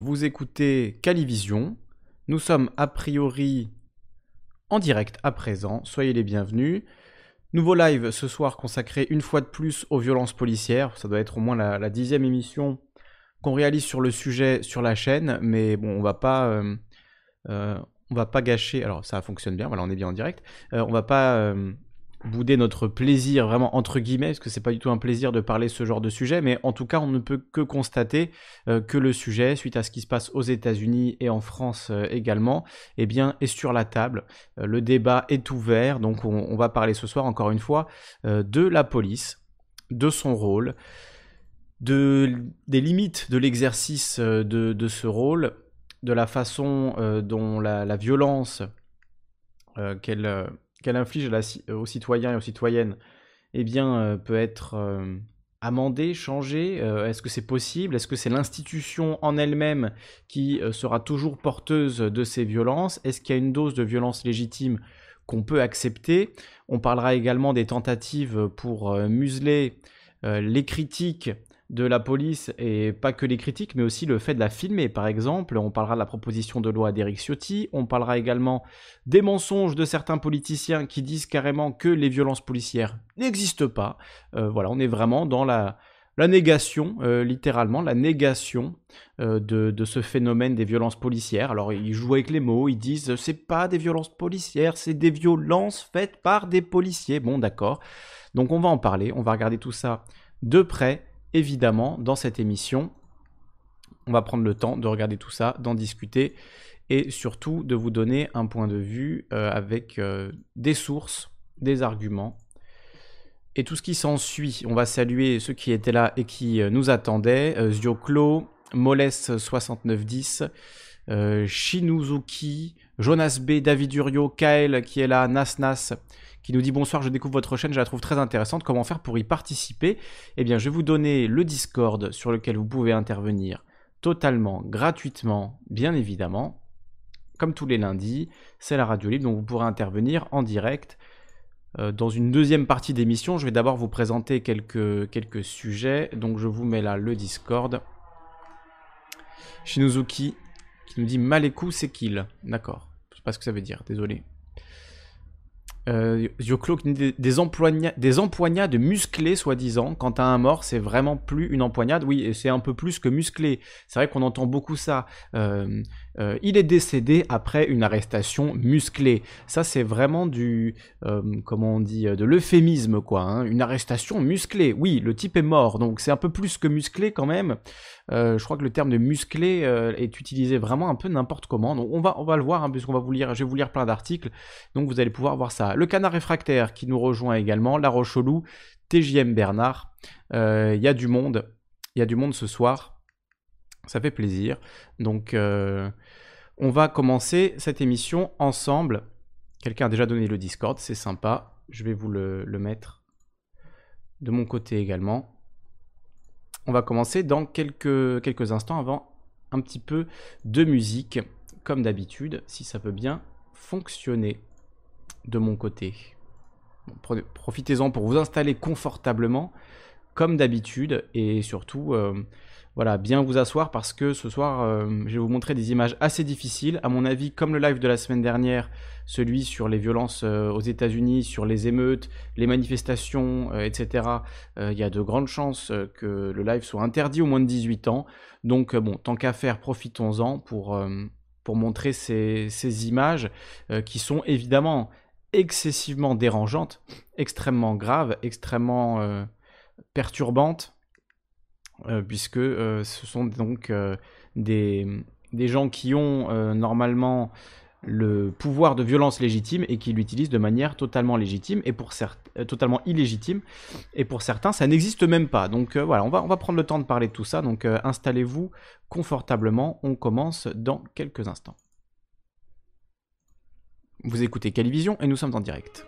Vous écoutez Calivision. Nous sommes a priori en direct à présent. Soyez les bienvenus. Nouveau live ce soir consacré une fois de plus aux violences policières. Ça doit être au moins la, dixième émission qu'on réalise sur le sujet sur la chaîne. Mais bon, on va pas, euh, euh, va pas gâcher. Alors ça fonctionne bien. Voilà, on est bien en direct. Euh, on va pas bouder notre plaisir vraiment entre guillemets, parce que c'est pas du tout un plaisir de parler ce genre de sujet, mais en tout cas on ne peut que constater euh, que le sujet, suite à ce qui se passe aux États-Unis et en France euh, également, eh bien est sur la table. Euh, le débat est ouvert, donc on, va parler ce soir encore une fois de la police, de son rôle, de, des limites de l'exercice de, ce rôle, de la façon dont la, la violence qu'elle qu'elle inflige euh, aux citoyens et aux citoyennes, eh bien, euh, peut être euh, amendée, changée. Est-ce que c'est possible? Est-ce que c'est l'institution en elle-même qui sera toujours porteuse de ces violences? Est-ce qu'il y a une dose de violence légitime qu'on peut accepter? On parlera également des tentatives pour museler les critiques de la police et pas que les critiques, mais aussi le fait de la filmer. Par exemple, on parlera de la proposition de loi d'Éric Ciotti, on parlera également des mensonges de certains politiciens qui disent carrément que les violences policières n'existent pas. Euh, voilà, on est vraiment dans la, la négation, euh, littéralement, la négation euh, de, de, ce phénomène des violences policières. Alors, ils jouent avec les mots, ils disent c'est pas des violences policières, c'est des violences faites par des policiers. Bon, d'accord. Donc, on va en parler, on va regarder tout ça de près évidemment, dans cette émission, on va prendre le temps de regarder tout ça, d'en discuter et surtout de vous donner un point de vue euh, avec euh, des sources, des arguments et tout ce qui s'ensuit. On va saluer ceux qui étaient là et qui euh, nous attendaient. Zioclo, Moles6910, Shinuzuki, Jonas B, David Urio, Kael qui est là, Nasnas, qui nous dit bonsoir, je découvre votre chaîne, je la trouve très intéressante. Comment faire pour y participer? Eh bien, je vais vous donner le Discord sur lequel vous pouvez intervenir totalement gratuitement, bien évidemment. Comme tous les lundis, c'est la radio libre, donc vous pourrez intervenir en direct. Euh, dans une deuxième partie d'émission, je vais d'abord vous présenter quelques, quelques sujets. Donc je vous mets là le Discord. Shinuzuki qui nous dit Maleku c'est kill. D'accord. Je sais pas ce que ça veut dire, désolé. Euh, des, des, empoignades, musclées, soi-disant. Quand à un mort, c'est vraiment plus une empoignade. Oui, c'est un peu plus que musclé. C'est vrai qu'on entend beaucoup ça. Euh, euh, il est décédé après une arrestation musclée. Ça, c'est vraiment du, euh, comment on dit, de l'euphémisme, quoi. Hein. Une arrestation musclée. Oui, le type est mort, donc c'est un peu plus que musclé quand même. je crois que le terme de musclé est utilisé vraiment un peu n'importe comment. Donc on va, on va le voir, hein, puisqu'on va vous lire, je vais vous lire plein d'articles. Donc vous allez pouvoir voir ça. Le canard réfractaire qui nous rejoint également, La Roche-au-Loup, TJM Bernard. Il y a du monde. Il y a du monde ce soir. Ça fait plaisir. Donc, euh, on va commencer cette émission ensemble. Quelqu'un a déjà donné le Discord, c'est sympa. Je vais vous le, mettre de mon côté également. On va commencer dans quelques, instants avant un petit peu de musique, comme d'habitude, si ça peut bien fonctionner de mon côté. Profitez-en pour vous installer confortablement, comme d'habitude, et surtout, euh, voilà, bien vous asseoir parce que ce soir, euh, je vais vous montrer des images assez difficiles. À mon avis, comme le live de la semaine dernière, celui sur les violences euh, aux États-Unis, sur les émeutes, les manifestations, euh, etc., il y a de grandes chances que le live soit interdit au moins de 18 ans. Donc, bon, tant qu'à faire, profitons-en pour, montrer ces, images qui sont évidemment excessivement dérangeantes, extrêmement graves, extrêmement perturbantes puisque euh, ce sont donc euh, des, gens qui ont normalement le pouvoir de violence légitime et qui l'utilisent de manière totalement légitime et pour certains totalement illégitime. Et pour certains ça n'existe même pas. Donc voilà on va, on va prendre le temps de parler de tout ça. Donc installez-vous confortablement. On commence dans quelques instants. Vous écoutez Calivision et nous sommes en direct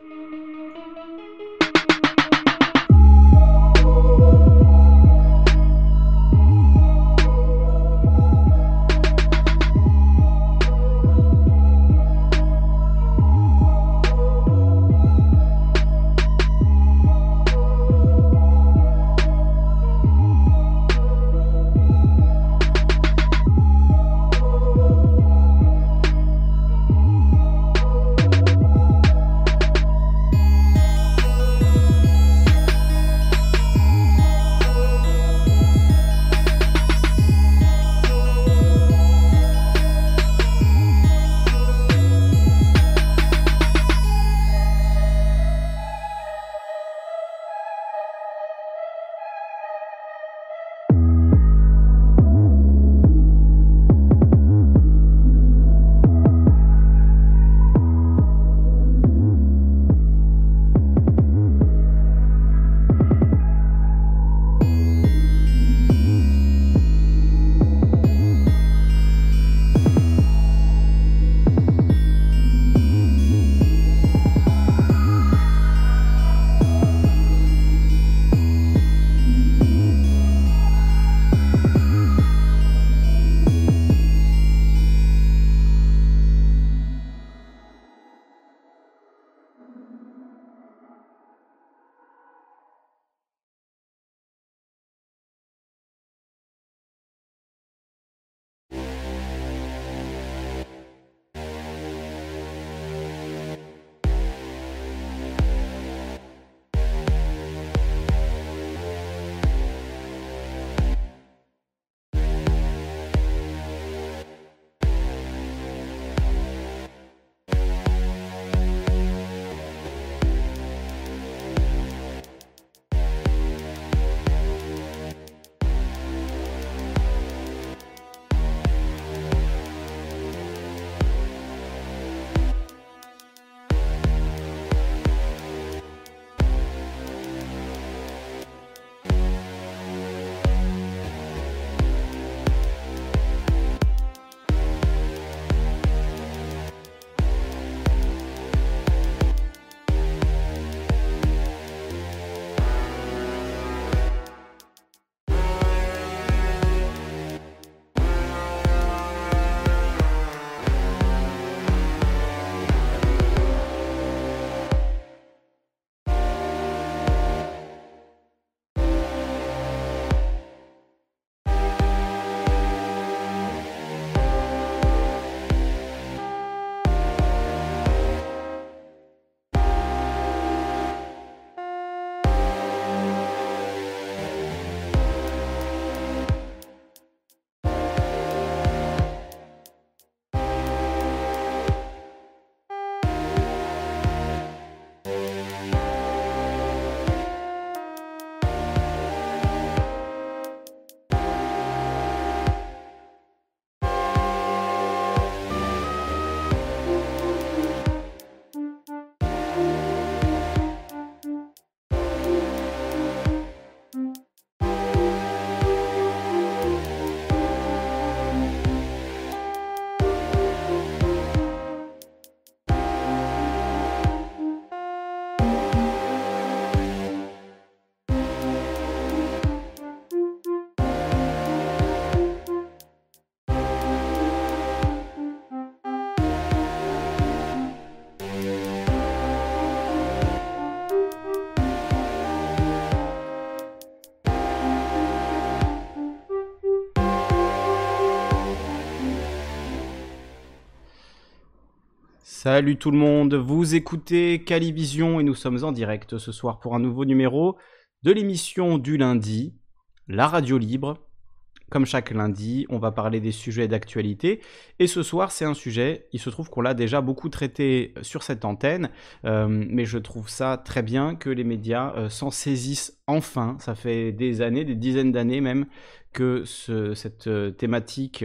Salut tout le monde, vous écoutez Calivision et nous sommes en direct ce soir pour un nouveau numéro de l'émission du lundi, la radio libre. Comme chaque lundi, on va parler des sujets d'actualité. Et ce soir, c'est un sujet, il se trouve qu'on l'a déjà beaucoup traité sur cette antenne, euh, mais je trouve ça très bien que les médias euh, s'en saisissent enfin. Ça fait des années, des dizaines d'années même, que cette euh, thématique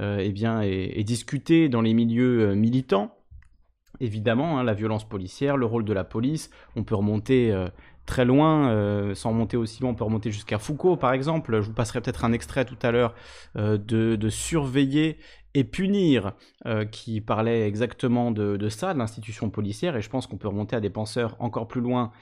eh est, discutée dans les milieux militants. Évidemment, hein, la violence policière, le rôle de la police, on peut remonter très loin, euh, sans monter aussi loin, on peut remonter jusqu'à Foucault par exemple. Je vous passerai peut-être un extrait tout à l'heure euh, de, surveiller et punir, euh, qui parlait exactement de, ça, de l'institution policière, et je pense qu'on peut remonter à des penseurs encore plus loin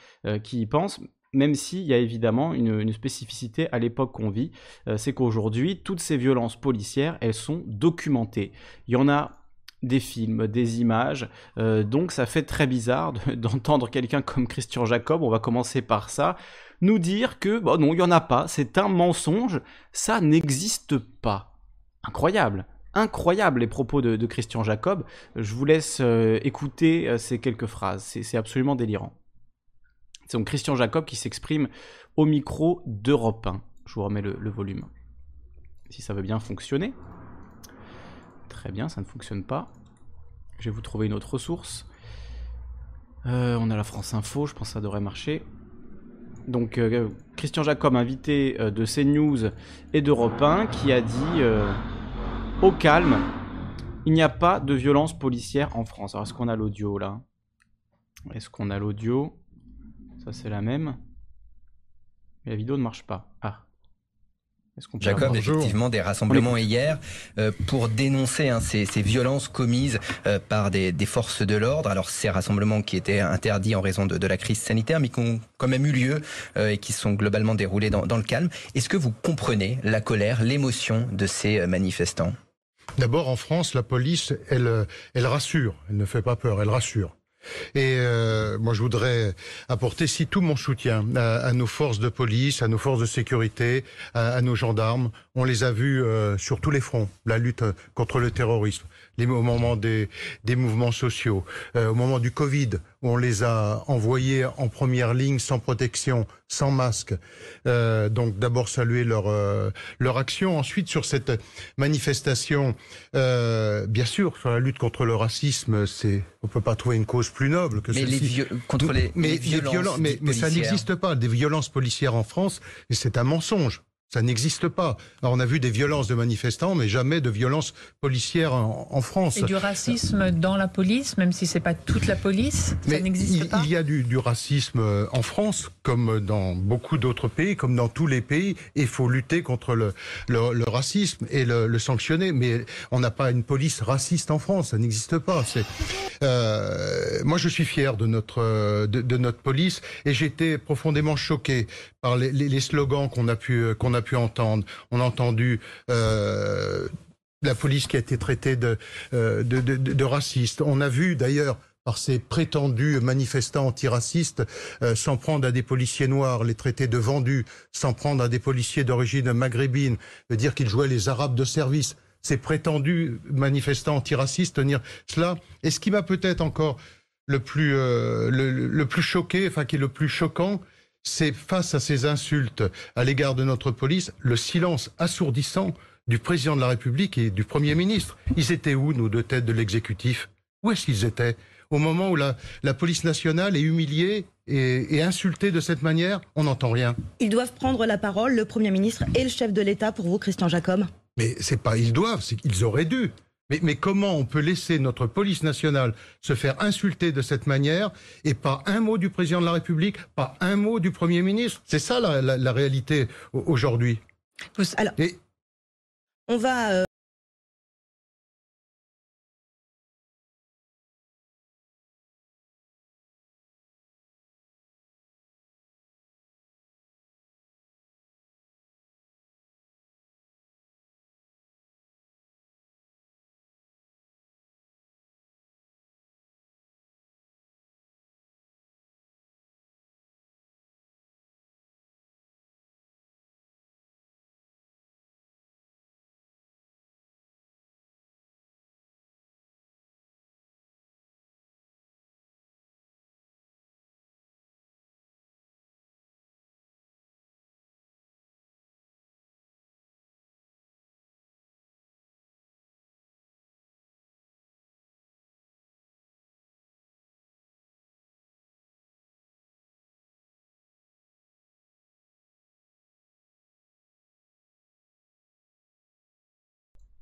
qui y pensent. Même s'il y a évidemment une spécificité à l'époque qu'on vit, c'est qu'aujourd'hui, toutes ces violences policières, elles sont documentées. Il y en a des films, des images. Euh, donc ça fait très bizarre d'entendre quelqu'un comme Christian Jacob, on va commencer par ça, nous dire que bon, non, il n'y en a pas, c'est un mensonge, ça n'existe pas. Incroyable. Incroyable les propos de, Christian Jacob. Je vous laisse euh, écouter euh, ces quelques phrases. C'est absolument délirant. C'est donc Christian Jacob qui s'exprime au micro d'Europe 1. Je vous remets le volume. Si ça veut bien fonctionner. Très bien, ça ne fonctionne pas. Je vais vous trouver une autre ressource. Euh, on a la France Info, je pense que ça devrait marcher. Donc euh, Christian Jacob, invité euh, de CNews et d'Europe 1, qui a dit au calme, il n'y a pas de violence policière en France. Alors est-ce qu'on a l'audio là? Est-ce qu'on a l'audio? Ça c'est la même. Mais la vidéo ne marche pas. Ah. Jacob, effectivement, des rassemblements hier euh, pour dénoncer hein, ces, violences commises euh, par des, forces de l'ordre. Alors ces rassemblements qui étaient interdits en raison de, la crise sanitaire, mais qui ont quand même eu lieu euh, et qui sont globalement déroulés dans, le calme. Est-ce que vous comprenez la colère, l'émotion de ces manifestants? D'abord, en France, la police, elle, elle rassure, elle ne fait pas peur, elle rassure. Et euh, moi, je voudrais apporter si tout mon soutien à, nos forces de police, à nos forces de sécurité, à, nos gendarmes. On les a vus euh, sur tous les fronts, la lutte contre le terrorisme, les, au moment des, des mouvements sociaux, euh, au moment du Covid, où on les a envoyés en première ligne sans protection, sans masque. Euh, donc d'abord saluer leur euh, leur action. Ensuite sur cette manifestation, bien sûr sur la lutte contre le racisme, c'est on peut pas trouver une cause plus noble que celle-ci. contre les, mais, violences, mais, mais ça n'existe pas des violences policières en France et c'est un mensonge. Ça n'existe pas. Alors on a vu des violences de manifestants, mais jamais de violences policières en, France. Et du racisme dans la police, même si c'est pas toute la police, ça n'existe pas. Il y a du, racisme euh, en France, comme dans beaucoup d'autres pays, comme dans tous les pays. Et il faut lutter contre le, le, racisme et le, sanctionner. Mais on n'a pas une police raciste en France, ça n'existe pas. Euh, moi, je suis fier de notre de, de notre police et j'étais profondément choqué par les, les, les slogans qu'on a pu qu'on a pu entendre. On a entendu euh, la police qui a été traitée de, euh, de, raciste. On a vu d'ailleurs par ces prétendus manifestants antiracistes euh, s'en prendre à des policiers noirs, les traiter de vendus, s'en prendre à des policiers d'origine maghrébine, dire qu'ils jouaient les Arabes de service. Ces prétendus manifestants antiracistes tenir cela. Et ce qui m'a peut-être encore le, plus choqué, enfin qui est le plus choquant, c'est face à ces insultes à l'égard de notre police, le silence assourdissant du président de la République et du Premier ministre. Ils étaient où, nos deux têtes de l'exécutif? Où est-ce qu'ils étaient? Au moment où la, police nationale est humiliée et, et insultée de cette manière, on n'entend rien. Ils doivent prendre la parole, le Premier ministre et le chef de l'État, pour vous, Christian Jacob Mais c'est pas ils doivent, c'est qu'ils auraient dû. Mais, comment on peut laisser notre police nationale se faire insulter de cette manière et pas un mot du président de la République, pas un mot du Premier ministre? C'est ça la, réalité aujourd'hui. Alors, on va euh,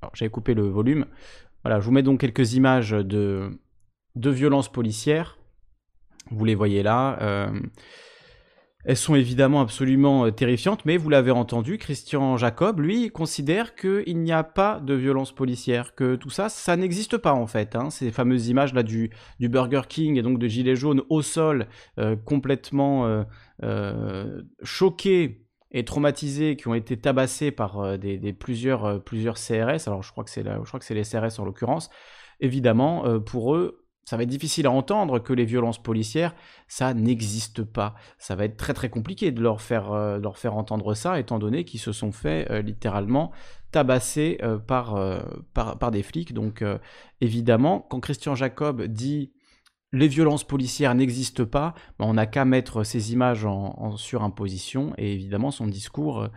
Alors j'avais coupé le volume. Voilà, je vous mets donc quelques images de, de violences policières. Vous les voyez là. Euh, elles sont évidemment absolument euh, terrifiantes, mais vous l'avez entendu, Christian Jacob, lui, considère qu'il n'y a pas de violence policière, que tout ça, ça n'existe pas en fait. Hein. Ces fameuses images là du, du, Burger King et donc de gilets jaunes au sol, euh, complètement euh, choqués et traumatisés, qui ont été tabassés par des, plusieurs, plusieurs CRS. Alors je crois que c'est je crois que c'est les CRS en l'occurrence. Évidemment, pour eux, ça va être difficile à entendre que les violences policières, ça n'existe pas. Ça va être très très compliqué de leur faire, euh, leur faire entendre ça, étant donné qu'ils se sont fait euh, littéralement tabasser euh, par, par, des flics. Donc évidemment, quand Christian Jacob dit les violences policières n'existent pas, ben, on n'a qu'à mettre ces images en, surimposition, et évidemment son discours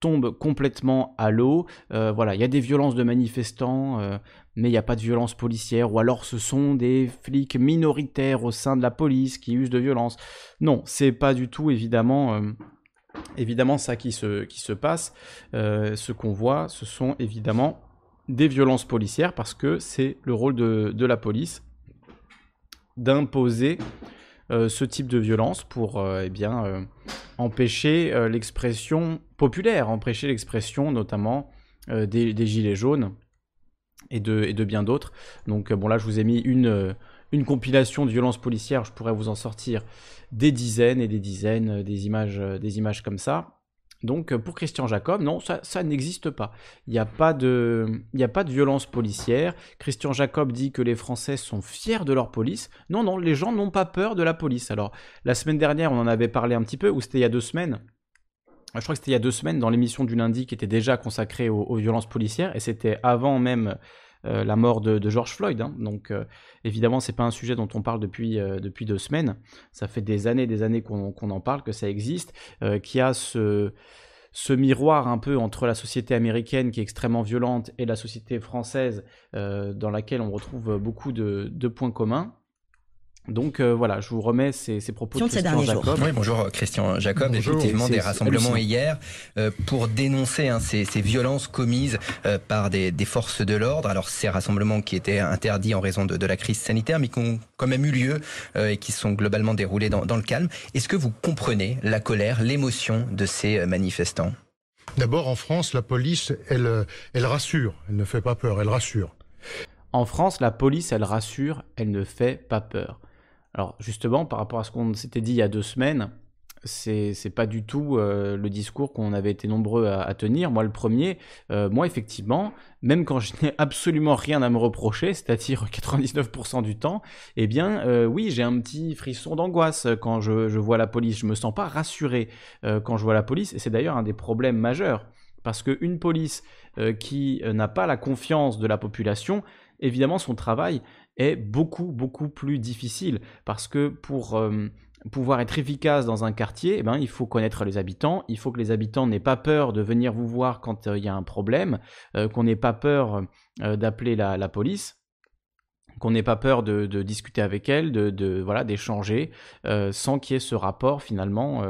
tombe complètement à l'eau. voilà, il y a des violences de manifestants, mais il n'y a pas de violence policière, ou alors ce sont des flics minoritaires au sein de la police qui usent de violence. Non, c'est pas du tout évidemment, euh, évidemment ça qui se, passe. Euh, ce qu'on voit, ce sont évidemment des violences policières, parce que c'est le rôle de, la police d'imposer euh, ce type de violence pour eh bien, empêcher l'expression populaire, empêcher l'expression notamment des, gilets jaunes et de, bien d'autres. Donc euh, bon là je vous ai mis une, euh, une compilation de violences policières, je pourrais vous en sortir des dizaines et des dizaines euh, des images, des images comme ça. Donc pour Christian Jacob, non, ça, n'existe pas. Il n'y a, pas de, a pas de violence policière. Christian Jacob dit que les Français sont fiers de leur police. Non, non, les gens n'ont pas peur de la police. Alors la semaine dernière, on en avait parlé un petit peu, ou c'était il y a deux semaines. Je crois que c'était il y a deux semaines dans l'émission du lundi qui était déjà consacrée aux violences policières, et c'était avant même euh, la mort de, George Floyd. Hein. Donc euh, évidemment, c'est pas un sujet dont on parle depuis, euh, deux semaines. Ça fait des années, des années qu'on en parle, que ça existe, qu'il y a ce miroir un peu entre la société américaine qui est extrêmement violente et la société française dans laquelle on retrouve beaucoup de points communs. Donc euh, voilà, je vous remets ces, propos de Christian Jacob. Oui, bonjour Christian Jacob. Effectivement, des rassemblements hier euh, pour dénoncer hein, ces, violences commises euh, par des, forces de l'ordre. Alors ces rassemblements qui étaient interdits en raison de, la crise sanitaire, mais qui ont quand même eu lieu et qui sont globalement déroulés dans, dans le calme. Est-ce que vous comprenez la colère, l'émotion de ces manifestants? D'abord, en France, la police, elle, elle rassure, elle ne fait pas peur, elle rassure. En France, la police, elle rassure, elle ne fait pas peur. Alors justement, par rapport à ce qu'on s'était dit il y a deux semaines, c'est pas du tout euh, le discours qu'on avait été nombreux à, tenir. Moi, le premier, euh, moi effectivement, même quand je n'ai absolument rien à me reprocher, c'est-à-dire 99% du temps, eh bien euh, oui, j'ai un petit frisson d'angoisse quand je, je, vois la police. Je me sens pas rassuré quand je vois la police, et c'est d'ailleurs un des problèmes majeurs. Parce qu'une police qui n'a pas la confiance de la population, évidemment, son travail est beaucoup, beaucoup plus difficile parce que pour euh, pouvoir être efficace dans un quartier, eh ben, il faut connaître les habitants, il faut que les habitants n'aient pas peur de venir vous voir quand euh, il y a un problème, euh, qu'on n'ait pas peur d'appeler la, police qu'on n'ait pas peur de, discuter avec elle, de, voilà d'échanger, sans qu'il y ait ce rapport finalement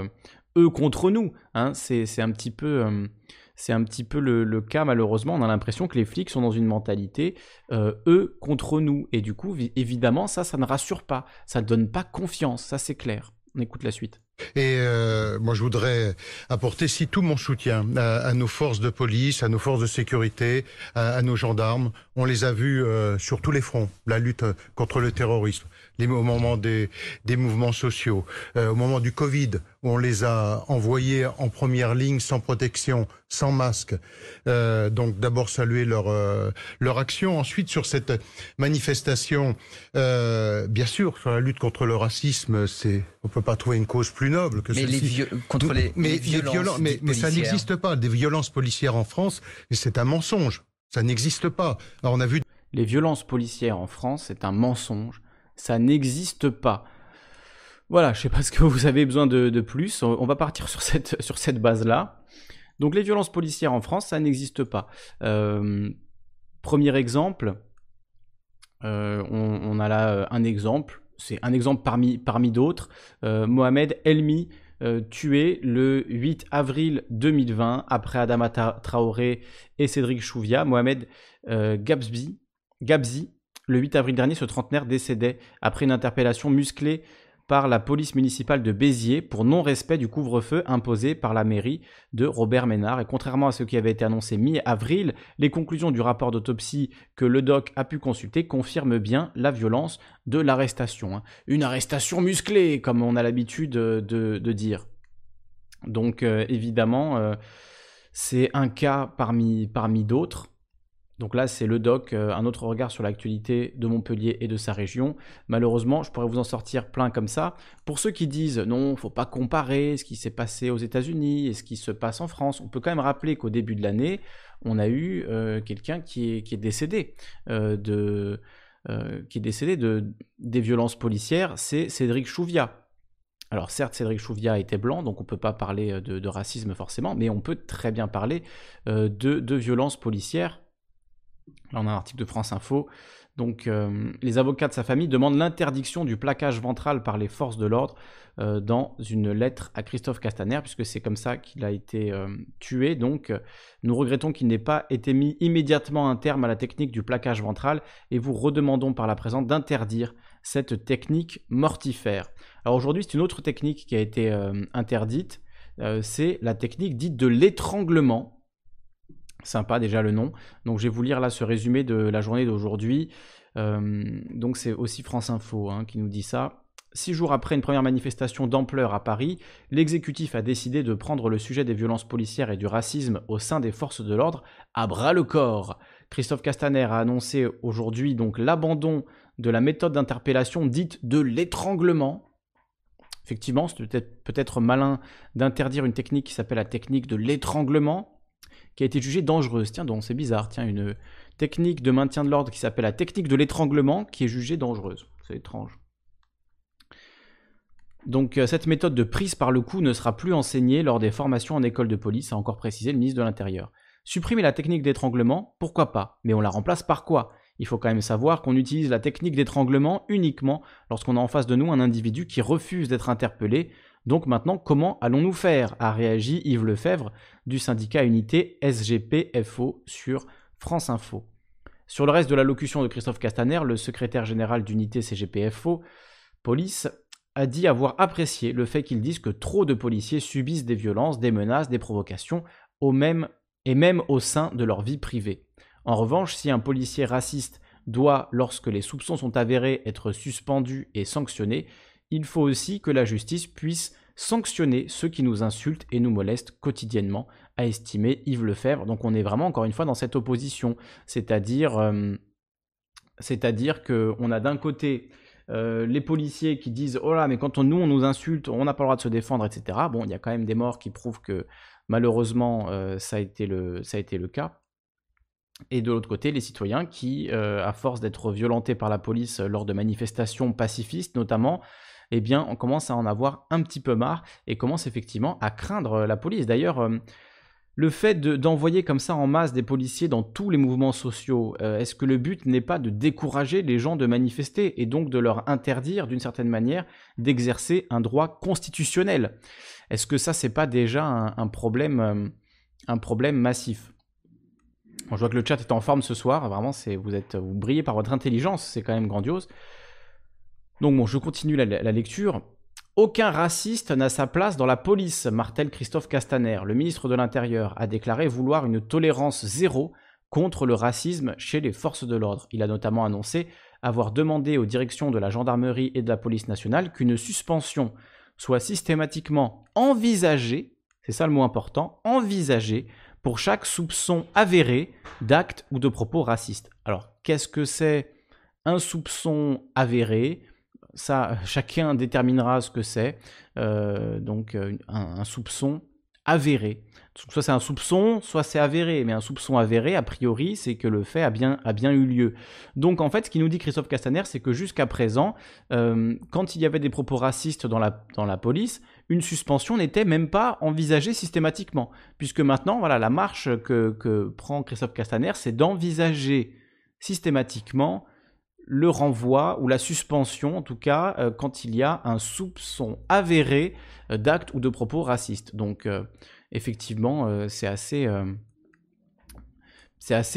eux contre nous. Hein. C'est un petit peu c'est un petit peu le, cas malheureusement. On a l'impression que les flics sont dans une mentalité euh, eux contre nous. Et du coup, évidemment, ça, ça ne rassure pas. Ça ne donne pas confiance. Ça, c'est clair. On écoute la suite. Et euh, moi, je voudrais apporter si tout mon soutien à, nos forces de police, à nos forces de sécurité, à, nos gendarmes. On les a vus euh, sur tous les fronts, la lutte contre le terrorisme, les, au moment des, des mouvements sociaux, euh, au moment du Covid, où on les a envoyés en première ligne sans protection, sans masque. Euh, donc d'abord saluer leur euh, leur action. Ensuite sur cette manifestation, bien sûr sur la lutte contre le racisme, c'est on peut pas trouver une cause plus noble que celle-ci. Contre les, mais, violences mais, mais ça n'existe pas. Des violences policières en France, c'est un mensonge. Ça n'existe pas. Alors on a vu les violences policières en France, c'est un mensonge ça n'existe pas. Voilà, je sais pas ce que vous avez besoin de, plus. On, va partir sur cette, sur cette base-là. Donc les violences policières en France, ça n'existe pas. Euh, premier exemple, euh, on, a là euh, un exemple, c'est un exemple parmi, parmi d'autres. Mohamed Elmi, tué le 8 avril 2020 après Adama Traoré et Cédric Chouvia. Mohamed Gabzi, Gabzi, le 8 avril dernier, ce trentenaire décédait après une interpellation musclée par la police municipale de Béziers pour non-respect du couvre-feu imposé par la mairie de Robert Ménard. Et contrairement à ce qui avait été annoncé mi-avril, les conclusions du rapport d'autopsie que le doc a pu consulter confirment bien la violence de l'arrestation. Hein. Une arrestation musclée, comme on a l'habitude de, dire. Donc euh, évidemment, euh, c'est un cas parmi, parmi d'autres. Donc là, c'est le doc, euh, un autre regard sur l'actualité de Montpellier et de sa région. Malheureusement, je pourrais vous en sortir plein comme ça. Pour ceux qui disent non, faut pas comparer ce qui s'est passé aux États-Unis et ce qui se passe en France, on peut quand même rappeler qu'au début de l'année, on a eu euh, quelqu'un qui est, décédé euh, de qui est décédé de des violences policières, c'est Cédric Chouvia. Alors certes, Cédric Chouvia était blanc, donc on ne peut pas parler de, racisme forcément, mais on peut très bien parler de, de violences policières Là, on a un article de France Info. Donc, euh, les avocats de sa famille demandent l'interdiction du plaquage ventral par les forces de l'ordre euh, dans une lettre à Christophe Castaner, puisque c'est comme ça qu'il a été euh, tué. Donc, nous regrettons qu'il n'ait pas été mis immédiatement un terme à la technique du plaquage ventral et vous redemandons par la présente d'interdire cette technique mortifère. Alors aujourd'hui, c'est une autre technique qui a été interdite. c'est la technique dite de l'étranglement Sympa déjà le nom. Donc je vais vous lire là ce résumé de la journée d'aujourd'hui. Euh, donc c'est aussi France Info hein, qui nous dit ça. Six jours après une première manifestation d'ampleur à Paris, l'exécutif a décidé de prendre le sujet des violences policières et du racisme au sein des forces de l'ordre à bras le corps. Christophe Castaner a annoncé aujourd'hui donc l'abandon de la méthode d'interpellation dite de l'étranglement. Effectivement, c'est peut-être peut malin d'interdire une technique qui s'appelle la technique de l'étranglement, qui a été jugée dangereuse. Tiens donc, c'est bizarre. Tiens, une technique de maintien de l'ordre qui s'appelle la technique de l'étranglement qui est jugée dangereuse. C'est étrange. Donc euh, cette méthode de prise par le cou ne sera plus enseignée lors des formations en école de police, a encore précisé le ministre de l'Intérieur. Supprimer la technique d'étranglement, pourquoi pas? Mais on la remplace par quoi? Il faut quand même savoir qu'on utilise la technique d'étranglement uniquement lorsqu'on a en face de nous un individu qui refuse d'être interpellé donc maintenant, comment allons-nous faire? A réagi Yves Lefebvre du syndicat Unité SGPFO sur France Info. Sur le reste de l'allocution de Christophe Castaner, le secrétaire général d'Unité CGPFO, police, a dit avoir apprécié le fait qu'ils disent que trop de policiers subissent des violences, des menaces, des provocations, au même, et même au sein de leur vie privée. En revanche, si un policier raciste doit, lorsque les soupçons sont avérés, être suspendu et sanctionné, il faut aussi que la justice puisse sanctionner ceux qui nous insultent et nous molestent quotidiennement, a estimé Yves Lefebvre. Donc on est vraiment encore une fois dans cette opposition, c'est-à-dire euh, qu'on a d'un côté euh, les policiers qui disent oh là mais quand on, nous on nous insulte on n'a pas le droit de se défendre etc bon il y a quand même des morts qui prouvent que malheureusement euh, ça a été le ça a été le cas. Et de l'autre côté les citoyens qui à force d'être violentés par la police lors de manifestations pacifistes notamment eh bien, on commence à en avoir un petit peu marre et commence effectivement à craindre euh, la police. D'ailleurs, euh, le fait d'envoyer comme ça en masse des policiers dans tous les mouvements sociaux, euh, est-ce que le but n'est pas de décourager les gens de manifester et donc de leur interdire d'une certaine manière d'exercer un droit constitutionnel? Est-ce que ça, c'est pas déjà un, problème, un problème massif? Je vois que le chat est en forme ce soir. Vraiment, vous êtes, vous brillez par votre intelligence. C'est quand même grandiose. Donc bon, je continue la, lecture. Aucun raciste n'a sa place dans la police, martèle Christophe Castaner. Le ministre de l'Intérieur a déclaré vouloir une tolérance zéro contre le racisme chez les forces de l'ordre. Il a notamment annoncé avoir demandé aux directions de la gendarmerie et de la police nationale qu'une suspension soit systématiquement envisagée, c'est ça le mot important, envisagée pour chaque soupçon avéré d'acte ou de propos racistes. Alors, qu'est-ce que c'est un soupçon avéré? Ça, chacun déterminera ce que c'est. Euh, donc, euh, un, soupçon avéré. Soit c'est un soupçon, soit c'est avéré. Mais un soupçon avéré, a priori, c'est que le fait a bien, a bien eu lieu. Donc, en fait, ce qui nous dit Christophe Castaner, c'est que jusqu'à présent, euh, quand il y avait des propos racistes dans la, dans la police, une suspension n'était même pas envisagée systématiquement. Puisque maintenant, voilà, la marche que, que prend Christophe Castaner, c'est d'envisager systématiquement le renvoi ou la suspension, en tout cas, euh, quand il y a un soupçon avéré euh, d'actes ou de propos racistes. Donc, euh, effectivement, c'est assez,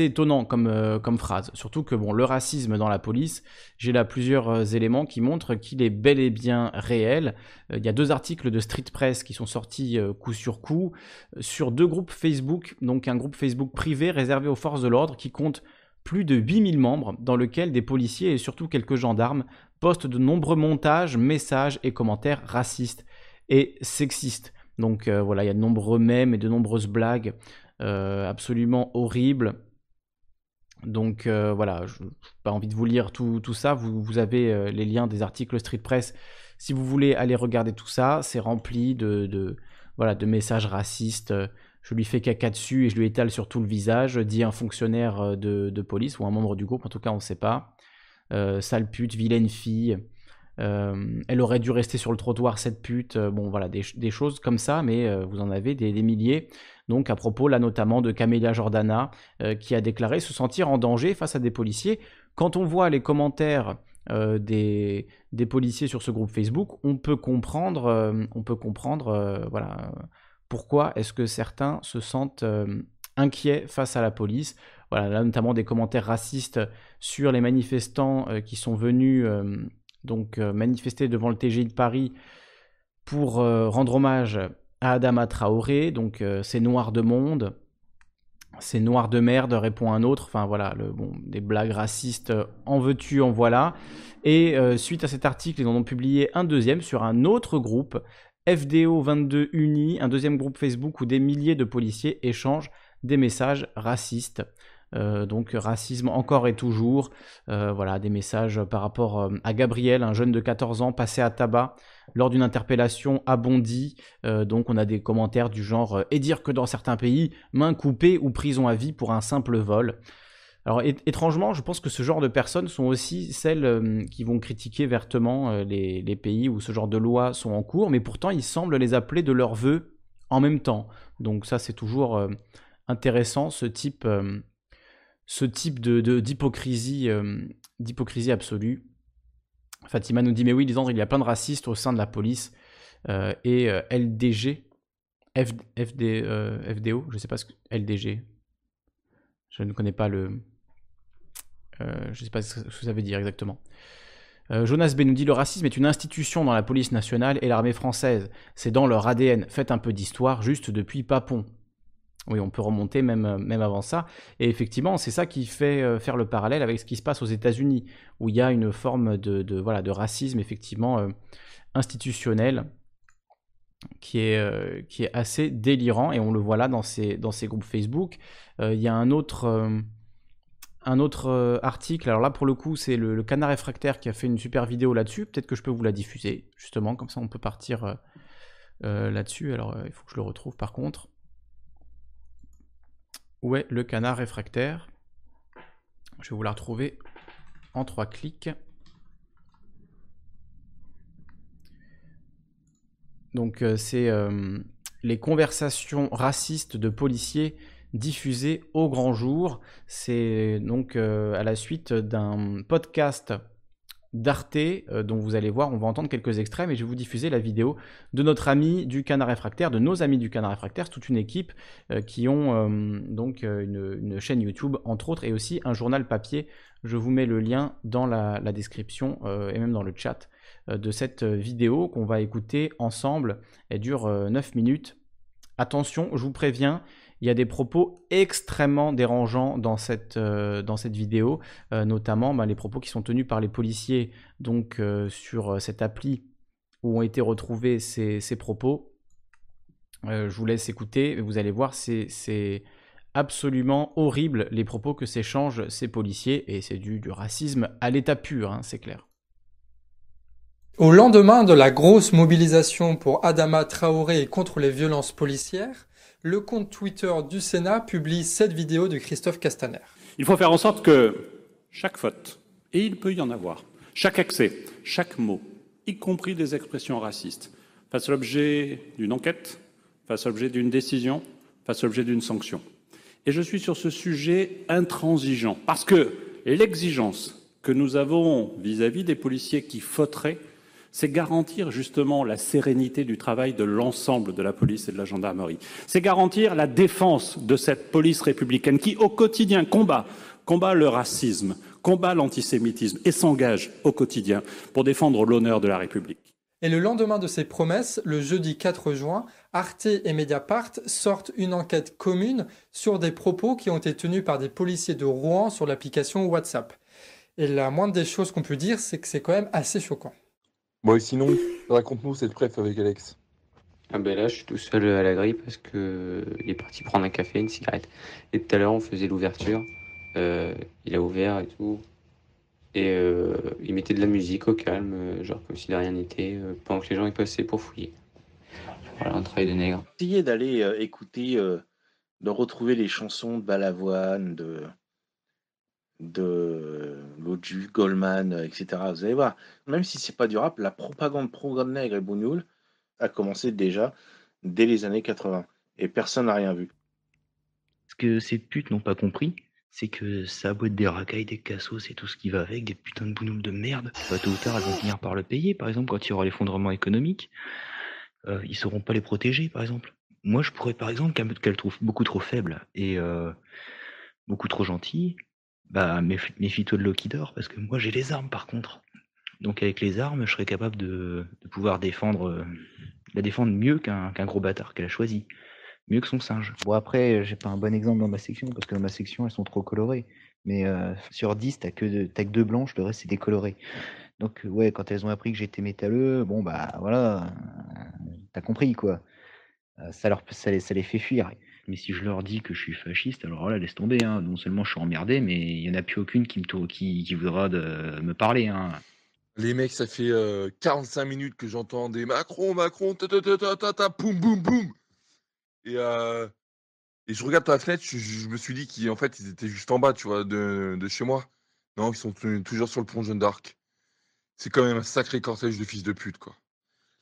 étonnant comme, comme phrase. Surtout que bon, le racisme dans la police, j'ai là plusieurs éléments qui montrent qu'il est bel et bien réel. Il y a deux articles de Street Press qui sont sortis coup sur coup sur deux groupes Facebook, donc un groupe Facebook privé réservé aux forces de l'ordre qui compte plus de 8000 membres, dans lequel des policiers et surtout quelques gendarmes postent de nombreux montages, messages et commentaires racistes et sexistes. Donc euh, voilà, il y a de nombreux mèmes et de nombreuses blagues euh, absolument horribles. Donc euh, voilà, je n'ai pas envie de vous lire tout, ça. Vous, avez les liens des articles Street Press. Si vous voulez aller regarder tout ça, c'est rempli de, voilà, de messages racistes je lui fais caca dessus et je lui étale sur tout le visage, dit un fonctionnaire euh, de, police ou un membre du groupe, en tout cas on ne sait pas. Euh, sale pute, vilaine fille, euh, elle aurait dû rester sur le trottoir, cette pute. bon, voilà, des, choses comme ça, mais vous en avez des, milliers. Donc, à propos, là, notamment de Camélia Jordana, qui a déclaré se sentir en danger face à des policiers. Quand on voit les commentaires des, des, policiers sur ce groupe Facebook, on peut comprendre, on peut comprendre, voilà pourquoi est-ce que certains se sentent euh, inquiets face à la police? Voilà, là notamment des commentaires racistes sur les manifestants euh, qui sont venus euh, donc manifester devant le TGI de Paris pour rendre hommage à Adama Traoré, donc c'est noir de monde, c'est noir de merde, répond un autre, enfin voilà, des blagues racistes, en veux-tu, en voilà. Et suite à cet article, ils en ont publié un deuxième sur un autre groupe FDO 22 Uni, un deuxième groupe Facebook où des milliers de policiers échangent des messages racistes. Euh, donc racisme encore et toujours, euh, voilà des messages par rapport euh, à Gabriel, un jeune de 14 ans passé à tabac lors d'une interpellation à Bondy. donc on a des commentaires du genre et dire que dans certains pays, main coupée ou prison à vie pour un simple vol. Alors étrangement, je pense que ce genre de personnes sont aussi celles euh, qui vont critiquer vertement euh, les, pays où ce genre de lois sont en cours, mais pourtant ils semblent les appeler de leur vœu en même temps. Donc ça c'est toujours euh, intéressant ce type, ce type de, d'hypocrisie, d'hypocrisie absolue. Fatima nous dit mais oui Lisandre, il y a plein de racistes au sein de la police et LDG, FD, FDO, je sais pas ce que LDG. Je ne connais pas le, euh, je ne sais pas ce que ça veut dire exactement. Euh, Jonas B nous dit le racisme est une institution dans la police nationale et l'armée française. C'est dans leur ADN. Faites un peu d'histoire juste depuis Papon. Oui, on peut remonter même, euh, même avant ça. Et effectivement, c'est ça qui fait faire le parallèle avec ce qui se passe aux États-Unis, où il y a une forme de, voilà, de racisme effectivement institutionnel qui est, qui est assez délirant. Et on le voit là dans ces, dans ces groupes Facebook. Il y a un autre un autre euh, article. Alors là, pour le coup, c'est le, Canard réfractaire qui a fait une super vidéo là-dessus. Peut-être que je peux vous la diffuser, justement, comme ça on peut partir euh, euh, là-dessus. Alors, il faut que je le retrouve par contre. Où est le Canard réfractaire? Je vais vous la retrouver en trois clics. Donc, c'est les conversations racistes de policiers diffusé au grand jour. C'est donc euh, à la suite d'un podcast d'Arte, euh, dont vous allez voir, on va entendre quelques extraits, mais je vais vous diffuser la vidéo de notre ami du Canard Réfractaire, de nos amis du Canard Réfractaire, toute une équipe euh, qui ont donc une, chaîne YouTube, entre autres, et aussi un journal papier. Je vous mets le lien dans la, la description et même dans le chat de cette vidéo qu'on va écouter ensemble. Elle dure 9 minutes. Attention, je vous préviens, il y a des propos extrêmement dérangeants dans cette, euh, vidéo, euh, notamment ben, les propos qui sont tenus par les policiers donc, euh, sur cette appli où ont été retrouvés ces, propos. je vous laisse écouter, vous allez voir, c'est absolument horrible les propos que s'échangent ces policiers, et c'est du, du racisme à l'état pur, hein, c'est clair. Au lendemain de la grosse mobilisation pour Adama Traoré et contre les violences policières, le compte Twitter du Sénat publie cette vidéo de Christophe Castaner. Il faut faire en sorte que chaque faute, et il peut y en avoir, chaque accès, chaque mot, y compris des expressions racistes, fasse l'objet d'une enquête, fasse l'objet d'une décision, fasse l'objet d'une sanction. Et je suis sur ce sujet intransigeant, parce que l'exigence que nous avons vis-à-vis des policiers qui fauteraient, c'est garantir justement la sérénité du travail de l'ensemble de la police et de la gendarmerie. C'est garantir la défense de cette police républicaine qui, au quotidien, combat, le racisme, combat l'antisémitisme et s'engage au quotidien pour défendre l'honneur de la République. Et le lendemain de ces promesses, le jeudi 4 juin, Arte et Mediapart sortent une enquête commune sur des propos qui ont été tenus par des policiers de Rouen sur l'application WhatsApp. Et la moindre des choses qu'on peut dire, c'est que c'est quand même assez choquant. Bon, et sinon, raconte-nous cette préf avec Alex. Ah ben là, je suis tout seul à la grille parce que il est parti prendre un café, une cigarette. Et tout à l'heure, on faisait l'ouverture. Euh, il a ouvert et tout. Et euh, il mettait de la musique au calme, euh, genre comme si de rien n'était, pendant que les gens y passaient pour fouiller. Voilà, un travail de nègre. Essayez d'aller écouter, de retrouver les chansons de Balavoine, de, de Loju, Goldman, etc. Vous allez voir, même si c'est pas du rap, la propagande pro nègre et Bougnoul a commencé déjà dès les années 80 et personne n'a rien vu. Ce que ces putes n'ont pas compris, c'est que ça a des racailles, des cassos et tout ce qui va avec, des putains de bounoules de merde, bah, tôt ou tard elles vont finir par le payer, par exemple quand il y aura l'effondrement économique, euh, ils sauront pas les protéger par exemple. Moi je pourrais par exemple qu'elle trouve beaucoup trop faible et euh, beaucoup trop gentille, bah, méfie-toi de Lokidor, parce que moi j'ai les armes par contre. Donc avec les armes, je serais capable de, pouvoir défendre, euh, la défendre mieux qu'un gros bâtard qu'elle a choisi. Mieux que son singe. Bon après, j'ai pas un bon exemple dans ma section, parce que dans ma section, elles sont trop colorées. Mais euh, sur 10, t'as que, que deux blanches, le reste c'est décoloré. Donc ouais, quand elles ont appris que j'étais métalleux, bon bah voilà, t'as compris quoi. Euh, ça, leur, ça les fait fuir. Mais si je leur dis que je suis fasciste, alors là, laisse tomber. Hein. Non seulement je suis emmerdé, mais il n'y en a plus aucune qui, me qui, qui voudra me parler. Hein. Les mecs, ça fait 45 minutes que j'entends des Macron, Macron, ta ta ta ta ta, boum boum boum. Et, et je regarde la fenêtre, je, me suis dit qu'en fait, ils étaient juste en bas, tu vois, de, de chez moi. Non, ils sont toujours sur le pont Jeanne d'Arc. C'est quand même un sacré cortège de fils de pute, quoi.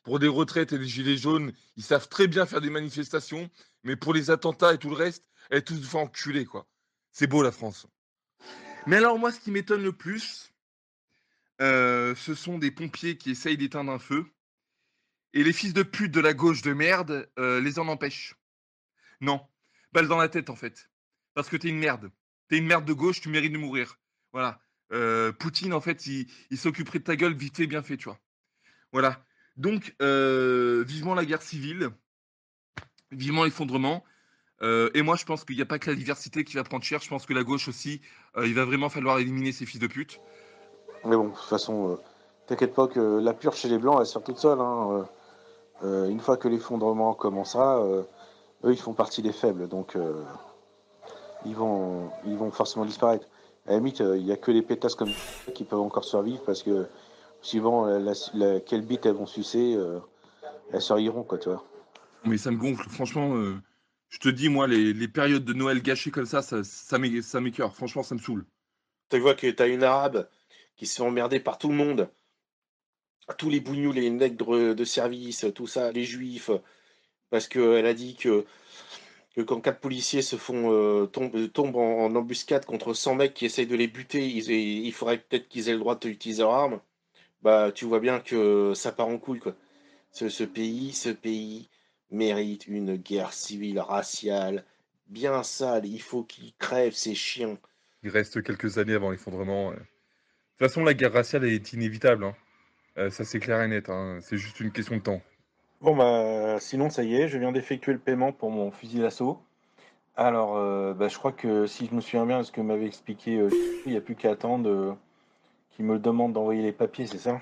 Pour des retraites et des gilets jaunes, ils savent très bien faire des manifestations, mais pour les attentats et tout le reste, elle tous fait enculer, quoi. C'est beau la France. Mais alors moi, ce qui m'étonne le plus, euh, ce sont des pompiers qui essayent d'éteindre un feu, et les fils de pute de la gauche de merde euh, les en empêchent. Non, balle dans la tête en fait, parce que t'es une merde. T'es une merde de gauche, tu mérites de mourir. Voilà. Euh, Poutine, en fait, il, il s'occuperait de ta gueule vite fait, bien fait, tu vois. Voilà. Donc, euh, vivement la guerre civile, vivement l'effondrement. Euh, et moi, je pense qu'il n'y a pas que la diversité qui va prendre cher. Je pense que la gauche aussi, euh, il va vraiment falloir éliminer ces fils de pute. Mais bon, de toute façon, t'inquiète pas que la purge chez les Blancs, elle sort toute seule. Hein. une fois que l'effondrement commencera, eux, ils font partie des faibles. Donc, ils, vont, ils vont forcément disparaître. À la limite, il n'y a que les pétasses comme qui peuvent encore survivre parce que suivant la, quelle bite elles vont sucer, euh, elles sortiront, quoi, tu vois. Mais ça me gonfle, franchement. Euh, je te dis, moi, les, périodes de Noël gâchées comme ça, ça, ça m'écœure. Franchement, ça me saoule. Tu vois que tu as une arabe qui se fait emmerder par tout le monde. Tous les bougnous, les nègres de service, tout ça, les juifs. Parce qu'elle a dit que, que quand quatre policiers se font euh, tombent, en, embuscade contre 100 mecs qui essayent de les buter, il faudrait peut-être qu'ils aient le droit d'utiliser leur arme bah, tu vois bien que ça part en couille, quoi. Ce, pays, ce pays mérite une guerre civile raciale bien sale. Il faut qu'il crève, ces chiens. Il reste quelques années avant l'effondrement. De toute façon, la guerre raciale est inévitable. Hein. Euh, ça, c'est clair et net. Hein. C'est juste une question de temps. Bon, bah, sinon, ça y est, je viens d'effectuer le paiement pour mon fusil d'assaut. Alors, euh, bah, je crois que si je me souviens bien de ce que m'avait expliqué, euh, il n'y a plus qu'à attendre qui me demande d'envoyer les papiers, c'est ça?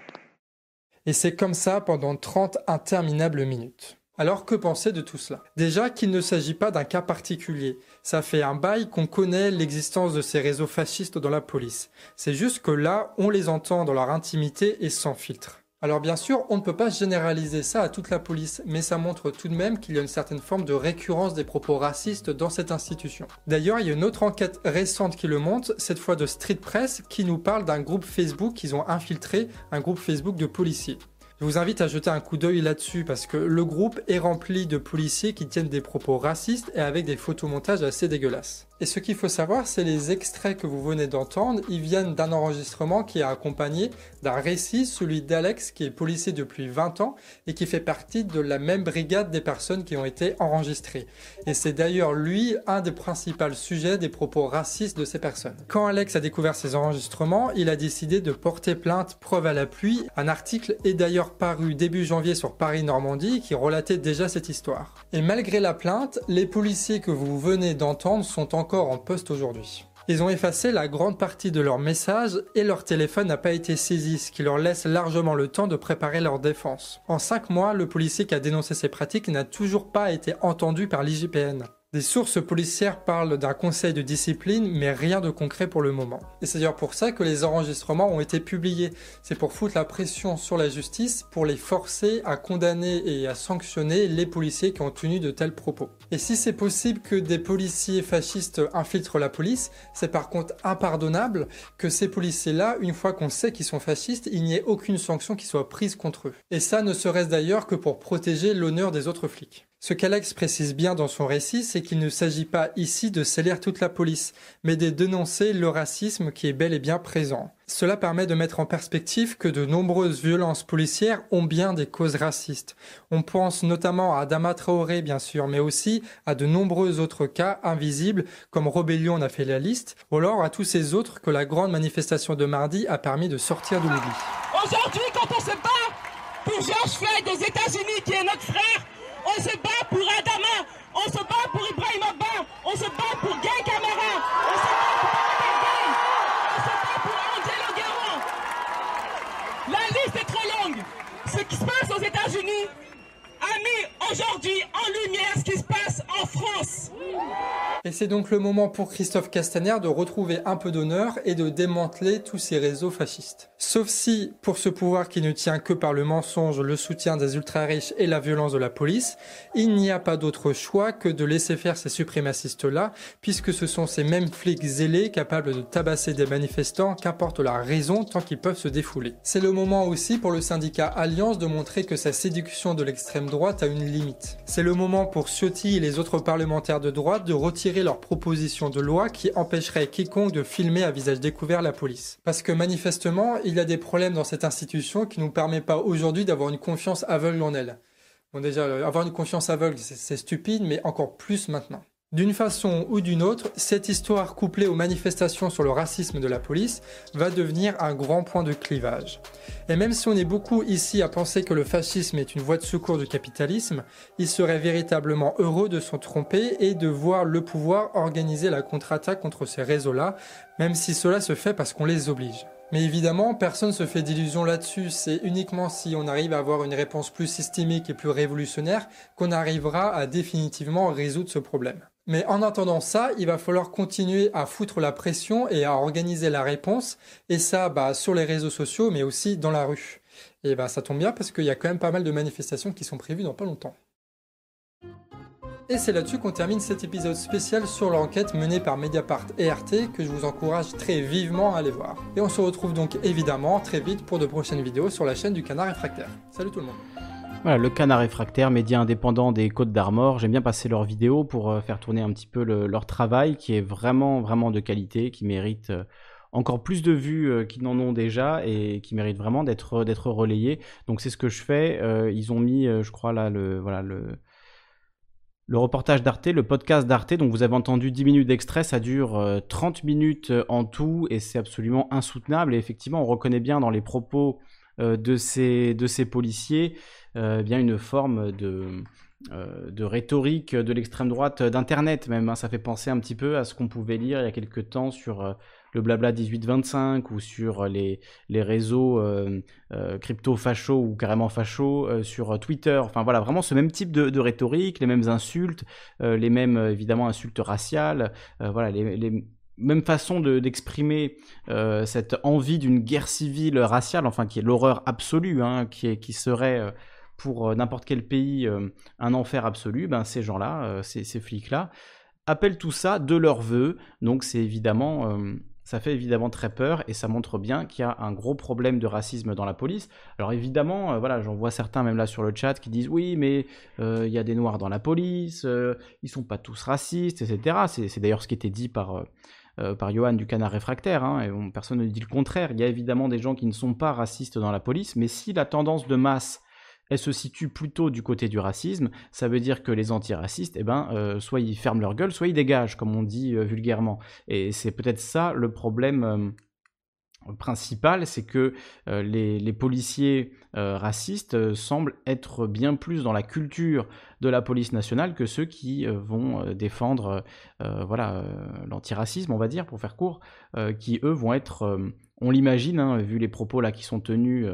Et c'est comme ça pendant 30 interminables minutes. Alors que penser de tout cela? Déjà qu'il ne s'agit pas d'un cas particulier. Ça fait un bail qu'on connaît l'existence de ces réseaux fascistes dans la police. C'est juste que là, on les entend dans leur intimité et sans filtre. Alors bien sûr, on ne peut pas généraliser ça à toute la police, mais ça montre tout de même qu'il y a une certaine forme de récurrence des propos racistes dans cette institution. D'ailleurs, il y a une autre enquête récente qui le montre, cette fois de Street Press, qui nous parle d'un groupe Facebook qu'ils ont infiltré, un groupe Facebook de policiers. Je vous invite à jeter un coup d'œil là-dessus parce que le groupe est rempli de policiers qui tiennent des propos racistes et avec des photomontages assez dégueulasses. Et ce qu'il faut savoir, c'est les extraits que vous venez d'entendre, ils viennent d'un enregistrement qui est accompagné d'un récit, celui d'Alex qui est policier depuis 20 ans et qui fait partie de la même brigade des personnes qui ont été enregistrées. Et c'est d'ailleurs lui un des principaux sujets des propos racistes de ces personnes. Quand Alex a découvert ces enregistrements, il a décidé de porter plainte preuve à la pluie. Un article est d'ailleurs paru début janvier sur Paris-Normandie qui relatait déjà cette histoire. Et malgré la plainte, les policiers que vous venez d'entendre sont encore en poste aujourd'hui. Ils ont effacé la grande partie de leurs messages et leur téléphone n'a pas été saisi, ce qui leur laisse largement le temps de préparer leur défense. En 5 mois, le policier qui a dénoncé ces pratiques n'a toujours pas été entendu par l'IGPN. Des sources policières parlent d'un conseil de discipline, mais rien de concret pour le moment. Et c'est d'ailleurs pour ça que les enregistrements ont été publiés. C'est pour foutre la pression sur la justice, pour les forcer à condamner et à sanctionner les policiers qui ont tenu de tels propos. Et si c'est possible que des policiers fascistes infiltrent la police, c'est par contre impardonnable que ces policiers-là, une fois qu'on sait qu'ils sont fascistes, il n'y ait aucune sanction qui soit prise contre eux. Et ça ne serait-ce d'ailleurs que pour protéger l'honneur des autres flics. Ce qu'Alex précise bien dans son récit, c'est qu'il ne s'agit pas ici de salir toute la police, mais de dénoncer le racisme qui est bel et bien présent. Cela permet de mettre en perspective que de nombreuses violences policières ont bien des causes racistes. On pense notamment à Adama Traoré, bien sûr, mais aussi à de nombreux autres cas invisibles, comme Robellion en a fait la liste, ou alors à tous ces autres que la grande manifestation de mardi a permis de sortir de l'oubli. Aujourd'hui, quand on se bat pour George Floyd des États-Unis, qui est notre frère, on se bat pour Adama, on se bat pour Ibrahim Abba, on se bat pour Gay Camara, on se bat pour Gay, on se bat pour Angelo Guerrero. La liste est trop longue. Ce qui se passe aux États-Unis a mis aujourd'hui en lumière ce qui se passe en France. Et c'est donc le moment pour Christophe Castaner de retrouver un peu d'honneur et de démanteler tous ces réseaux fascistes. Sauf si, pour ce pouvoir qui ne tient que par le mensonge, le soutien des ultra-riches et la violence de la police, il n'y a pas d'autre choix que de laisser faire ces suprémacistes-là, puisque ce sont ces mêmes flics zélés capables de tabasser des manifestants, qu'importe la raison, tant qu'ils peuvent se défouler. C'est le moment aussi pour le syndicat Alliance de montrer que sa séduction de l'extrême droite a une limite. C'est le moment pour Ciotti et les autres parlementaires de droite de retirer leur proposition de loi qui empêcherait quiconque de filmer à visage découvert la police. Parce que manifestement, il y a des problèmes dans cette institution qui ne nous permet pas aujourd'hui d'avoir une confiance aveugle en elle. Bon déjà, euh, avoir une confiance aveugle, c'est stupide, mais encore plus maintenant. D'une façon ou d'une autre, cette histoire couplée aux manifestations sur le racisme de la police va devenir un grand point de clivage. Et même si on est beaucoup ici à penser que le fascisme est une voie de secours du capitalisme, il serait véritablement heureux de s'en tromper et de voir le pouvoir organiser la contre-attaque contre ces réseaux-là, même si cela se fait parce qu'on les oblige. Mais évidemment, personne ne se fait d'illusions là-dessus. C'est uniquement si on arrive à avoir une réponse plus systémique et plus révolutionnaire qu'on arrivera à définitivement résoudre ce problème. Mais en attendant ça, il va falloir continuer à foutre la pression et à organiser la réponse, et ça bah, sur les réseaux sociaux, mais aussi dans la rue. Et bah, ça tombe bien parce qu'il y a quand même pas mal de manifestations qui sont prévues dans pas longtemps. Et c'est là-dessus qu'on termine cet épisode spécial sur l'enquête menée par Mediapart et RT que je vous encourage très vivement à aller voir. Et on se retrouve donc évidemment très vite pour de prochaines vidéos sur la chaîne du Canard Réfractaire. Salut tout le monde le canard réfractaire, média indépendant des Côtes d'Armor. J'aime bien passer leurs vidéos pour euh, faire tourner un petit peu leur travail qui est vraiment, vraiment de qualité, qui mérite euh, encore plus de vues euh, qu'ils n'en ont déjà et qui mérite vraiment d'être d'être relayé. Donc c'est ce que je fais. ils ont mis, je crois là, le reportage d'Arte, le podcast d'Arte. Donc vous avez entendu 10 minutes d'extrait, ça dure 30 minutes en tout et c'est absolument insoutenable. Et effectivement, on reconnaît bien dans les propos de ces policiers euh, bien une forme de, euh, de rhétorique de l'extrême droite d'Internet même. Hein. Ça fait penser un petit peu à ce qu'on pouvait lire il y a quelques temps sur euh, le blabla 1825 ou sur les, les réseaux crypto-fachos ou carrément fachos sur Twitter. Enfin voilà, vraiment ce même type de, rhétorique, les mêmes insultes, les mêmes évidemment insultes raciales, voilà, les, les même façon d'exprimer cette envie d'une guerre civile raciale, enfin qui est l'horreur absolue, hein, qui, qui serait pour euh, n'importe quel pays euh, un enfer absolu, ben ces gens-là, euh, ces, flics-là, appellent tout ça de leur vœu. Donc c'est évidemment ça fait évidemment très peur et ça montre bien qu'il y a un gros problème de racisme dans la police. Alors évidemment, voilà, j'en vois certains même là sur le chat qui disent oui, mais il y a des noirs dans la police, ils sont pas tous racistes, etc. C'est d'ailleurs ce qui était dit par euh, par Johan du Canard Réfractaire, hein, et personne ne dit le contraire. Il y a évidemment des gens qui ne sont pas racistes dans la police, mais si la tendance de masse elle se situe plutôt du côté du racisme, ça veut dire que les antiracistes, eh ben, euh, soit ils ferment leur gueule, soit ils dégagent, comme on dit euh, vulgairement. Et c'est peut-être ça le problème principal, c'est que euh, les, policiers euh, racistes euh, semblent être bien plus dans la culture de la police nationale que ceux qui vont défendre voilà l'antiracisme, on va dire, pour faire court, qui eux vont être, on l'imagine, hein, vu les propos là qui sont tenus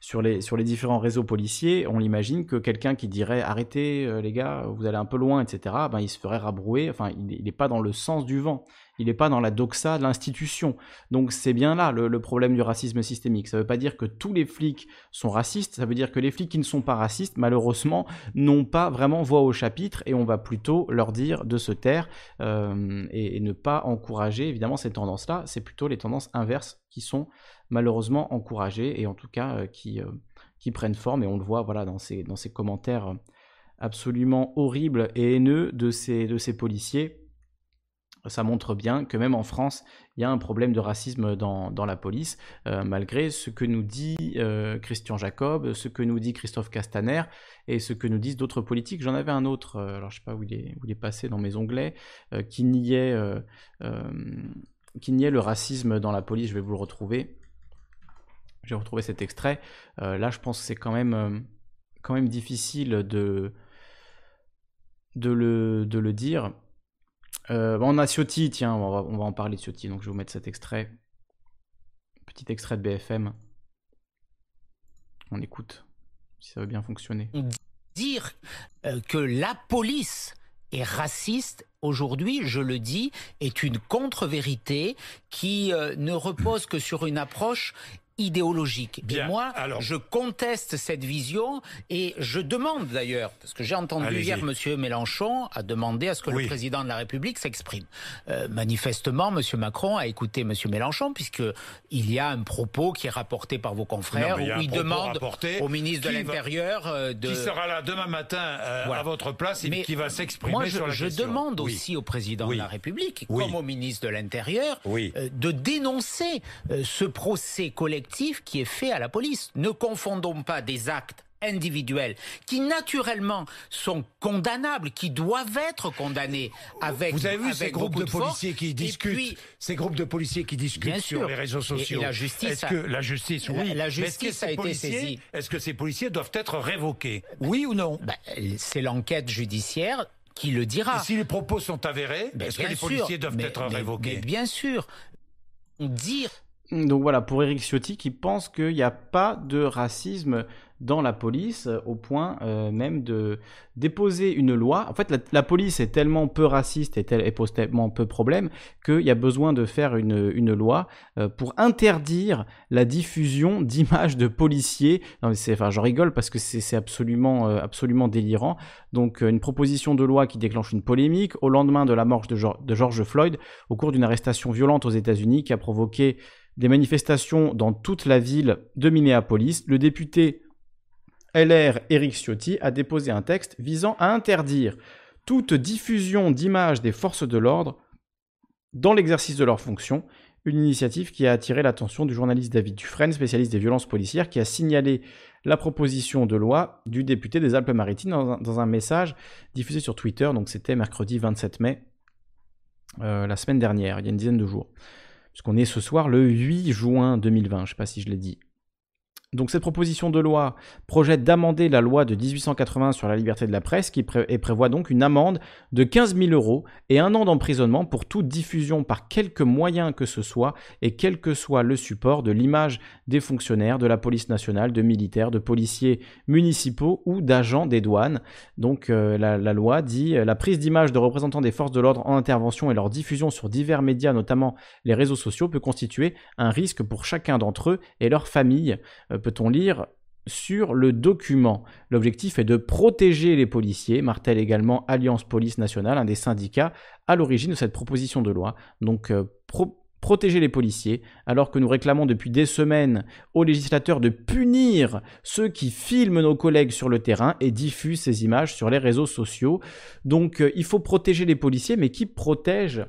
sur les, sur les différents réseaux policiers, on l'imagine que quelqu'un qui dirait arrêtez les gars, vous allez un peu loin, etc., ben, il se ferait rabrouer, enfin il n'est pas dans le sens du vent il n'est pas dans la doxa de l'institution. Donc c'est bien là le, problème du racisme systémique. Ça ne veut pas dire que tous les flics sont racistes, ça veut dire que les flics qui ne sont pas racistes, malheureusement, n'ont pas vraiment voix au chapitre et on va plutôt leur dire de se taire euh, et, ne pas encourager évidemment ces tendances-là. C'est plutôt les tendances inverses qui sont malheureusement encouragées et en tout cas euh, qui, euh, qui prennent forme et on le voit voilà, dans, ces, dans ces commentaires absolument horribles et haineux de ces, de ces policiers ça montre bien que même en France, il y a un problème de racisme dans, la police, euh, malgré ce que nous dit euh, Christian Jacob, ce que nous dit Christophe Castaner et ce que nous disent d'autres politiques. J'en avais un autre, euh, alors je ne sais pas où il, est, où il est passé dans mes onglets, qui, niait, qui niait le racisme dans la police. Je vais vous le retrouver. J'ai retrouvé cet extrait. là, je pense que c'est quand même, quand même difficile de, de, le, de le dire. Euh, on a Ciotti, tiens, on va, on va, en parler de Ciotti, donc je vais vous mettre cet extrait. Petit extrait de BFM. On écoute, si ça veut bien fonctionner. Dire euh, que la police est raciste aujourd'hui, je le dis, est une contre-vérité qui euh, ne repose que sur une approche idéologique. Bien, et moi, alors... je conteste cette vision et je demande d'ailleurs, parce que j'ai entendu hier M. Mélenchon a demandé à ce que le président de la République s'exprime. Euh, manifestement, M. Macron a écouté M. Mélenchon puisque il y a un propos qui est rapporté par vos confrères où il demande au ministre de l'Intérieur euh, de... Qui sera là demain matin euh, à votre place et qui va s'exprimer sur la je question. je demande aussi au président de la République, comme au ministre de l'Intérieur, de dénoncer ce procès collectif qui est fait à la police. Ne confondons pas des actes individuels qui naturellement sont condamnables, qui doivent être condamnés avec Vous avez vu ces groupes de, policiers qui discutent, ces groupes de policiers qui discutent sur les réseaux sociaux. Et, la justice, est-ce que la justice, oui, la, justice a été saisie. Est-ce que ces policiers doivent être révoqués, oui ou non? ben, C'est l'enquête judiciaire qui le dira. si les propos sont avérés, ben, est-ce que les policiers doivent être révoqués? Bien sûr. Dire donc voilà, pour Eric Ciotti qui pense qu'il n'y a pas de racisme dans la police euh, au point euh, même de déposer une loi. En fait, la, police est tellement peu raciste et, pose tellement peu de problèmes qu'il y a besoin de faire une, une loi euh, pour interdire la diffusion d'images de policiers. Non, enfin, j'en rigole parce que c'est absolument, absolument délirant. Donc, une proposition de loi qui déclenche une polémique au lendemain de la mort de, de George Floyd au cours d'une arrestation violente aux États-Unis qui a provoqué des manifestations dans toute la ville de Minneapolis, le député LR Eric Ciotti a déposé un texte visant à interdire toute diffusion d'images des forces de l'ordre dans l'exercice de leurs fonctions, une initiative qui a attiré l'attention du journaliste David Dufresne, spécialiste des violences policières, qui a signalé la proposition de loi du député des Alpes-Maritimes dans, un message diffusé sur Twitter, donc c'était mercredi 27 mai, euh, la semaine dernière, il y a une dizaine de jours puisqu'on est ce soir le 8 juin 2020, je ne sais pas si je l'ai dit. Donc cette proposition de loi projette d'amender la loi de 1880 sur la liberté de la presse qui et prévoit donc une amende de 15 000 euros et un an d'emprisonnement pour toute diffusion par quelque moyen que ce soit et quel que soit le support de l'image des fonctionnaires de la police nationale, de militaires, de policiers municipaux ou d'agents des douanes. Donc euh, la, loi dit euh, la prise d'image de représentants des forces de l'ordre en intervention et leur diffusion sur divers médias, notamment les réseaux sociaux, peut constituer un risque pour chacun d'entre eux et leur famille. Euh, peut-on lire sur le document. L'objectif est de protéger les policiers, martèle également Alliance Police Nationale, un des syndicats à l'origine de cette proposition de loi. Donc protéger les policiers, alors que nous réclamons depuis des semaines aux législateurs de punir ceux qui filment nos collègues sur le terrain et diffusent ces images sur les réseaux sociaux. Donc euh, il faut protéger les policiers, mais qui protège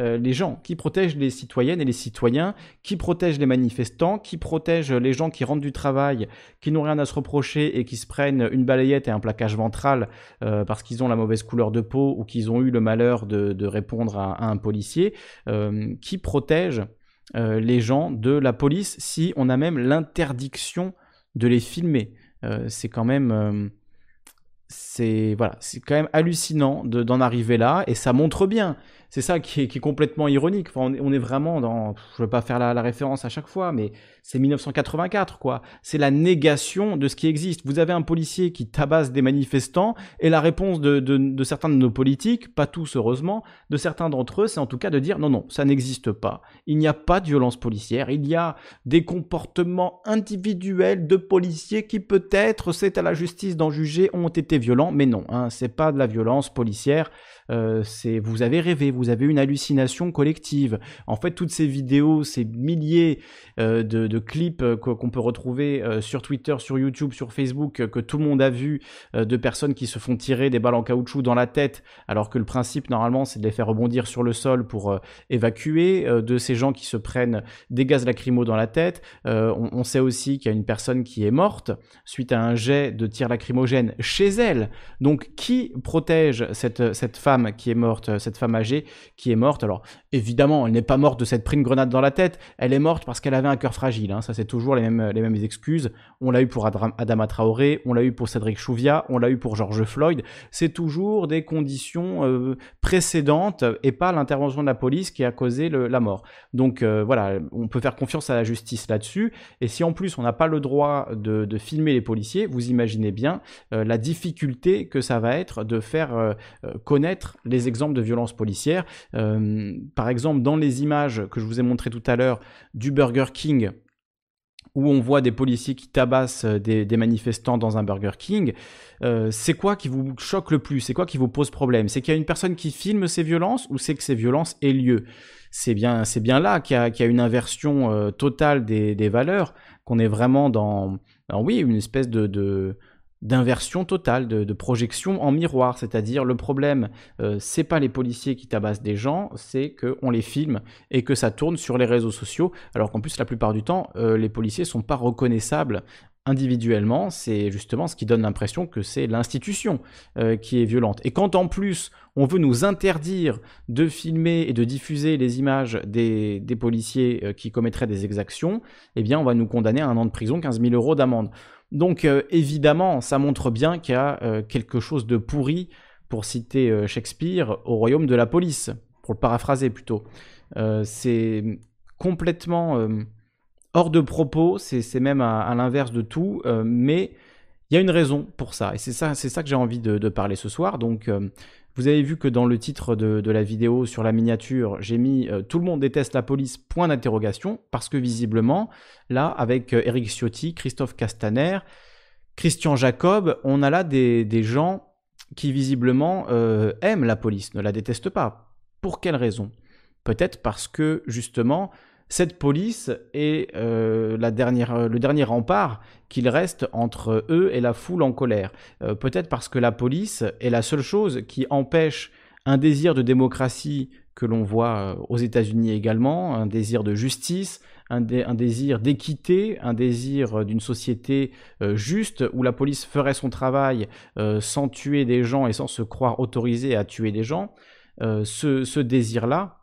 euh, les gens, qui protègent les citoyennes et les citoyens, qui protègent les manifestants, qui protègent les gens qui rentrent du travail, qui n'ont rien à se reprocher et qui se prennent une balayette et un plaquage ventral euh, parce qu'ils ont la mauvaise couleur de peau ou qu'ils ont eu le malheur de, répondre à, un policier, euh, qui protègent les gens de la police si on a même l'interdiction de les filmer. c'est quand même c'est voilà, c'est quand même hallucinant d'en arriver là et ça montre bien c'est ça qui est, complètement ironique. On, est, vraiment dans, je veux pas faire la, référence à chaque fois, mais c'est 1984, quoi. C'est la négation de ce qui existe. Vous avez un policier qui tabasse des manifestants, et la réponse de, certains de nos politiques, pas tous heureusement, de certains d'entre eux, c'est en tout cas de dire non, non, ça n'existe pas. Il n'y a pas de violence policière. Il y a des comportements individuels de policiers qui peut-être, c'est à la justice d'en juger, ont été violents, mais non, hein, c'est pas de la violence policière. Euh, vous avez rêvé, vous avez une hallucination collective. En fait, toutes ces vidéos, ces milliers euh, de, clips euh, qu'on peut retrouver sur Twitter, sur YouTube, sur Facebook, que tout le monde a vu, de personnes qui se font tirer des balles en caoutchouc dans la tête, alors que le principe normalement c'est de les faire rebondir sur le sol pour évacuer, de ces gens qui se prennent des gaz lacrymaux dans la tête. On, sait aussi qu'il y a une personne qui est morte suite à un jet de tir lacrymogène chez elle. Donc qui protège cette, cette femme qui est morte, euh, cette femme âgée qui est morte? Alors évidemment, elle n'est pas morte de cette prise grenade dans la tête, elle est morte parce qu'elle avait un cœur fragile. Hein. Ça, c'est toujours les mêmes, les mêmes excuses. On l'a eu pour Adama Traoré, on l'a eu pour Cédric Chouviat, on l'a eu pour George Floyd. C'est toujours des conditions euh, précédentes et pas l'intervention de la police qui a causé la mort. Donc euh, voilà, on peut faire confiance à la justice là-dessus. Et si en plus on n'a pas le droit de, filmer les policiers, vous imaginez bien la difficulté que ça va être de faire connaître les exemples de violences policières. Euh, par exemple, dans les images que je vous ai montrées tout à l'heure du Burger King, où on voit des policiers qui tabassent des, manifestants dans un Burger King, euh, c'est quoi qui vous choque le plus? C'est quoi qui vous pose problème? C'est qu'il y a une personne qui filme ces violences ou c'est que ces violences aient lieu? C'est bien, bien là qu'il y, a une inversion euh, totale des, valeurs, qu'on est vraiment dans, oui, une espèce de d'inversion totale, de, projection en miroir, c'est-à-dire le problème, euh, c'est pas les policiers qui tabassent des gens, c'est qu'on les filme et que ça tourne sur les réseaux sociaux, alors qu'en plus la plupart du temps, euh, les policiers sont pas reconnaissables individuellement, c'est justement ce qui donne l'impression que c'est l'institution euh, qui est violente. Et quand en plus on veut nous interdire de filmer et de diffuser les images des, des policiers qui commettraient des exactions, eh bien on va nous condamner à un an de prison, 15 000 euros d'amende. Donc euh, évidemment, ça montre bien qu'il y a euh, quelque chose de pourri, pour citer euh, Shakespeare, au royaume de la police, pour le paraphraser plutôt. c'est complètement hors de propos, c'est même à, l'inverse de tout, mais il y a une raison pour ça, et c'est ça, que j'ai envie de, de, parler ce soir. Donc vous avez vu que dans le titre de, la vidéo sur la miniature, j'ai mis euh, Tout le monde déteste la police, point d'interrogation, parce que visiblement, là, avec euh, Eric Ciotti, Christophe Castaner, Christian Jacob, on a là des, gens qui visiblement euh, aiment la police, ne la détestent pas. Pour quelle raison? Peut-être parce que justement, cette police est euh, la dernière, le dernier rempart qu'il reste entre eux et la foule en colère. Euh, peut-être parce que la police est la seule chose qui empêche un désir de démocratie que l'on voit euh, aux États-Unis également, un désir de justice, un, désir d'équité, un désir d'une société juste où la police ferait son travail sans tuer des gens et sans se croire autorisée à tuer des gens. ce désir-là,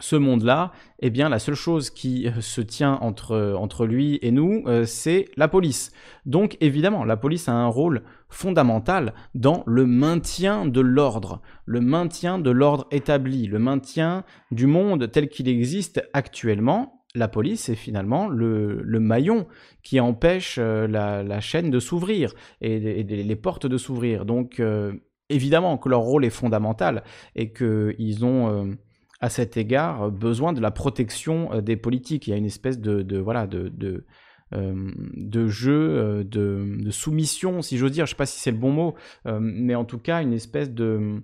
ce monde-là, eh bien, la seule chose qui euh, se tient entre, entre lui et nous, euh, c'est la police. Donc, évidemment, la police a un rôle fondamental dans le maintien de l'ordre, le maintien de l'ordre établi, le maintien du monde tel qu'il existe actuellement. La police est finalement le, maillon qui empêche euh, la, chaîne de s'ouvrir et, les portes de s'ouvrir. Donc, évidemment que leur rôle est fondamental et qu'ils ont à cet égard besoin de la protection euh, des politiques. Il y a une espèce de, voilà de, de, euh, jeu, euh, de, soumission, si j'ose dire. Je ne sais pas si c'est le bon mot, mais en tout cas une espèce de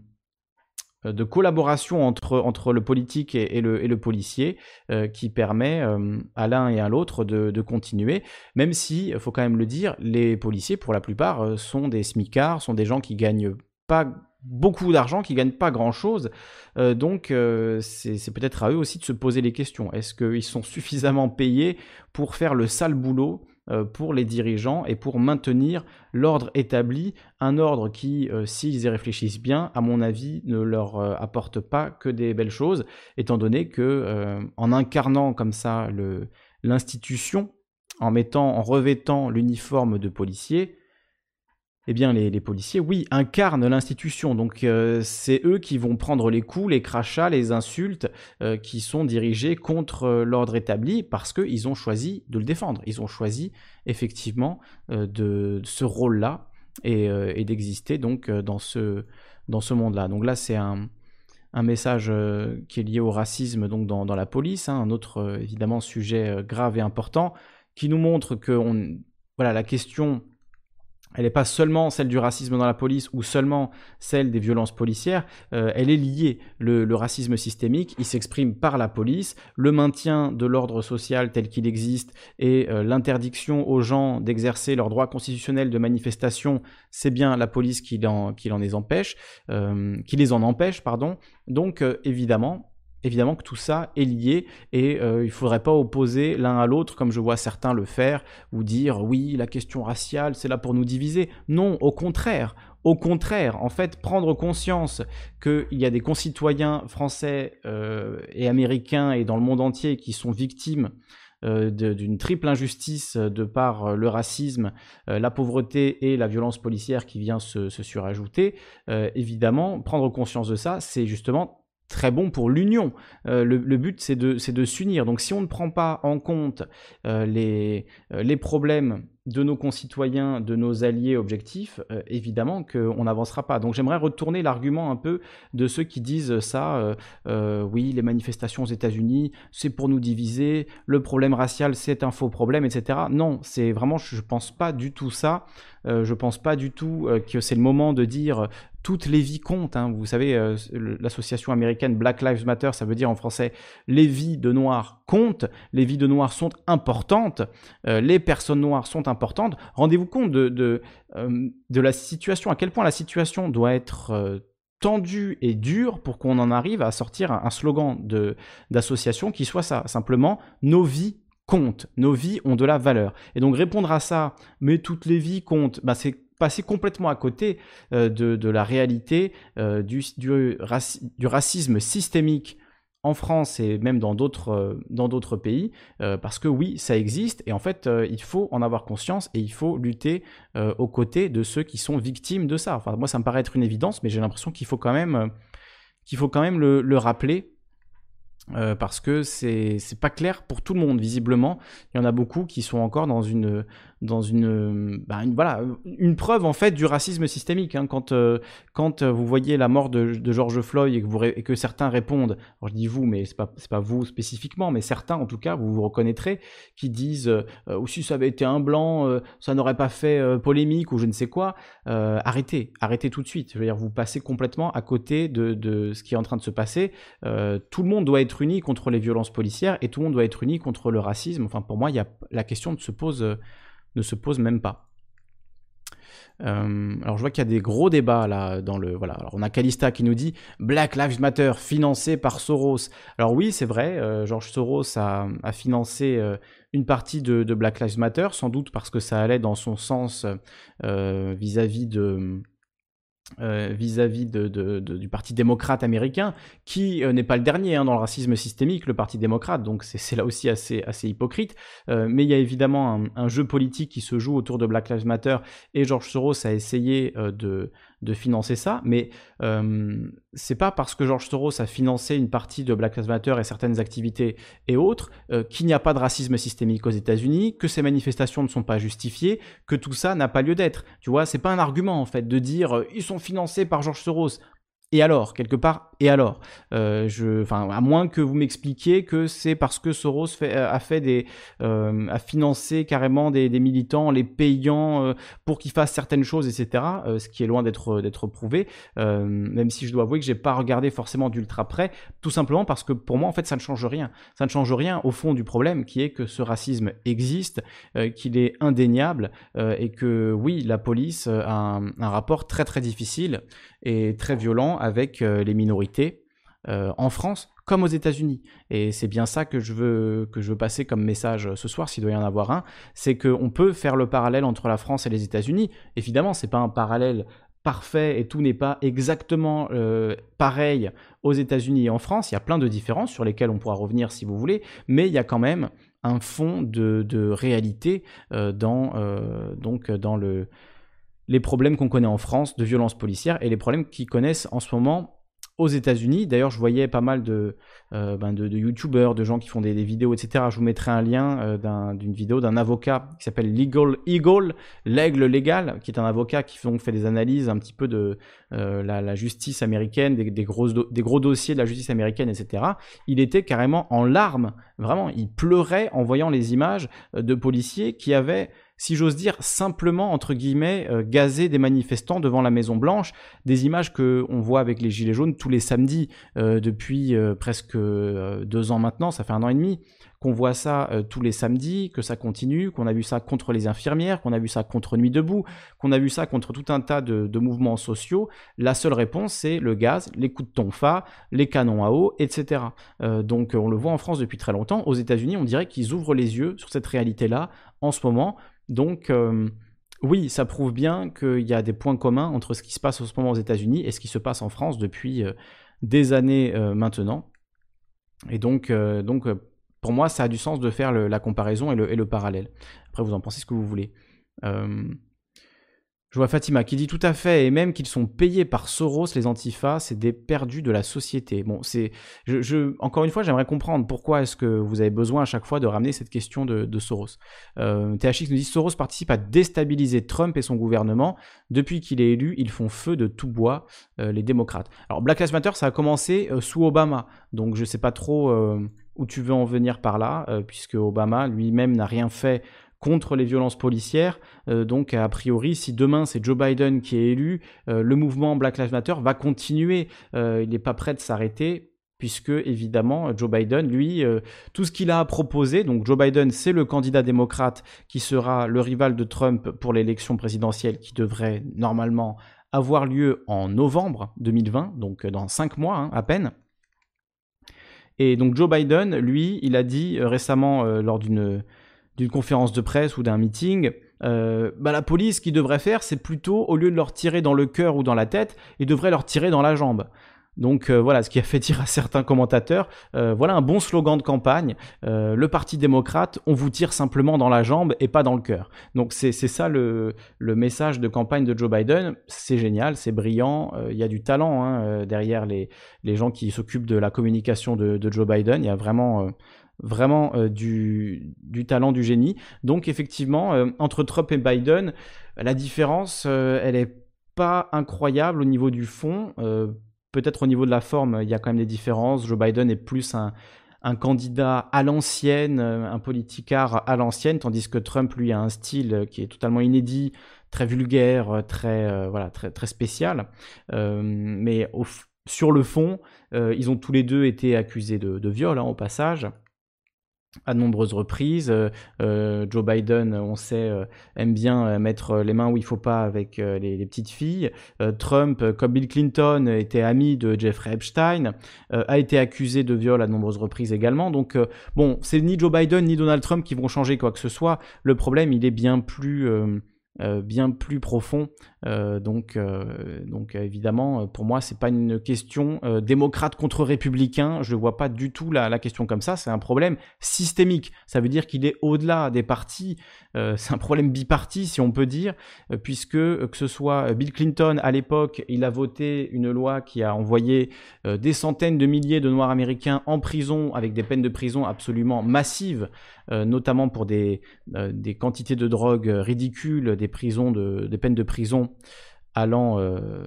euh, de collaboration entre, entre le politique et, le, et le, policier euh, qui permet euh, à l'un et à l'autre de, de, continuer, même si, il faut quand même le dire, les policiers, pour la plupart, sont des smicards, sont des gens qui gagnent pas beaucoup d'argent, qui gagnent pas grand-chose. donc c'est peut-être à eux aussi de se poser les questions. Est-ce qu'ils sont suffisamment payés pour faire le sale boulot euh, pour les dirigeants et pour maintenir l'ordre établi, un ordre qui, euh, s'ils y réfléchissent bien, à mon avis, ne leur euh, apporte pas que des belles choses, étant donné que en incarnant comme ça l'institution, en mettant, en revêtant l'uniforme de policier, eh bien les, policiers, oui, incarnent l'institution. Donc euh, c'est eux qui vont prendre les coups, les crachats, les insultes euh, qui sont dirigés contre euh, l'ordre établi parce qu'ils ont choisi de le défendre. Ils ont choisi effectivement de ce rôle-là et, d'exister donc dans ce, dans ce monde-là. Donc là c'est un, message qui est lié au racisme donc dans, la police, hein, un autre évidemment sujet grave et important qui nous montre que voilà, la question elle n'est pas seulement celle du racisme dans la police ou seulement celle des violences policières, euh, elle est liée. Le, racisme systémique, il s'exprime par la police, le maintien de l'ordre social tel qu'il existe et euh, l'interdiction aux gens d'exercer leurs droits constitutionnels de manifestation, c'est bien la police qui, qui, les empêche, euh, qui les en empêche, pardon. Donc évidemment, évidemment que tout ça est lié et euh, il ne faudrait pas opposer l'un à l'autre comme je vois certains le faire ou dire oui la question raciale c'est là pour nous diviser. Non, au contraire. Au contraire, en fait, prendre conscience qu'il y a des concitoyens français euh, et américains et dans le monde entier qui sont victimes euh, d'une triple injustice de par le racisme, la pauvreté et la violence policière qui vient se, se surajouter, évidemment, prendre conscience de ça, c'est justement très bon pour l'union. Euh, le, but, c'est de, s'unir. Donc si on ne prend pas en compte euh, les, euh, les problèmes de nos concitoyens, de nos alliés objectifs, évidemment qu'on n'avancera pas. Donc j'aimerais retourner l'argument un peu de ceux qui disent ça, oui, les manifestations aux États-Unis, c'est pour nous diviser, le problème racial, c'est un faux problème, etc. Non, c'est vraiment, je ne pense pas du tout ça. Je je pense pas du tout que c'est le moment de dire toutes les vies comptent. Hein. Vous savez, euh, l'association américaine Black Lives Matter, ça veut dire en français les vies de noirs comptent, les vies de noirs sont importantes, euh, les personnes noires sont importantes. Rendez-vous compte de, euh, de, la situation, à quel point la situation doit être tendue et dure pour qu'on en arrive à sortir un, slogan d'association qui soit ça, simplement nos vies comptent, nos vies ont de la valeur. Et donc répondre à ça, mais toutes les vies comptent, bah c'est passer complètement à côté euh, de, la réalité euh, du, du, racisme systémique en France et même dans d'autres euh, pays parce que oui ça existe et en fait il faut en avoir conscience et il faut lutter aux côtés de ceux qui sont victimes de ça enfin moi ça me paraît être une évidence mais j'ai l'impression qu'il faut quand même qu'il faut quand même le rappeler parce que c'est pas clair pour tout le monde visiblement. Il y en a beaucoup qui sont encore dans une dans une, bah, voilà une preuve en fait du racisme systémique. Hein. Quand euh, quand vous voyez la mort de, George Floyd et que, vous, et que certains répondent, je dis vous, mais c'est pas pas vous spécifiquement, mais certains en tout cas, vous vous reconnaîtrez, qui disent euh, ou si ça avait été un blanc, ça n'aurait pas fait polémique ou je ne sais quoi. arrêtez, arrêtez tout de suite. Je veux dire, vous passez complètement à côté de, de ce qui est en train de se passer. tout le monde doit être uni contre les violences policières et tout le monde doit être uni contre le racisme. Enfin, pour moi, y a, la question se pose, euh, ne se pose même pas. Euh, alors je vois qu'il y a des gros débats là dans le voilà. On a Calista qui nous dit Black Lives Matter financé par Soros. Alors oui c'est vrai, euh, George Soros a, financé une partie de, Black Lives Matter sans doute parce que ça allait dans son sens vis -vis euh, vis-à-vis du Parti démocrate américain, qui euh, n'est pas le dernier hein, dans le racisme systémique, le Parti démocrate, donc c'est là aussi assez, hypocrite. Euh, mais il y a évidemment un, jeu politique qui se joue autour de Black Lives Matter, et George Soros a essayé de, de financer ça, mais euh, c'est pas parce que George Soros a financé une partie de Black Lives Matter et certaines activités et autres euh, qu'il n'y a pas de racisme systémique aux États-Unis, que ces manifestations ne sont pas justifiées, que tout ça n'a pas lieu d'être. Tu vois, c'est pas un argument en fait de dire euh, ils sont financés par George Soros. Et alors, quelque part, Et alors, je, enfin, à moins que vous m'expliquiez que c'est parce que Soros fait des, a financé carrément des, militants, les payant pour qu'ils fassent certaines choses, etc. ce qui est loin d'être prouvé. même si je dois avouer que j'ai pas regardé forcément d'ultra près, tout simplement parce que pour moi, en fait, ça ne change rien. Ça ne change rien au fond du problème, qui est que ce racisme existe, qu'il est indéniable et que oui, la police a un, un rapport très très difficile et très violent avec euh, les minorités euh, en France comme aux États-Unis. Et c'est bien ça que je veux que je veux passer comme message ce soir, s'il doit y en avoir un, c'est qu'on peut faire le parallèle entre la France et les États-Unis. Évidemment, c'est pas un parallèle parfait et tout n'est pas exactement euh, pareil aux États-Unis et en France. Il y a plein de différences sur lesquelles on pourra revenir si vous voulez, mais il y a quand même un fond de, réalité dans, donc dans le, les problèmes qu'on connaît en France de violence policière et les problèmes qu'ils connaissent en ce moment aux États-Unis. D'ailleurs, je voyais pas mal de, euh, ben de, YouTubers, de gens qui font des, vidéos, etc. Je vous mettrai un lien euh, d'une vidéo d'un avocat qui s'appelle Legal Eagle, l'aigle légal, qui est un avocat qui fait des analyses un petit peu de euh, la, justice américaine, des, des gros dossiers de la justice américaine, etc. Il était carrément en larmes, vraiment, il pleurait en voyant les images de policiers qui avaient si j'ose dire, simplement, entre guillemets, euh, gazer des manifestants devant la Maison Blanche, des images que on voit avec les Gilets jaunes tous les samedis euh, depuis euh, presque deux ans maintenant, ça fait un an et demi, qu'on voit ça tous les samedis, que ça continue, qu'on a vu ça contre les infirmières, qu'on a vu ça contre Nuit debout, qu'on a vu ça contre tout un tas de, mouvements sociaux. La seule réponse, c'est le gaz, les coups de tonfa, les canons à eau, etc. donc on le voit en France depuis très longtemps. Aux États-Unis, on dirait qu'ils ouvrent les yeux sur cette réalité-là en ce moment. Donc, euh, oui, ça prouve bien qu'il y a des points communs entre ce qui se passe en ce moment aux États-Unis et ce qui se passe en France depuis euh, des années euh, maintenant. Et donc, donc pour moi, ça a du sens de faire la comparaison et le, parallèle. Après, vous en pensez ce que vous voulez. Je vois Fatima qui dit tout à fait, et même qu'ils sont payés par Soros, les antifas, c'est des perdus de la société. Bon, c'est, encore une fois, j'aimerais comprendre pourquoi est-ce que vous avez besoin à chaque fois de ramener cette question de, Soros. Euh, THX nous dit Soros participe à déstabiliser Trump et son gouvernement. Depuis qu'il est élu, ils font feu de tout bois, euh, les démocrates. Alors, Black Lives Matter, ça a commencé euh, sous Obama, donc je sais pas trop euh, où tu veux en venir par là, puisque Obama lui-même n'a rien fait contre les violences policières. Euh, donc, a priori, si demain c'est Joe Biden qui est élu, euh, le mouvement Black Lives Matter va continuer. Euh, il n'est pas prêt de s'arrêter puisque évidemment Joe Biden, lui, tout ce qu'il a proposé, donc Joe Biden, c'est le candidat démocrate qui sera le rival de Trump pour l'élection présidentielle qui devrait normalement avoir lieu en novembre 2020, donc dans cinq mois hein, à peine. Et donc Joe Biden, lui, il a dit récemment lors d'une conférence de presse ou d'un meeting, euh, bah, la police, qui devrait faire, c'est plutôt, au lieu de leur tirer dans le cœur ou dans la tête, il devrait leur tirer dans la jambe. Donc euh, voilà, ce qui a fait dire à certains commentateurs, euh, voilà un bon slogan de campagne, le Parti démocrate, on vous tire simplement dans la jambe et pas dans le cœur. Donc c'est ça le, message de campagne de Joe Biden, c'est génial, c'est brillant, il y a du talent hein, derrière les, gens qui s'occupent de la communication de, Joe Biden, il y a vraiment euh, du, talent, du génie. Donc effectivement, euh, entre Trump et Biden, la différence, euh, elle est pas incroyable au niveau du fond. Peut-être au niveau de la forme, il y a quand même des différences. Joe Biden est plus un, candidat à l'ancienne, un politicard à l'ancienne, tandis que Trump, lui, a un style qui est totalement inédit, très vulgaire, très, voilà, très, spécial. mais sur le fond, ils ont tous les deux été accusés de, de viol, hein, au passage à de nombreuses reprises. Euh, euh, Joe Biden, on sait, euh, aime bien mettre les mains où il faut pas avec les, petites filles. Trump, comme Bill Clinton, était ami de Jeffrey Epstein, a été accusé de viol à de nombreuses reprises également. Donc, bon, c'est ni Joe Biden ni Donald Trump qui vont changer quoi que ce soit. Le problème, il est bien plus... bien plus profond. donc, donc évidemment, pour moi, c'est pas une question démocrate contre républicain. Je ne vois pas du tout la, question comme ça. C'est un problème systémique. Ça veut dire qu'il est au-delà des partis. Euh, c'est un problème biparti, si on peut dire, euh, puisque euh, que ce soit Bill Clinton à l'époque, il a voté une loi qui a envoyé des centaines de milliers de Noirs américains en prison avec des peines de prison absolument massives, notamment pour des, des quantités de drogue ridicules, des prisons de, peines de prison allant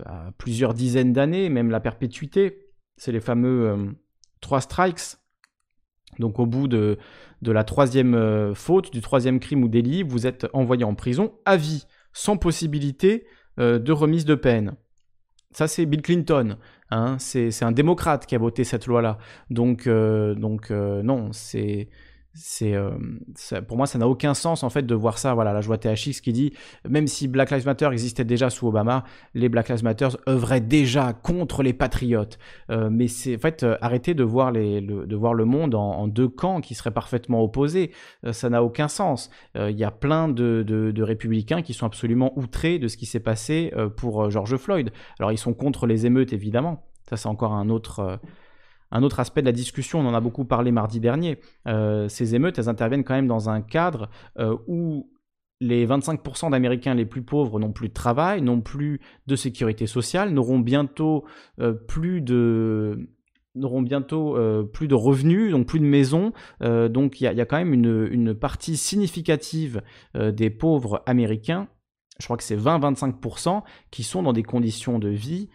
à plusieurs dizaines d'années, même la perpétuité. c'est les fameux trois strikes. Donc au bout de, la troisième faute, du troisième crime ou délit, vous êtes envoyé en prison à vie, sans possibilité de remise de peine. Ça, c'est Bill Clinton. Hein, c'est un démocrate qui a voté cette loi-là. Donc non, c'est c'est euh, pour moi ça n'a aucun sens en fait de voir ça. Voilà là je vois THX qui dit même si Black Lives Matter existait déjà sous Obama les Black Lives Matter œuvraient déjà contre les patriotes. Euh, mais c'est en fait euh, arrêter de voir les le, de voir le monde en, deux camps qui seraient parfaitement opposés. Ça n'a aucun sens. Il y a plein de, de, de, républicains qui sont absolument outrés de ce qui s'est passé pour George Floyd. Alors ils sont contre les émeutes évidemment. Ça c'est encore un autre un autre aspect de la discussion, on en a beaucoup parlé mardi dernier, euh, ces émeutes, elles interviennent quand même dans un cadre euh, où les 25% d'Américains les plus pauvres n'ont plus de travail, n'ont plus de sécurité sociale, n'auront bientôt euh, plus de n'auront bientôt plus de revenus, donc plus de maisons. donc il y, a quand même une, une partie significative des pauvres américains, je crois que c'est 20-25%, qui sont dans des conditions de vie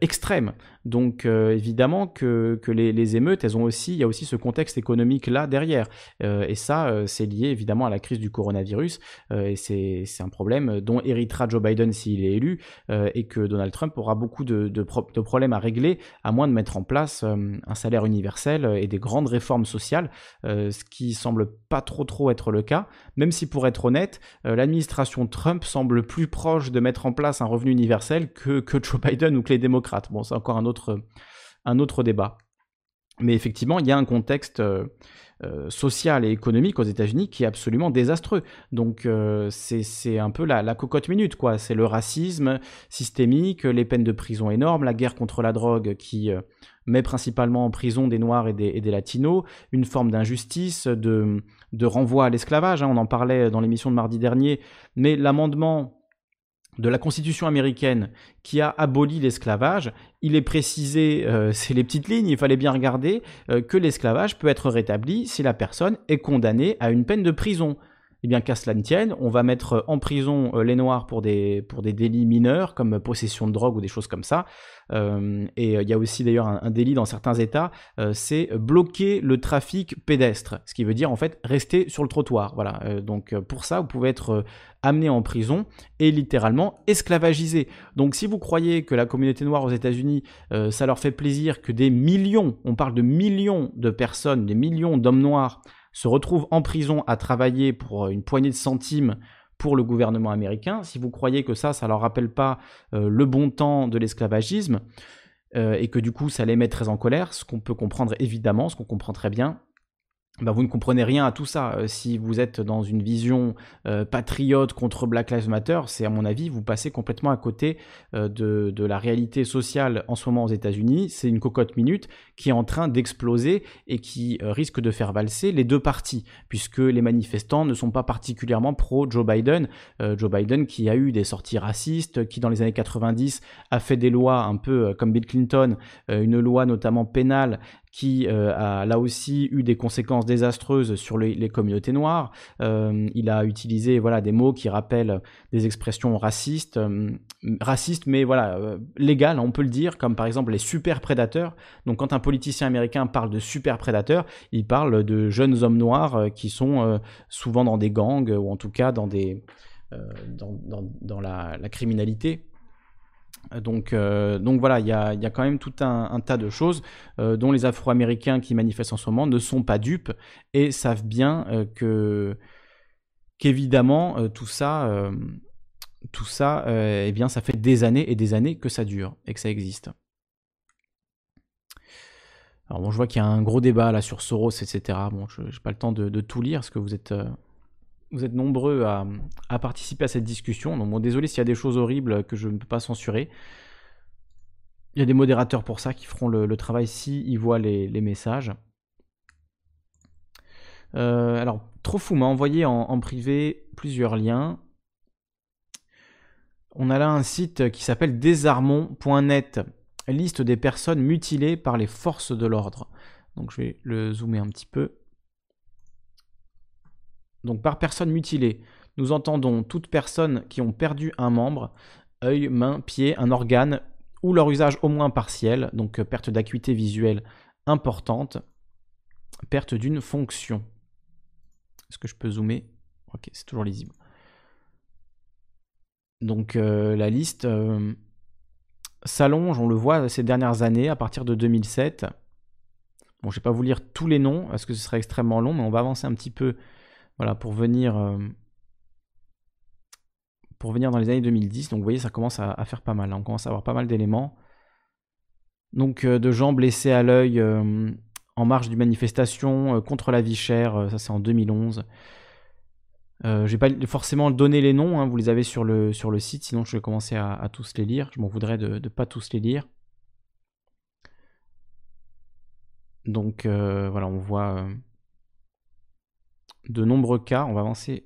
extrêmes. Donc euh, évidemment que, les, émeutes, elles ont aussi, il y a aussi ce contexte économique là derrière. Euh, et ça, euh, c'est lié évidemment à la crise du coronavirus. et c'est un problème dont héritera Joe Biden s'il est élu et que Donald Trump aura beaucoup de, problèmes à régler à moins de mettre en place un salaire universel et des grandes réformes sociales, ce qui semble pas trop trop être le cas. Même si pour être honnête, l'administration Trump semble plus proche de mettre en place un revenu universel que, que Joe Biden ou que les démocrates. Bon, c'est encore un autre un autre débat. Mais effectivement, il y a un contexte euh, euh, social et économique aux États-Unis qui est absolument désastreux. Donc euh, c'est un peu la, cocotte minute, quoi. C'est le racisme systémique, les peines de prison énormes, la guerre contre la drogue qui met principalement en prison des Noirs et des, Latinos, une forme d'injustice, de, renvoi à l'esclavage. Hein. on en parlait dans l'émission de mardi dernier, mais l'amendement de la Constitution américaine qui a aboli l'esclavage, il est précisé, euh, c'est les petites lignes, il fallait bien regarder, euh, que l'esclavage peut être rétabli si la personne est condamnée à une peine de prison. Eh bien, qu'à cela ne tienne, on va mettre en prison euh, les Noirs pour des, pour des délits mineurs, comme possession de drogue ou des choses comme ça. Euh, et euh, il y a aussi d'ailleurs un, délit dans certains États, c'est bloquer le trafic pédestre, ce qui veut dire en fait rester sur le trottoir. Voilà. donc pour ça, vous pouvez être amené en prison et littéralement esclavagisé. Donc si vous croyez que la communauté noire aux États-Unis, ça leur fait plaisir que des millions, on parle de millions de personnes, des millions d'hommes noirs, se retrouvent en prison à travailler pour euh, une poignée de centimes pour le gouvernement américain, si vous croyez que ça, ça leur rappelle pas euh, le bon temps de l'esclavagisme, euh, et que du coup ça les met très en colère, ce qu'on peut comprendre évidemment, ce qu'on comprend très bien, bah, vous ne comprenez rien à tout ça. Euh, si vous êtes dans une vision euh, patriote contre Black Lives Matter, c'est à mon avis, vous passez complètement à côté euh, de, la réalité sociale en ce moment aux États-Unis. C'est une cocotte minute qui est en train d'exploser et qui risque de faire valser les deux parties, puisque les manifestants ne sont pas particulièrement pro Joe Biden. Joe Biden qui a eu des sorties racistes, qui dans les années 90 a fait des lois un peu comme Bill Clinton, une loi notamment pénale qui euh, a là aussi eu des conséquences désastreuses sur les, communautés noires. Euh, il a utilisé voilà des mots qui rappellent des expressions racistes, euh, racistes mais voilà légales, on peut le dire, comme par exemple les super prédateurs. Donc quand un politicien américain parle de super prédateurs, il parle de jeunes hommes noirs qui sont souvent dans des gangs ou en tout cas dans des dans, la criminalité. Donc, euh, donc voilà, il y a, y a, quand même tout un, tas de choses euh, dont les Afro-Américains qui manifestent en ce moment ne sont pas dupes et savent bien euh, que qu'évidemment tout ça, tout ça, eh bien, ça fait des années et des années que ça dure et que ça existe. Alors bon, je vois qu'il y a un gros débat là sur Soros, etc. Bon, je n'ai pas le temps de, de, tout lire parce que vous êtes vous êtes nombreux à, participer à cette discussion. Donc, désolé s'il y a des choses horribles que je ne peux pas censurer. Il y a des modérateurs pour ça qui feront le, travail si ils voient les, messages. Euh, alors, Trofou m'a envoyé en, privé plusieurs liens. On a là un site qui s'appelle désarmons.net, liste des personnes mutilées par les forces de l'ordre. Donc je vais le zoomer un petit peu. Donc par personne mutilée, nous entendons toutes personnes qui ont perdu un membre, œil, main, pied, un organe ou leur usage au moins partiel, donc euh, perte d'acuité visuelle importante, perte d'une fonction. Est-ce que je peux zoomer? Ok, c'est toujours lisible. Donc euh, la liste euh, s'allonge, on le voit ces dernières années, à partir de 2007. Bon, je ne vais pas vous lire tous les noms, parce que ce serait extrêmement long, mais on va avancer un petit peu voilà, pour venir pour venir dans les années 2010. Donc vous voyez, ça commence à, faire pas mal. Hein. On commence à avoir pas mal d'éléments. Donc euh, de gens blessés à l'œil euh, en marge d'une manifestation euh, contre la vie chère. ça c'est en 2011. je vais pas forcément donner les noms, hein. vous les avez sur le, sur le site, sinon je vais commencer à, tous les lire. Je m'en voudrais de ne pas tous les lire. Donc voilà, on voit de nombreux cas. On va avancer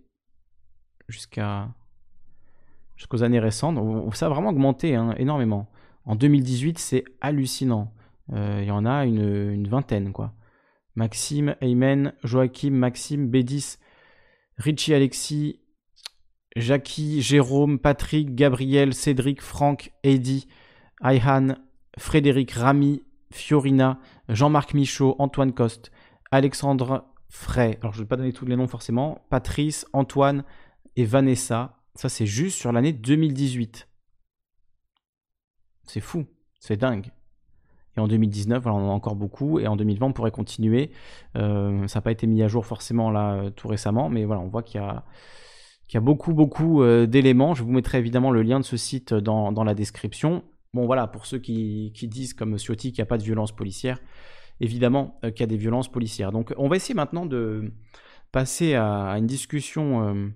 jusqu'à jusqu'aux années récentes. Ça a vraiment augmenté hein, énormément. En 2018, c'est hallucinant. Euh, il y en a une, vingtaine, quoi. Maxime, Aymen, Joachim, Maxime, Bédis, Richie Alexis, Jackie, Jérôme, Patrick, Gabriel, Cédric, Franck, Eddy, Ayhan, Frédéric, Rami, Fiorina, Jean-Marc Michaud, Antoine Coste, Alexandre Frey, alors je ne vais pas donner tous les noms forcément, Patrice, Antoine et Vanessa, ça, c'est juste sur l'année 2018. C'est fou, c'est dingue. Et en 2019, voilà, on en a encore beaucoup. Et en 2020, on pourrait continuer. Euh, ça n'a pas été mis à jour forcément là euh, tout récemment, mais voilà, on voit qu'il y a, beaucoup, beaucoup euh, d'éléments. Je vous mettrai évidemment le lien de ce site dans, la description. Bon, voilà, pour ceux qui, disent, comme Ciotti, qu'il n'y a pas de violence policière, évidemment qu'il y a des violences policières. Donc, on va essayer maintenant de passer à une discussion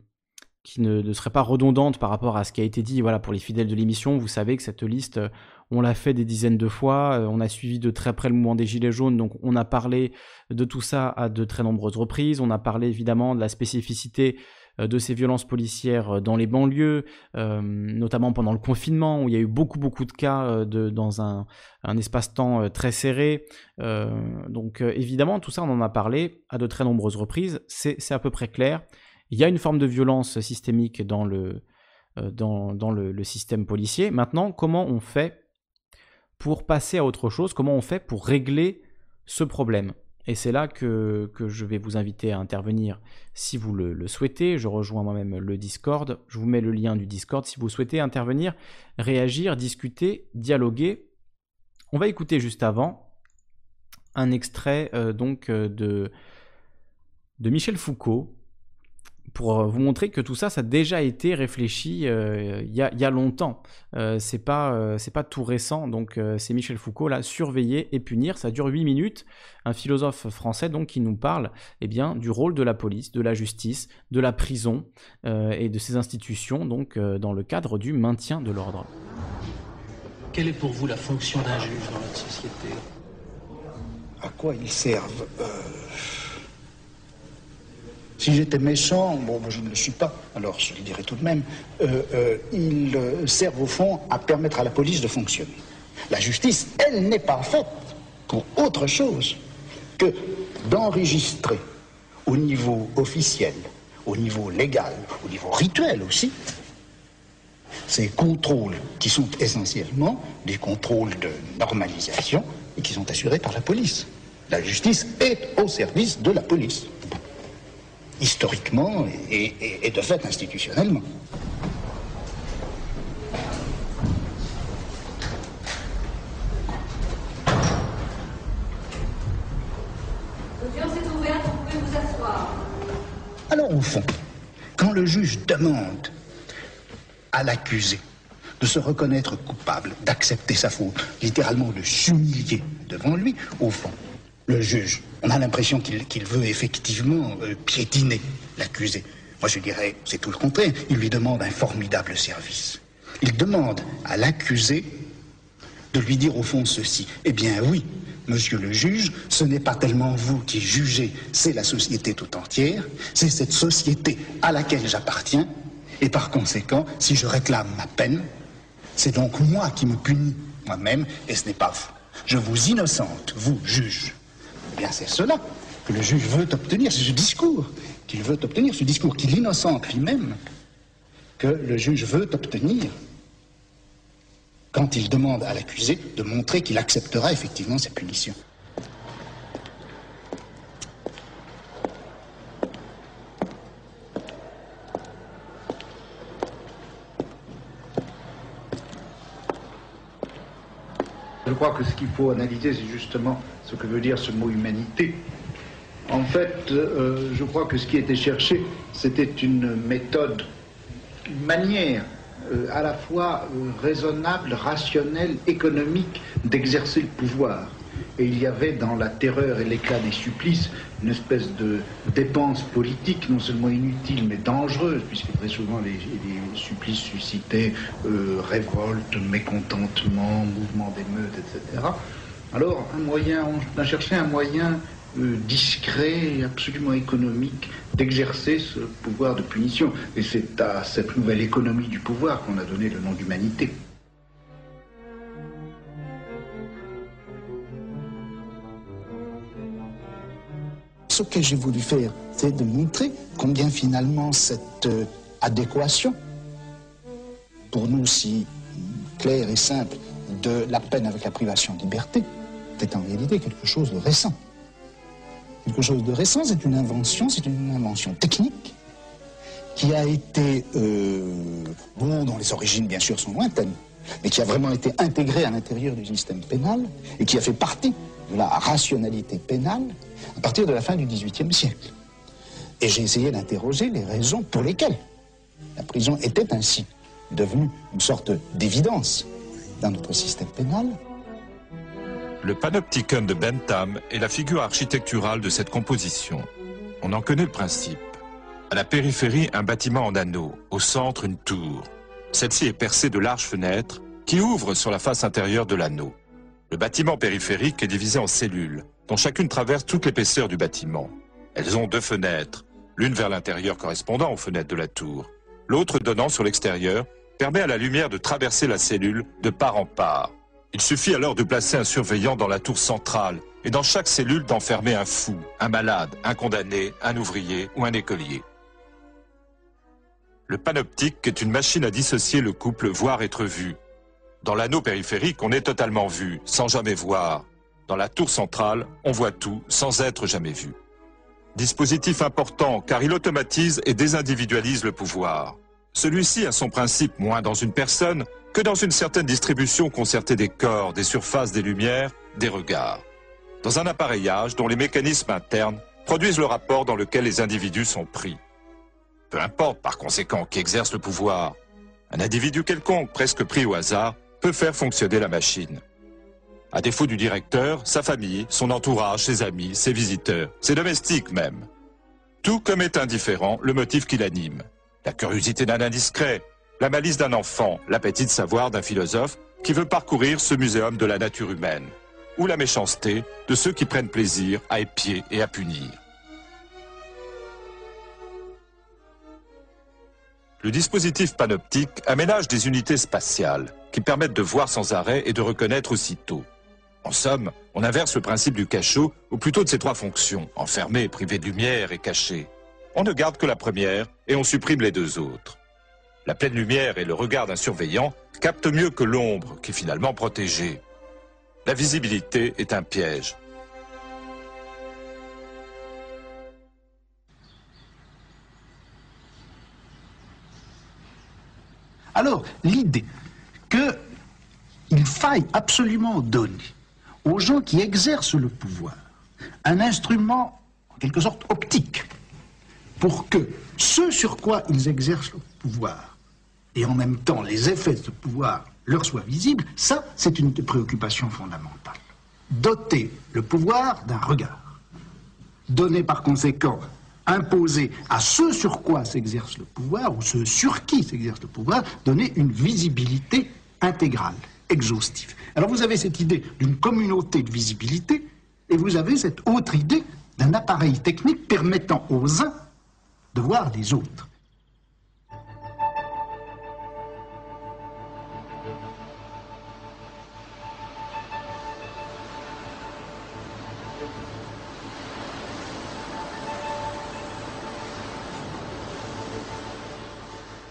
qui ne, serait pas redondante par rapport à ce qui a été dit. Voilà, pour les fidèles de l'émission, vous savez que cette liste, euh, on l'a fait des dizaines de fois. Euh, on a suivi de très près le mouvement des Gilets jaunes, donc on a parlé de tout ça à de très nombreuses reprises. On a parlé évidemment de la spécificité euh, de ces violences policières dans les banlieues, notamment pendant le confinement, où il y a eu beaucoup, beaucoup de cas dans un, espace-temps très serré. donc évidemment, tout ça, on en a parlé à de très nombreuses reprises. C'est à peu près clair. Il y a une forme de violence systémique euh, dans, le, système policier. Maintenant, comment on fait pour passer à autre chose? Comment on fait pour régler ce problème? Et c'est là que, je vais vous inviter à intervenir si vous le, souhaitez. Je rejoins moi-même le Discord. Je vous mets le lien du Discord si vous souhaitez intervenir, réagir, discuter, dialoguer. On va écouter juste avant un extrait euh, donc euh, de, de Michel Foucault pour euh, vous montrer que tout ça, ça a déjà été réfléchi euh, il y, a, longtemps. Euh, c'est pas, c'est pas tout récent. Donc c'est Michel Foucault là, surveiller et punir. Ça dure 8 minutes. Un philosophe français donc qui nous parle eh bien du rôle de la police, de la justice, de la prison et de ces institutions donc dans le cadre du maintien de l'ordre. Quelle est pour vous la fonction d'un juge dans notre société? À quoi ils servent si j'étais méchant, bon, je ne le suis pas, alors je le dirais tout de même, euh, euh, ils euh, servent au fond à permettre à la police de fonctionner. La justice, elle n'est pas faite pour autre chose que d'enregistrer au niveau officiel, au niveau légal, au niveau rituel aussi, ces contrôles qui sont essentiellement des contrôles de normalisation et qui sont assurés par la police. La justice est au service de la police historiquement et, de fait institutionnellement. Alors au fond, quand le juge demande à l'accusé de se reconnaître coupable, d'accepter sa faute, littéralement de s'humilier devant lui, au fond, le juge, on a l'impression qu'il veut effectivement euh, piétiner l'accusé. Moi, je dirais, c'est tout le contraire. Il lui demande un formidable service. Il demande à l'accusé de lui dire au fond ceci. Eh bien oui, monsieur le juge, ce n'est pas tellement vous qui jugez, c'est la société tout entière, c'est cette société à laquelle j'appartiens, et par conséquent, si je réclame ma peine, c'est donc moi qui me punis moi-même, et ce n'est pas vous. Je vous innocente, vous, juge. Eh bien, c'est cela que le juge veut obtenir, c'est ce discours qu'il veut obtenir, ce discours qu'il innocente lui-même, que le juge veut obtenir. quand il demande à l'accusé de montrer qu'il acceptera effectivement ces punitions. Je crois que ce qu'il faut analyser, c'est justement ce que veut dire ce mot humanité. En fait, euh, je crois que ce qui était cherché, c'était une méthode, une manière euh, à la fois euh, raisonnable, rationnelle, économique d'exercer le pouvoir. Et il y avait dans la terreur et l'éclat des supplices une espèce de dépense politique non seulement inutile mais dangereuse, puisque très souvent les, supplices suscitaient révolte, mécontentement, mouvement d'émeute, etc. Alors, un moyen, on a cherché un moyen euh, discret et absolument économique d'exercer ce pouvoir de punition. Et c'est à cette nouvelle économie du pouvoir qu'on a donné le nom d'humanité. Ce que j'ai voulu faire, c'est de montrer combien finalement cette euh, adéquation, pour nous si claire et simple, de la peine avec la privation de liberté, est en réalité quelque chose de récent. Quelque chose de récent, c'est une invention, c'est une invention technique qui a été, euh, bon, dont les origines bien sûr sont lointaines, mais qui a vraiment été intégrée à l'intérieur du système pénal et qui a fait partie de la rationalité pénale à partir de la fin du XVIIIe siècle. Et j'ai essayé d'interroger les raisons pour lesquelles la prison était ainsi devenue une sorte d'évidence dans notre système pénal. Le panopticon de Bentham est la figure architecturale de cette composition. On en connaît le principe. À la périphérie, un bâtiment en anneau, au centre, une tour. Celle-ci est percée de larges fenêtres qui ouvrent sur la face intérieure de l'anneau. Le bâtiment périphérique est divisé en cellules, dont chacune traverse toute l'épaisseur du bâtiment. Elles ont deux fenêtres, l'une vers l'intérieur correspondant aux fenêtres de la tour, l'autre donnant sur l'extérieur, permet à la lumière de traverser la cellule de part en part. Il suffit alors de placer un surveillant dans la tour centrale et dans chaque cellule d'enfermer un fou, un malade, un condamné, un ouvrier ou un écolier. Le panoptique est une machine à dissocier le couple voir être vu. Dans l'anneau périphérique, on est totalement vu, sans jamais voir. Dans la tour centrale, on voit tout, sans être jamais vu. Dispositif important car il automatise et désindividualise le pouvoir. Celui-ci a son principe moins dans une personne que dans une certaine distribution concertée des corps, des surfaces, des lumières, des regards. Dans un appareillage dont les mécanismes internes produisent le rapport dans lequel les individus sont pris. Peu importe par conséquent qui exerce le pouvoir, un individu quelconque, presque pris au hasard, peut faire fonctionner la machine. À défaut du directeur, sa famille, son entourage, ses amis, ses visiteurs, ses domestiques même. Tout comme est indifférent le motif qui l'anime. La curiosité d'un indiscret, la malice d'un enfant, l'appétit de savoir d'un philosophe qui veut parcourir ce muséum de la nature humaine, ou la méchanceté de ceux qui prennent plaisir à épier et à punir. Le dispositif panoptique aménage des unités spatiales qui permettent de voir sans arrêt et de reconnaître aussitôt. En somme, on inverse le principe du cachot, ou plutôt de ses trois fonctions, enfermé, privé de lumière et caché. On ne garde que la première et on supprime les deux autres. La pleine lumière et le regard d'un surveillant captent mieux que l'ombre qui est finalement protégée. La visibilité est un piège. Alors, l'idée qu'il faille absolument donner aux gens qui exercent le pouvoir un instrument, en quelque sorte, optique, pour que ce sur quoi ils exercent le pouvoir et en même temps les effets de ce pouvoir leur soient visibles, ça, c'est une préoccupation fondamentale. Doter le pouvoir d'un regard. Donner par conséquent, imposer à ceux sur quoi s'exerce le pouvoir, ou ceux sur qui s'exerce le pouvoir, donner une visibilité intégrale, exhaustive. Alors vous avez cette idée d'une communauté de visibilité, et vous avez cette autre idée d'un appareil technique permettant aux uns de voir les autres.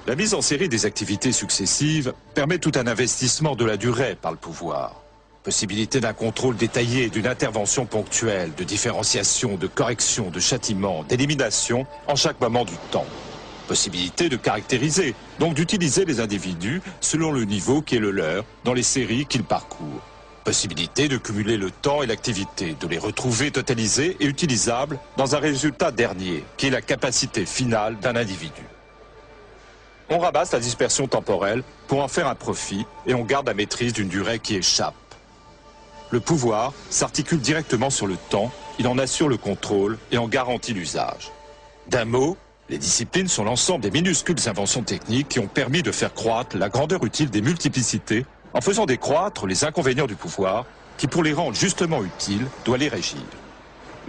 La mise en série des activités successives permet tout un investissement de la durée par le pouvoir. Possibilité d'un contrôle détaillé, d'une intervention ponctuelle, de différenciation, de correction, de châtiment, d'élimination en chaque moment du temps. Possibilité de caractériser, donc d'utiliser les individus selon le niveau qui est le leur dans les séries qu'ils parcourent. Possibilité de cumuler le temps et l'activité, de les retrouver totalisés et utilisables dans un résultat dernier, qui est la capacité finale d'un individu. On rabasse la dispersion temporelle pour en faire un profit et on garde la maîtrise d'une durée qui échappe. Le pouvoir s'articule directement sur le temps, il en assure le contrôle et en garantit l'usage. D'un mot, les disciplines sont l'ensemble des minuscules inventions techniques qui ont permis de faire croître la grandeur utile des multiplicités en faisant décroître les inconvénients du pouvoir qui, pour les rendre justement utiles, doit les régir.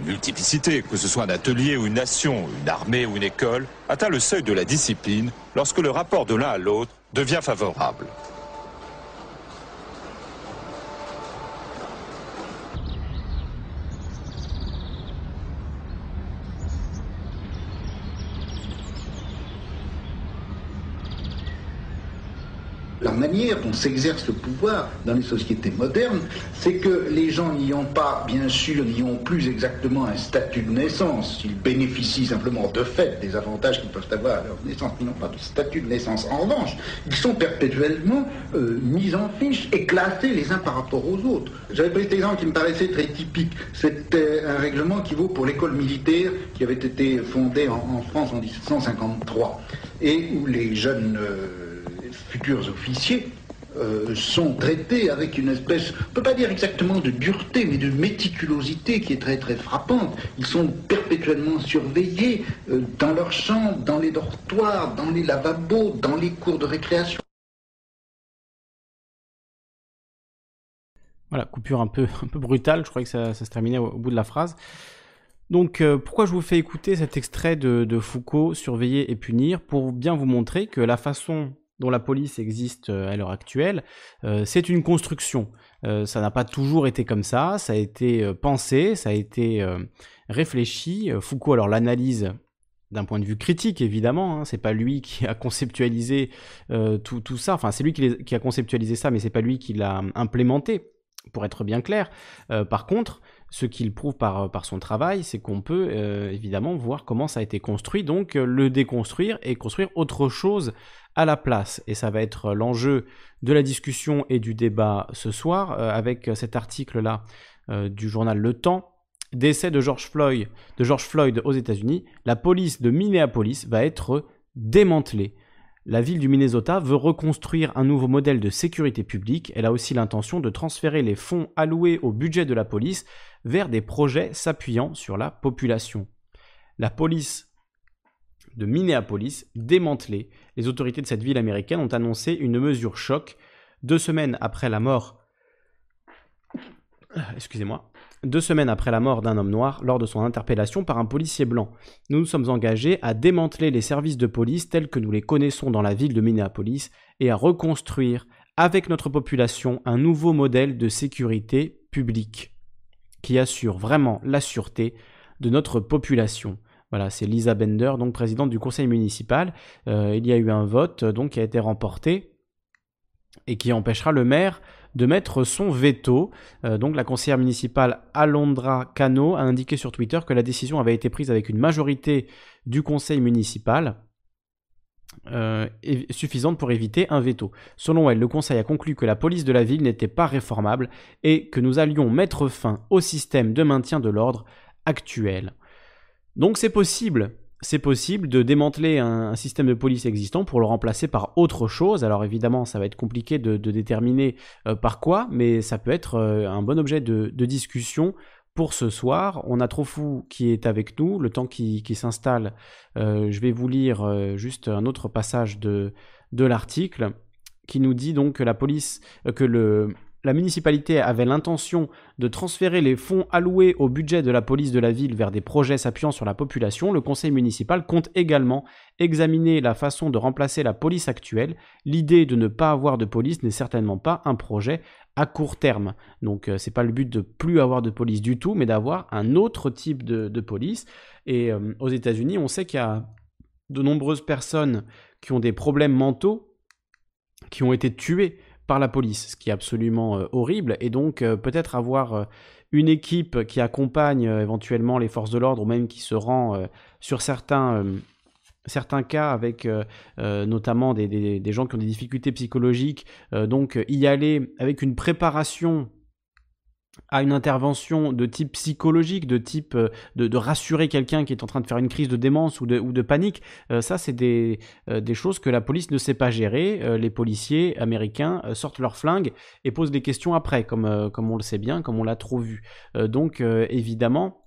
Multiplicité, que ce soit un atelier ou une nation, une armée ou une école, atteint le seuil de la discipline lorsque le rapport de l'un à l'autre devient favorable. La manière dont s'exerce le pouvoir dans les sociétés modernes, c'est que les gens n'y ont pas, bien sûr, n'y ont plus exactement un statut de naissance. Ils bénéficient simplement de fait des avantages qu'ils peuvent avoir à leur naissance, ils n'ont pas de statut de naissance. En revanche, ils sont perpétuellement euh, mis en fiche et classés les uns par rapport aux autres. J'avais pris cet exemple qui me paraissait très typique. C'était un règlement qui vaut pour l'école militaire qui avait été fondée en, France en 1753 et où les jeunes... Euh, futurs officiers euh, sont traités avec une espèce, on ne peut pas dire exactement de dureté, mais de méticulosité qui est très très frappante. Ils sont perpétuellement surveillés euh, dans leurs chambres, dans les dortoirs, dans les lavabos, dans les cours de récréation. Voilà, coupure un peu, un peu brutale, je crois que ça, se terminait au, bout de la phrase. Donc euh, pourquoi je vous fais écouter cet extrait de Foucault, Surveiller et punir, pour bien vous montrer que la façon dont la police existe euh, à l'heure actuelle, euh, c'est une construction. Euh, ça n'a pas toujours été comme ça, ça a été pensé, ça a été réfléchi. Foucault alors l'analyse d'un point de vue critique évidemment, hein, c'est pas lui qui a conceptualisé tout, ça, enfin c'est lui qui, qui, a conceptualisé ça, mais c'est pas lui qui l'a implémenté, pour être bien clair. par contre, ce qu'il prouve par, par son travail, c'est qu'on peut évidemment voir comment ça a été construit, donc le déconstruire et construire autre chose à la place. Et ça va être l'enjeu de la discussion et du débat ce soir euh, avec cet article-là euh, du journal Le Temps. Décès de George Floyd, de George Floyd aux États-Unis, la police de Minneapolis va être démantelée. La ville du Minnesota veut reconstruire un nouveau modèle de sécurité publique. Elle a aussi l'intention de transférer les fonds alloués au budget de la police vers des projets s'appuyant sur la population. La police de Minneapolis démantelée. Les autorités de cette ville américaine ont annoncé une mesure choc deux semaines après la mort. Excusez-moi. Deux semaines après la mort d'un homme noir lors de son interpellation par un policier blanc. Nous nous sommes engagés à démanteler les services de police tels que nous les connaissons dans la ville de Minneapolis et à reconstruire avec notre population un nouveau modèle de sécurité publique qui assure vraiment la sûreté de notre population. Voilà, c'est Lisa Bender, donc présidente du conseil municipal. Euh, il y a eu un vote donc qui a été remporté et qui empêchera le maire de mettre son veto. Euh, donc la conseillère municipale Alondra Cano a indiqué sur Twitter que la décision avait été prise avec une majorité du conseil municipal. Euh, suffisante pour éviter un veto. Selon elle, le Conseil a conclu que la police de la ville n'était pas réformable et que nous allions mettre fin au système de maintien de l'ordre actuel. Donc c'est possible, c'est possible de démanteler un, système de police existant pour le remplacer par autre chose. Alors évidemment, ça va être compliqué de, déterminer euh, par quoi, mais ça peut être euh, un bon objet de, discussion pour ce soir. On a Trofou qui est avec nous, le temps qui, s'installe. Euh, je vais vous lire juste un autre passage de, de l'article qui nous dit donc que la police, que le, la municipalité avait l'intention de transférer les fonds alloués au budget de la police de la ville vers des projets s'appuyant sur la population, le conseil municipal compte également examiner la façon de remplacer la police actuelle. L'idée de ne pas avoir de police n'est certainement pas un projet à court terme. Donc euh, c'est pas le but de plus avoir de police du tout, mais d'avoir un autre type de, police. Et euh, aux États-Unis, on sait qu'il y a de nombreuses personnes qui ont des problèmes mentaux qui ont été tuées par la police, ce qui est absolument euh, horrible. Et donc euh, peut-être avoir euh, une équipe qui accompagne éventuellement les forces de l'ordre ou même qui se rend sur certains cas avec notamment des, gens qui ont des difficultés psychologiques, donc y aller avec une préparation à une intervention de type psychologique, de type euh, de, rassurer quelqu'un qui est en train de faire une crise de démence ou de, panique, euh, ça c'est des, euh, des, choses que la police ne sait pas gérer. les policiers américains sortent leurs flingues et posent des questions après, comme, on le sait bien, comme on l'a trop vu. donc évidemment,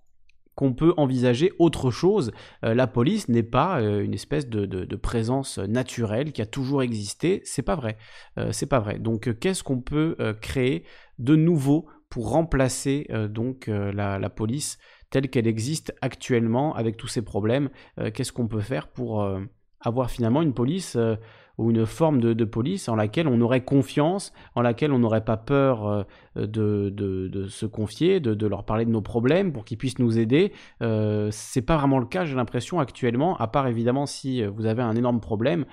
qu'on peut envisager autre chose. la police n'est pas une espèce de, présence naturelle qui a toujours existé. C'est pas vrai. c'est pas vrai. Donc, qu'est-ce qu'on peut créer de nouveau pour remplacer euh, donc euh, la, police telle qu'elle existe actuellement avec tous ces problèmes. Euh, qu'est-ce qu'on peut faire pour avoir finalement une police ou une forme de, police en laquelle on aurait confiance, en laquelle on n'aurait pas peur de, se confier, de, leur parler de nos problèmes pour qu'ils puissent nous aider. C'est pas vraiment le cas, j'ai l'impression actuellement, à part évidemment si vous avez un énorme problème.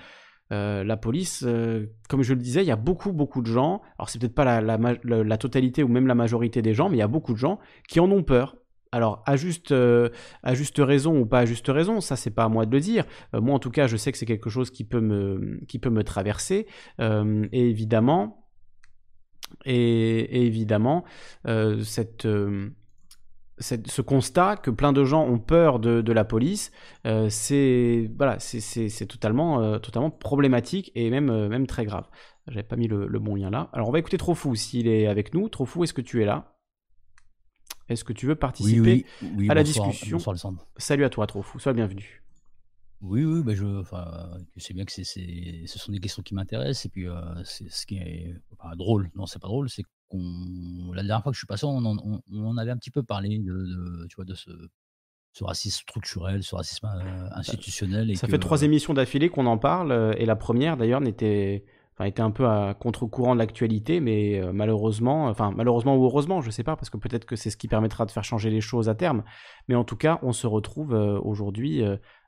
Euh, la police, euh, comme je le disais, il y a beaucoup, beaucoup de gens, alors c'est peut-être pas la, totalité ou même la majorité des gens, mais il y a beaucoup de gens qui en ont peur. Alors, à juste, euh, à juste raison ou pas à juste raison, ça c'est pas à moi de le dire. moi en tout cas, je sais que c'est quelque chose qui peut me, qui peut me traverser. et évidemment, et évidemment, cette ce constat que plein de gens ont peur de, la police, euh, c'est voilà, c'est totalement, euh, totalement problématique et même, euh, même très grave. J'avais pas mis le, bon lien là. Alors on va écouter Trofou s'il est avec nous. Trofou, est-ce que tu es là? Est-ce que tu veux participer à la discussion? Salut à toi Trofou, sois bienvenu. Oui, oui, bah je, tu sais bien que c'est, ce sont des questions qui m'intéressent et puis c'est ce qui est drôle. Non, c'est pas drôle, c'est la dernière fois que je suis passé, on en, avait un petit peu parlé de, tu vois, de ce, ce racisme structurel, ce racisme euh, bah, institutionnel. Et ça fait trois émissions d'affilée qu'on en parle, euh, et la première d'ailleurs n'était, enfin, était un peu à contre-courant de l'actualité, mais euh, malheureusement, enfin malheureusement ou heureusement, je sais pas, parce que peut-être que c'est ce qui permettra de faire changer les choses à terme. Mais en tout cas, on se retrouve aujourd'hui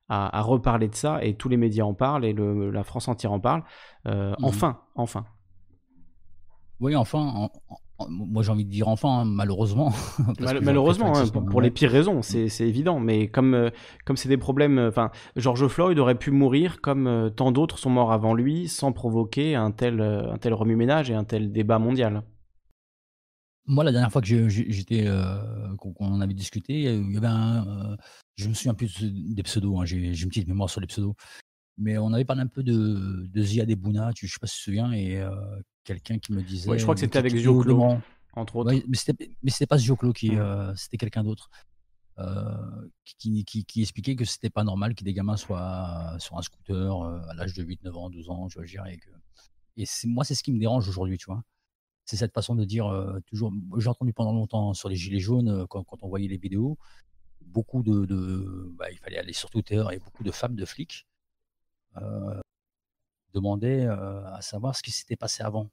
à, reparler de ça, et tous les médias en parlent, et la France entière en parle. Mmh enfin, enfin. Oui, enfin, moi j'ai envie de dire enfin, hein, malheureusement. malheureusement, hein, pour, les pires raisons, c'est évident. Mais comme euh, comme c'est des problèmes, euh, enfin, George Floyd aurait pu mourir comme euh, tant d'autres sont morts avant lui, sans provoquer un tel un tel remue-ménage et un tel débat mondial. Moi, la dernière fois que j'étais, qu'on en avait discuté, il y avait un, je me souviens plus des pseudos. Hein, j'ai une petite mémoire sur les pseudos. Mais on avait parlé un peu de, de Ziad Bouna, je ne sais pas si tu te souviens, et quelqu'un qui me disait. je crois que c'était avec Zioclo, entre autres. mais c'était pas Zioclo qui, euh, c'était quelqu'un d'autre. Euh, qui, qui, qui, expliquait que c'était pas normal que des gamins soient sur un scooter euh, à l'âge de 8, 9 ans, 12 ans, je veux dire, et, que... et moi, c'est ce qui me dérange aujourd'hui, tu vois. C'est cette façon de dire, toujours, j'ai entendu pendant longtemps sur les gilets jaunes, quand, quand on voyait les vidéos, beaucoup de, de bah, il fallait aller sur Twitter et beaucoup de femmes de flics demandait à savoir ce qui s'était passé avant.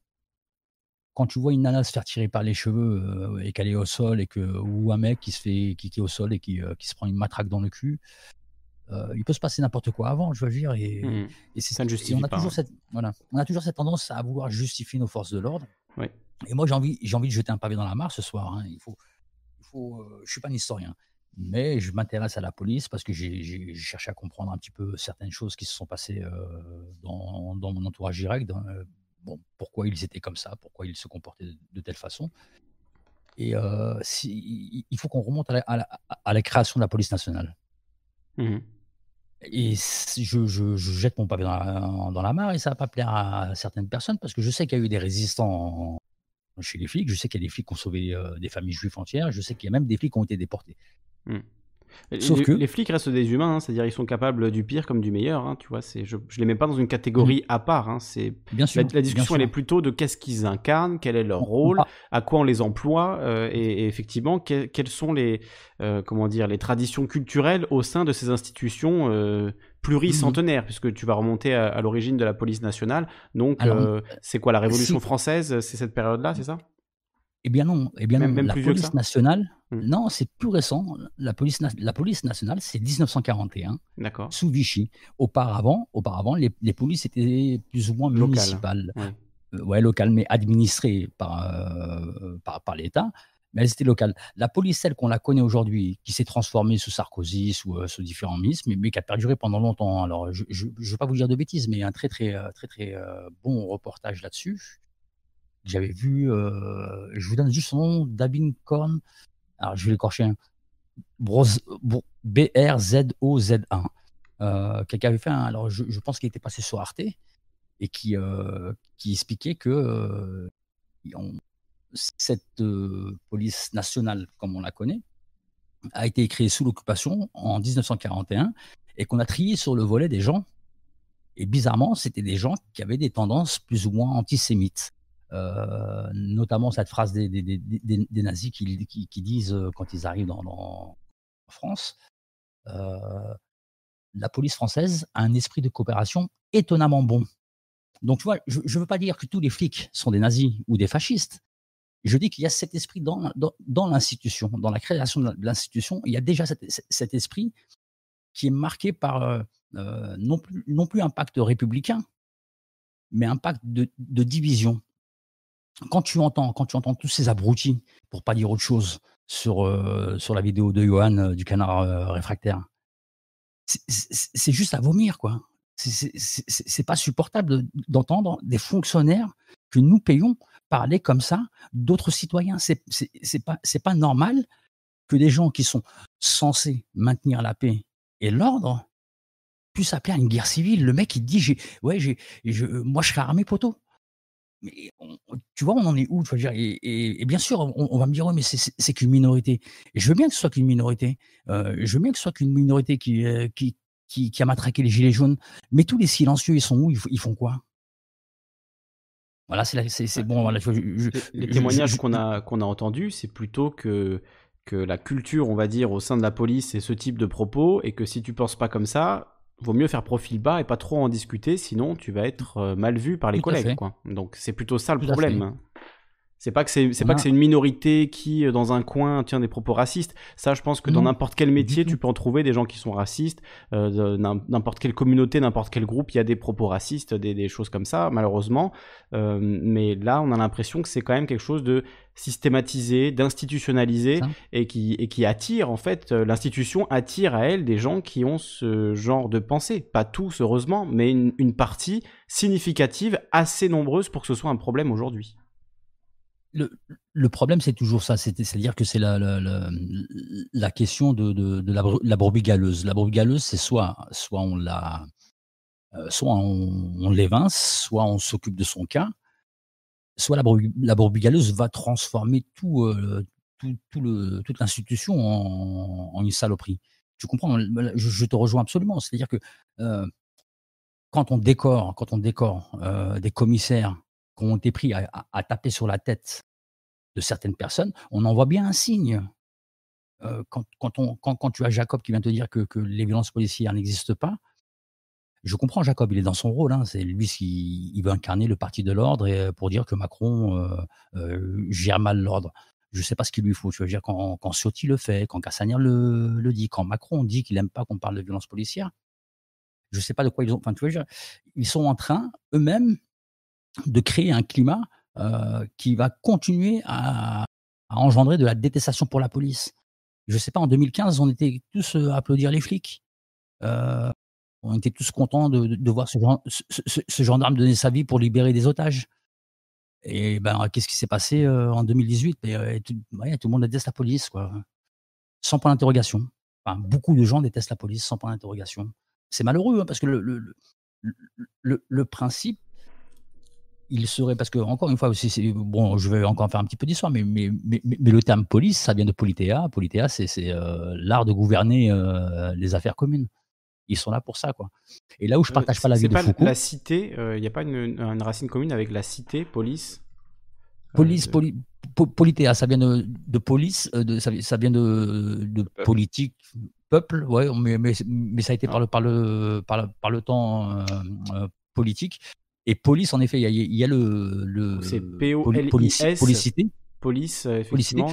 Quand tu vois une nana se faire tirer par les cheveux et qu'elle est au sol et que ou un mec qui se fait qui, est au sol et qui, qui, se prend une matraque dans le cul, il peut se passer n'importe quoi avant, je veux dire. Et, mmh. et c'est ça ne justifie on a pas, toujours hein. cette voilà, on a toujours cette tendance à vouloir justifier nos forces de l'ordre. Et moi j'ai envie j'ai envie de jeter un pavé dans la mare ce soir. Hein. Il faut il faut je suis pas un historien. Mais je m'intéresse à la police parce que j'ai cherché à comprendre un petit peu certaines choses qui se sont passées dans, mon entourage direct. bon, pourquoi ils étaient comme ça, pourquoi ils se comportaient de, telle façon. Et si, il faut qu'on remonte à la, création de la police nationale. Mmh et je, je, jette mon pavé dans la, dans la mare et ça va pas plaire à certaines personnes parce que je sais qu'il y a eu des résistants chez les flics, je sais qu'il y a des flics qui ont sauvé des familles juives entières, je sais qu'il y a même des flics qui ont été déportés. Hmm. Sauf les, que les flics restent des humains, hein, c'est-à-dire ils sont capables du pire comme du meilleur. Hein, tu vois, c'est je, je les mets pas dans une catégorie hmm. à part. Hein, c'est bien sûr. La, discussion elle est plutôt de qu'est-ce qu'ils incarnent, quel est leur rôle, à quoi on les emploie, euh, et, effectivement quelles sont les euh, comment dire les traditions culturelles au sein de ces institutions euh, pluricentenaires, puisque tu vas remonter à, l'origine de la police nationale. Donc c'est quoi la Révolution française C'est cette période-là, c'est ça? Eh bien non. Eh bien non. la police nationale Hmm. Non, c'est plus récent. La police, la police nationale, c'est 1941. D'accord. Sous Vichy. Auparavant, auparavant les, les polices étaient plus ou moins municipales. Ouais. ouais, locales, mais administrées par, par, par l'État mais elles étaient locales. La police, celle qu'on la connaît aujourd'hui, qui s'est transformée sous Sarkozy, sous, euh, sous différents ministres, mais, mais, qui a perduré pendant longtemps. Alors, je ne veux pas vous dire de bêtises, mais un très, très, euh, très, très, euh, bon reportage là-dessus. J'avais vu, je vous donne juste son nom, Dabin Korn. Alors, je vais l'écorcher. Hein. B-R-Z-O-Z-1. qui avait fait un, alors je, pense qu'il était passé sur Arte et qui, qui expliquait que on, cette police nationale, comme on la connaît, a été créée sous l'occupation en 1941 et qu'on a trié sur le volet des gens. Et bizarrement, c'était des gens qui avaient des tendances plus ou moins antisémites. Euh, notamment cette phrase des, nazis qui, disent quand ils arrivent dans, dans en France, euh, la police française a un esprit de coopération étonnamment bon. Donc, tu vois, je ne veux pas dire que tous les flics sont des nazis ou des fascistes, je dis qu'il y a cet esprit dans, l'institution, dans la création de l'institution, il y a déjà cet, esprit qui est marqué par euh, euh, non, plus, un pacte républicain, mais un pacte de, division. Quand tu entends, quand tu entends tous ces abrutis, pour pas dire autre chose, sur, euh, sur la vidéo de Johan euh, du canard euh, réfractaire, c'est juste à vomir, quoi. C'est pas supportable d'entendre des fonctionnaires que nous payons parler comme ça d'autres citoyens. C'est pas pas normal que des gens qui sont censés maintenir la paix et l'ordre puissent appeler à une guerre civile. Le mec il dit ouais moi je serai armé poteau. Mais tu vois, on en est où tu dire, et, et, bien sûr, on, va me dire, ouais, mais c'est qu'une minorité. Et je veux bien que ce soit qu'une minorité. Euh, je veux bien que ce soit qu'une minorité qui, euh, qui, qui, qui, a matraqué les gilets jaunes. Mais tous les silencieux, ils sont où? Ils font quoi? Voilà, c'est bon. Voilà, les témoignages qu'on a, qu'on a entendus, c'est plutôt que, que la culture, on va dire, au sein de la police, c'est ce type de propos, et que si tu penses pas comme ça, vaut mieux faire profil bas et pas trop en discuter, sinon tu vas être euh, mal vu par les collègues. Quoi. Donc c'est plutôt ça le problème. C'est pas que c'est c'est pas que c'est une minorité qui euh, dans un coin tient des propos racistes. Ça, je pense que dans n'importe quel métier, tu peux en trouver des gens qui sont racistes. Euh, n'importe quelle communauté, n'importe quel groupe, il y a des propos racistes, des, des choses comme ça, malheureusement. Euh, mais là, on a l'impression que c'est quand même quelque chose de systématisé, d'institutionnalisé et qui et qui attire en fait euh, l'institution attire à elle des gens qui ont ce genre de pensée. Pas tous heureusement, mais une, une partie significative, assez nombreuse pour que ce soit un problème aujourd'hui le, problème, c'est toujours ça. C'est-à-dire que c'est la, la, question de, la, la, brebis galeuse. La brebis galeuse, c'est soit, soit on la, euh, soit on, l'évince, soit on s'occupe de son cas, soit la brebis, galeuse va transformer tout, euh, le, toute l'institution en, une saloperie. Tu comprends? Je, te rejoins absolument. C'est-à-dire que euh, quand on décore, quand on décore des commissaires ont été pris à, taper sur la tête de certaines personnes, on en voit bien un signe. Euh, quand, quand, tu as Jacob qui vient te dire que, les violences policières n'existent pas, je comprends Jacob, il est dans son rôle. Hein, c'est lui qui veut incarner le parti de l'ordre euh, pour dire que Macron euh, gère mal l'ordre. Je ne sais pas ce qu'il lui faut. Je veux dire, quand, quand Ciotti le fait, quand Cassanier le, le dit, quand Macron dit qu'il n'aime pas qu'on parle de violences policières, je ne sais pas de quoi ils ont. Enfin, tu vois, ils sont en train eux-mêmes de créer un climat euh, qui va continuer à, engendrer de la détestation pour la police. Je sais pas, en 2015, on était tous euh, à applaudir les flics. Euh, on était tous contents de, voir ce, gendarme donner sa vie pour libérer des otages. Et ben, qu'est-ce qui s'est passé euh, en 2018 et, tout, le monde déteste la police, quoi. Sans point d'interrogation. Beaucoup de gens détestent la police sans point d'interrogation. C'est malheureux, hein, parce que le principe, il serait parce que encore une fois aussi bon je vais encore faire un petit peu d'histoire mais mais, mais mais, le terme police ça vient de politéa politéa c'est c'est euh, l'art de gouverner euh, les affaires communes. Ils sont là pour ça quoi. Et là où je partage euh, pas la vie de Foucault la cité il n'y a pas une, une, racine commune avec la cité police police poli, po, politéa ça vient de, de police de, ça, ça, vient de, de politique peuple ouais mais, mais, mais ça a été ah. par le par le par le, par le temps politique et police, en effet, il y, y, a le. le c'est P-O-L-I-S. Policité. Police, effectivement.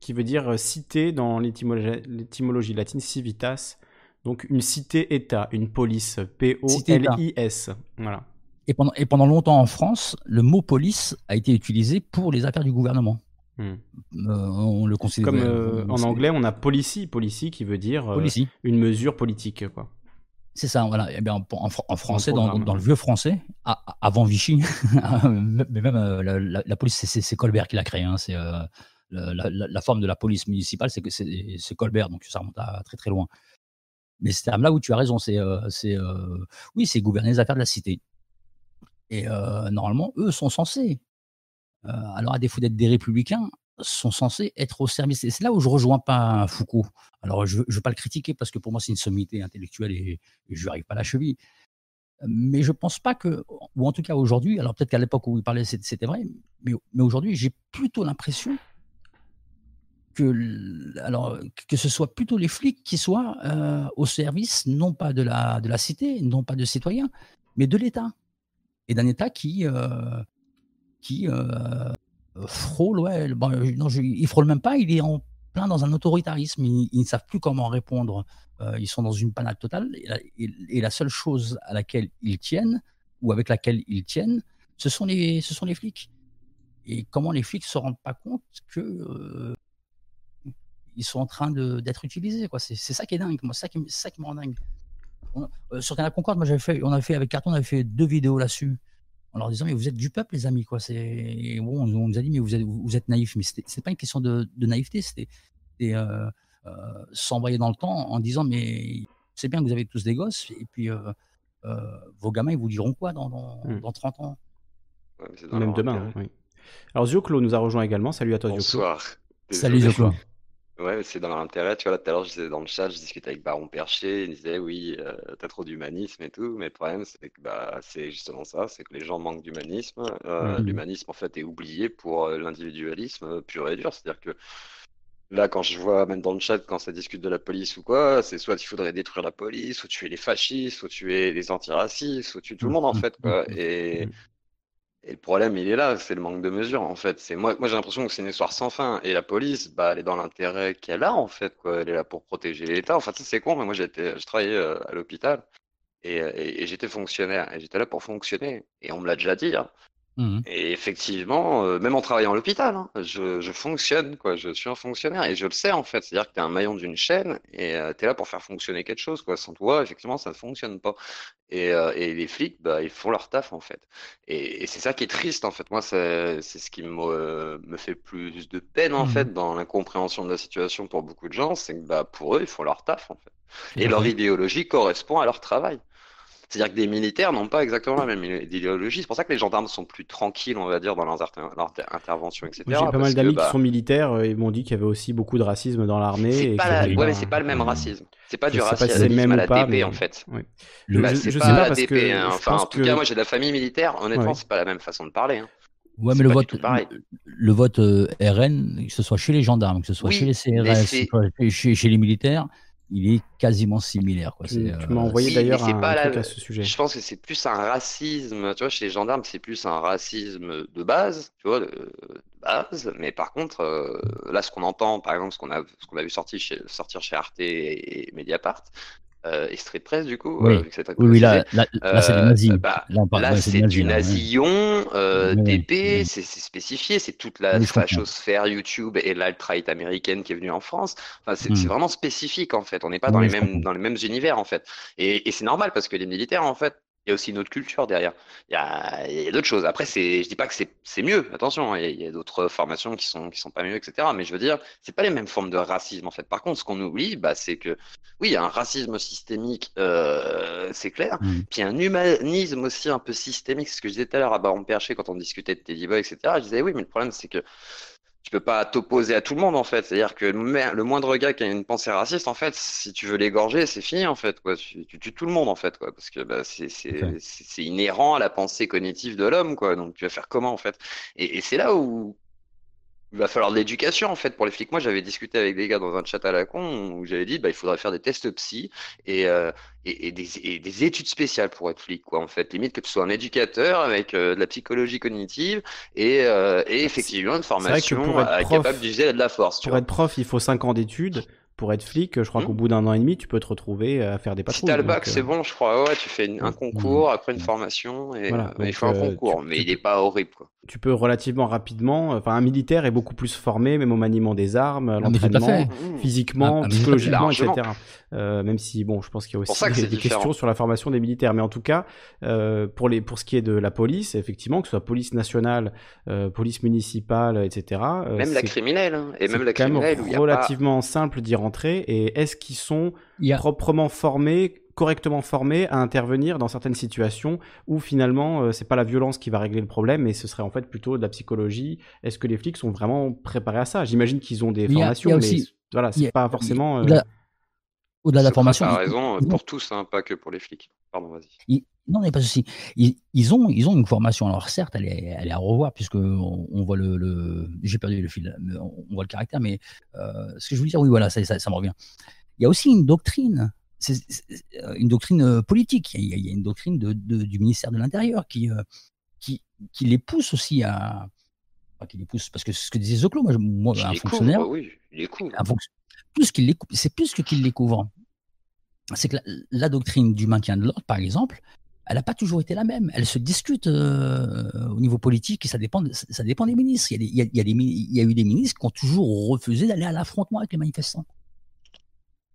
qui veut dire cité dans l'étymologie latine civitas, donc une cité-État, une police, P-O-L-I-S. Voilà. Et pendant, et pendant longtemps en France, le mot police a été utilisé pour les affaires du gouvernement. Hmm. Euh, on le considère. Comme euh, en anglais, on a policy, policy qui veut dire euh, une mesure politique. Quoi. C'est ça, voilà. Et eh bien, en, français, dans, le vieux français, avant Vichy, mais même la, police, c'est Colbert qui l'a créé. Hein, c'est la, forme de la police municipale, c'est Colbert, donc ça remonte à très très loin. Mais c'est là où tu as raison, c'est oui, c'est gouverner les affaires de la cité. Et normalement, eux sont censés euh, alors à défaut d'être des républicains, sont censés être au service. Et c'est là où je rejoins pas Foucault. Alors je ne veux pas le critiquer parce que pour moi c'est une sommité intellectuelle et, je lui arrive pas à la cheville. Mais je pense pas que, ou en tout cas aujourd'hui, alors peut-être qu'à l'époque où il parlait c'était vrai, mais, aujourd'hui j'ai plutôt l'impression que, que ce soit plutôt les flics qui soient euh, au service non pas de la, de la cité, non pas de citoyens, mais de l'État. Et d'un État qui, euh, qui euh, frôle, ouais, non, il frôle même pas, il est en plein dans un autoritarisme, ils, ne savent plus comment répondre, euh, ils sont dans une panade totale, et la, seule chose à laquelle ils tiennent, ou avec laquelle ils tiennent, ce sont les, ce sont les flics. Et comment les flics se rendent pas compte que euh, ils sont en train d'être utilisés. C'est ça qui est dingue, moi, ça qui, ça me rend dingue. sur Canal Concorde, moi on avait fait avec Carton, on avait fait deux vidéos là-dessus en leur disant mais vous êtes du peuple les amis quoi. C'est bon on, nous a dit mais vous êtes, vous êtes naïfs. Mais c'est pas une question de, naïveté c'était euh, euh, s'envoyer dans le temps en disant mais c'est bien que vous avez tous des gosses et puis euh, vos gamins ils vous diront quoi dans, dans, 30 mmh. ans? Même demain oui. alors Zioclo nous a rejoint également. Salut à toi Bonsoir. salut Zioclo Ouais, c'est dans l'intérêt. Tu vois, là, tout à l'heure, je disais dans le chat, je discutais avec Baron Percher, il disait oui, euh, t'as trop d'humanisme et tout, mais le problème, c'est que bah, c'est justement ça, c'est que les gens manquent d'humanisme. Euh, mmh. L'humanisme, en fait, est oublié pour euh, l'individualisme pur et dur. C'est-à-dire que là, quand je vois, même dans le chat, quand ça discute de la police ou quoi, c'est soit il faudrait détruire la police, ou tuer les fascistes, ou tuer les antiracistes, ou tuer tout le monde, en mmh. fait, quoi. Mmh. Et et le problème, il est là, c'est le manque de mesure, en fait. C'est moi, j'ai l'impression que c'est une histoire sans fin. Et la police, bah, elle est dans l'intérêt qu'elle a, en fait, quoi. Elle est là pour protéger l'État. Enfin, c'est con, mais moi, j'ai je travaillais euh, à l'hôpital et, et, j'étais fonctionnaire. Et j'étais là pour fonctionner. Et on me l'a déjà dit. Hein. Mmh et effectivement, euh, même en travaillant à l'hôpital, hein, je, je, fonctionne, quoi. Je suis un fonctionnaire et je le sais en fait. C'est-à-dire que tu es un maillon d'une chaîne et euh, tu es là pour faire fonctionner quelque chose, quoi. Sans toi, effectivement, ça ne fonctionne pas. Et, euh, et, les flics, bah, ils font leur taf en fait. Et, et c'est ça qui est triste en fait. Moi, c'est ce qui me, me fait plus de peine en mmh fait dans l'incompréhension de la situation pour beaucoup de gens, c'est que bah, pour eux, ils font leur taf en fait. Et leur idéologie correspond à leur travail. C'est-à-dire que des militaires n'ont pas exactement la même idéologie. C'est pour ça que les gendarmes sont plus tranquilles, on va dire, dans leurs, interventions, etc. J'ai pas mal d'amis qui bah sont militaires et m'ont dit qu'il y avait aussi beaucoup de racisme dans l'armée. C'est pas, ouais, mais c'est pas le même racisme. C'est pas du racisme même à la DP, en fait. Bah, je, pas sais pas parce que hein. Enfin, en tout cas, moi, j'ai de la famille militaire. Honnêtement, c'est pas la même façon de parler. Hein. Ouais, mais le vote, le, vote euh, RN, que ce soit chez les gendarmes, que ce soit chez les CRS, chez, chez les militaires, il est quasiment similaire. Quoi. Tu, m'as euh, envoyé d'ailleurs un truc à ce sujet. Je pense que c'est plus un racisme, tu vois, chez les gendarmes, c'est plus un racisme de base, tu vois, de, base. Mais par contre, euh, là, ce qu'on entend, par exemple, ce qu'on a, ce qu'on a vu sortir chez, sortir chez Arte et, et Mediapart, euh, extrait de presse du coup Oui, oui, là, là, c'est des nazis. Bah, là, c'est du nazillon, euh, DP, c'est spécifié, c'est toute la fachosphère YouTube et l'alt-right américaine qui est venue en France. Enfin, c'est hmm. vraiment spécifique en fait. On n'est pas dans les mêmes dans les mêmes univers en fait. Et, et c'est normal parce que les militaires en fait il y a aussi une autre culture derrière. Il y a, il y a d'autres choses. Après, c'est, je dis pas que c'est mieux. Attention, il y a, d'autres formations qui sont qui sont pas mieux, etc. Mais je veux dire, c'est pas les mêmes formes de racisme en fait. Par contre, ce qu'on oublie, bah, c'est que oui, il y a un racisme systémique, euh, c'est clair. Mmh. Puis un humanisme aussi un peu systémique. C'est ce que je disais tout à l'heure à Baron Perché quand on discutait de Teddy Boy, etc. Je disais oui, mais le problème c'est que peux pas t'opposer à tout le monde en fait. C'est-à-dire que le moindre gars qui a une pensée raciste, en fait, si tu veux l'égorger, c'est fini en fait. Quoi. Tu, tues tout le monde en fait, quoi, parce que bah, c'est inhérent à la pensée cognitive de l'homme, quoi. Donc tu vas faire comment en fait? Et, et c'est là où il va falloir de l'éducation en fait pour les flics. Moi, j'avais discuté avec des gars dans un chat à la con où j'avais dit bah il faudrait faire des tests psy et, euh, et, des, études spéciales pour être flic quoi en fait. Limite que tu sois un éducateur avec euh, de la psychologie cognitive et, euh, et effectivement une formation capable d'utiliser de la force. Pour être prof, il faut 5 ans d'études pour être flic, je crois hmm. qu'au bout d'un an et demi, tu peux te retrouver à faire des patrouilles. Si t'as le bac, c'est bon, je crois. Ouais, tu fais un concours, après une formation, et il faut un concours, mais il n'est pas horrible. Quoi tu peux relativement rapidement. Enfin, un militaire est beaucoup plus formé, même au maniement des armes, à l'entraînement, physiquement, psychologiquement, etc. Euh, même si, bon, je pense qu'il y a aussi des, questions sur la formation des militaires. Mais en tout cas, euh, pour, les, pour ce qui est de la police, effectivement, que ce soit police nationale, euh, police municipale, etc. même la criminelle, hein, et même la criminelle. C'est relativement simple d'y rentrer. Et est-ce qu'ils sont proprement formés correctement formés à intervenir dans certaines situations où finalement euh, c'est pas la violence qui va régler le problème mais ce serait en fait plutôt de la psychologie? Est-ce que les flics sont vraiment préparés à ça? J'imagine qu'ils ont des formations, mais voilà, c'est pas forcément. Euh, au-delà de la formation. As raison, pour tous, hein, pas que pour les flics. Pardon, vas-y. Non, mais pas de souci. Ils, ont, ils ont une formation. Alors certes, elle est, elle est à revoir puisque on, voit le, j'ai perdu le fil, on voit le caractère. Mais euh, ce que je veux dire, oui, voilà, ça, ça, ça me revient. Il y a aussi une doctrine c'est euh, une doctrine euh, politique. Il y a, une doctrine de, du ministère de l'Intérieur qui, euh, qui, qui, les pousse aussi à. Qui les pousse, parce que ce que disait Zoclo, moi, moi un fonctionnaire. oui, il plus qu'il c'est plus que qu'il les couvre. C'est que la, doctrine du maintien de l'ordre, par exemple, elle n'a pas toujours été la même. Elle se discute au niveau politique et ça dépend, ça dépend des ministres. Il y, a, il, y a, il y a eu des ministres qui ont toujours refusé d'aller à l'affrontement avec les manifestants.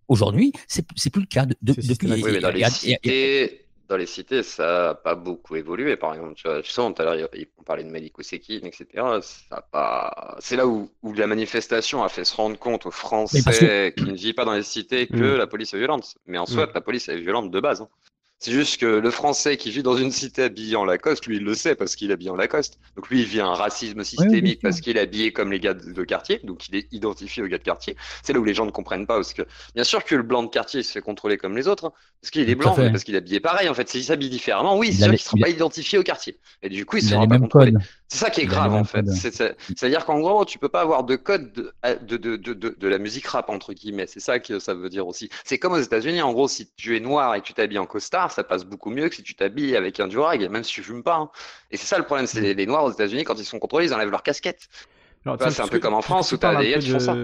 Aujourd'hui, c'est c'est plus le cas. De, depuis, oui, mais dans les, cités, dans les cités, ça n'a pas beaucoup évolué. Par exemple, tu vois, tout à l'heure, on parlait de Malik Ousekine, etc. Ça pas... C'est là où, où, la manifestation a fait se rendre compte aux Français qui ne vivent pas dans les cités que mm. la police est violente. Mais en soi, mm. la police est violente de base. Hein. C'est juste que le Français qui vit dans une cité habillée en Lacoste, lui, il le sait parce qu'il est habillé en Lacoste. Donc lui, il vit un racisme systémique parce qu'il est habillé comme les gars de quartier, donc il est identifié aux gars de quartier. C'est là où les gens ne comprennent pas parce que bien sûr que le blanc de quartier se fait contrôler comme les autres, hein, parce qu'il est blanc, mais parce qu'il est habillé pareil. En fait, s'il s'habille différemment, oui, c'est sûr qu'il ne sera pas identifié au quartier. Et du coup, il ne sera pas contrôlé. C'est ça qui est grave en fait. C'est-à-dire qu'en gros, tu peux pas avoir de code de, de, de, de, de la musique rap entre guillemets. C'est ça que ça veut dire aussi. C'est comme aux États-Unis. En gros, si tu es noir et que tu t'habilles en costard, ça passe beaucoup mieux que si tu t'habilles avec un durag, même si tu fumes pas. Hein. Et c'est ça le problème. C'est les, les, noirs aux États-Unis quand ils sont contrôlés, ils enlèvent leur casquette. C'est un peu comme en France où tu as des gars qui font ça.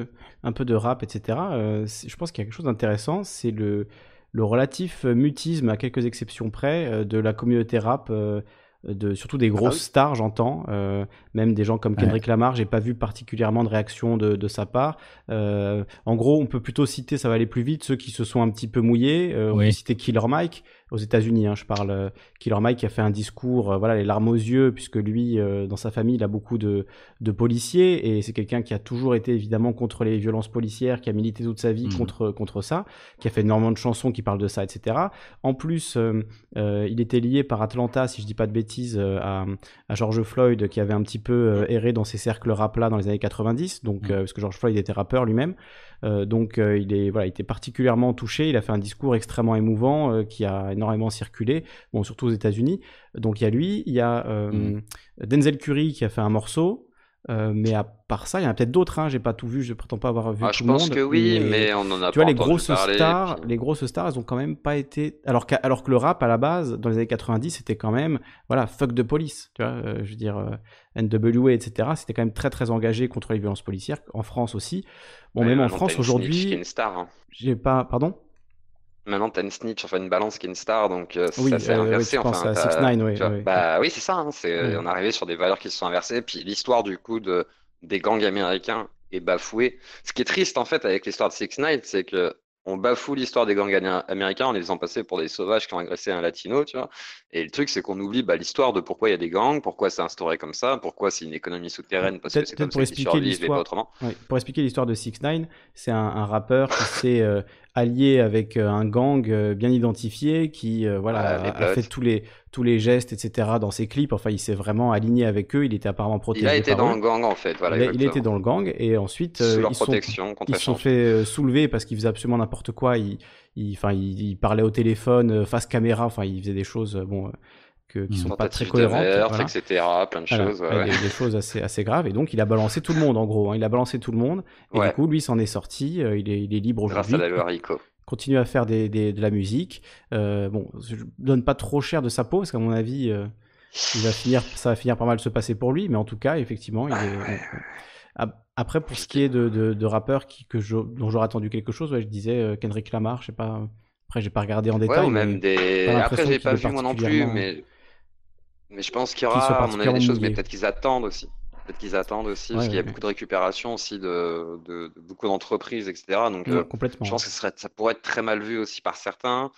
Un peu de rap, etc. Euh, je pense qu'il y a quelque chose d'intéressant. C'est le, le relatif mutisme, à quelques exceptions près, euh, de la communauté rap. Euh, de, surtout des grosses ah stars, j'entends, euh, même des gens comme Kendrick Lamar, j'ai pas vu particulièrement de réaction de, de sa part. Euh, en gros, on peut plutôt citer, ça va aller plus vite, ceux qui se sont un petit peu mouillés. Euh, On peut citer Killer Mike aux États-Unis, hein, je parle. Euh, Killer Mike qui a fait un discours, voilà, les larmes aux yeux, puisque lui, dans sa famille, il a beaucoup de, de policiers et c'est quelqu'un qui a toujours été évidemment contre les violences policières, qui a milité toute sa vie mmh. contre contre ça, qui a fait énormément de chansons qui parlent de ça, etc. En plus, il était lié par Atlanta, si je dis pas de bêtises euh, à, George Floyd qui avait un petit peu euh, erré dans ces cercles rap là dans les années 90, donc, mm. euh, parce que George Floyd était rappeur lui-même. donc il, est, voilà, il était particulièrement touché, il a fait un discours extrêmement émouvant qui a énormément circulé, bon, surtout aux États-Unis. Donc il y a lui, il y a mm. Denzel Curry qui a fait un morceau, euh, mais à part ça, il y en a peut-être d'autres. Hein, j'ai pas tout vu, je prétends pas avoir vu ah, tout le monde. Je pense que oui, mais, on en a tu vois, les grosses stars, les grosses stars, elles ont quand même pas été. Alors, alors que le rap à la base, dans les années 90, c'était quand même, voilà, fuck de police. Tu vois, euh, je veux dire, euh, NWA, etc. C'était quand même très très engagé contre les violences policières. En France aussi. Bon, même en France aujourd'hui. Hein. J'ai pas, pardon? Maintenant, t'as une snitch, enfin une balance qui est une star, donc euh, oui, ça s'est euh, inversé. Oui, enfin, à 6 9 oui, Bah oui, c'est ça. Hein, c'est, On est arrivé sur des valeurs qui se sont inversées. Puis l'histoire du coup de, des gangs américains est bafouée. Ce qui est triste en fait avec l'histoire de 6 9 c'est que on bafoue l'histoire des gangs américains en les faisant passer pour des sauvages qui ont agressé un latino, tu vois. Et le truc, c'est qu'on oublie bah, l'histoire de pourquoi il y a des gangs, pourquoi c'est instauré comme ça, pourquoi c'est une économie souterraine, parce que c'est comme pour ça expliquer l'histoire. autrement. pour expliquer l'histoire de 6 9 c'est un, un, rappeur qui s'est euh, allié avec euh, un gang euh, bien identifié, qui voilà, a, fait tous les, tous les gestes, etc. dans ses clips. Enfin, il s'est vraiment aligné avec eux. Il était apparemment protégé. Il a été dans le gang, en fait. Voilà, il, a, été dans le gang. Et ensuite, Sous leur ils, protection, sont, ils sont fait soulever parce qu'il faisait absolument n'importe quoi. Il, il, enfin, il, parlait au téléphone, face caméra. Enfin, il faisait des choses, bon que, qui sont pas très cohérentes. Etc. Plein de choses. Ouais. Des, choses assez, assez graves. Et donc, il a balancé tout le monde, en gros. Hein. Il a balancé tout le monde. Et du coup, lui s'en est sorti. il, est, il est libre aujourd'hui. Grâce à la loi Rico continue à faire des, des, de la musique. Euh, bon, je donne pas trop cher de sa peau parce qu'à mon avis, euh, il va finir, ça va finir pas mal se passer pour lui. Mais en tout cas, effectivement, il est. Après, pour ce qui est de, de, de rappeurs qui, que je, dont j'aurais attendu quelque chose, ouais, je disais euh, Kendrick Lamar, je sais pas. Après, j'ai pas regardé en détail. Ouais, même des. Après, j'ai pas vu moi non plus, mais mais je pense qu'il y aura, à mon avis, des choses, mais peut-être qu'ils attendent aussi. Peut-être qu'ils attendent aussi, parce qu'il y a beaucoup de récupération aussi de, de, de beaucoup d'entreprises, etc. Donc, euh, complètement. je pense que serait, ça pourrait être très mal vu aussi par certains.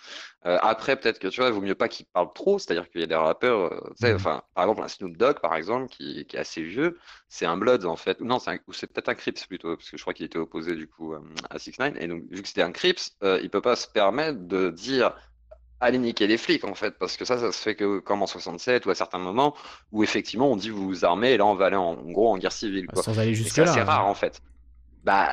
Euh, après, peut-être que tu vois, il vaut mieux pas qu'ils parlent trop, c'est-à-dire qu'il y a des rappeurs, euh, tu sais, mmh. enfin, par exemple, un Snoop Dogg, par exemple, qui, qui est assez vieux, c'est un Blood en fait. Non, c'est ou c'est peut-être un Crips plutôt, parce que je crois qu'il était opposé du coup à 6 9 Et donc, vu que c'était un Crips, il peut pas se permettre de dire aller niquer les flics en fait, parce que ça, ça se fait que comme en 67 ou à certains moments où effectivement on dit vous vous armez et là on va aller en, gros en guerre civile. Quoi. Sans aller jusque là. C'est rare en fait. Bah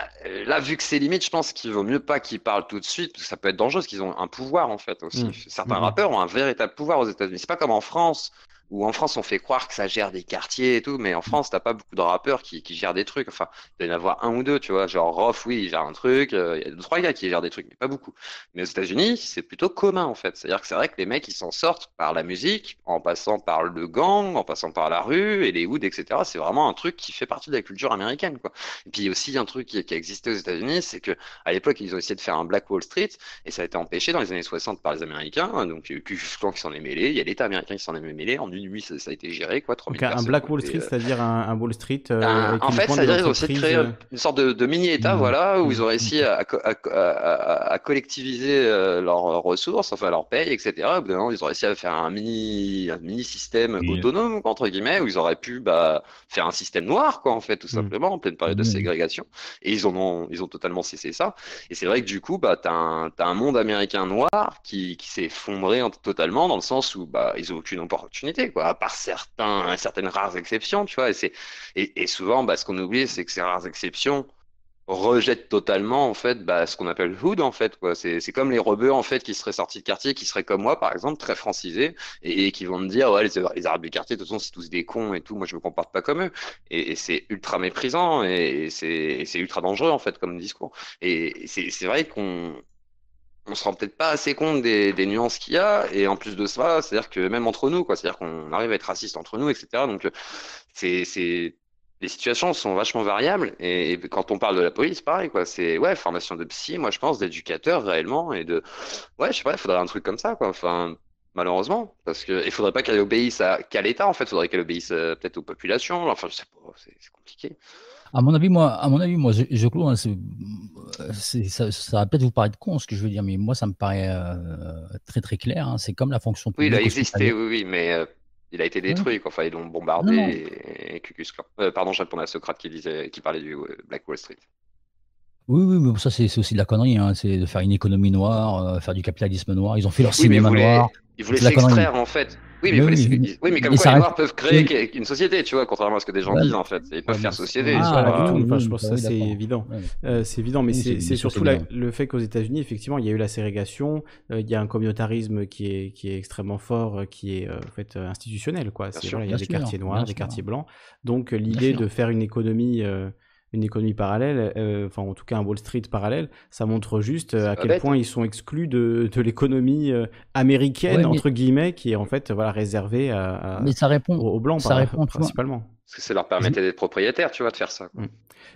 là, vu que c'est limite, je pense qu'il vaut mieux pas qu'ils parlent tout de suite, parce que ça peut être dangereux, parce qu'ils ont un pouvoir en fait aussi. Mmh. Certains mmh. rappeurs ont un véritable pouvoir aux États-Unis. C'est pas comme en France où en France on fait croire que ça gère des quartiers et tout, mais en France t'as pas beaucoup de rappeurs qui, gèrent des trucs. Enfin, il doit y en avoir un ou deux, tu vois. Genre Roth, oui, il gère un truc. Euh, il y a deux trois gars qui gèrent des trucs, mais pas beaucoup. Mais aux États-Unis, c'est plutôt commun en fait. C'est-à-dire que c'est vrai que les mecs ils s'en sortent par la musique, en passant par le gang, en passant par la rue et les hoods, etc. C'est vraiment un truc qui fait partie de la culture américaine, quoi. Et puis aussi un truc qui, qui a existé aux États-Unis, c'est que à l'époque ils ont essayé de faire un Black Wall Street et ça a été empêché dans les années 60 par les Américains. Donc il y a eu qui s'en est mêlé, il y a l'État américain qui s'en est mêlé. En nuit, ça, ça a été géré, quoi. un Black Wall Street, euh, c'est-à-dire un, Wall Street. Euh, en fait, c'est-à-dire qu'ils ont essayé de créer euh, une sorte de, mini-État, mmh. voilà, où ils ont réussi à, à, collectiviser leurs ressources, enfin leur paye, etc. ils ont réussi à faire un mini, un mini système autonome, entre guillemets, où ils auraient pu bah, faire un système noir, quoi, en fait, tout mmh. simplement, en pleine période de ségrégation. Et ils ont, ils ont totalement cessé ça. Et c'est vrai que du coup, bah, tu as, as, un monde américain noir qui, qui s'est effondré totalement, dans le sens où bah, ils n'ont aucune opportunité, quoi, à part certains certaines rares exceptions, tu vois. Et, et, et souvent, bah, ce qu'on oublie, c'est que ces rares exceptions rejettent totalement en fait bah, ce qu'on appelle hood en fait quoi c'est comme les rebeux en fait qui seraient sortis de quartier qui seraient comme moi par exemple très francisés et, qui vont me dire ouais les, les arabes du quartier de toute façon c'est tous des cons et tout moi je me comporte pas comme eux et, c'est ultra méprisant et, c'est ultra dangereux en fait comme discours et c'est vrai qu'on on se rend peut-être pas assez compte des, des nuances qu'il y a et en plus de ça c'est-à-dire que même entre nous quoi c'est-à-dire qu'on arrive à être raciste entre nous etc donc c'est c'est les situations sont vachement variables et, quand on parle de la police pareil quoi c'est ouais formation de psy moi je pense d'éducateur réellement et de ouais je sais pas il faudrait un truc comme ça quoi enfin malheureusement parce que il faudrait pas qu'elle obéisse à qu'à l'État en fait il faudrait qu'elle obéisse euh, peut-être aux populations enfin je sais pas c'est compliqué à mon avis, moi, à mon avis, moi, je, je clôt, hein, ça, ça, va peut-être vous paraître con ce que je veux dire, mais moi, ça me paraît euh, très très clair. Hein. C'est comme la fonction publique. Oui, il a existé, oui, oui, mais euh, il a été détruit. Quoi. Enfin, ils l'ont bombardé. Et, et euh, pardon, je répondais à Socrate qui, disait, qui parlait du Black Wall Street. Oui, oui, mais ça, c'est aussi de la connerie. Hein. C'est de faire une économie noire, faire du capitalisme noir. Ils ont fait leur cinéma noir. Ils voulaient s'extraire, en fait. Oui, mais, oui, mais, comme quoi les Noirs peuvent créer une société, tu vois, contrairement à ce que des gens disent, en fait. Ils peuvent faire société. Ah, je pense que ça, c'est évident. Euh, c'est évident, mais c'est surtout le fait qu'aux États-Unis, effectivement, il y a eu la ségrégation, euh, il y a un communautarisme qui est, qui est extrêmement fort, euh, qui est en fait institutionnel, quoi. il y a des quartiers noirs, des quartiers blancs. Donc, l'idée de faire une économie une économie parallèle, euh, enfin en tout cas un Wall Street parallèle, ça montre juste euh, à quel point ils sont exclus de, de l'économie euh, américaine entre guillemets, qui est en fait voilà réservée à, mais ça répond, aux, blancs ça répond, principalement. Parce que ça leur permettait d'être propriétaires, tu vois, de faire ça. Mm.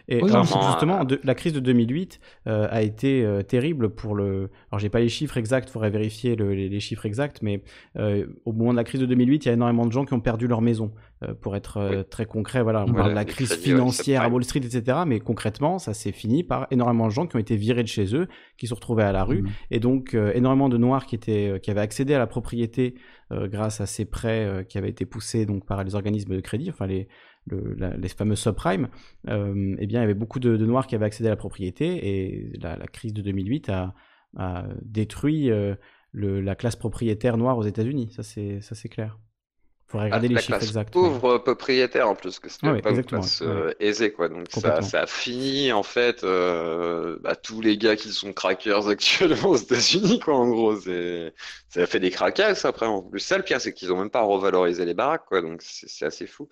Et justement, la crise de 2008 a été terrible pour le. Alors, j'ai pas les chiffres exacts, il faudrait vérifier les, chiffres exacts, mais au moment de la crise de 2008, il y a énormément de gens qui ont perdu leur maison. Euh, pour être euh, très concret. Voilà, on parle de la crise financière à Wall Street, etc. Mais concrètement, ça s'est fini par énormément de gens qui ont été virés de chez eux, qui se retrouvés à la rue, mmh. et donc euh, énormément de Noirs qui étaient, qui avaient accédé à la propriété grâce à ces prêts qui avaient été poussés donc par les organismes de crédit, enfin les les fameux subprimes, euh, eh bien, il y avait beaucoup de, Noirs qui avaient accédé à la propriété et la, crise de 2008 a, détruit la classe propriétaire noire aux États-Unis. Ça, c'est clair. Faudrait regarder la les chiffres classe exacts. pauvre propriétaire en plus, que c'était Ouais, pas une classe ouais. euh, aisée quoi. Donc ça, ça a fini en fait euh, bah, tous les gars qui sont crackers actuellement aux États-Unis quoi. En gros, ça a fait des cracasses après. En plus, ça le pire, c'est qu'ils ont même pas revalorisé les baraques quoi. Donc c'est assez fou.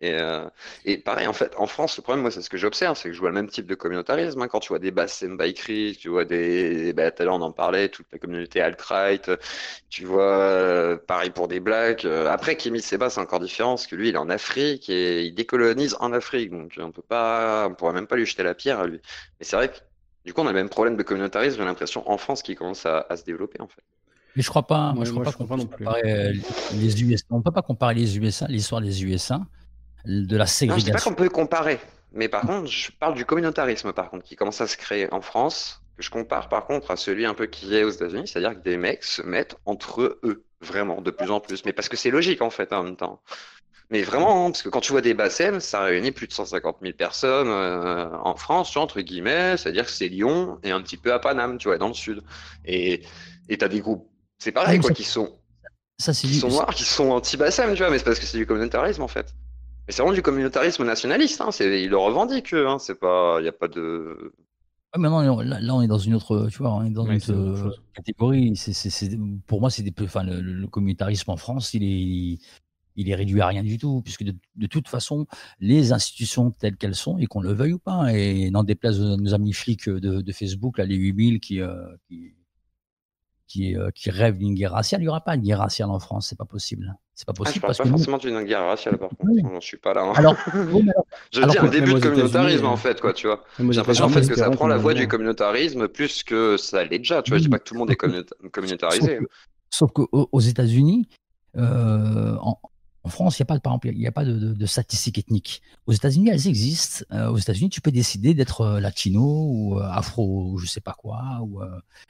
Et, euh, et pareil, en fait, en France, le problème, moi, c'est ce que j'observe, c'est que je vois le même type de communautarisme. hein. quand tu vois des bassines bikeries, tu vois des. Bah, tout à l'heure, on en parlait, toute la communauté alt-right, tu vois, euh, pareil pour des blacks. Euh, après, Kémy Seba, c'est encore différent, parce que lui, il est en Afrique et il décolonise en Afrique. Donc, on peut pas. On pourrait même pas lui jeter la pierre à lui. Mais c'est vrai que, du coup, on a le même problème de communautarisme, j'ai l'impression, en France, qui commence à, à se développer, en fait. Mais je crois pas. Moi, Ouais, je crois moi, pas je pas puisse non plus. comparer les USA. On peut pas comparer les USA, l'histoire des USA, de la Non, je dis pas ségrégation. qu'on peut comparer, mais par contre, je parle du communautarisme, par contre, qui commence à se créer en France, que je compare par contre à celui un peu qui est aux États-Unis, c'est-à-dire que des mecs se mettent entre eux, vraiment, de plus en plus. Mais parce que c'est logique, en fait, en même temps. Mais vraiment, hein, parce que quand tu vois des bassins, ça réunit plus de 150 000 personnes euh, en France, tu vois, entre guillemets, c'est-à-dire que c'est Lyon et un petit peu à Paname, tu vois, dans le sud. Et et t'as des groupes, c'est Ah, pareil, mais quoi, ça- qui sont Ça, qui du- sont noirs, qui sont anti-Bassem, tu vois, mais c'est parce que c'est du communautarisme en fait. Mais c'est vraiment du communautarisme nationaliste, hein, c'est, ils le revendiquent, eux, hein, c'est pas, il y a pas de. Ouais, mais non, là, là, on est dans une autre, tu vois, on est dans Ouais, une c'est autre autre, chose. catégorie. C'est, c'est, c'est- pour moi, c'est des, peu- enfin, le, communautarisme en France, il est, il est réduit à rien du tout, puisque de, de toute façon, les institutions telles qu'elles sont, et qu'on le veuille ou pas, et n'en déplace à nos amis flics de, de Facebook, là, les 8000 qui, euh, qui, qui, euh, qui rêvent d'une guerre raciale, il n'y aura pas de guerre raciale en France, c'est pas possible. C'est pas Ah, je possible parle parce pas que nous- forcément d'une guerre raciale par contre, Oui. j'en suis pas là. hein. Alors, je alors dis un début de communautarisme États-Unis, en fait, quoi, tu vois. J'ai l'impression en fait que ça prend la voie du communautarisme plus que ça l'est déjà, tu vois. Je dis pas que tout le monde est communauta- communautarisé. Sauf que- Sauf qu'aux aux États-Unis, euh, en, en France, il n'y a pas, de- par exemple, il y a pas de, de- de statistiques ethniques. Aux États-Unis, elles existent. Euh, aux États-Unis, tu peux décider d'être euh, latino ou euh, afro, ou je sais pas quoi. Ou, euh,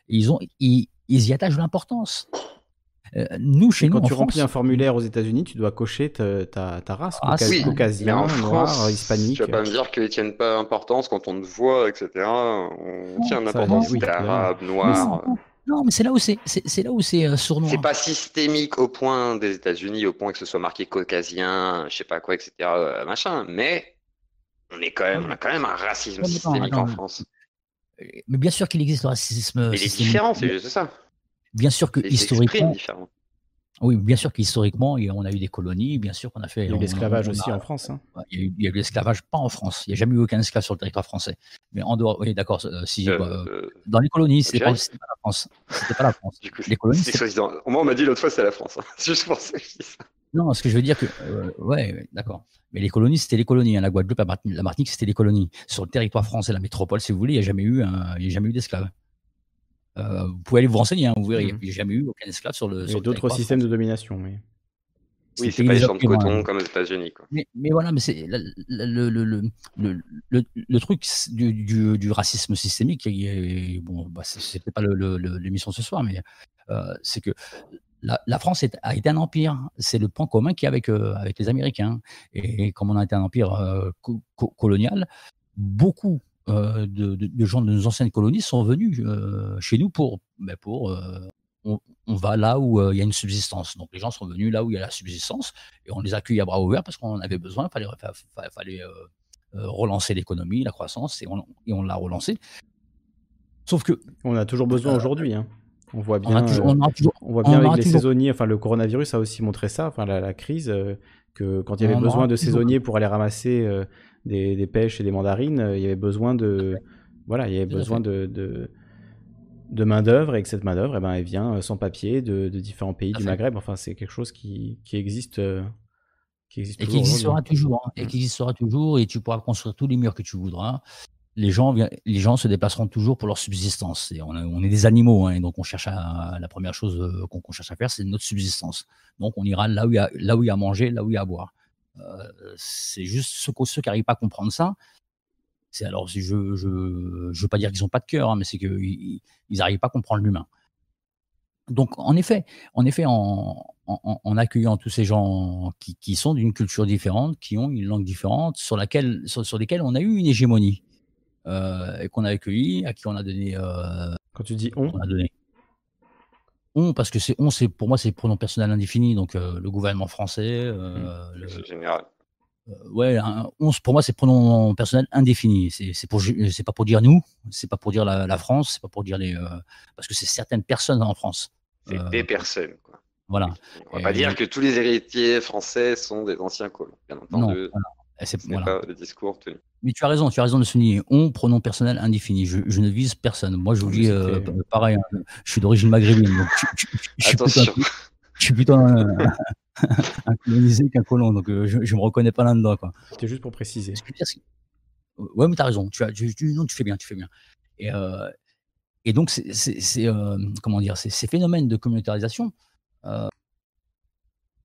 ils, ont, ils, ils y attachent de l'importance. Euh, nous, chez nous, quand tu France, remplis un formulaire aux États-Unis, tu dois cocher ta, ta, ta race, Ah, caucas- Oui, caucasien, en noir, France, hispanique. tu vas pas me dire qu'ils tiennent pas importance quand on te voit, etc. On tient l'importance oui, noirs. c'est- non, mais c'est là où c'est, là où c'est euh, sournois. C'est pas systémique au point des États-Unis, au point que ce soit marqué caucasien, je sais pas quoi, etc. euh, machin. Mais on est quand même, on a quand même un racisme systémique en France. Mais bien sûr qu'il existe le racisme. Mais il est systémique. différent, c'est juste ça. Bien sûr que historiquement. Oui, bien sûr qu'historiquement, on a eu des colonies, bien sûr qu'on a fait. Il y a eu l'esclavage aussi en France. hein. Il y a eu, il y a eu l'esclavage, pas en France. Il n'y a jamais eu aucun esclave sur le territoire français. Mais en dehors, oui, d'accord. euh, Si, Euh, bah, euh, dans les colonies, c'était pas, c'était la France. C'était pas la France. Du coup, Les colonies, c'était-. Au moins, on m'a dit l'autre fois, c'est la France. hein. Juste pour ça que je dis ça. Non, ce que je veux dire que, euh, ouais, d'accord. Mais les colonies, c'était les colonies. hein. La Guadeloupe, la Martinique, la Martinique, c'était les colonies. Sur le territoire français, la métropole, si vous voulez, il n'y a jamais eu, un- il y a jamais eu d'esclaves. Euh, vous pouvez aller vous renseigner, hein, vous verrez, il n'y a jamais eu aucun esclave sur le. Il y sur d'autres systèmes de domination. Mais... Oui, c'est pas les champs de coton hein. comme aux États-Unis. Mais, mais voilà, mais c'est le, le, le, le, le, le truc du, du, du racisme systémique. est- bon, bah, c'est- c'était pas l'émission ce soir, mais euh, c'est que la, la France est- a été un empire. C'est le point commun qu'il y a avec, euh, avec les Américains. Et, comme on a été un empire euh, co- co- colonial, beaucoup de, de- de gens de nos anciennes colonies sont venus euh, chez nous pour, ben, pour euh, on, on va là où euh, il y a une subsistance. Donc les gens sont venus là où il y a la subsistance et on les accueille à bras ouverts parce qu'on en avait besoin. Il fallait, fa- fa- fallait euh, euh, relancer l'économie, la croissance et on, et on l'a relancé. Sauf que On a toujours besoin aujourd'hui. hein. On voit on bien, toujours- euh, on toujours- on voit bien avec les toujours- saisonniers. Enfin, le coronavirus a aussi montré ça. Enfin, la, la crise, euh, que quand il y avait besoin de saisonniers pour aller ramasser euh, des, des pêches et des mandarines, euh, il y avait besoin de, voilà, il y avait besoin de, de, de main d'œuvre et que cette main d'œuvre, eh ben, elle vient euh, sans papier de, de différents pays du. Maghreb. Enfin, c'est quelque chose qui, qui existe, euh, qui existe et qui existera toujours, hein, et qui existera toujours, et tu pourras construire tous les murs que tu voudras. Les gens, les gens se déplaceront toujours pour leur subsistance. Et on, est des animaux, hein, et donc on cherche à, la première chose qu'on qu'on cherche à faire, c'est notre subsistance. Donc on ira là où il y a, là où il y a à manger, là où il y a à boire. Euh, c'est juste ceux, ceux qui n'arrivent pas à comprendre ça. C'est alors, je, je, je veux pas dire qu'ils n'ont pas de cœur, hein, mais c'est qu'ils ils n'arrivent pas à comprendre l'humain. Donc, en effet, en effet, en, en- en accueillant tous ces gens qui, qui sont d'une culture différente, qui ont une langue différente, sur laquelle, sur, sur lesquels on a eu une hégémonie euh, et qu'on a accueilli, à qui on a donné, euh, Quand tu dis on, on a donné. On, parce que c'est on, c'est pour moi c'est pronom personnel indéfini, donc le gouvernement français. Mmh. C'est général. ouais, on, pour moi c'est pronom personnel indéfini. C'est pour c'est pas pour dire nous, c'est pas pour dire la, la France, c'est pas pour dire les parce que c'est certaines personnes en France. C'est des personnes. Quoi. Voilà. On va pas dire que tous les héritiers français sont des anciens colons, bien entendu. Non, C'est pas le discours tenu. Mais tu as raison, tu as raison de souligner. On, pronom personnel indéfini. Je, ne vise personne. Moi, je vous dis, euh, pareil, hein, je suis d'origine maghrébine. Donc je, Attention. suis plutôt un, colonisé qu'un colon. Donc euh, je ne me reconnais pas là-dedans. C'était juste pour préciser. Ouais, mais tu as raison. Tu, as, tu, non, tu fais bien, tu fais bien. Et, euh, et donc, c'est, comment dire, ces phénomènes de communautarisation,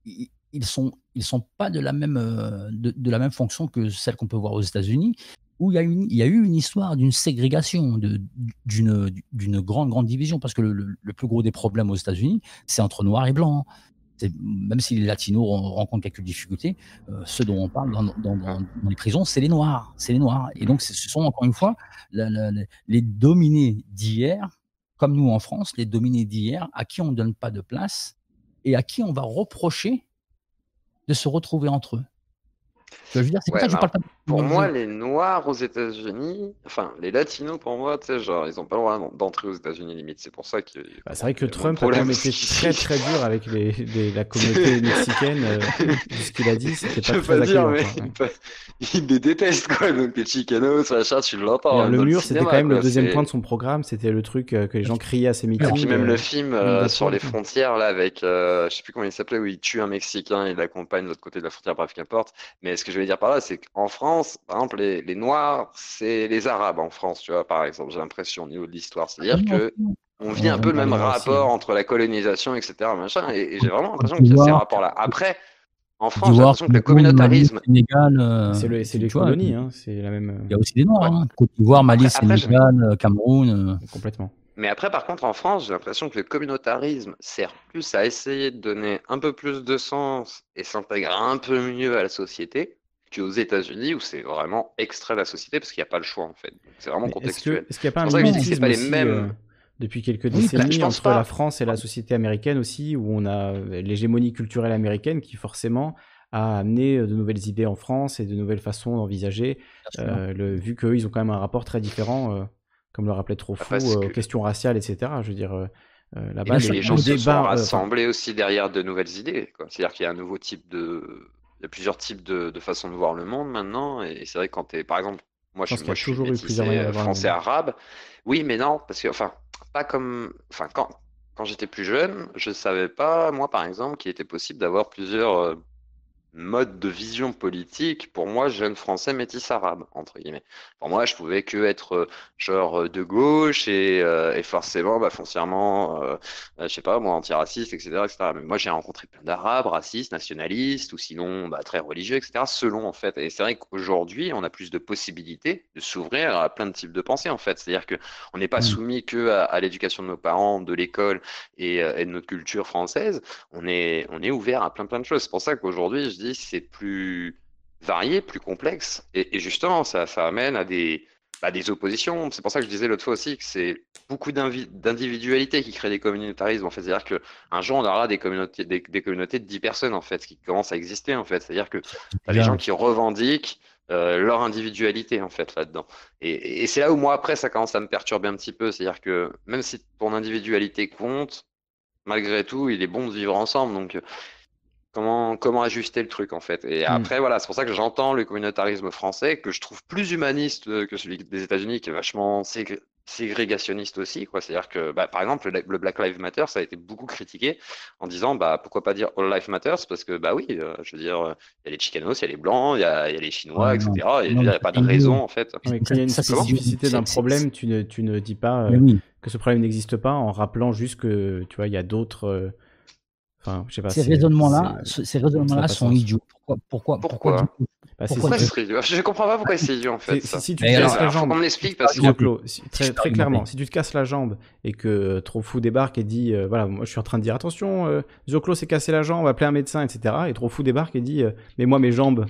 ils sont ils sont pas de la même de, la même fonction que celle qu'on peut voir aux États-Unis où il y a il y a eu une histoire d'une ségrégation d'une grande grande division parce que le, plus gros des problèmes aux États-Unis c'est entre noirs et blancs même si les latinos rencontrent quelques difficultés, ceux dont on parle dans, dans, les prisons, c'est les noirs, c'est les noirs. Et donc, ce sont encore une fois les dominés d'hier, comme nous en France, les dominés d'hier, à qui on ne donne pas de place et à qui on va reprocher de se retrouver entre eux. Je veux dire, c'est je parle pas pour moi, les Noirs aux États-Unis, enfin, les Latinos, pour moi, tu sais, genre, ils ont pas le droit d'entrer aux États-Unis, limite. C'est pour ça que. Bah, c'est vrai que Trump a quand même été très très dur avec les, la communauté mexicaine. Euh, ce qu'il a dit, c'était pas très pas dire, mais il, les déteste, quoi. Donc, les Chicanos, machin, tu l'entends. Le mur, c'était quand même le deuxième point de son programme. C'était le truc euh, que les gens criaient à ses meetings. Et puis, même le euh, film sur les frontières, là, avec, je sais plus comment il s'appelait, où il tue un Mexicain, il l'accompagne de l'autre côté de la frontière, bref, qu'importe. Mais ce que je veux dire par là, c'est qu'en France, par exemple, les, les Noirs, c'est les Arabes en France, tu vois, par exemple, j'ai l'impression au niveau de l'histoire. C'est-à-dire que on vit un peu le même rapport entre la colonisation, etc. Machin, et, j'ai vraiment l'impression qu'il y a ces rapports-là. Après, en France, j'ai l'impression que le communautarisme. Euh, c'est les colonies, hein, c'est la même. Euh, il y a aussi des Noirs, hein. Côte d'Ivoire, Mali, Sénégal, euh, Cameroun. Complètement. Mais après, par contre, en France, j'ai l'impression que le communautarisme sert plus à essayer de donner un peu plus de sens et s'intégrer un peu mieux à la société qu'aux États-Unis où c'est vraiment extrait de la société parce qu'il n'y a pas le choix en fait. C'est vraiment contextuel. Est-ce qu'il n'y a pas un mimétisme pas les mêmes... Euh, depuis quelques décennies entre la France et la société américaine aussi, où on a euh, l'hégémonie culturelle américaine qui forcément a amené euh, de nouvelles idées en France et de nouvelles façons d'envisager, euh, vu qu'eux, ils ont quand même un rapport très différent, comme le rappelait Trop ah, aux questions raciales, etc. Je veux dire, là-bas, les, gens se sont rassemblés aussi derrière de nouvelles idées. C'est-à-dire qu'il y a un nouveau type de y a plusieurs types de, façons de voir le monde maintenant. Et c'est vrai que quand tu es, par exemple, moi je, moi, je suis métissé français-arabe. Oui, mais non, parce que, enfin, pas comme. Enfin, quand, quand j'étais plus jeune, je savais pas, moi par exemple, qu'il était possible d'avoir plusieurs euh, mode de vision politique, pour moi, jeune français métis arabe, entre guillemets. Pour moi, je pouvais que être euh, genre euh, de gauche et, euh, et forcément, bah, foncièrement, euh, je sais pas, moi, antiraciste, etc., etc. Mais moi, j'ai rencontré plein d'arabes, racistes, nationalistes, ou sinon, bah, très religieux, etc., selon, en fait. Et c'est vrai qu'aujourd'hui, on a plus de possibilités de s'ouvrir à plein de types de pensées, en fait. C'est-à-dire que on n'est pas mmh. soumis que à, l'éducation de nos parents, de l'école et, et, de notre culture française. On est, on est ouvert à plein, plein de choses. C'est pour ça qu'aujourd'hui, je c'est plus varié, plus complexe. Et, justement, ça, ça, amène à des, à des oppositions. C'est pour ça que je disais l'autre fois aussi que c'est beaucoup d'individualités qui créent des communautarismes. En fait, c'est-à-dire qu'un jour, on aura des communautés, des, communautés de 10 personnes, en fait, qui commencent à exister, en fait. C'est-à-dire que tu as des gens qui revendiquent euh, leur individualité, en fait, là-dedans. Et, et c'est là où, moi, après, ça commence à me perturber un petit peu. C'est-à-dire que même si ton individualité compte, malgré tout, il est bon de vivre ensemble. Donc, Comment, comment ajuster le truc en fait. Et hmm. après, voilà, c'est pour ça que j'entends le communautarisme français, que je trouve plus humaniste euh, que celui des États-Unis, qui est vachement ségrégationniste aussi. quoi. C'est-à-dire que, bah, par exemple, le, Black Lives Matter, ça a été beaucoup critiqué en disant, bah, pourquoi pas dire All Life Matters? Parce que, bah oui, euh, je veux dire, il y a les Chicanos, il y a les Blancs, il y a, y a les Chinois, etc. il n'y a pas de raison en fait. quand il y a une spécificité d'un problème, tu ne, tu ne dis pas euh, que ce problème n'existe pas en rappelant juste que, tu vois, il y a d'autres ces raisonnements-là, ces raisonnements-là sont idiots. Pourquoi Pourquoi, pourquoi, bah, Je comprends pas pourquoi c'est idiot en fait. Si, tu te casses la jambe, très, clairement, si tu te casses la jambe et que euh, trop fou débarque et dit, euh, voilà, moi je suis en train de dire attention, euh, Zoclo s'est cassé la jambe, appeler un médecin, etc. Et trop fou débarque et dit, mais moi mes jambes,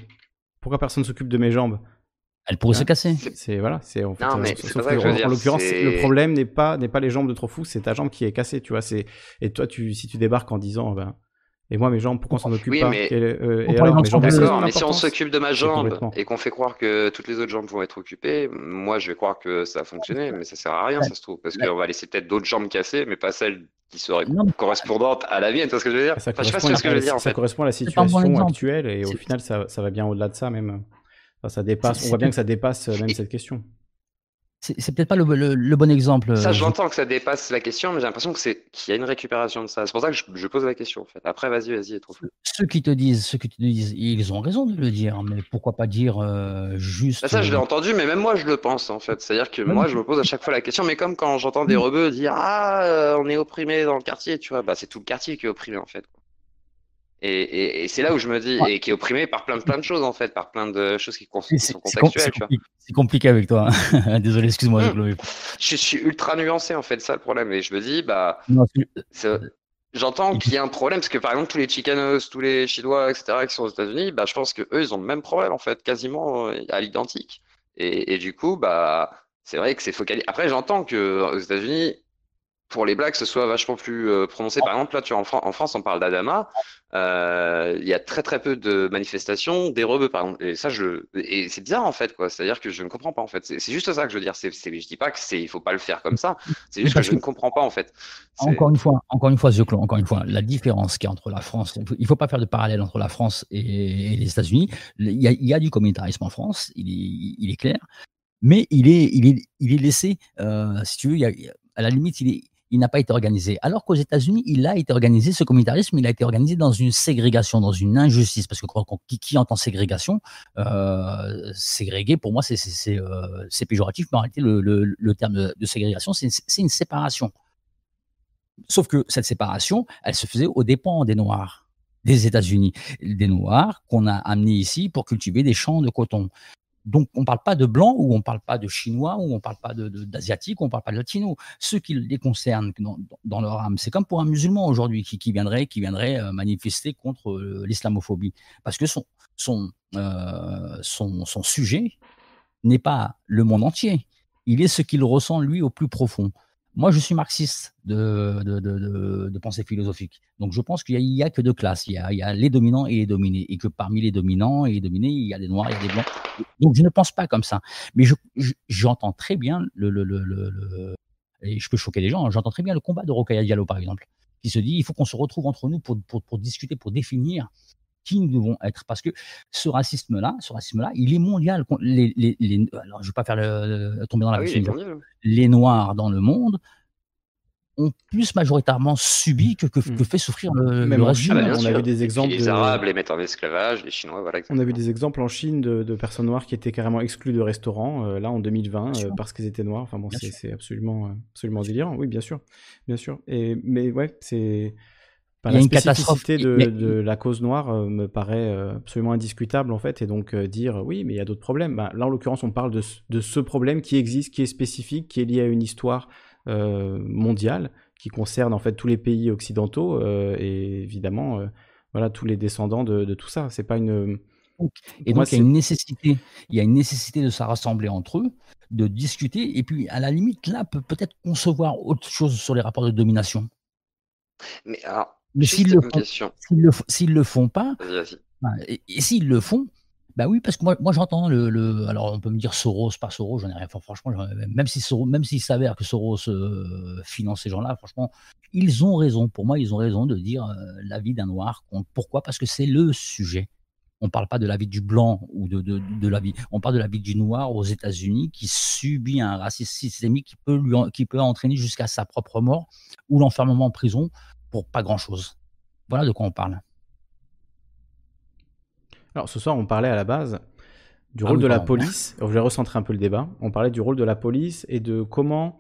pourquoi personne s'occupe de mes jambes? Elle pourrait se casser. C'est voilà, c'est en fait. Non, mais euh, sauf que que, en, l'occurrence, le problème n'est pas n'est pas les jambes de trop fou, c'est ta jambe qui est cassée, tu vois. C'est et toi, tu si tu débarques en disant, ben, et moi mes jambes, pourquoi on s'en occupe Oui, pas? mais- Quel est- euh, On Et alors, mes jambes, D'accord, mais si on s'occupe de ma jambe et qu'on fait croire que toutes les autres jambes vont être occupées, moi je vais croire que ça a fonctionné, mais ça sert à rien, ça se trouve, parce qu'on va laisser peut-être d'autres jambes cassées, mais pas celles qui seraient correspondantes à la mienne, tu vois ce que je veux dire? Ça Enfin, je sais pas si correspond, tu vois ce que je veux à, dire en ça fait. correspond à la situation actuelle et au final, ça, ça va bien au-delà de ça même. Enfin, ça dépasse. On voit bien que ça dépasse euh, même cette question. C'est peut-être pas le, le- le bon exemple. Ça, euh, je je- l'entends que ça dépasse la question, mais j'ai l'impression que c'est qu'il y a une récupération de ça. C'est pour ça que je, je pose la question en fait. Après, vas-y, vas-y, trop fou. Ceux qui te disent, ceux qui te disent, ils ont raison de le dire, mais pourquoi pas dire euh, juste. Bah, ça, je l'ai entendu, mais même moi, je le pense en fait. C'est-à-dire que moi, je me pose à chaque fois la question, mais comme quand j'entends des rebeux dire Ah, on est opprimé dans le quartier, tu vois, bah, c'est tout le quartier qui est opprimé en fait. Et, et, et c'est là où je me dis, et qui est opprimé par plein de, plein de choses en fait, par plein de choses qui, sont contextuelles, c'est compli- compliqué avec toi. hein. Désolé, excuse-moi. Hmm. Chloé. Je suis ultra nuancé en fait, ça le problème. Et je me dis, bah, j'entends qu'il y a un problème parce que par exemple, tous les Chicanos, tous les Chinois, etc., qui sont aux États-Unis, bah, je pense que eux, ils ont le même problème en fait, quasiment euh, à l'identique. Et, et du coup, bah, c'est vrai que c'est focalisé. Après, j'entends que aux États-Unis, pour les blacks, ce soit vachement plus euh, prononcé. Par exemple, là, tu vois, en, Fran- en France, on parle d'Adama. Euh, Il y a très très peu de manifestations des rebeux, par exemple. Et ça, je et c'est bizarre en fait, quoi. C'est-à-dire que je ne comprends pas en fait. C'est c'est juste ça que je veux dire. C'est, c'est, je dis pas que c'est, il faut pas le faire comme ça. C'est juste que je ne comprends pas en fait. C'est- Encore une fois, encore une fois, Zoclo, encore une fois, la différence qu'il y a entre la France, il faut pas faire de parallèle entre la France et, les États-Unis. Il y, a, il y a du communautarisme en France, il est, il est clair, mais il est, il est, il est laissé, euh, si tu veux, à la limite, il est, il n'a pas été organisé. Alors qu'aux États-Unis, il a été organisé, ce communautarisme, il a été organisé dans une ségrégation, dans une injustice. Parce que qui, entend ségrégation, euh, ségréguer, pour moi, c'est euh, péjoratif, mais en réalité, le, le- terme de, ségrégation, c'est une séparation. Sauf que cette séparation, elle se faisait aux dépens des Noirs, des États-Unis, des Noirs qu'on a amenés ici pour cultiver des champs de coton. Donc, on ne parle pas de blancs ou on ne parle pas de chinois ou on ne parle pas de- de- d'asiatiques ou on ne parle pas de latinos. Ce qui les concerne dans, leur âme, c'est comme pour un musulman aujourd'hui qui, viendrait, qui viendrait euh, manifester contre euh, l'islamophobie. Parce que euh, son sujet n'est pas le monde entier. Il est ce qu'il ressent lui au plus profond. Moi, je suis marxiste de, de, de, pensée philosophique. Donc, je pense qu'il n'y a, que deux classes. Il y, a, les dominants et les dominés. Et que parmi les dominants et les dominés, il y a des noirs, il y a des blancs. Donc, je ne pense pas comme ça. Mais je- je- j'entends très bien le, le, le, le- Et je peux choquer les gens. hein, J'entends très bien le combat de Rokhaya Diallo, par exemple, qui se dit il faut qu'on se retrouve entre nous pour, pour, pour discuter, pour définir qui nous devons être. Parce que ce racisme-là, ce racisme-là, il est mondial. Les, les, les- alors, je ne vais pas faire le, le- tomber dans la Ah oui. Les Noirs dans le monde ont plus majoritairement subi que, que, que fait souffrir le, Même le reste Chine, on a vu des exemples les de- Arabes les mettent en esclavage, les Chinois, voilà. On a vu des exemples en Chine de, de personnes noires qui étaient carrément exclues de restaurants, euh, là en 2020, euh, parce qu'elles étaient noires. Enfin bon, c'est absolument, euh, absolument délirant. Oui, bien sûr, bien sûr. Et mais ouais, c'est enfin, Il y a la une catastrophe. de, Mais- de la cause noire euh, me paraît euh, absolument indiscutable en fait, et donc euh, dire oui, mais il y a d'autres problèmes. Ben, là, en l'occurrence, on parle de, ce- de ce problème qui existe, qui est spécifique, qui est lié à une histoire euh, mondiale, qui concerne en fait tous les pays occidentaux euh, et évidemment, euh, voilà, tous les descendants de, de tout ça. C'est pas une Et donc, il y a une nécessité, il y a une nécessité de se rassembler entre eux, de discuter, et puis à la limite, là, peut peut-être concevoir autre chose sur les rapports de domination. Mais alors, Mais s'ils le, font, le, le pas, ben, et, et s'ils le font, bah oui, parce que moi, moi j'entends le, le- Alors, on peut me dire Soros, pas Soros, j'en ai rien. Enfin, franchement, même si Soros- même s'il s'avère que Soros euh, finance ces gens-là, franchement, ils ont raison. Pour moi, ils ont raison de dire euh, la vie d'un noir compte. Pourquoi? Parce que c'est le sujet. On ne parle pas de la vie du blanc ou de, de, de la vie. On parle de la vie du noir aux États-Unis qui subit un racisme systémique qui peut, lui, en- qui peut entraîner jusqu'à sa propre mort ou l'enfermement en prison pour pas grand-chose. Voilà de quoi on parle. Alors ce soir, on parlait à la base du Ah rôle oui, de la police. Alors, je vais recentrer un peu le débat. On parlait du rôle de la police et de comment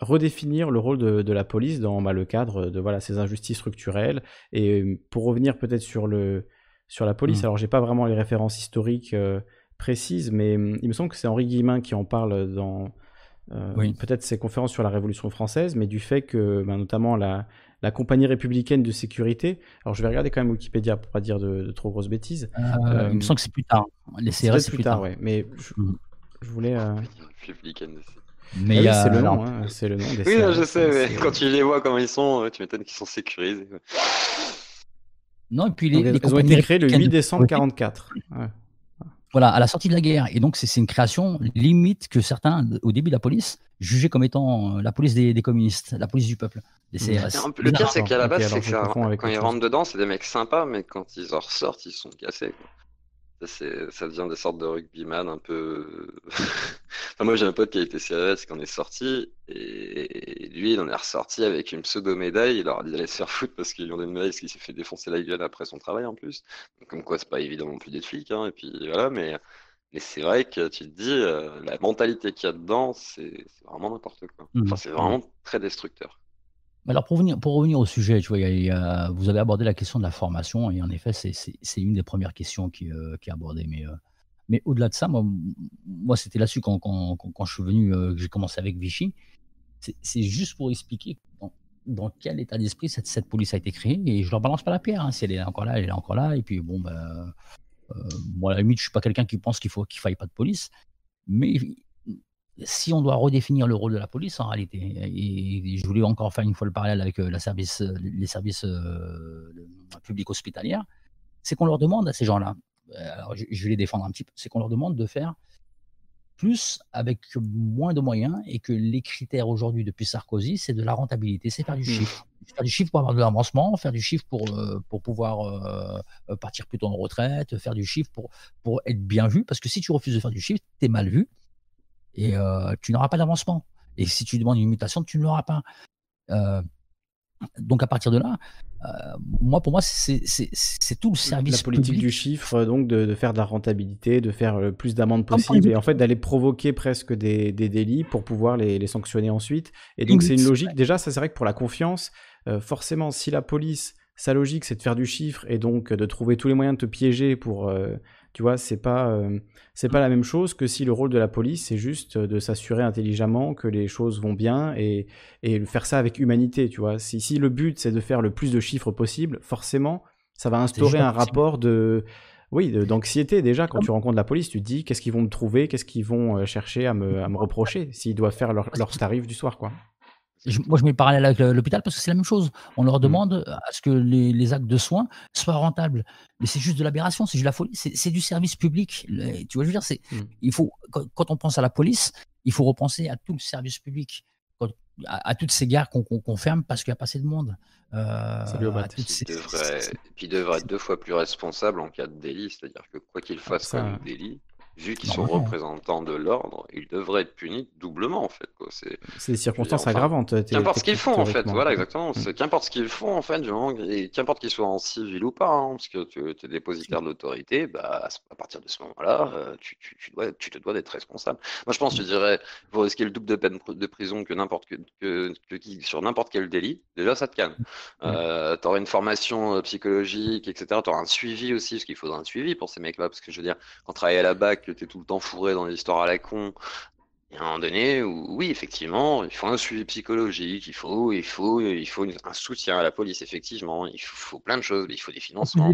redéfinir le rôle de, de la police dans bah, le cadre de voilà ces injustices structurelles. Et euh, pour revenir peut-être sur le sur la police, Mm. alors j'ai pas vraiment les références historiques euh, précises, mais hum, il me semble que c'est Henri Guillemin qui en parle dans euh, Oui. peut-être ses conférences sur la Révolution française, mais du fait que bah, notamment la, la compagnie républicaine de sécurité, alors je vais regarder quand même Wikipédia pour pas dire de, de trop grosses bêtises. Euh, il me semble que c'est plus tard. Les C'est CRS, c'est plus plus tard, tard. ouais. Mais je-. Je voulais. Euh... Républicaine. Mais ah oui, c'est le nom, hein, c'est le nom des Oui, non, je sais, mais quand tu les vois comment ils sont, tu m'étonnes qu'ils sont sécurisés. Non, et puis les, les ils ont été créés le 8 décembre 44. Ouais. Voilà, à la sortie de la guerre. Et donc, c'est une création limite que certains, au début de la police, jugeaient comme étant euh, la police des, des communistes, la police du peuple, des CRS. Le pire, c'est qu'à la base, c'est que quand ils rentrent dedans, c'est des mecs sympas, mais quand ils en ressortent, ils sont cassés. Quoi ça devient des sortes de rugbyman un peu. enfin, moi, j'ai un pote qui a été CRS qui en est sorti, et lui, il en est ressorti avec une pseudo-médaille. Il leur a dit d'aller se faire foutre parce qu'ils lui ont donné une médaille, parce qu'il s'est fait défoncer la gueule après son travail en plus. Donc, comme quoi, c'est pas évident non plus d'être flic, hein, et puis voilà, mais. Mais c'est vrai que tu te dis, euh, la mentalité qu'il y a dedans, c'est vraiment n'importe quoi. Mmh. Enfin, c'est vraiment très destructeur. Alors pour, venir, pour revenir au sujet, tu vois, vous avez abordé la question de la formation et en effet, c'est une des premières questions qui, euh, est abordée. Mais, euh, mais au-delà de ça, moi, c'était là-dessus quand, je suis venu, euh, j'ai commencé avec Vichy. C'est juste pour expliquer dans, quel état d'esprit cette, cette, police a été créée et je leur balance pas la pierre. Hein. Si elle est encore là, elle est encore là. Et puis bon, ben, moi à la limite, je suis pas quelqu'un qui pense qu'il faut qu'il faille pas de police, mais si on doit redéfinir le rôle de la police en réalité, et je voulais encore faire une fois le parallèle avec euh, la service, euh, les services euh, publics hospitaliers, c'est qu'on leur demande à ces gens-là, alors je, vais les défendre un petit peu, c'est qu'on leur demande de faire plus avec moins de moyens et que les critères aujourd'hui depuis Sarkozy, c'est de la rentabilité, c'est faire du mmh. chiffre. Faire du chiffre pour avoir de l'avancement, faire du chiffre pour, pour pouvoir partir plus tôt en retraite, faire du chiffre pour, pour être bien vu, parce que si tu refuses de faire du chiffre, tu es mal vu et tu n'auras pas d'avancement. Et si tu demandes une mutation, tu ne l'auras pas. donc à partir de là, moi pour moi c'est tout le service. La politique du chiffre, donc de, faire de la rentabilité, de faire le plus d'amendes possible et en fait d'aller provoquer presque des, des, délits pour pouvoir les, les sanctionner ensuite. Et donc c'est une logique. Déjà, ça c'est vrai que pour la confiance, forcément, si la police, sa logique c'est de faire du chiffre et donc de trouver tous les moyens de te piéger pour tu vois, c'est pas, euh, c'est pas la même chose que si le rôle de la police, c'est juste de s'assurer intelligemment que les choses vont bien et, et faire ça avec humanité, tu vois. Si, si le but, c'est de faire le plus de chiffres possible, forcément, ça va instaurer un rapport de, oui, d'anxiété déjà. Quand tu rencontres la police, tu te dis qu'est-ce qu'ils vont me trouver, qu'est-ce qu'ils vont euh, chercher à me, à me reprocher s'ils doivent faire leur, leur tarif du soir, quoi moi, je mets le parallèle avec l'hôpital parce que c'est la même chose. On leur mmh. demande à ce que les, actes de soins soient rentables. Mais c'est juste de l'aberration, c'est juste de la folie, c'est du service public. tu vois, je veux dire, c'est, mmh. il faut, quand, on pense à la police, il faut repenser à tout le service public, à, toutes ces gares qu'on ferme parce qu'il n'y a pas assez de monde. Euh, ces... devrait, puis devrait être deux fois plus responsable en cas de délit, c'est-à-dire que quoi qu'il fasse comme délit, vu qu'ils sont représentants de l'ordre, ils devraient être punis doublement en fait. C'est des circonstances aggravantes. Qu'importe ce qu'ils font en fait, voilà exactement. Mm. Qu'importe ce qu'ils font en fait, et qu'importe qu'ils soient en civil ou pas, hein, parce que tu es dépositaire de l'autorité, bah, à partir de ce moment-là, euh, tu, tu, tu, dois, tu te dois d'être responsable. Moi je pense, je dirais, vous risquez le double de peine de prison que n'importe que, que, qui sur n'importe quel délit. Déjà ça te calme. Mm. Euh, tu auras une formation euh, psychologique, etc. Tu auras un suivi aussi, parce qu'il faudra un suivi pour ces mecs-là, parce que je veux dire, quand travailler à la BAC que tu es tout le temps fourré dans des histoires à la con, il y a un moment donné où, oui, effectivement, il faut un suivi psychologique, il faut, il faut, il faut un soutien à la police, effectivement, il faut, plein de choses, il faut des financements.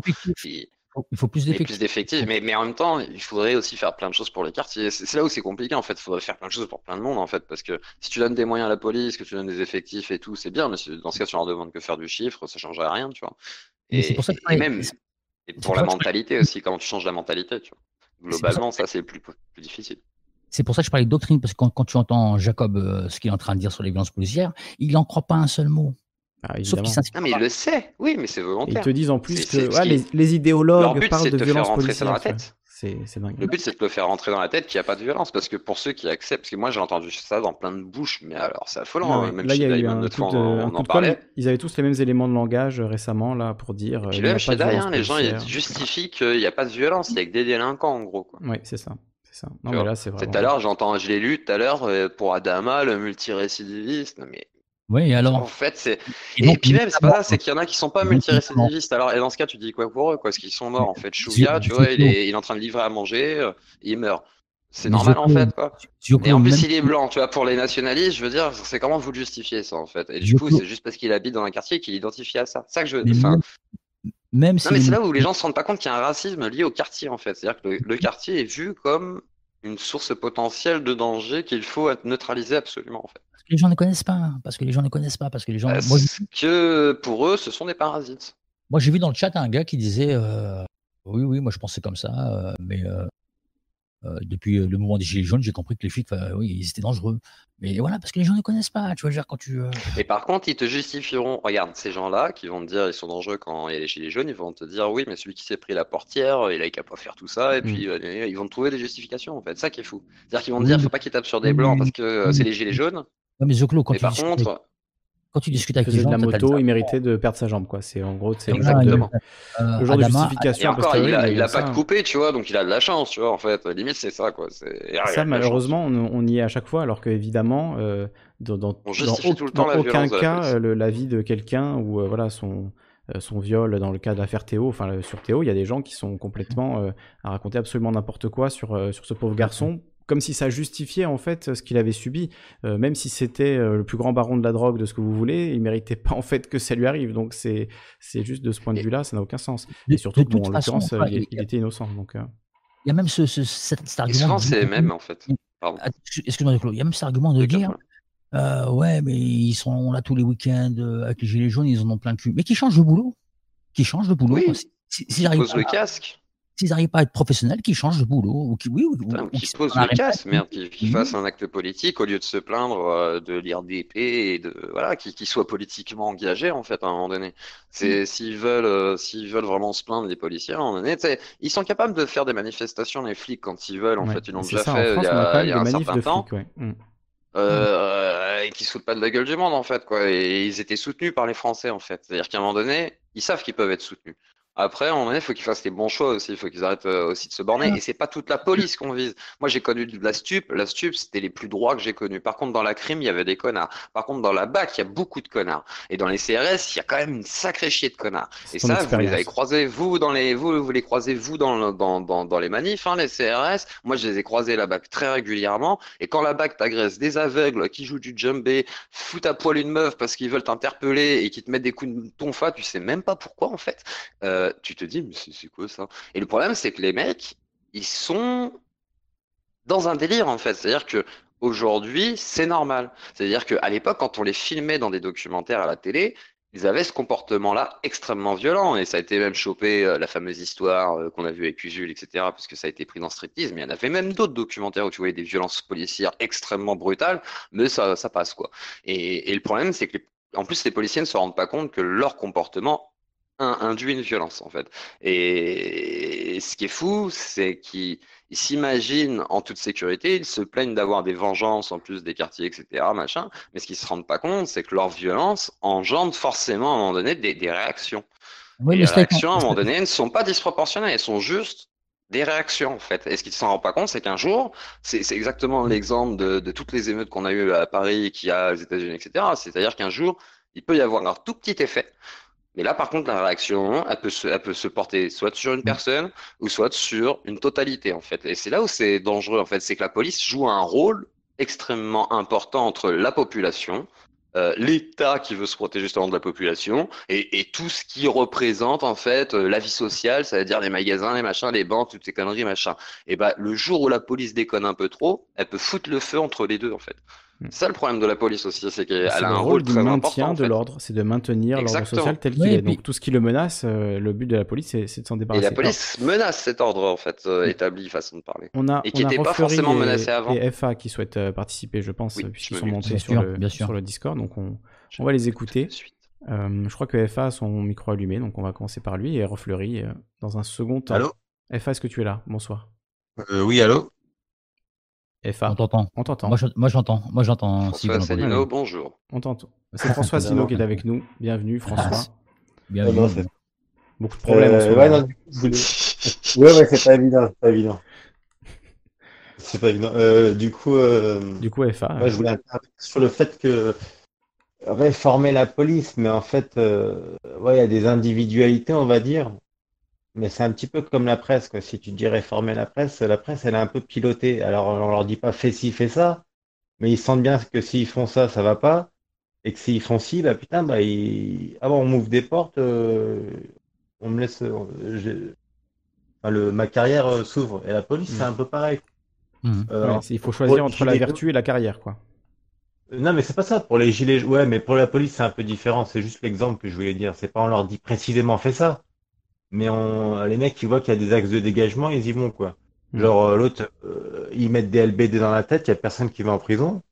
il faut plus d'effectifs. Mais, mais en même temps, il faudrait aussi faire plein de choses pour les quartiers. C'est là où c'est compliqué, en fait. Il faudrait faire plein de choses pour plein de monde, en fait. Parce que si tu donnes des moyens à la police, que tu donnes des effectifs et tout, c'est bien. Mais dans ce cas, tu leur demandes que faire du chiffre, ça ne changerait rien, tu vois. Et, pour ça et même, et pour la mentalité aussi, comment tu changes la mentalité, tu vois. Globalement, ça, c'est plus, plus difficile. C'est pour ça que je parlais de doctrine, parce que quand, tu entends Jacob, euh, ce qu'il est en train de dire sur les violences policières, il n'en croit pas un seul mot. Ah, Sauf qu'il Non, mais il le sait, oui, mais c'est volontaire. Ils te disent en plus que les, les, idéologues parlent de, de violences policières. Dans la tête. C'est dingue. Le but, c'est de te faire rentrer dans la tête qu'il n'y a pas de violence. Parce que pour ceux qui acceptent, parce que moi, j'ai entendu ça dans plein de bouches, mais alors, c'est affolant. Hein, même là, il y a eu un coup on, en parlait. Ils avaient tous les mêmes éléments de langage euh, récemment, là, pour dire. Puis même chez Dayan, les gens ils justifient qu'il n'y a pas de violence, il n'y a que des délinquants, en gros. Oui, c'est ça. Ça. Non, mais là, c'est vraiment... Tout à l'heure, j'entends, je l'ai lu tout à l'heure euh, pour Adama, le multirécidiviste. Mais oui, alors. En fait, c'est. Et, puis même, c'est pas ça, c'est qu'il y en a qui sont pas multirécidivistes. Alors, et dans ce cas, tu dis quoi pour eux, quoi Parce qu'ils sont morts, en fait? Chouya, tu vois, il est, il est en train de livrer à manger, euh, il meurt. C'est normal, en fait, quoi. Et en plus, il est blanc, tu vois, pour les nationalistes, je veux dire, c'est comment vous le justifiez, ça, en fait? Et du coup, c'est juste parce qu'il habite dans un quartier qu'il identifie à ça. C'est ça que je veux enfin... Même si non, mais c'est là où les gens se rendent pas compte qu'il y a un racisme lié au quartier, en fait. C'est-à-dire que le quartier est vu comme une source potentielle de danger qu'il faut neutraliser absolument en fait. Que les gens ne connaissent pas, parce que les gens ne connaissent pas, parce que les gens. Parce que pour eux, ce sont des parasites. Moi, j'ai vu dans le chat un gars qui disait euh, Oui, oui, moi je pensais comme ça, euh, mais euh, depuis le mouvement des Gilets jaunes, j'ai compris que les flics, oui, ils étaient dangereux. Mais voilà, parce que les gens ne connaissent pas, tu vois, dire, quand tu. Et par contre, ils te justifieront. Regarde, ces gens-là qui vont te dire ils sont dangereux quand il y a les Gilets jaunes, ils vont te dire Oui, mais celui qui s'est pris la portière, il a qu'à pas faire tout ça, et puis mmh. ils vont te trouver des justifications, en fait. Ça qui est fou. C'est-à-dire qu'ils vont te dire Faut pas qu'ils tapent sur des blancs parce que c'est les Gilets jaunes. Mais Zoclo, quand et par contre quand tu discutes avec les gens, de la moto, il méritait de perdre sa jambe, quoi. C'est en gros, c'est exactement le genre de justification. Encore, il a, il a pas de coupé, tu vois, donc il a de la chance, tu vois. En fait, limite c'est ça, quoi. Ça, malheureusement, on, y est à chaque fois, alors qu'évidemment, euh, dans, dans, on justifie dans, tout le temps dans la aucun la cas, euh, le- la vie de quelqu'un ou euh, voilà son euh, son viol dans le cas de l'affaire Théo, enfin sur Théo, il y a des gens qui sont complètement euh, à raconter absolument n'importe quoi sur euh, sur ce pauvre garçon comme si ça justifiait en fait ce qu'il avait subi, Euh, même si c'était euh, le plus grand baron de la drogue de ce que vous voulez, il méritait pas en fait que ça lui arrive. Donc c'est c'est juste de ce point de vue-là, ça n'a aucun sens. Et surtout, bon, en l'occurrence, il, il y il était innocent. Donc euh, Il y a même ce, ce- cet, cet Et argument. c'est mêmes en fait. Ah, Excuse-moi. Il y a même cet argument de dire euh, Ouais, mais ils sont là tous les week-ends avec les Gilets jaunes, ils en ont plein le cul. Mais qui changent de boulot Qui changent de boulot Oui. quoi. Si- pose le casque. S'ils n'arrivent pas à être professionnels, qui changent de boulot ou qui, oui, ou, ou- Putain, ou qui se pose prennent un le casque, répète. merde, qui, qui Mhm. fasse un acte politique au lieu de se plaindre euh, de l'IRDP et de voilà, qui, qui soit politiquement engagé en fait à un moment donné. C'est s'ils veulent, euh, s'ils veulent vraiment se plaindre les policiers, à un moment donné, ils sont capables de faire des manifestations les flics quand ils veulent. En ouais. fait, ils l'ont déjà ça, fait France, il y a il y un certain temps. flics, ouais. Mm. Euh, et qui se foutent pas de la gueule du monde en fait quoi et ils étaient soutenus par les Français en fait c'est à dire qu'à un moment donné ils savent qu'ils peuvent être soutenus après moment donné il faut qu'ils fassent les bons choix aussi il faut qu'ils arrêtent euh, aussi de se borner. Et c'est pas toute la police qu'on vise. Moi j'ai connu de la stup la stup c'était les plus droits que j'ai connus. Par contre dans la crime il y avait des connards. Par contre dans la BAC il y a beaucoup de connards. Et dans les CRS il y a quand même une sacrée chier de connards. Et ça vous les avez croisés vous dans les vous vous les croisez vous dans le- dans, dans, dans les manifs hein, les CRS moi je les ai croisés la BAC très régulièrement. Et quand la BAC t'agresse des aveugles qui jouent du djembé foutent à poil une meuf parce qu'ils veulent t'interpeller et qui te mettent des coups de tonfa tu sais même pas pourquoi en fait. Euh, tu te dis mais c'est quoi ça? Et le problème c'est que les mecs ils sont dans un délire en fait. C'est-à-dire que aujourd'hui, c'est normal. C'est-à-dire qu'à l'époque, quand on les filmait dans des documentaires à la télé, ils avaient ce comportement-là extrêmement violent. Et ça a été même chopé, euh, la fameuse histoire euh, qu'on a vue avec Usul, etc., parce que ça a été pris dans Striptease. Mais il y en avait même d'autres documentaires où tu voyais des violences policières extrêmement brutales, mais ça, ça passe, quoi. Et, le problème, c'est que, en plus, les policiers ne se rendent pas compte que leur comportement in- induit une violence, en fait. Et ce qui est fou, c'est qu'ils ils s'imaginent en toute sécurité, ils se plaignent d'avoir des vengeances en plus des quartiers, etc., machin. Mais ce qu'ils se rendent pas compte, c'est que leur violence engendre forcément à un moment donné des, des réactions. Oui, Et les réactions, à un moment donné, ne sont pas disproportionnées, elles sont juste des réactions, en fait. Et ce qu'ils ne s'en rendent pas compte, c'est qu'un jour, c'est c'est exactement l'exemple de, de toutes les émeutes qu'on a eues à Paris, qu'il y a aux États-Unis, etc. C'est-à-dire qu'un jour, il peut y avoir un tout petit effet. Mais là, par contre, la réaction, elle peut se, elle peut se porter soit sur une personne ou soit sur une totalité, en fait. Et c'est là où c'est dangereux, en fait. C'est que la police joue un rôle extrêmement important entre la population, euh, l'État qui veut se protéger justement de la population et, et tout ce qui représente en fait euh, la vie sociale, c'est-à-dire les magasins, les machins, les banques, toutes ces conneries, machin. Et ben le jour où la police déconne un peu trop, elle peut foutre le feu entre les deux en fait. C'est ça le problème de la police aussi, c'est qu'elle a le un rôle rôle du très maintien important. en de fait. l'ordre, c'est de maintenir l'ordre social tel qu'il Oui, est. et puis- Donc tout ce qui le menace, euh, le but de la police, c'est c'est de s'en Et débarrasser. la police menace cet ordre en fait euh, établi, façon de parler. On a, et qui n'était pas forcément et- menacé avant. Et FA qui souhaitent euh, participer, je pense, Oui, je puisqu'ils sont montés sur, sûr, le, bien sûr. sur le Discord. Donc on, on va les écouter. Je crois que FA a son micro allumé, donc on va commencer par lui et euh, dans un second temps. Allô? FA, est-ce que tu es là? Bonsoir. Oui, allô? FA. On t'entend. On t'entend. Moi, je- moi, j'entends. Moi, j'entends. François bonjour. On t'entend. C'est François Sino qui est avec nous. Bienvenue, François. Bienvenue. Ah Beaucoup de problèmes Euh, ouais, non, du coup, je voulais- ouais, ouais, c'est pas évident, c'est pas évident. C'est pas évident. Euh, du coup, euh, Du coup, FA. ouais, je voulais intervenir sur le fait que réformer la police, mais en fait, euh, ouais, il y a des individualités, on va dire, mais c'est un petit peu comme la presse, quoi. Si tu dis réformer la presse, la presse, elle est un peu pilotée. Alors, on leur dit pas fais ci, fais ça, mais ils sentent bien que s'ils font ça, ça va pas, et que s'ils font ci, bah putain, bah ils... ah bon, on m'ouvre des portes, euh, on me laisse, euh, j'ai- enfin, le, ma carrière euh, s'ouvre. Et la police, c'est un peu pareil. Mmh. il faut choisir entre la vertu et la carrière, quoi. Non, mais c'est pas ça. Pour les gilets ouais, mais pour la police, c'est un peu différent. C'est juste l'exemple que je voulais dire. C'est pas on leur dit précisément fais ça. Mais on, les mecs qui voient qu'il y a des axes de dégagement, ils y vont, quoi. Mmh. Genre, l'autre, ils mettent des LBD dans la tête, il y a personne qui va en prison.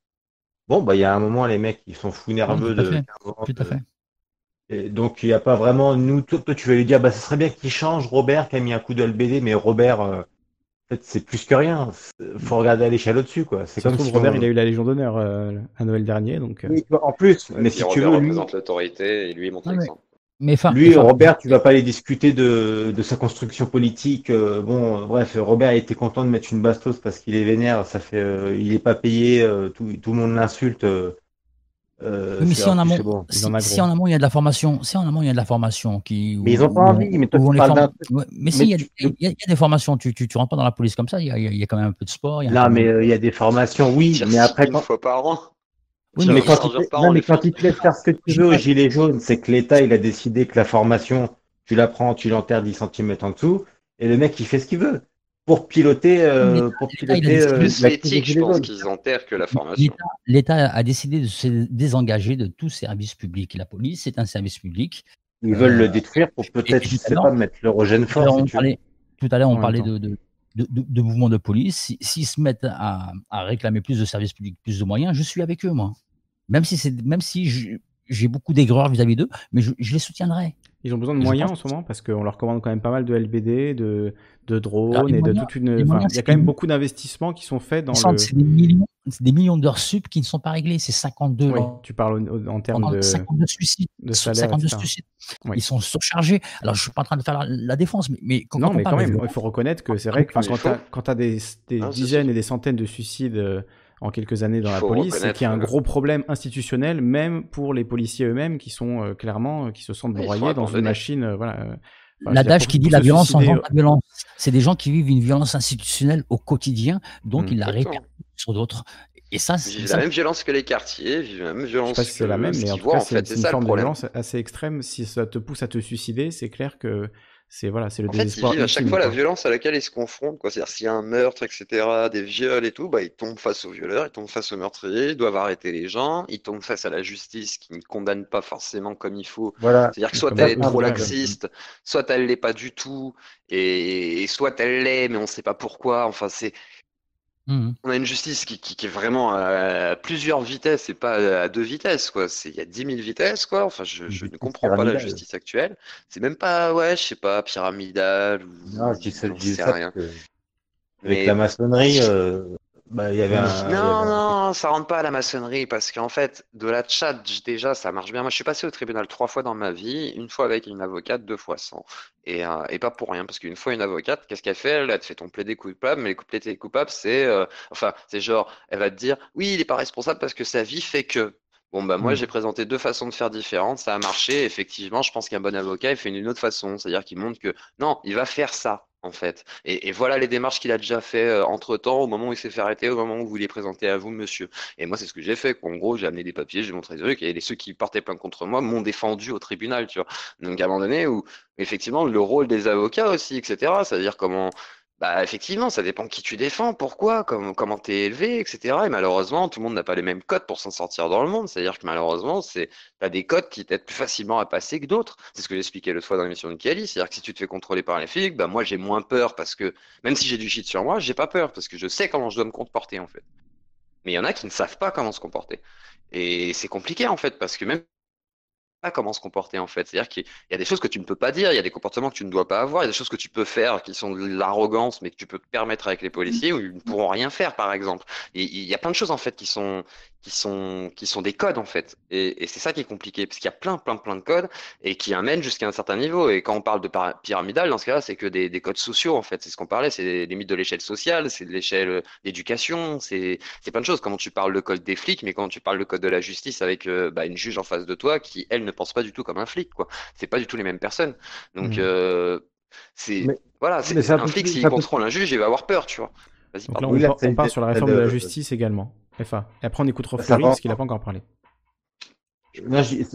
Bon, bah, il y a un moment, les mecs, ils sont fous nerveux de. Tout à fait. Et donc, il n'y a pas vraiment. Nous, toi, tu vas lui dire, bah, ce serait bien qu'il change Robert qui a mis un coup de LBD, mais Robert, euh, en fait, c'est plus que rien. faut regarder à l'échelle au-dessus, quoi. C'est comme si Robert, il a eu la Légion d'honneur euh, à Noël dernier, donc. Euh. Oui, en plus, mais si tu veux. Robert représente l'autorité et lui, il montre l'exemple. Mais lui, Robert, tu vas pas aller discuter de, de sa construction politique. bon, bref, Robert était content de mettre une bastos parce qu'il est vénère. Ça fait, il est pas payé. tout, tout, le monde l'insulte. Euh, mais si en, amont, si, en amont il y a de la formation, si en amont il y a de la formation qui. Mais ils n'ont pas envie. Mais, toi, mais si, il y, a des formations. Tu, tu, tu, rentres pas dans la police comme ça. Il y a, il y a quand même un peu de sport. non, mais euh, il y a des formations, oui. Mais après, une fois par an. Oui, mais quand, il, non, mais quand il te laisse faire ce que tu veux au gilet jaune, c'est que l'État il a décidé que la formation, tu la prends, tu l'enterres 10 cm en dessous, et le mec il fait ce qu'il veut pour piloter, euh, pour piloter euh, plus l'éthique, je pense qu'ils enterrent que la formation. L'État a décidé de se désengager de tout service public. La police, c'est un service public. Ils veulent le euh, détruire pour peut-être, je sais pas, mettre l'eurogène fort. tout à l'heure, on parlait de, de, de, mouvements de police. S'ils se mettent à, à, réclamer plus de services publics, plus de moyens, je suis avec eux, moi. Même si, même si j'ai beaucoup d'aigreur vis-à-vis d'eux, mais je, je les soutiendrai. Ils ont besoin de moyens en ce moment parce qu'on leur commande quand même pas mal de LBD, de, de drones et de toute une. il y a quand même beaucoup d'investissements qui sont faits dans le. C'est des millions, des millions d'heures sup qui ne sont pas réglés. C'est 52. Oui, tu parles en, termes de. 52 suicides. De salaire, 52 suicides. Ils sont surchargés. Alors, je ne suis pas en train de faire la, défense, mais, mais quand, non, mais quand même, il faut reconnaître que c'est vrai que quand tu as, des, des dizaines et des centaines de suicides euh, en quelques années dans la police, c'est qu'il y a un gros problème institutionnel, même pour les policiers eux-mêmes qui sont euh, clairement, euh, qui se sentent broyés dans une machine. Euh, voilà, L'adage qui dit la violence engendre la violence. C'est des gens qui vivent une violence institutionnelle au quotidien, donc mmh, ils la répercutent sur d'autres. Et ça, c'est la même violence que les quartiers, vivent la même violence. Je sais pas si c'est la même, mais en tout cas, c'est une forme de violence assez extrême. Si ça te pousse à te suicider, c'est clair que c'est voilà, c'est le en fait, ils vivent à chaque fois la violence à laquelle ils se confrontent. C'est-à-dire s'il y a un meurtre, etc., des viols et tout, bah, ils tombent face aux violeurs, ils tombent face aux meurtriers, ils doivent arrêter les gens, ils tombent face à la justice qui ne condamne pas forcément comme il faut. Voilà. C'est-à-dire que soit elle est trop laxiste, soit elle l'est pas du tout, et, soit elle l'est, mais on ne sait pas pourquoi. Enfin, c'est Mmh On a une justice qui, qui, est vraiment à plusieurs vitesses et pas à deux vitesses, quoi. C'est, il y a 10 000 vitesses, quoi. Enfin, je, je ne comprends pas la justice actuelle. C'est même pas, ouais, je sais pas, pyramidal ou. Non, je sais, rien. Avec la maçonnerie, euh, bah, y avait un, non, non, ça rentre pas à la maçonnerie parce qu'en fait, de la chat, déjà, ça marche bien. Moi, je suis passé au tribunal trois fois dans ma vie, une fois avec une avocate, deux fois sans. Et, euh, et pas pour rien, parce qu'une fois, une avocate, qu'est-ce qu'elle fait? Elle, te fait ton plaider coupable, mais les plaider coupable, c'est. Euh, enfin, c'est genre, elle va te dire, oui, il est pas responsable parce que sa vie fait que. Bon, bah, moi, mmh. j'ai présenté deux façons de faire différentes, ça a marché. Effectivement, je pense qu'un bon avocat, il fait une autre façon. C'est-à-dire qu'il montre que non, il va faire ça en fait. Et, voilà les démarches qu'il a déjà fait euh, entre temps, au moment où il s'est fait arrêter, au moment où vous les présentez à vous, monsieur. Et moi, c'est ce que j'ai fait. En gros, j'ai amené des papiers, j'ai montré des trucs, et ceux qui portaient plainte contre moi m'ont défendu au tribunal, tu vois. Donc, à un moment donné, où effectivement, le rôle des avocats aussi, etc., c'est-à-dire comment bah effectivement, ça dépend qui tu défends, pourquoi, comment, comment tu es élevé, etc. Et malheureusement, tout le monde n'a pas les mêmes codes pour s'en sortir dans le monde. C'est-à-dire que malheureusement, c'est as des codes qui t'aident plus facilement à passer que d'autres. C'est ce que j'expliquais l'autre fois dans l'émission de Kelly. C'est-à-dire que si tu te fais contrôler par les flics, bah moi j'ai moins peur parce que même si j'ai du shit sur moi, j'ai pas peur parce que je sais comment je dois me comporter en fait. Mais il y en a qui ne savent pas comment se comporter. Et c'est compliqué en fait parce que même comment se comporter en fait. C'est-à-dire qu'il y a des choses que tu ne peux pas dire, il y a des comportements que tu ne dois pas avoir, il y a des choses que tu peux faire qui sont de l'arrogance, mais que tu peux te permettre avec les policiers où ils ne pourront rien faire, par exemple. Il y a plein de choses en fait qui sont qui sont qui sont des codes en fait. Et, c'est ça qui est compliqué parce qu'il y a plein plein plein de codes et qui amènent jusqu'à un certain niveau. Et quand on parle de pyramidal, dans ce cas-là, c'est que des, des, codes sociaux en fait. C'est ce qu'on parlait, c'est des mythes de l'échelle sociale, c'est de l'échelle d'éducation, c'est c'est plein de choses. Comment tu parles le code des flics, mais quand tu parles le code de la justice avec euh, bah, une juge en face de toi qui elle ne pense pas du tout comme un flic, quoi. C'est pas du tout les mêmes personnes. Donc, mmh. euh, c'est voilà, c'est un flic s'il contrôle un juge, il va avoir peur, tu vois. Donc là, on, part sur la réforme de la justice également. FA. Et après, on écoutera Fleury parce qu'il n'a pas encore parlé.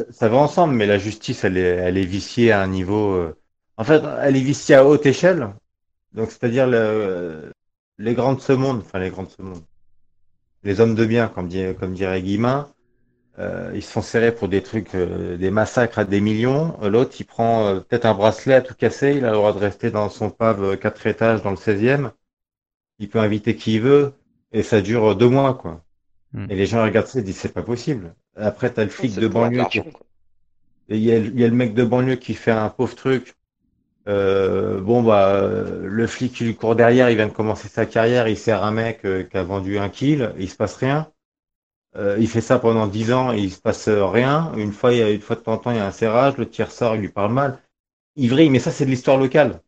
ça, va ensemble, mais la justice, elle est, elle est viciée à un niveau. Euh, en fait, elle est viciée à haute échelle. Donc, c'est-à-dire le, les grands de ce monde, enfin les grands de ce monde, les hommes de bien, comme, comme dirait Guillemin, euh, ils se font serrer pour des trucs, euh, des massacres à des millions. L'autre, il prend euh, peut-être un bracelet à tout casser, il a le droit de rester dans son pub quatre étages dans le 16e. Il peut inviter qui il veut, et ça dure deux mois, quoi. Hmm. Et les gens regardent ça et disent c'est pas possible. Après, t'as le flic de banlieue. Qui... Il y, a, il y a le mec de banlieue qui fait un pauvre truc. bon bah le flic qui lui court derrière, il vient de commencer sa carrière, il sert un mec qui a vendu un kill, il se passe rien. Euh, il fait ça pendant dix ans et il se passe rien. Une fois, il y a, une fois de temps en temps, il y a un serrage, le tiers sort, il lui parle mal. Il vrille, mais ça, c'est de l'histoire locale.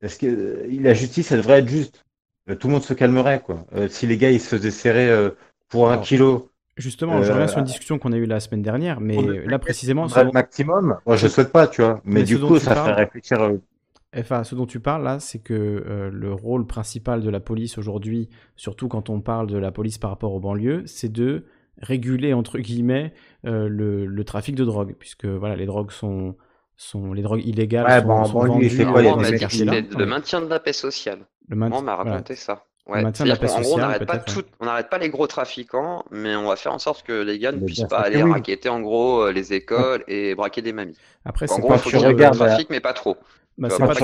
Parce que euh, la justice, elle devrait être juste. Euh, tout le monde se calmerait, quoi. si les gars, ils se faisaient serrer pour un kilo. Justement, je reviens sur une discussion qu'on a eue la semaine dernière, mais là précisément. Ce maximum, moi je souhaite pas, tu vois. Mais, du coup, ça fait réfléchir. Enfin, ce dont tu parles là, c'est que le rôle principal de la police aujourd'hui, surtout quand on parle de la police par rapport aux banlieues, c'est de réguler entre guillemets euh, le, le, trafic de drogue, puisque voilà, les drogues sont, sont les drogues illégales ouais, sont, bon, sont bon, vendues c'est quoi, les maintien de la paix sociale. Le maintien, on m'a raconté voilà. ça. Le Ouais. de la paix C'est-à-dire qu'en gros, on sociale, n'arrête pas, tout- les gros trafiquants, mais on va faire en sorte que les gars ne puissent pas aller oui. raqueter en gros euh, les écoles et braquer des mamies. Après, en c'est gros, pas il faut y ait de- du trafic, mais pas trop. Bah, Tu c'est pas pas.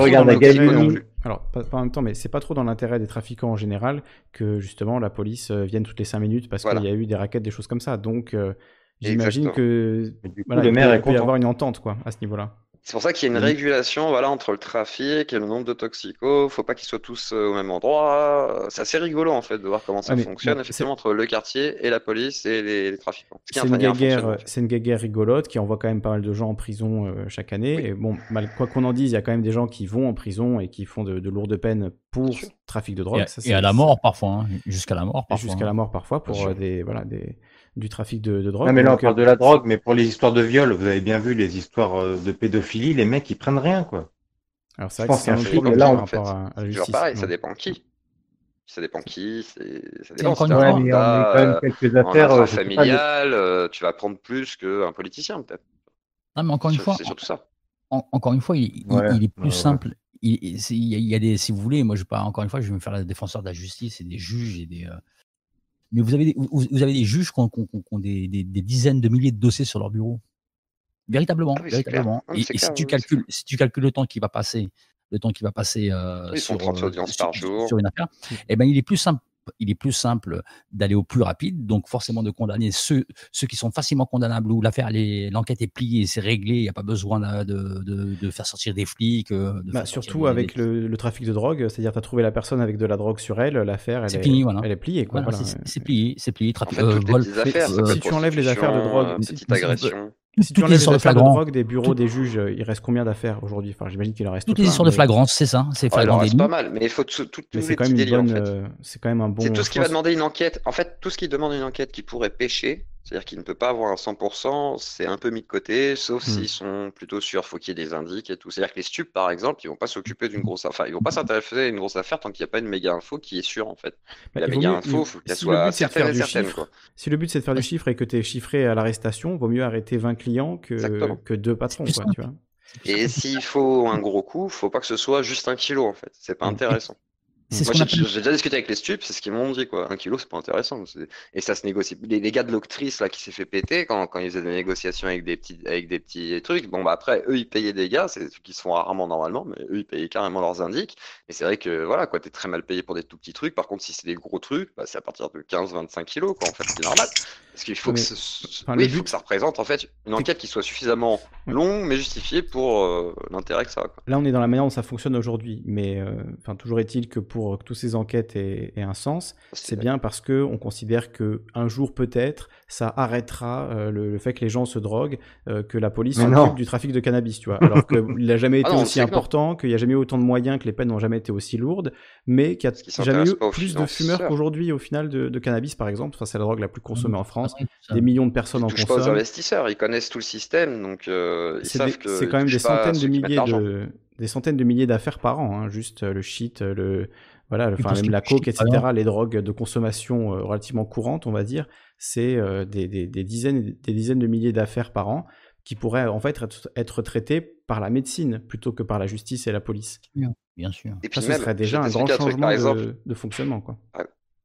Alors, pas, pas en même temps, mais c'est pas trop dans l'intérêt des trafiquants en général que justement la police euh, vienne toutes les 5 minutes parce Voilà. qu'il y a eu des raquettes, des choses comme ça. Donc, euh, j'imagine que Mais du coup, voilà, le maire il peut y avoir une entente quoi à ce niveau-là. C'est pour ça qu'il y a une Mhm. régulation voilà, entre le trafic et le nombre de toxicos. Faut pas qu'ils soient tous euh, au même endroit. C'est assez rigolo en fait de voir comment ça mais fonctionne effectivement entre le quartier et la police et les, les trafiquants. C'est un une c'est une guéguerre rigolote qui envoie quand même pas mal de gens en prison euh, chaque année. Et bon, mal, quoi qu'on en dise, il y a quand même des gens qui vont en prison et qui font de, de lourdes peines pour trafic de drogue. Ça, et c'est- à la mort parfois, hein, jusqu'à la mort et parfois. jusqu'à la hein. mort parfois pour euh, des voilà des du trafic de, de drogue. Non, mais là, on Donc, parle euh, de la drogue, mais pour les histoires de viol, vous avez bien vu les histoires euh, de pédophilie, les mecs, ils prennent rien, quoi. Alors c'est vrai que c'est un problème là, on- rapport à, à la C'est toujours justice. pareil, ça dépend qui. Ça dépend qui, c'est ça dépend. encore Si Ouais, mais on a quand même euh, quelques en affaires, euh, intrafamilial, euh, tu vas prendre plus qu'un politicien peut-être. Non, mais encore une C'est fois, c'est surtout ça. en- encore une fois, il, il- Ouais, il est plus simple. Il, il- c'est- il y, a, il y a des, si vous voulez, moi je vais pas, encore une fois, je vais me faire la défenseur de la justice et des juges et des. euh, Mais vous avez des, vous, vous avez des juges qui ont, qui ont- qui ont des, des- des dizaines de milliers de dossiers sur leur bureau. Véritablement, Ah oui, véritablement. Ah Et, si tu calcules, si tu calcules le temps qui va passer, le temps qui va passer euh, sur, 30 euh, sur, par jour. sur une affaire, eh ben il est plus simple. Il est plus simple d'aller au plus rapide, donc forcément de condamner ceux, ceux qui sont facilement condamnables, où l'affaire, l'enquête est pliée, c'est réglé, il n'y a pas besoin de, de, de- de faire sortir des flics. euh, de bah, surtout des- avec des- le, le trafic de drogue, c'est-à-dire tu as trouvé la personne avec de la drogue sur elle, l'affaire elle est, plié, voilà. elle est pliée quoi. Voilà, voilà. c'est- plié, c'est plié. En Trafic, fait, euh, les vol, affaires, si tu enlèves les affaires de drogue, euh, si- petite si- agression. Si tu toutes les enlèves les histoires de affaires de flagrant. drogue des bureaux des juges, euh, il reste combien d'affaires aujourd'hui? Enfin, j'imagine qu'il en reste toutes les histoires de mais- flagrance, c'est ça, c'est Oh, il flagrant délit. pas mal, mais il faut tout- tout- Mais c'est quand même une délits en bonne, fait. euh, c'est quand même un bon. C'est tout ce qui va demander une enquête. En fait, tout ce qui demande une enquête qui pourrait pêcher, c'est-à-dire qu'il ne peut pas avoir un 100%, c'est un peu mis de côté, sauf Hmm. s'ils sont plutôt sûrs, faut qu'il y ait des indices et tout. C'est-à-dire que les stupes, par exemple, ils vont pas s'occuper d'une grosse affaire, ils vont pas s'intéresser à une grosse affaire tant qu'il n'y a pas une méga info qui est sûre en fait. Bah, la méga mieux- info, il- faut qu'elle si le soit but c'est de certaine faire et du certaine chiffre, quoi. si le but c'est de faire du chiffre et que tu es chiffré à l'arrestation, vaut mieux arrêter 20 clients que, Exactement. que deux patrons, plus quoi, simple. tu vois. Et s'il faut un gros coup, faut pas que ce soit juste un kilo en fait. C'est pas intéressant. C'est ce Moi, qu'on j'ai déjà discuté avec les stupes, c'est ce qu'ils m'ont dit, quoi. Un kilo, c'est pas intéressant. c'est- Et ça se négocie. Les, les gars de l'octrice, là, qui s'est fait péter quand, quand ils faisaient des négociations avec des petits, avec des petits trucs, bon, bah après, eux, ils payaient des gars, c'est des trucs qui se font rarement normalement, mais eux, ils payaient carrément leurs indices. Et c'est vrai que, voilà, quoi, t'es très mal payé pour des tout petits trucs. Par contre, si c'est des gros trucs, bah, c'est à partir de 15-25 kilos, quoi, en fait, c'est normal. Parce qu'il faut que, ce- ce- enfin, oui, le il faut but- que ça représente, en fait, une enquête qui soit suffisamment longue, mais justifiée pour euh, l'intérêt que ça a, quoi. Là, on est dans la manière dont ça fonctionne aujourd'hui, mais euh, toujours est-il que pour que toutes ces enquêtes aient, aient un sens, c'est bien parce que on considère que un jour peut-être ça arrêtera euh, le, le fait que les gens se droguent, euh, que la police s'occupe du trafic de cannabis, tu vois. Alors qu'il n'a jamais été Ah non, aussi important, qu'il n'y a jamais eu autant de moyens, que les peines n'ont jamais été aussi lourdes, mais qu'il n'y a jamais eu plus de fumeurs qu'aujourd'hui au final de, de cannabis, par exemple. Enfin, c'est la drogue la plus consommée en France. Ah. Des millions de personnes Ils en touchent pas aux consomment. investisseurs, ils connaissent tout le système, donc euh, ils C'est savent des- que c'est quand ils même des centaines de milliers de des centaines de milliers d'affaires par an, hein, juste le shit, le voilà, enfin même la coke, etc. Les drogues de consommation euh, relativement courantes, on va dire, c'est euh, des, des, des dizaines et des dizaines de milliers d'affaires par an qui pourraient en fait être, traités par la médecine plutôt que par la justice et la police. Bien, sûr. Et puis ça, ce serait déjà un grand changement de, fonctionnement. Quoi.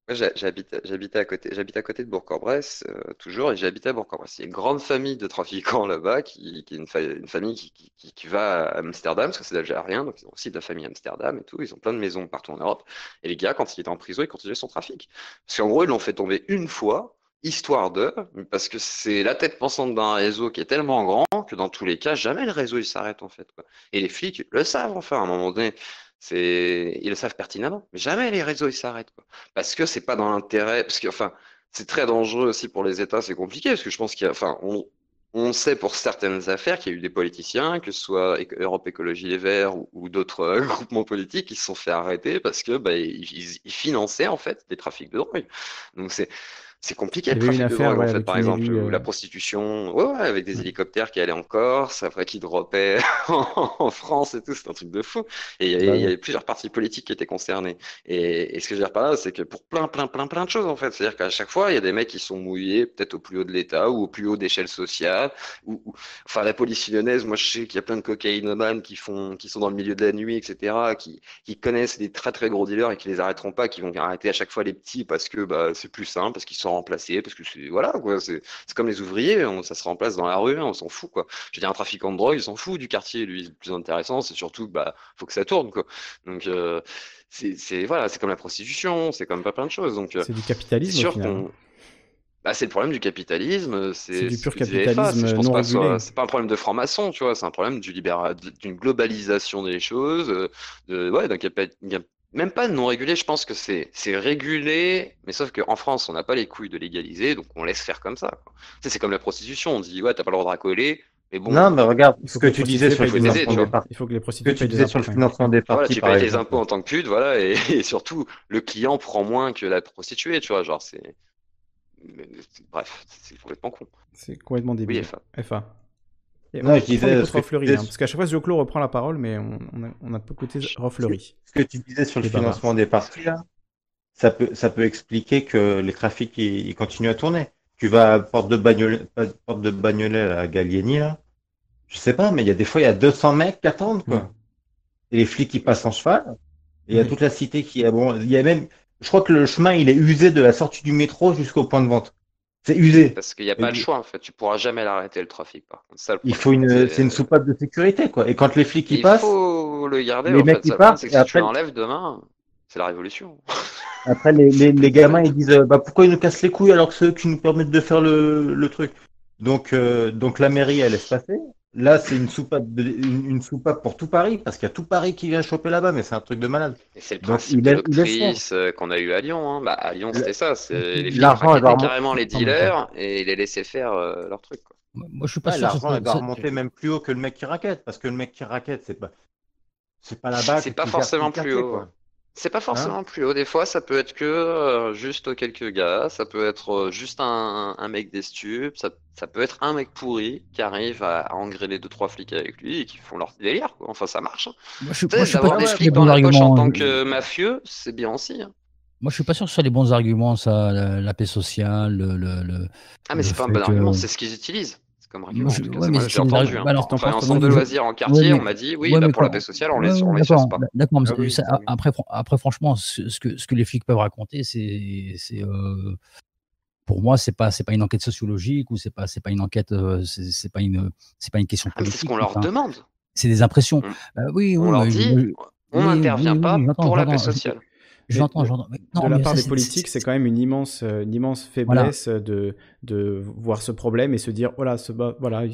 J'habite à côté, j'habite à côté de Bourg-en-Bresse euh, toujours, et j'habite à Bourg-en-Bresse. Il y a une grande famille de trafiquants là-bas, qui, est une, famille qui, qui, va à Amsterdam, parce que c'est d'Algérien, donc ils ont aussi de la famille Amsterdam et tout. Ils ont plein de maisons partout en Europe. Et les gars, quand il était en prison, ils continuaient son trafic. Parce qu'en gros, ils l'ont fait tomber une fois, histoire de, parce que c'est la tête pensante d'un réseau qui est tellement grand que dans tous les cas, jamais le réseau il s'arrête en fait. Et les flics le savent enfin à un moment donné. C'est, ils le savent pertinemment. Mais jamais les réseaux ils s'arrêtent quoi. Parce que c'est pas dans l'intérêt, parce que enfin, c'est très dangereux aussi pour les États, c'est compliqué parce que je pense qu'il y a, enfin, on, on sait pour certaines affaires qu'il y a eu des politiciens, que ce soit Europe Écologie Les Verts ou, d'autres euh, groupements politiques, qui se sont fait arrêter parce que bah, ils, ils finançaient en fait des trafics de drogue. Donc c'est c'est compliqué le trafic de drogue, en fait, par exemple, euh, la prostitution, ouais, ouais, avec des hélicoptères qui allaient en Corse, après qui droppaient en France et tout, c'est un truc de fou. Et il y, avait, bah plusieurs partis politiques qui étaient concernés. Et, et ce que je veux dire par là, c'est que pour plein, plein, plein, plein de choses, en fait, c'est-à-dire qu'à chaque fois, il y a des mecs qui sont mouillés, peut-être au plus haut de l'État ou au plus haut d'échelle sociale, ou, enfin, la police lyonnaise, moi, je sais qu'il y a plein de cocaïnomanes qui font, qui sont dans le milieu de la nuit, etc., qui, qui connaissent des très, très gros dealers et qui les arrêteront pas, qui vont arrêter à chaque fois les petits parce que, bah, c'est plus simple, parce qu'ils sont remplacer parce que c'est voilà quoi c'est comme les ouvriers ça se remplace dans la rue on s'en fout quoi. Je veux dire un trafiquant de drogue il s'en fout du quartier lui le plus intéressant c'est surtout bah faut que ça tourne quoi. Donc euh, c'est voilà c'est comme la prostitution c'est comme pas plein de choses donc euh, c'est du capitalisme sûr qu'on bah, c'est le problème du capitalisme, c'est du pur capitalisme je pense pas c'est pas un problème de franc-maçon, tu vois, c'est un problème du d'une globalisation des choses, de ouais, d'un même pas non régulé, je pense que c'est régulé, mais sauf qu'en France, on n'a pas les couilles de légaliser, donc on laisse faire comme ça. c'est comme la prostitution, on dit ouais, t'as pas le droit de racoler, mais bon. Non, mais regarde, ce que, tu disais sur le financement des partis. Il faut que les prostituées tu disais sur le financement des partis. tu payes tes impôts en tant que pute, voilà, et, surtout, le client prend moins que la prostituée, tu vois, genre c'est. Bref, c'est complètement con. C'est complètement débile. Oui, FA. Non, je disais. Hein, parce qu'à chaque fois, Joclo reprend la parole, mais on, on, a, peu côté Fleury. Ce que tu disais sur le financement des partis, là, ça peut, ça peut expliquer que les trafics ils, continuent à tourner. Tu vas à Porte de Bagnolet, Porte de Bagnolet à Gallieni, là. Je sais pas, mais il y a des fois, il y a 200 mecs qui attendent, quoi. Mm. Et les flics qui passent en cheval. Et il y a toute la cité qui est bon. Il y a même, je crois que le chemin, il est usé de la sortie du métro jusqu'au point de vente. C'est usé. Parce qu'il n'y a pas le choix, en fait. Tu pourras jamais l'arrêter, le trafic, par contre. il faut une, c'est une soupape de sécurité, quoi. Et quand les flics y passent. Il faut le garder, les en mecs fait. Passent, c'est que si tu l'enlèves demain, c'est la révolution. Après, les, les, les, gamins, ils disent, bah, pourquoi ils nous cassent les couilles alors que ceux qui nous permettent de faire le, le truc? Donc, euh, donc la mairie, elle laisse passer. Là, c'est une soupape, une, soupape pour tout Paris, parce qu'il y a tout Paris qui vient choper là-bas, mais c'est un truc de malade. C'est le principe de l'octrice euh, qu'on a eu à Lyon. Hein. Bah, à Lyon, c'était ça. Les flics carrément les dealers et les laissaient faire euh, leur truc. Quoi. Moi, je suis pas sûr. L'argent, va remonter même plus haut que le mec qui raquette, parce que le mec qui raquette, c'est pas, c'est pas là-bas. C'est pas forcément plus haut. C'est pas forcément hein plus haut. Des fois, ça peut être que euh, juste quelques gars, ça peut être euh, juste un, un mec des stupes, ça, ça, peut être un mec pourri qui arrive à, à engrainer deux trois flics avec lui et qui font leur délire. Quoi. Enfin, ça marche. Hein. Moi, je, moi, d'avoir des flics dans la poche en tant que mafieux, c'est bien aussi. Hein. Moi, je suis pas sûr que ce soit les bons arguments, ça, la, paix sociale, le. le ah, mais c'est pas un bon argument, c'est ce qu'ils utilisent comme argument. j'ai entendu. Hein. Alors, enfin, en centre de loisirs en quartier, on m'a dit oui, bah, pour la paix sociale, on les, on les chasse pas. D'accord, ah après, après, franchement, ce que, ce que les flics peuvent raconter, c'est. Euh, pour moi, c'est pas c'est pas une enquête sociologique ou c'est pas c'est pas une enquête euh, c'est pas une c'est pas une question politique. c'est ce qu'on leur demande. C'est des impressions. Bah oui, on leur dit, on n'intervient pas pour la paix sociale. J'entends, j'entends. De la part des politiques, c'est quand même une immense, euh, une immense faiblesse de, de voir ce problème et se dire, oh là, ce, voilà,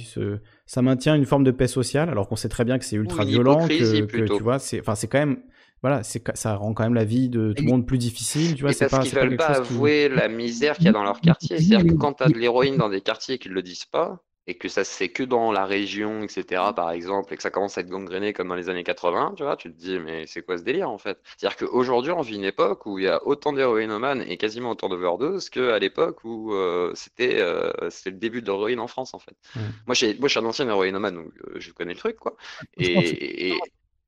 ça maintient une forme de paix sociale, alors qu'on sait très bien que c'est ultra violent, que, tu vois, c'est, enfin, c'est quand même, voilà, c'est, ça rend quand même la vie de tout le monde plus difficile, tu vois. C'est parce qu'ils veulent pas avouer la misère qu'il y a dans leur quartier. C'est-à-dire que quand tu as de l'héroïne dans des quartiers qu'ils le disent pas, et que ça se fait que dans la région, etc., par exemple, et que ça commence à être gangréné comme dans les années 80, tu vois, tu te dis, mais c'est quoi ce délire, en fait? C'est-à-dire qu'aujourd'hui, on vit une époque où il y a autant d'héroïnomanes et quasiment autant d'overdoses qu'à l'époque où euh, c'était euh, le début de l'héroïne en France, en fait. Moi, moi, je suis un ancien héroïnomane, donc euh, je connais le truc, quoi. Et... et...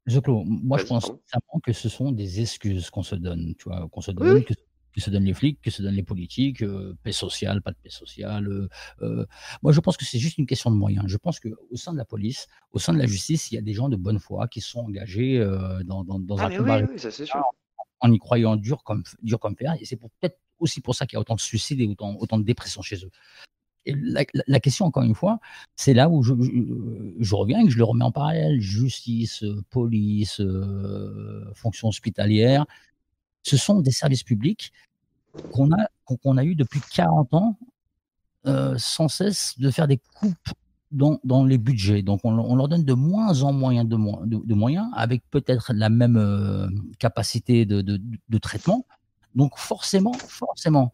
moi, je pense que ce sont des excuses qu'on se donne, tu vois, qu'on se donne, que se donnent les flics, que se donnent les politiques, paix sociale, pas de paix sociale. moi, je pense que c'est juste une question de moyens. Je pense qu'au sein de la police, au sein de la justice, il y a des gens de bonne foi qui sont engagés dans, dans, dans ah, un combat oui, oui, ça c'est sûr. en y croyant dur comme, dur comme fer. Et c'est peut-être aussi pour ça qu'il y a autant de suicides et autant, autant de dépression chez eux. Et la, la- la question, encore une fois, c'est là où je, je- je reviens et que je le remets en parallèle. Justice, euh, police, euh, fonction hospitalière, ce sont des services publics qu'on a, qu'on a eu depuis 40 ans euh, sans cesse de faire des coupes dans, dans les budgets. Donc on, on leur donne de moins en moins de, de- moyens, avec peut-être la même euh, capacité de, de- traitement. Donc forcément, forcément,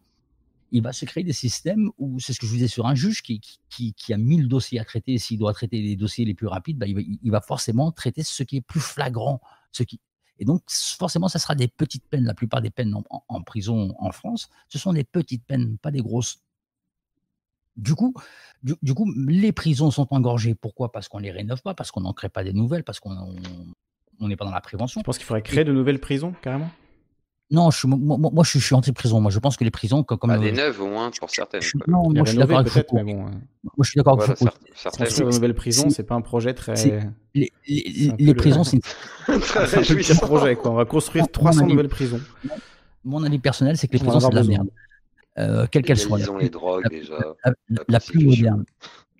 il va se créer des systèmes où, c'est ce que je vous disais sur un juge qui, qui, qui a 1000 dossiers à traiter, s'il doit traiter les dossiers les plus rapides, bah, il, va, il va forcément traiter ce qui est plus flagrant. Ce qui... Et donc, forcément, ça sera des petites peines. La plupart des peines en, en- en prison en France, ce sont des petites peines, pas des grosses. Du coup, du, du coup, les prisons sont engorgées. Pourquoi? Parce qu'on les rénove pas, parce qu'on n'en crée pas des nouvelles, parce qu'on on- on n'est pas dans la prévention. Je pense qu'il faudrait créer de nouvelles prisons, carrément? Non, je suis, moi, moi- moi, je suis, je suis anti-prison. Moi, je pense que les prisons, comme, comme, Bah, des euh, neuves au moins pour certaines. je non, Les moi, je avec Foucault. mais bon. Moi, je suis d'accord avec Voilà, Foucault. certes- certaines, de oui. nouvelles prisons, c'est- c'est pas un projet très. les, les- un les prisons, c'est Très c'est un projet, quoi. On va construire Mon- mon 300 avis- nouvelles prisons. mon avis personnel, c'est que les prisons, c'est de la merde. Euh, quelle qu'elle soit. Plus- les drogues déjà. la- plus moderne.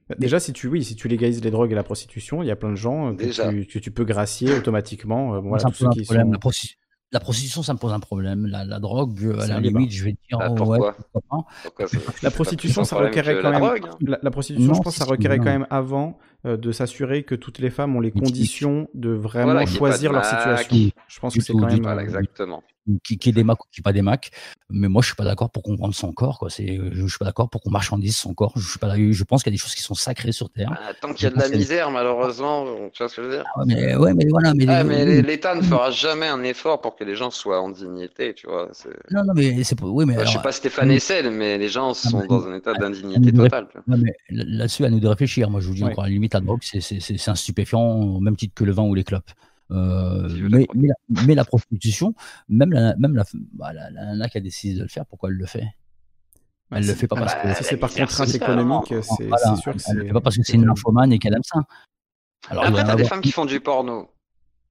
Bah, Déjà, si tu, oui, si tu légalises les drogues et la prostitution, il y a plein de gens euh, que, Déjà. tu, que tu peux gracier automatiquement. euh, Moi, voilà, tous ceux qui problème. sont. La, prosti- la prostitution, ça me pose un problème. La, la drogue, euh, à la limite, je vais dire, Ah, oh, pourquoi ouais, pourquoi pas. Pourquoi ça- La prostitution, ça requérait quand la même. drogue, hein. La, la prostitution, Non, je pense, ça requérait quand même avant euh, de s'assurer que toutes les femmes ont les conditions de vraiment Voilà, de choisir leur situation. Je pense que c'est quand du même. Voilà, exactement. Qui, qui est des Macs ou qui est pas des Macs. Mais moi, je suis pas d'accord pour qu'on vende son corps. Quoi. C'est, je suis pas d'accord pour qu'on marchandise son corps. Je suis pas. Je pense qu'il y a des choses qui sont sacrées sur Terre. Ah, tant qu'il y a de la misère, malheureusement, tu vois ce que je veux dire? Ah mais, ouais, mais voilà. Mais, Ah, mais l'État ne fera jamais un effort pour que les gens soient en dignité, tu vois. c'est- Non, non, mais c'est pour- oui, mais Moi, je suis pas Stéphane euh, Essel, mais les gens sont mais- dans un état nous d'indignité totale. là-dessus, à nous de réfléchir. Moi, je vous dis Ouais. encore, à la limite, la drogue, c'est, c'est, c'est, c'est un stupéfiant au même titre que le vin ou les clopes. Euh, mais, mais, la, mais la prostitution, même la, même la, bah, la, la nana qui a décidé de le faire, pourquoi elle le fait? Bah, Elle le fait pas Ah parce bah, que c'est par contrainte économique, c'est voilà, sûr que elle le c'est. fait pas parce que c'est une nymphomane et qu'elle aime ça. Alors, il doit y Après, t'as des femmes qui font du porno.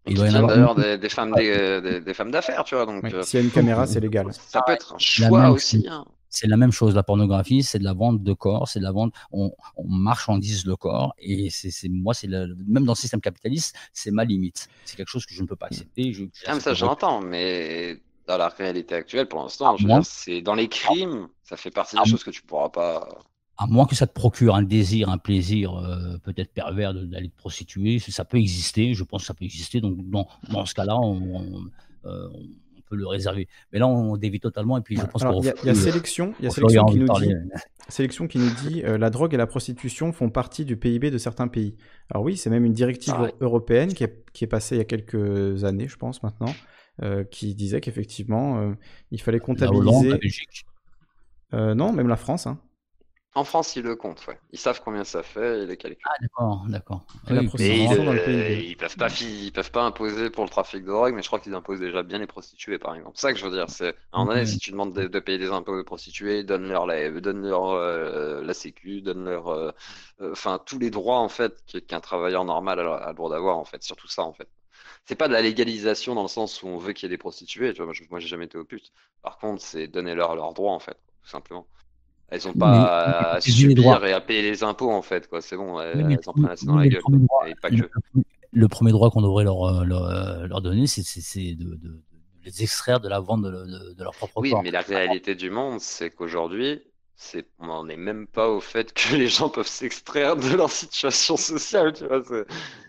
il doit y en avoir d'ailleurs des, des femmes des, des- des femmes d'affaires, tu vois. Donc, Ouais, euh, S'il y a une caméra, c'est légal. ça peut être un choix aussi. hein. C'est la même chose, la pornographie, c'est de la vente de corps, c'est de la vente, on, on marchandise le corps, et c'est moi, c'est même dans le système capitaliste, c'est ma limite. C'est quelque chose que je ne peux pas accepter. Je, Ah, mais ça, je- j'entends, mais dans la réalité actuelle, pour l'instant, dire, c'est dans les crimes, ça fait partie des Ah, choses que tu pourras pas. à moins que ça te procure un désir, un plaisir euh, peut-être pervers de- d'aller te prostituer, ça peut exister, je pense que ça peut exister, donc dans, dans ce cas-là, on, on, euh, on peut le réserver. Mais là, on dévie totalement, et puis je pense Alors, qu'on il y a, il y a sélection, y a sélection qui nous de dit, sélection qui nous dit euh, la drogue et la prostitution font partie du PIB de certains pays. Alors oui, c'est même une directive Ah ouais. européenne qui est, qui est passée il y a quelques années, je pense maintenant, euh, qui disait qu'effectivement euh, il fallait La Hollande, la comptabiliser. Belgique. Euh, non, même la France. Hein. En France, ils le comptent, ouais. Ils savent combien ça fait, ils le calculent. Ah, d'accord, d'accord. Et Oui, Mais prostitution ils, euh, ils peuvent pas, fi- ils peuvent pas imposer pour le trafic de drogue, mais je crois qu'ils imposent déjà bien les prostituées, par exemple. C'est ça que je veux dire. C'est à un moment donné, si tu demandes de, de payer des impôts aux prostituées, donne-leur la, donne-leur euh, la Sécu, donne-leur, euh, euh, enfin tous les droits en fait qu'un travailleur normal a, a le droit d'avoir en fait. Surtout ça en fait. C'est pas de la légalisation dans le sens où on veut qu'il y ait des prostituées. Tu vois, moi, je- moi, j'ai jamais été au pute. Par contre, c'est donner leur leurs droits en fait, tout simplement. Elles ont Oui, pas à, subir et à payer les impôts en fait. C'est bon, elles, Oui, elles en prennent assez dans oui, la gueule. le premier quoi. droit- Et pas que. le, premier droit qu'on devrait leur, euh, leur, euh, leur donner, c'est de, de- les extraire de la vente de, de- de leur propre Oui, corps. mais la réalité du monde, c'est qu'aujourd'hui, c'est, on n'en est même pas au fait que les gens peuvent s'extraire de leur situation sociale, tu vois.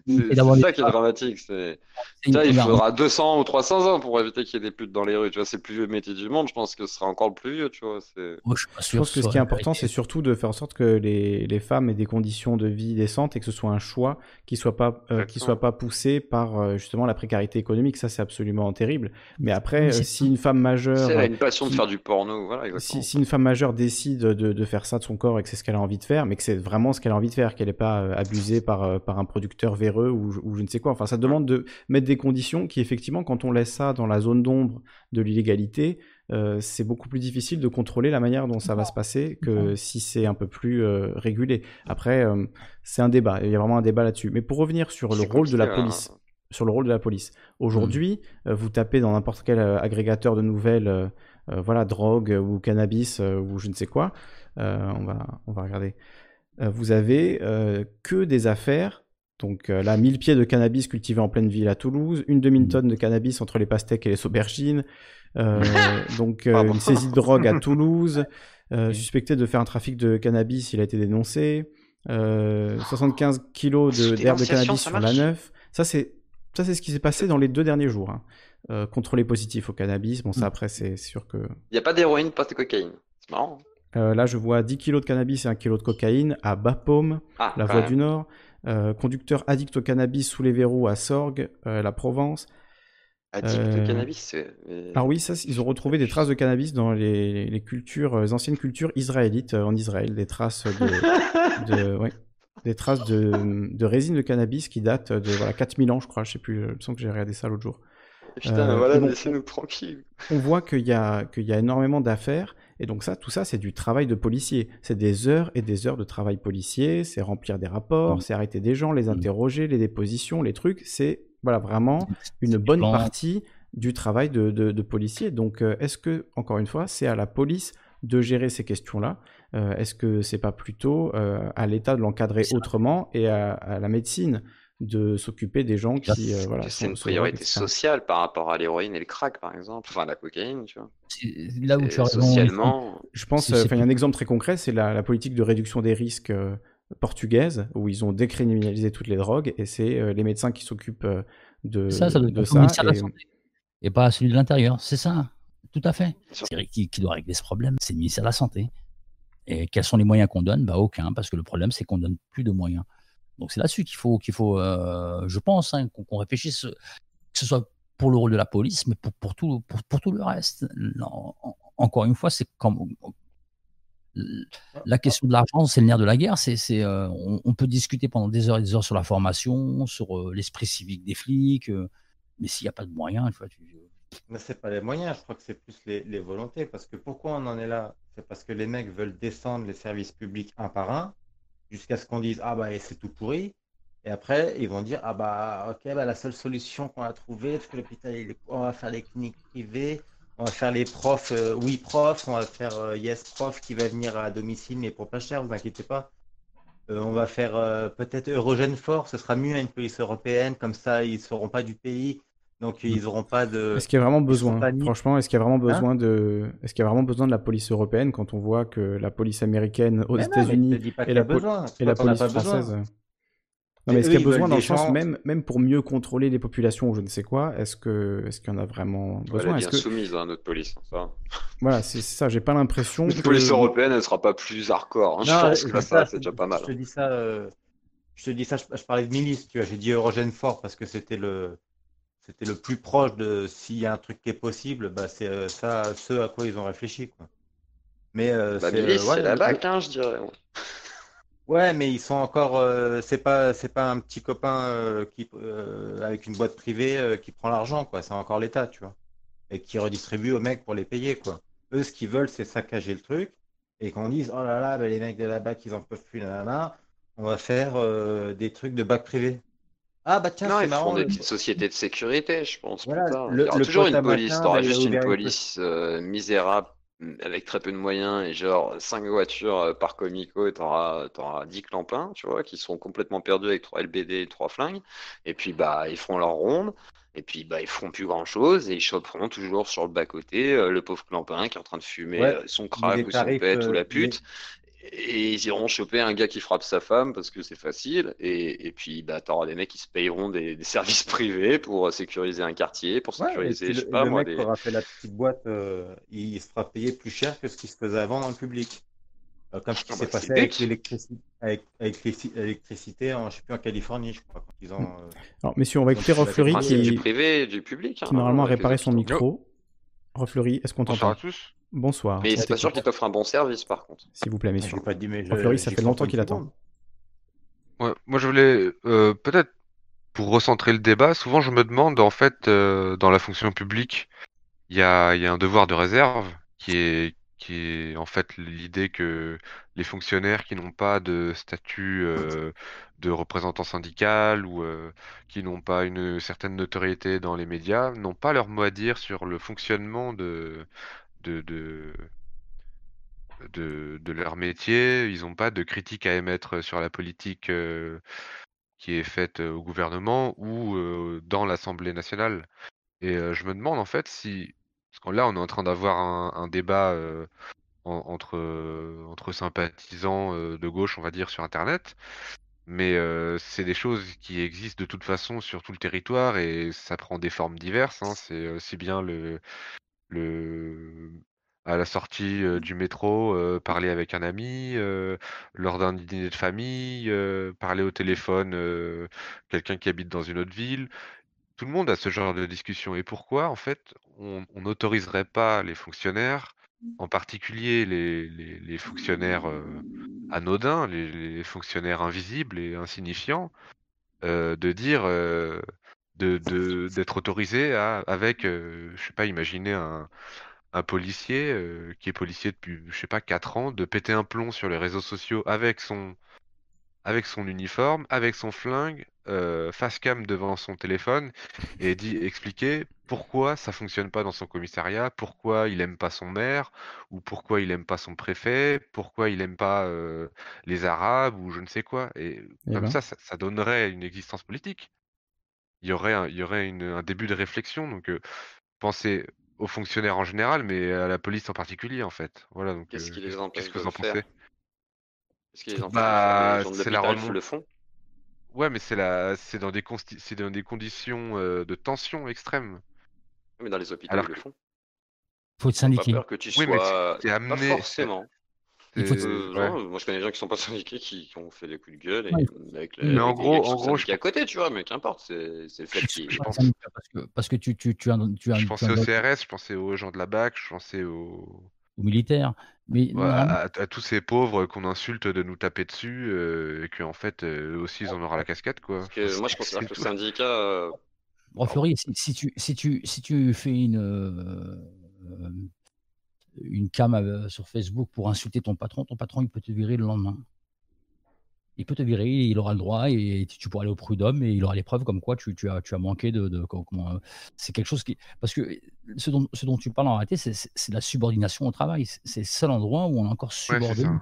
C'est, ça des- qui est dramatique. C'est, il faudra 200 ou 300 ans pour éviter qu'il y ait des putes dans les rues. Tu vois, c'est le plus vieux métier du monde. Je pense que ce sera encore le plus vieux, tu vois. Moi, je suis pas Je sûr pense que ce qui est important, c'est surtout de faire en sorte que les, les femmes aient des conditions de vie décentes et que ce soit un choix qui soit pas euh, qui soit pas poussé par euh, justement la précarité économique. Ça, c'est absolument terrible. Mais après, Mais euh, si une femme majeure, C'est, elle a une passion de faire du porno, voilà, exactement. si, si une femme majeure décide de, de faire ça de son corps et que c'est ce qu'elle a envie de faire, mais que c'est vraiment ce qu'elle a envie de faire, qu'elle n'est pas abusée par, par un producteur véreux ou, ou je ne sais quoi. Enfin, ça demande de mettre des conditions qui, effectivement, quand on laisse ça dans la zone d'ombre de l'illégalité, c'est beaucoup plus difficile de contrôler la manière dont ça va se passer que si c'est un peu plus régulé. Après, c'est un débat, il y a vraiment un débat là-dessus. Mais pour revenir sur le rôle de la police, sur le rôle de la police. Aujourd'hui, vous tapez dans n'importe quel agrégateur de nouvelles, voilà, drogue ou cannabis ou je ne sais quoi, on, va, on va regarder. vous avez que des affaires donc euh, là, 1000 pieds de cannabis cultivés en pleine ville à Toulouse, une demi-tonne de cannabis entre les pastèques et les aubergines, euh, donc euh, une saisie de drogue à Toulouse, suspecté de faire un trafic de cannabis, il a été dénoncé, 75 kilos d'herbe de, cannabis sur la neuf. Ça, c'est ça, c'est ce qui s'est passé dans les deux derniers jours. Hein. contrôler positif au cannabis. Bon, ça, mm. après, c'est sûr que. Il n'y a pas d'héroïne, pas de cocaïne. C'est marrant. là, je vois 10 kilos de cannabis et 1 kilo de cocaïne à Bapaume, ah, la Voie du Nord. Euh, conducteur addict au cannabis sous les verrous à Sorgue, euh, la Provence. Addict au euh, cannabis Alors oui, ça, ils ont retrouvé des traces de cannabis dans les, cultures, anciennes cultures israélites en Israël, des traces de, des traces de, résine de cannabis qui datent de voilà, 4000 ans, je crois. Je sais plus, je me sens que j'ai regardé ça l'autre jour. Putain, voilà, laissez-nous tranquilles. On voit qu'il y, a, qu'il y a énormément d'affaires et donc ça, tout ça, c'est du travail de policier. C'est des heures et des heures de travail policier. C'est remplir des rapports, mmh. c'est arrêter des gens, les mmh. interroger, les dépositions, les trucs. C'est voilà vraiment une bonne partie du travail de, de, policier. Donc euh, est-ce que, encore une fois, c'est à la police de gérer ces questions-là? Euh, Est-ce que c'est pas plutôt euh, à l'État de l'encadrer autrement et à la médecine? De s'occuper des gens qui euh, voilà c'est une priorité sociale par rapport à l'héroïne et le crack par exemple. Enfin la cocaïne tu vois. Là où tu as socialement je pense euh, il y a un exemple très concret c'est la, politique de réduction des risques euh, portugaise où ils ont décriminalisé toutes les drogues et c'est les médecins qui s'occupent de ça, ça doit de ça et... et pas celui de l'intérieur. C'est ça tout à fait. Qui, qui doit régler ce problème c'est le ministère de la santé. Et quels sont les moyens qu'on donne? Bah aucun parce que le problème c'est qu'on donne plus de moyens donc c'est là-dessus qu'il faut, qu'il faut euh, je pense, hein, qu'on réfléchisse, que ce soit pour le rôle de la police, mais pour, pour, tout, pour, pour tout le reste. encore une fois, c'est comme la question de l'argent, c'est le nerf de la guerre. C'est, c'est, euh, on, peut discuter pendant des heures et des heures sur la formation, sur euh, l'esprit civique des flics, mais s'il n'y a pas de moyens, il faut. Mais c'est pas les moyens, je crois que c'est plus les, les, volontés. Parce que pourquoi on en est là? C'est parce que les mecs veulent descendre les services publics un par un jusqu'à ce qu'on dise ah bah c'est tout pourri. Et après, ils vont dire ah bah ok, bah, la seule solution qu'on a trouvée, parce que l'hôpital, on va faire les cliniques privées, on va faire les profs, euh, oui profs, on va faire euh, yes prof qui va venir à domicile, mais pour pas cher, vous inquiétez pas. Euh, on va faire peut-être Eurogène Fort, ce sera mieux à une police européenne, comme ça ils ne seront pas du pays. Donc ils n'auront pas de. Est-ce qu'il y a vraiment besoin Franchement, est-ce qu'il y a vraiment hein? besoin de Est-ce qu'il y a vraiment besoin de la police européenne quand on voit que la police américaine aux États-Unis et, la, et la police française non, mais est-ce qu'il y a besoin dans le sens même, même pour mieux contrôler les populations ou je ne sais quoi Est-ce que est-ce qu'il y en a vraiment besoin? Elle est bien soumise à hein, notre police. Ça. Voilà, c'est ça. J'ai pas l'impression. que... police européenne, elle sera pas plus hardcore. Hein, je pense que ça, c'est déjà pas mal. Je te dis ça. Euh, je te dis ça. Je, parlais de milice. Tu vois, j'ai dit Eurogène fort parce que c'était le c'était le plus proche de s'il y a un truc qui est possible, bah, c'est euh, ça, ce à quoi ils ont réfléchi. Quoi. Mais euh, bah, c'est euh, la bac, hein, je dirais. Ouais, mais ils sont encore. c'est pas, c'est pas un petit copain qui avec une boîte privée qui prend l'argent, quoi. C'est encore l'État, tu vois, et qui redistribue aux mecs pour les payer, quoi. Eux, ce qu'ils veulent, c'est saccager le truc et qu'on dise, oh là là, bah, les mecs de la bac, ils en peuvent plus, nanana. On va faire des trucs de bac privé. Ah bah tiens, c'est marrant. des petites sociétés de sécurité, je pense. il y aura toujours une police. T'auras juste une police euh, misérable avec très peu de moyens et genre 5 voitures euh, par comico et t'auras auras 10 clampins, tu vois, qui sont complètement perdus avec 3 LBD et 3 flingues. Et puis bah ils feront leur ronde. Et puis bah ils feront plus grand chose et ils choperont toujours sur le bas côté euh, le pauvre clampin qui est en train de fumer son crack ou son pet ou la pute et ils iront choper un gars qui frappe sa femme parce que c'est facile. Et, et puis, bah, t'auras des mecs qui se payeront des, services privés pour sécuriser un quartier, pour sécuriser, je sais pas le moi. Le mec qui aura fait la petite boîte, euh, il se fera payer plus cher que ce qui se faisait avant dans le public. Euh, comme ce qui ah s'est bah, passé avec l'électricité, avec, l'électricité en, je sais plus, en Californie, je crois. Ils ont, euh, Alors, messieurs, on va écouter Rofleury qui, du privé, du public, qui hein, normalement a réparé son micro. Rofleury, est-ce qu'on t'entend? Bonsoir à tous. Bonsoir. Mais c'est pas sûr qu'il t'offre un bon service par contre. S'il vous plaît, messieurs. Pas dit, mais Fleury, ça fait longtemps qu'il attend. Ouais, moi je voulais euh, peut-être pour recentrer le débat, souvent je me demande en fait euh, dans la fonction publique, il y a, y a un devoir de réserve qui est, qui est en fait l'idée que les fonctionnaires qui n'ont pas de statut de représentant syndical ou qui n'ont pas une certaine notoriété dans les médias n'ont pas leur mot à dire sur le fonctionnement de, de, de, de, leur métier. Ils n'ont pas de critique à émettre sur la politique qui est faite au gouvernement ou dans l'Assemblée nationale. Et je me demande en fait si, parce que là on est en train d'avoir un, débat entre, entre sympathisants de gauche, on va dire, sur Internet. Mais c'est des choses qui existent de toute façon sur tout le territoire et ça prend des formes diverses. Hein. C'est aussi bien le, le, à la sortie du métro, parler avec un ami, lors d'un dîner de famille, parler au téléphone, quelqu'un qui habite dans une autre ville. Tout le monde a ce genre de discussion. Et pourquoi, en fait, on n'autoriserait pas les fonctionnaires, en particulier les, les, fonctionnaires anodins, les, fonctionnaires invisibles et insignifiants, de dire, de, d'être autorisés à, avec, je sais pas, imaginer un, un policier qui est policier depuis, je sais pas, 4 ans, de péter un plomb sur les réseaux sociaux avec son, avec son uniforme, avec son flingue, face cam devant son téléphone, et dit expliquer pourquoi ça fonctionne pas dans son commissariat, pourquoi il aime pas son maire, ou pourquoi il aime pas son préfet, pourquoi il aime pas les Arabes, ou je ne sais quoi. Et eh comme ben. ça, ça, donnerait une existence politique. Il y aurait un, il y aurait un début de réflexion. Donc, pensez aux fonctionnaires en général, mais à la police en particulier, en fait. Voilà, donc, Qu'est-ce qui les qu'est-ce que vous en pensez? Qu'est-ce qui les empêche Bah, de c'est la l'hôpital remon- le font? Ouais, mais c'est la, c'est dans des consti- c'est dans des conditions de tension extrême. Mais dans les hôpitaux, Alors ils le font. Faut te Ils ont pas syndiquer. peur que tu oui, mais sois... t'es Pas amené, c'est, forcément. Euh, ouais. non, moi je connais des gens qui sont pas syndiqués qui, qui ont fait des coups de gueule et Ouais, avec, les, Mais en gros, qui en gros, je, à côté, tu vois, mais qu'importe, c'est c'est le fait pense, syndicat parce que, parce que tu, tu, tu as, tu as, je tu pensais as au CRS, je pensais aux gens de la BAC, je pensais aux, aux militaires. Mais ouais, à, à tous ces pauvres qu'on insulte de nous taper dessus euh, et qu'en fait, euh, eux aussi, ils en auront la casquette, quoi. Parce Enfin, que moi je considère que le syndicat... euh, bon. Fleury, si, si tu, si, tu, si tu fais une, une cam euh, sur Facebook pour insulter ton patron, ton patron, il peut te virer le lendemain. Il peut te virer, il aura le droit et tu pourras aller au prud'homme et il aura les preuves comme quoi tu, tu as, tu as manqué de. euh, c'est quelque chose qui. Parce que ce dont, ce dont tu parles en réalité, c'est la subordination au travail. C'est le seul endroit où on est encore subordonné.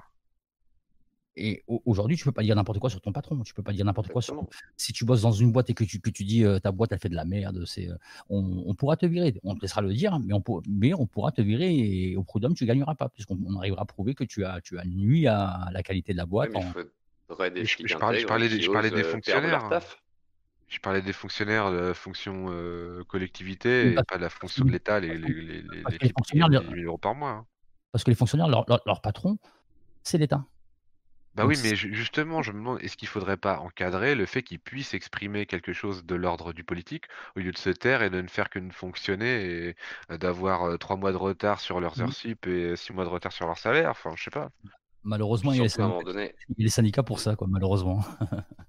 Et au- aujourd'hui, tu peux pas dire n'importe quoi sur ton patron. Tu peux pas dire n'importe quoi sur. Si tu bosses dans une boîte et que tu, que tu dis euh, ta boîte elle fait de la merde, c'est, euh, on, on pourra te virer. On te laissera le dire, mais on, pour- mais on pourra te virer et au prud'homme tu gagneras pas, puisqu'on on arrivera à prouver que tu as, tu as nui à la qualité de la boîte. en- des je, parlais, je intègres parlais des, qui je parlais osent des euh, fonctionnaires. taf. Je parlais des fonctionnaires de la fonction euh, collectivité et pas de la fonction de l'État, les, parce que- les, les, les- fonctionnaires, gagnent leur- 10 000 euros par mois. hein. parce que les fonctionnaires, leur, leur- leur patron, c'est l'État. Bah Donc oui, mais ju- justement, je me demande, est-ce qu'il faudrait pas encadrer le fait qu'ils puissent exprimer quelque chose de l'ordre du politique au lieu de se taire et de ne faire que de fonctionner et euh, d'avoir euh, trois mois de retard sur leurs heures sup et six mois de retard sur leur salaire, enfin, je sais pas. malheureusement, il y a les Surtout à un moment syndicats, donné. il y a les syndicats pour ça, quoi, malheureusement.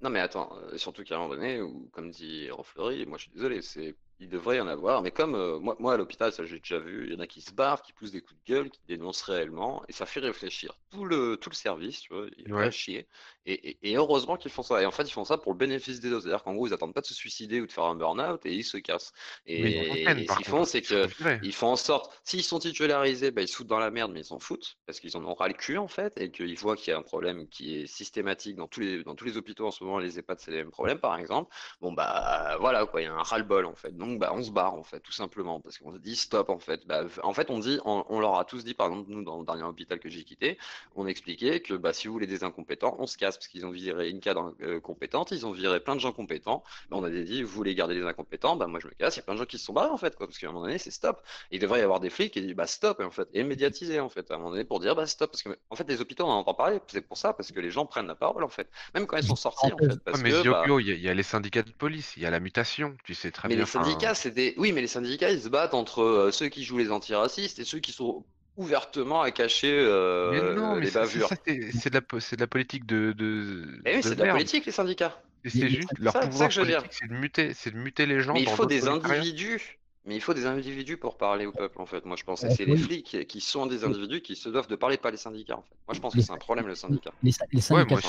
Non mais attends, euh, surtout qu'à un moment donné, où, comme dit Rofleury, moi je suis désolé, c'est il devrait y en avoir, mais comme euh, moi, moi à l'hôpital, ça j'ai déjà vu, il y en a qui se barrent, qui poussent des coups de gueule, qui dénoncent réellement, et ça fait réfléchir tout le, tout le service, tu vois, il Ouais. chier. Et, et- et heureusement qu'ils font ça. Et en fait, ils font ça pour le bénéfice des autres. C'est-à-dire qu'en gros, ils attendent pas de se suicider ou de faire un burn-out et ils se cassent. Et, ce qu'ils font, c'est ils se font que virer. ils font en sorte, s'ils sont titularisés, bah, ils se foutent dans la merde, mais ils s'en foutent, parce qu'ils en ont ras le cul en fait, et qu'ils voient qu'il y a un problème qui est systématique dans tous les, dans tous les hôpitaux en ce moment, les EHPAD, c'est les mêmes problèmes par exemple. Bon bah voilà quoi, il y a un ras-le-bol en fait. Donc bah on se barre en fait, tout simplement, parce qu'on se dit stop en fait. Bah, en fait, on dit, on, on leur a tous dit, par exemple, nous dans le dernier hôpital que j'ai quitté, on expliquait que bah, si vous voulez des incompétents, on se casse, parce qu'ils ont viré une cadre euh, compétente, ils ont viré plein de gens compétents. Bah, on a dit, vous voulez garder les incompétents, bah moi je me casse. Il y a plein de gens qui se sont barrés en fait, quoi, parce qu'à un moment donné, c'est stop. Il devrait y avoir des flics qui disent bah stop en fait, et médiatiser en fait, à un moment donné pour dire bah stop, parce que en fait les hôpitaux on en entend parler, c'est pour ça, parce que les gens prennent la parole en fait, même quand ils sont sortis en fait, parce mais que il y, a- il y a les syndicats de police, il y a la mutation, tu sais très mais bien. les syndicats, c'est des. Oui, mais les syndicats, ils se battent entre euh, ceux qui jouent les antiracistes et ceux qui sont ouvertement à cacher Mais euh, non, mais les bavures. c'est de la, de politique de, de, Eh oui, c'est de la merde. politique, les syndicats. C'est juste, leur ça- c'est ça pouvoir que je veux dire. politique, c'est de muter, c'est de muter les gens Mais il dans faut des individus. Mais il faut des individus pour parler au peuple, en fait. Moi, je pense que c'est les flics qui sont des individus qui se doivent de parler, pas les syndicats, en fait. Moi, je pense que c'est un problème, le syndicat. Les, syndicats,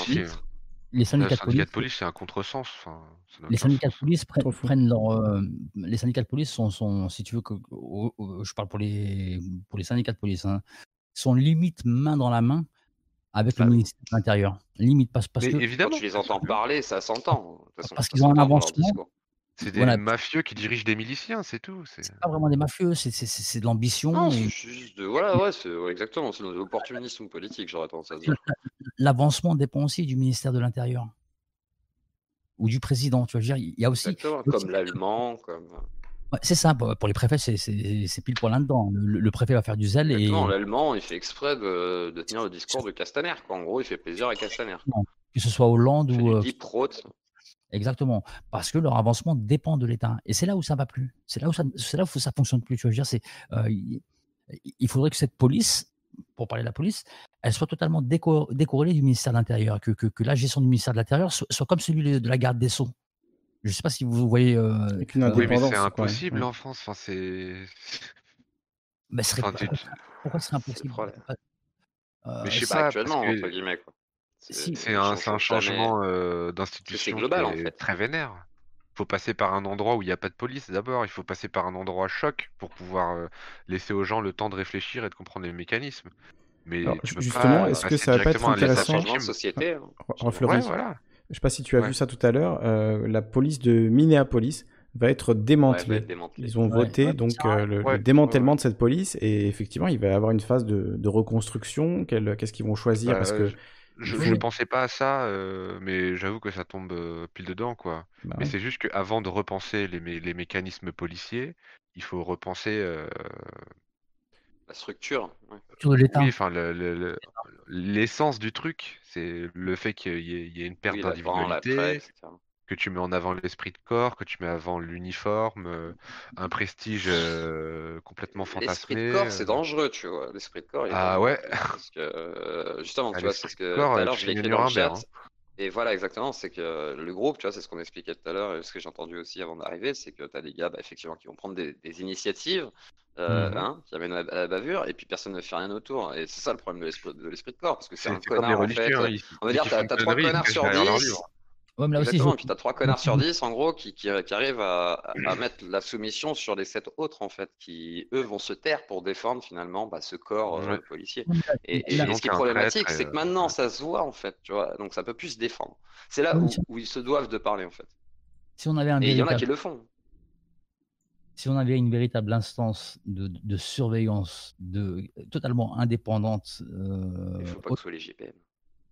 les syndicats de police, c'est un contresens. les syndicats de police prennent, leur. Euh, les syndicats de police sont, sont si tu veux, que, je parle pour les, pour les syndicats de police, hein, sont limite main dans la main avec le bah ministère de l'Intérieur. Limite, parce, parce que. Évidemment. Quand tu les entends parler, ça s'entend. Parce qu'ils ont un avancement. C'est des mafieux qui dirigent des miliciens, c'est tout. C'est pas vraiment des mafieux, c'est de l'ambition. c'est juste de. Voilà, ouais, c'est exactement, c'est l'opportunisme politique, j'aurais tendance à dire. L'avancement dépend aussi du ministère de l'Intérieur. Ou du président, tu vois. Dire, il y a aussi. Exactement, comme l'allemand, comme. c'est ça, pour les préfets, c'est pile pour là-dedans. Le, préfet va faire du zèle. et L'allemand, il fait exprès de, de, tenir le discours de Castaner. En gros, il fait plaisir à Castaner. Que ce soit Hollande ou. Euh, Exactement. Parce que leur avancement dépend de l'État. Et c'est là où ça va plus. C'est là où ça, c'est là où ça fonctionne plus. Tu veux dire, euh, il, faudrait que cette police, pour parler de la police, elle soit totalement décorrélée du ministère de l'Intérieur, que, que, la gestion du ministère de l'Intérieur soit, comme celui de la garde des Sceaux. Je ne sais pas si vous voyez. Euh, oui, mais c'est impossible en France. Enfin, c'est. Mais serait, pourquoi ce serait impossible? euh, Mais je sais pas, actuellement, entre guillemets. Quoi. C'est un, un, changement euh, d'institution global, en fait. très vénère. Il faut passer par un endroit où il n'y a pas de police d'abord. Il faut passer par un endroit choc pour pouvoir euh, laisser aux gens le temps de réfléchir et de comprendre les mécanismes. Mais justement, est-ce que ça va pas être intéressant de société, hein. voilà. Je sais pas si tu as vu ça tout à l'heure. Euh, la police de Minneapolis va être démantelée. Ils ont voté donc le, démantèlement de cette police et effectivement, il va y avoir une phase de, de reconstruction. Qu'est-ce qu'ils vont choisir? Bah, Parce que je, ne pensais pas à ça, euh, mais j'avoue que ça tombe euh, pile dedans, quoi. Bah mais c'est juste qu'avant de repenser les, les mécanismes policiers, il faut repenser La structure. de l'État. oui, enfin, l'essence du truc, c'est le fait qu'il y, ait une perte d'individualité, que tu mets en avant l'esprit de corps, que tu mets avant l'uniforme, euh, un prestige euh, complètement fantasmé. L'esprit de corps, c'est euh. dangereux, tu vois. L'esprit de corps. ah ouais. Parce que justement, ah, tu vois, c'est ce que tout à l'heure je l'ai écrit dans le chat. Hein. Et voilà, exactement, c'est que le groupe, tu vois, c'est ce qu'on expliquait tout à l'heure, et ce que j'ai entendu aussi avant d'arriver, c'est que tu as des gars, bah, effectivement, qui vont prendre des, initiatives, euh, mmh hein, qui amènent à la bavure, et puis personne ne fait rien autour. Et c'est ça le problème de l'esprit de, corps, parce que c'est un connard, en fait. Hein, on va dire, tu as, trois connards sur dix Ouais, mais là aussi, et puis t'as trois connards sur dix, en gros, qui, qui, qui arrivent à, à, mettre la soumission sur les sept autres, en fait, qui, eux, vont se taire pour défendre, finalement, bah, ce corps euh, policier. Et, et, ce qui est problématique, c'est que maintenant, ça se voit, en fait, tu vois, donc ça peut plus se défendre. C'est là où, où, ils se doivent de parler, en fait. Si on avait un et il y en a qui le font. Si on avait une véritable instance de, de surveillance de, totalement indépendante. Euh, il faut pas que ce soit les GPM.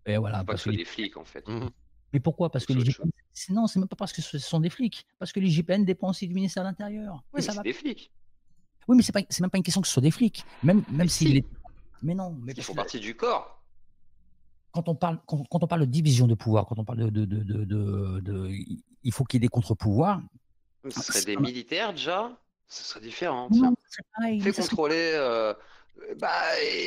Et voilà, il faut pas que ce soit des flics, en fait. Mmh mais pourquoi? Parce que les GPN. Non, c'est même pas parce que ce sont des flics. Parce que les GPN dépendent aussi du ministère de l'Intérieur. Oui, c'est des flics. Oui, mais c'est pas, même pas une question que ce soit des flics. Même, même s'ils. Mais non. Mais Ils font partie du corps. Quand on, parle, quand, on parle de division de pouvoir, quand on parle de. de, de, de, il faut qu'il y ait des contre-pouvoirs. Ce ah, serait des militaires déjà? Ce serait différent. Non, pareil, Fait contrôler. Euh, bah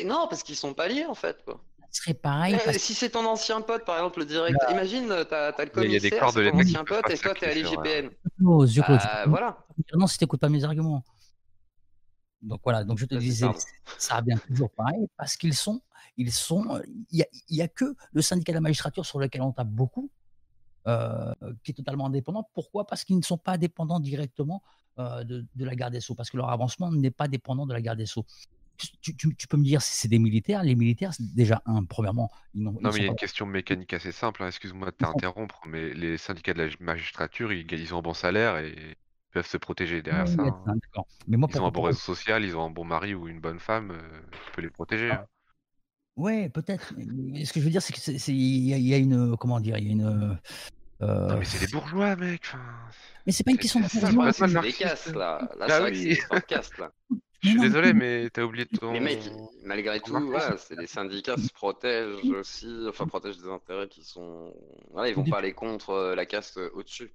non, parce qu'ils sont pas liés en fait. Quoi serait pareil. Eh, si c'est ton ancien pote, par exemple, le direct, bah. imagine, t'as as le commissaire, c'est ton ancien pote, et toi, t'es à l'IGPN. Oh, bah, voilà. Non, si t'écoutes pas mes arguments. Donc voilà, donc je te disais, ça revient toujours pareil, parce qu'ils sont, ils sont, il n'y a, a, que le syndicat de la magistrature sur lequel on tape beaucoup, euh, qui est totalement indépendant. Pourquoi? Parce qu'ils ne sont pas dépendants directement euh, de, de, la garde des Sceaux, parce que leur avancement n'est pas dépendant de la garde des Sceaux tu, peux me dire si c'est des militaires? Les militaires, déjà, un, premièrement, non, mais il y a une question mécanique assez simple. Hein, excuse-moi de t'interrompre, mais les syndicats de la magistrature, ils, ont un bon salaire et peuvent se protéger derrière ça. Hein. Mais moi, ils ont un bon réseau social, ils ont un bon mari ou une bonne femme, euh, tu peux les protéger. Ah. Hein. Ouais, peut-être. Mais ce que je veux dire, c'est qu'il y, a une. Comment dire Il y a une. Euh... Non, mais c'est des bourgeois, mec. Mais c'est pas une question de bourgeois. C'est des castes, là. Là, c'est oui. caste, là. Je suis désolé, mais t'as oublié ton. Mais mec, malgré tout, voilà, c'est les syndicats se protègent aussi, enfin protègent des intérêts qui sont. Voilà, ils vont pas aller contre euh, la caste euh, au-dessus.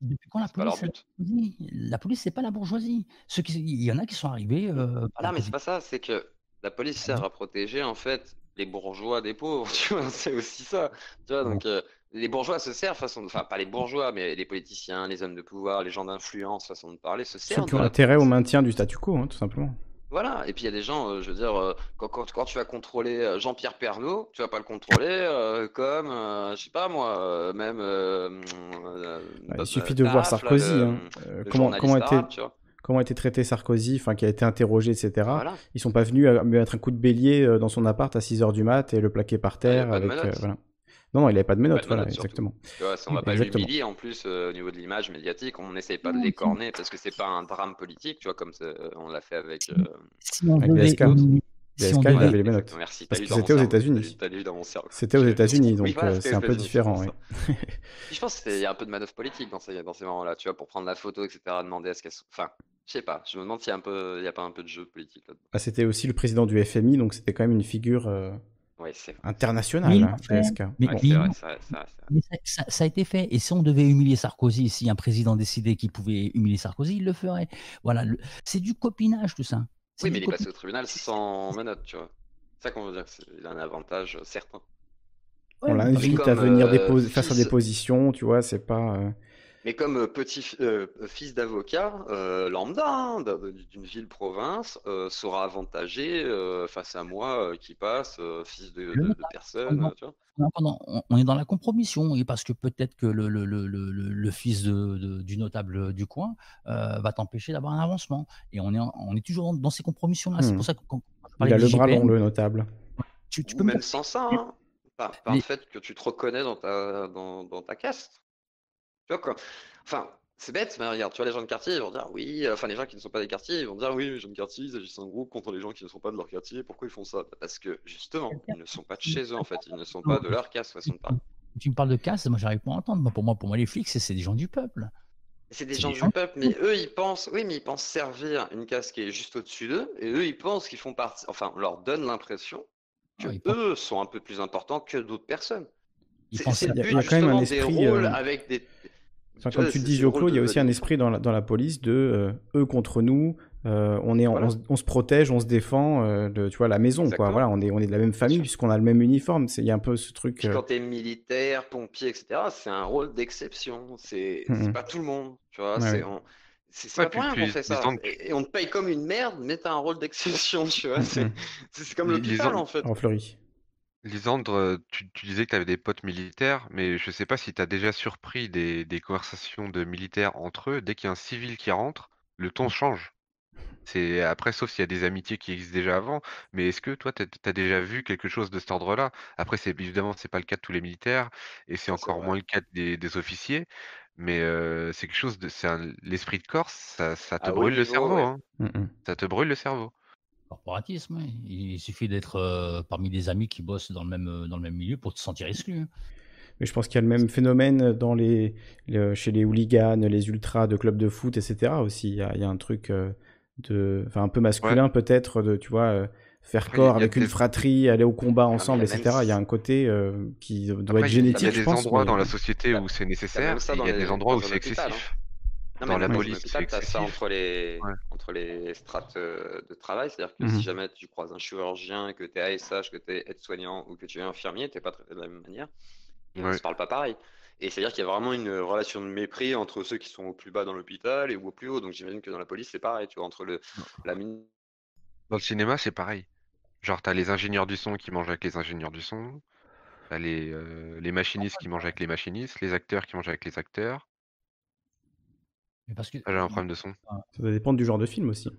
Depuis quand la police, la police, c'est pas la bourgeoisie? Ceux qui... Il y en a qui sont arrivés. Euh, non, mais c'est pas ça. C'est que la police sert à protéger en fait les bourgeois des pauvres. Tu vois, c'est aussi ça. Tu vois, donc les bourgeois se servent, façon, enfin pas les bourgeois, mais les politiciens, les hommes de pouvoir, les gens d'influence, façon de parler, se servent. Ceux qui ont intérêt au maintien du statu quo, hein, tout simplement. Voilà, et puis il y a des gens, euh, je veux dire, euh, quand, quand, quand, tu vas contrôler euh, Jean-Pierre Pernaud, tu vas pas le contrôler comme, je sais pas moi, même. Bah, il suffit de voir Sarkozy, hein. comment, comment, était, comment a été traité Sarkozy, enfin qui a été interrogé, etc. Voilà. Ils sont pas venus à, mettre un coup de bélier dans son appart à 6h du mat et le plaquer par terre. avec, voilà. Non, non, il n'avait pas de menottes, voilà, exactement. Tu vois, on va pas l'humilier en plus euh, au niveau de l'image médiatique, on n'essaye pas de l'écorner parce que c'est pas un drame politique, tu vois, comme on l'a fait avec, euh... avec BSK. BSK, il avait les menottes. Merci, parce que c'était aux États-Unis. C'était aux États-Unis, donc euh, c'est un peu différent. Je pense qu'il y a un peu de manœuvre politique dans ces, dans ces moments-là, tu vois, pour prendre la photo, etc., demander à ce qu'elle soit. Enfin, je sais pas, je me demande s'il n'y a, a, pas un peu de jeu politique là-dedans. Ah, c'était aussi le président du FMI, donc c'était quand même une figure. Euh, international, Mais, ça, a été fait. Et si on devait humilier Sarkozy, si un président décidait qu'il pouvait humilier Sarkozy, il le ferait. Voilà, c'est du copinage tout ça. Oui, mais il est passé au tribunal sans menottes, tu vois. C'est ça qu'on veut dire. Il a un avantage certain. on l'invite à venir euh, faire sa déposition, tu vois, c'est pas. Euh, mais comme euh, petit euh, fils d'avocat euh, lambda hein, d'une ville-province sera avantagé face à moi qui passe, fils de, de, personne. Tu vois on est dans la compromission et parce que peut-être que le, le, le, le fils de, du notable du coin va t'empêcher d'avoir un avancement. Et on est, on est toujours dans ces compromissions-là. C'est hmm. pour ça que Il a le bras long, le notable. Tu, tu peux même sans ça, hein, par, par le fait que tu te reconnais dans ta, dans, dans ta caste. Quoi Enfin, c'est bête, mais regarde, tu vois, les gens de quartier, ils vont dire oui, enfin, les gens qui ne sont pas des quartiers, ils vont dire oui, les gens de quartier, ils agissent en groupe contre les gens qui ne sont pas de leur quartier, pourquoi ils font ça? Parce que, justement, ils ne sont pas de chez eux, en fait, ils ne sont pas de leur caste, façon de parler. Tu me parles de caste, moi, j'arrive pas à entendre. Pour moi, pour moi, les flics, c'est des gens du peuple. C'est des gens du peuple, mais eux, ils pensent, oui, mais ils pensent servir une caste qui est juste au-dessus d'eux, et eux, ils pensent qu'ils font partie, enfin, on leur donne l'impression que eux sont un peu plus importants que d'autres personnes. C'est le but, justement, des rôles euh, avec des, comme tu le dis, Joclo, il y a aussi un esprit dans la, dans la police de euh, eux contre nous, euh, on, est, on, se protège, on se défend euh, de tu vois, la maison. Quoi. Voilà, on, est, on est de la même famille puisqu'on a le même uniforme. Il y a un peu ce truc. Quand tu es militaire, pompier, etc., c'est un rôle d'exception. C'est mmh pas tout le monde. Tu vois, c'est pas pour rien qu'on fait ça. Et, on te paye comme une merde, mais tu as un rôle d'exception. Tu vois, c'est comme l'hôpital en fait. En Fleury. Lisandre, tu, disais que tu avais des potes militaires, mais je sais pas si tu as déjà surpris des, conversations de militaires entre eux. Dès qu'il y a un civil qui rentre, le ton change. C'est après, sauf s'il y a des amitiés qui existent déjà avant, mais est-ce que toi, tu as, déjà vu quelque chose de cet ordre-là? Après, c'est évidemment, c'est pas le cas de tous les militaires, et c'est encore moins le cas des, officiers, mais c'est quelque chose de, c'est l'esprit de Corse, ça, te ah brûle le cerveau, hein. mmh Ça te brûle le cerveau corporatisme. Il suffit d'être euh, parmi des amis qui bossent dans le même, euh, dans le même milieu pour te sentir exclu. Hein. Mais je pense qu'il y a le même phénomène dans les, chez les hooligans, les ultras de clubs de foot, etc. aussi. Il y a, un truc euh, de, un peu masculin peut-être, de tu vois, faire corps avec une fratrie, aller au combat ensemble, etc. Il y a un côté qui doit être génétique. Il y a des endroits dans la société où c'est nécessaire, il y a des endroits où c'est excessif dans la police. Tu as ça entre les, entre les strates euh, de travail. C'est-à-dire que si mmh jamais tu croises un chirurgien, que tu es ASH, que tu es aide-soignant ou que tu es infirmier, tu pas traité de la même manière. on ne se parle pas pareil. Et c'est-à-dire qu'il y a vraiment une relation de mépris entre ceux qui sont au plus bas dans l'hôpital et au plus haut. Donc j'imagine que dans la police, c'est pareil. Tu vois, entre le, la mine. Dans le cinéma, c'est pareil. Genre, tu as les ingénieurs du son qui mangent avec les ingénieurs du son. Tu as les, euh, les machinistes qui mangent avec les machinistes, les acteurs qui mangent avec les acteurs. Parce que, ah, j'ai un problème de son. Ça va dépendre du genre de film aussi.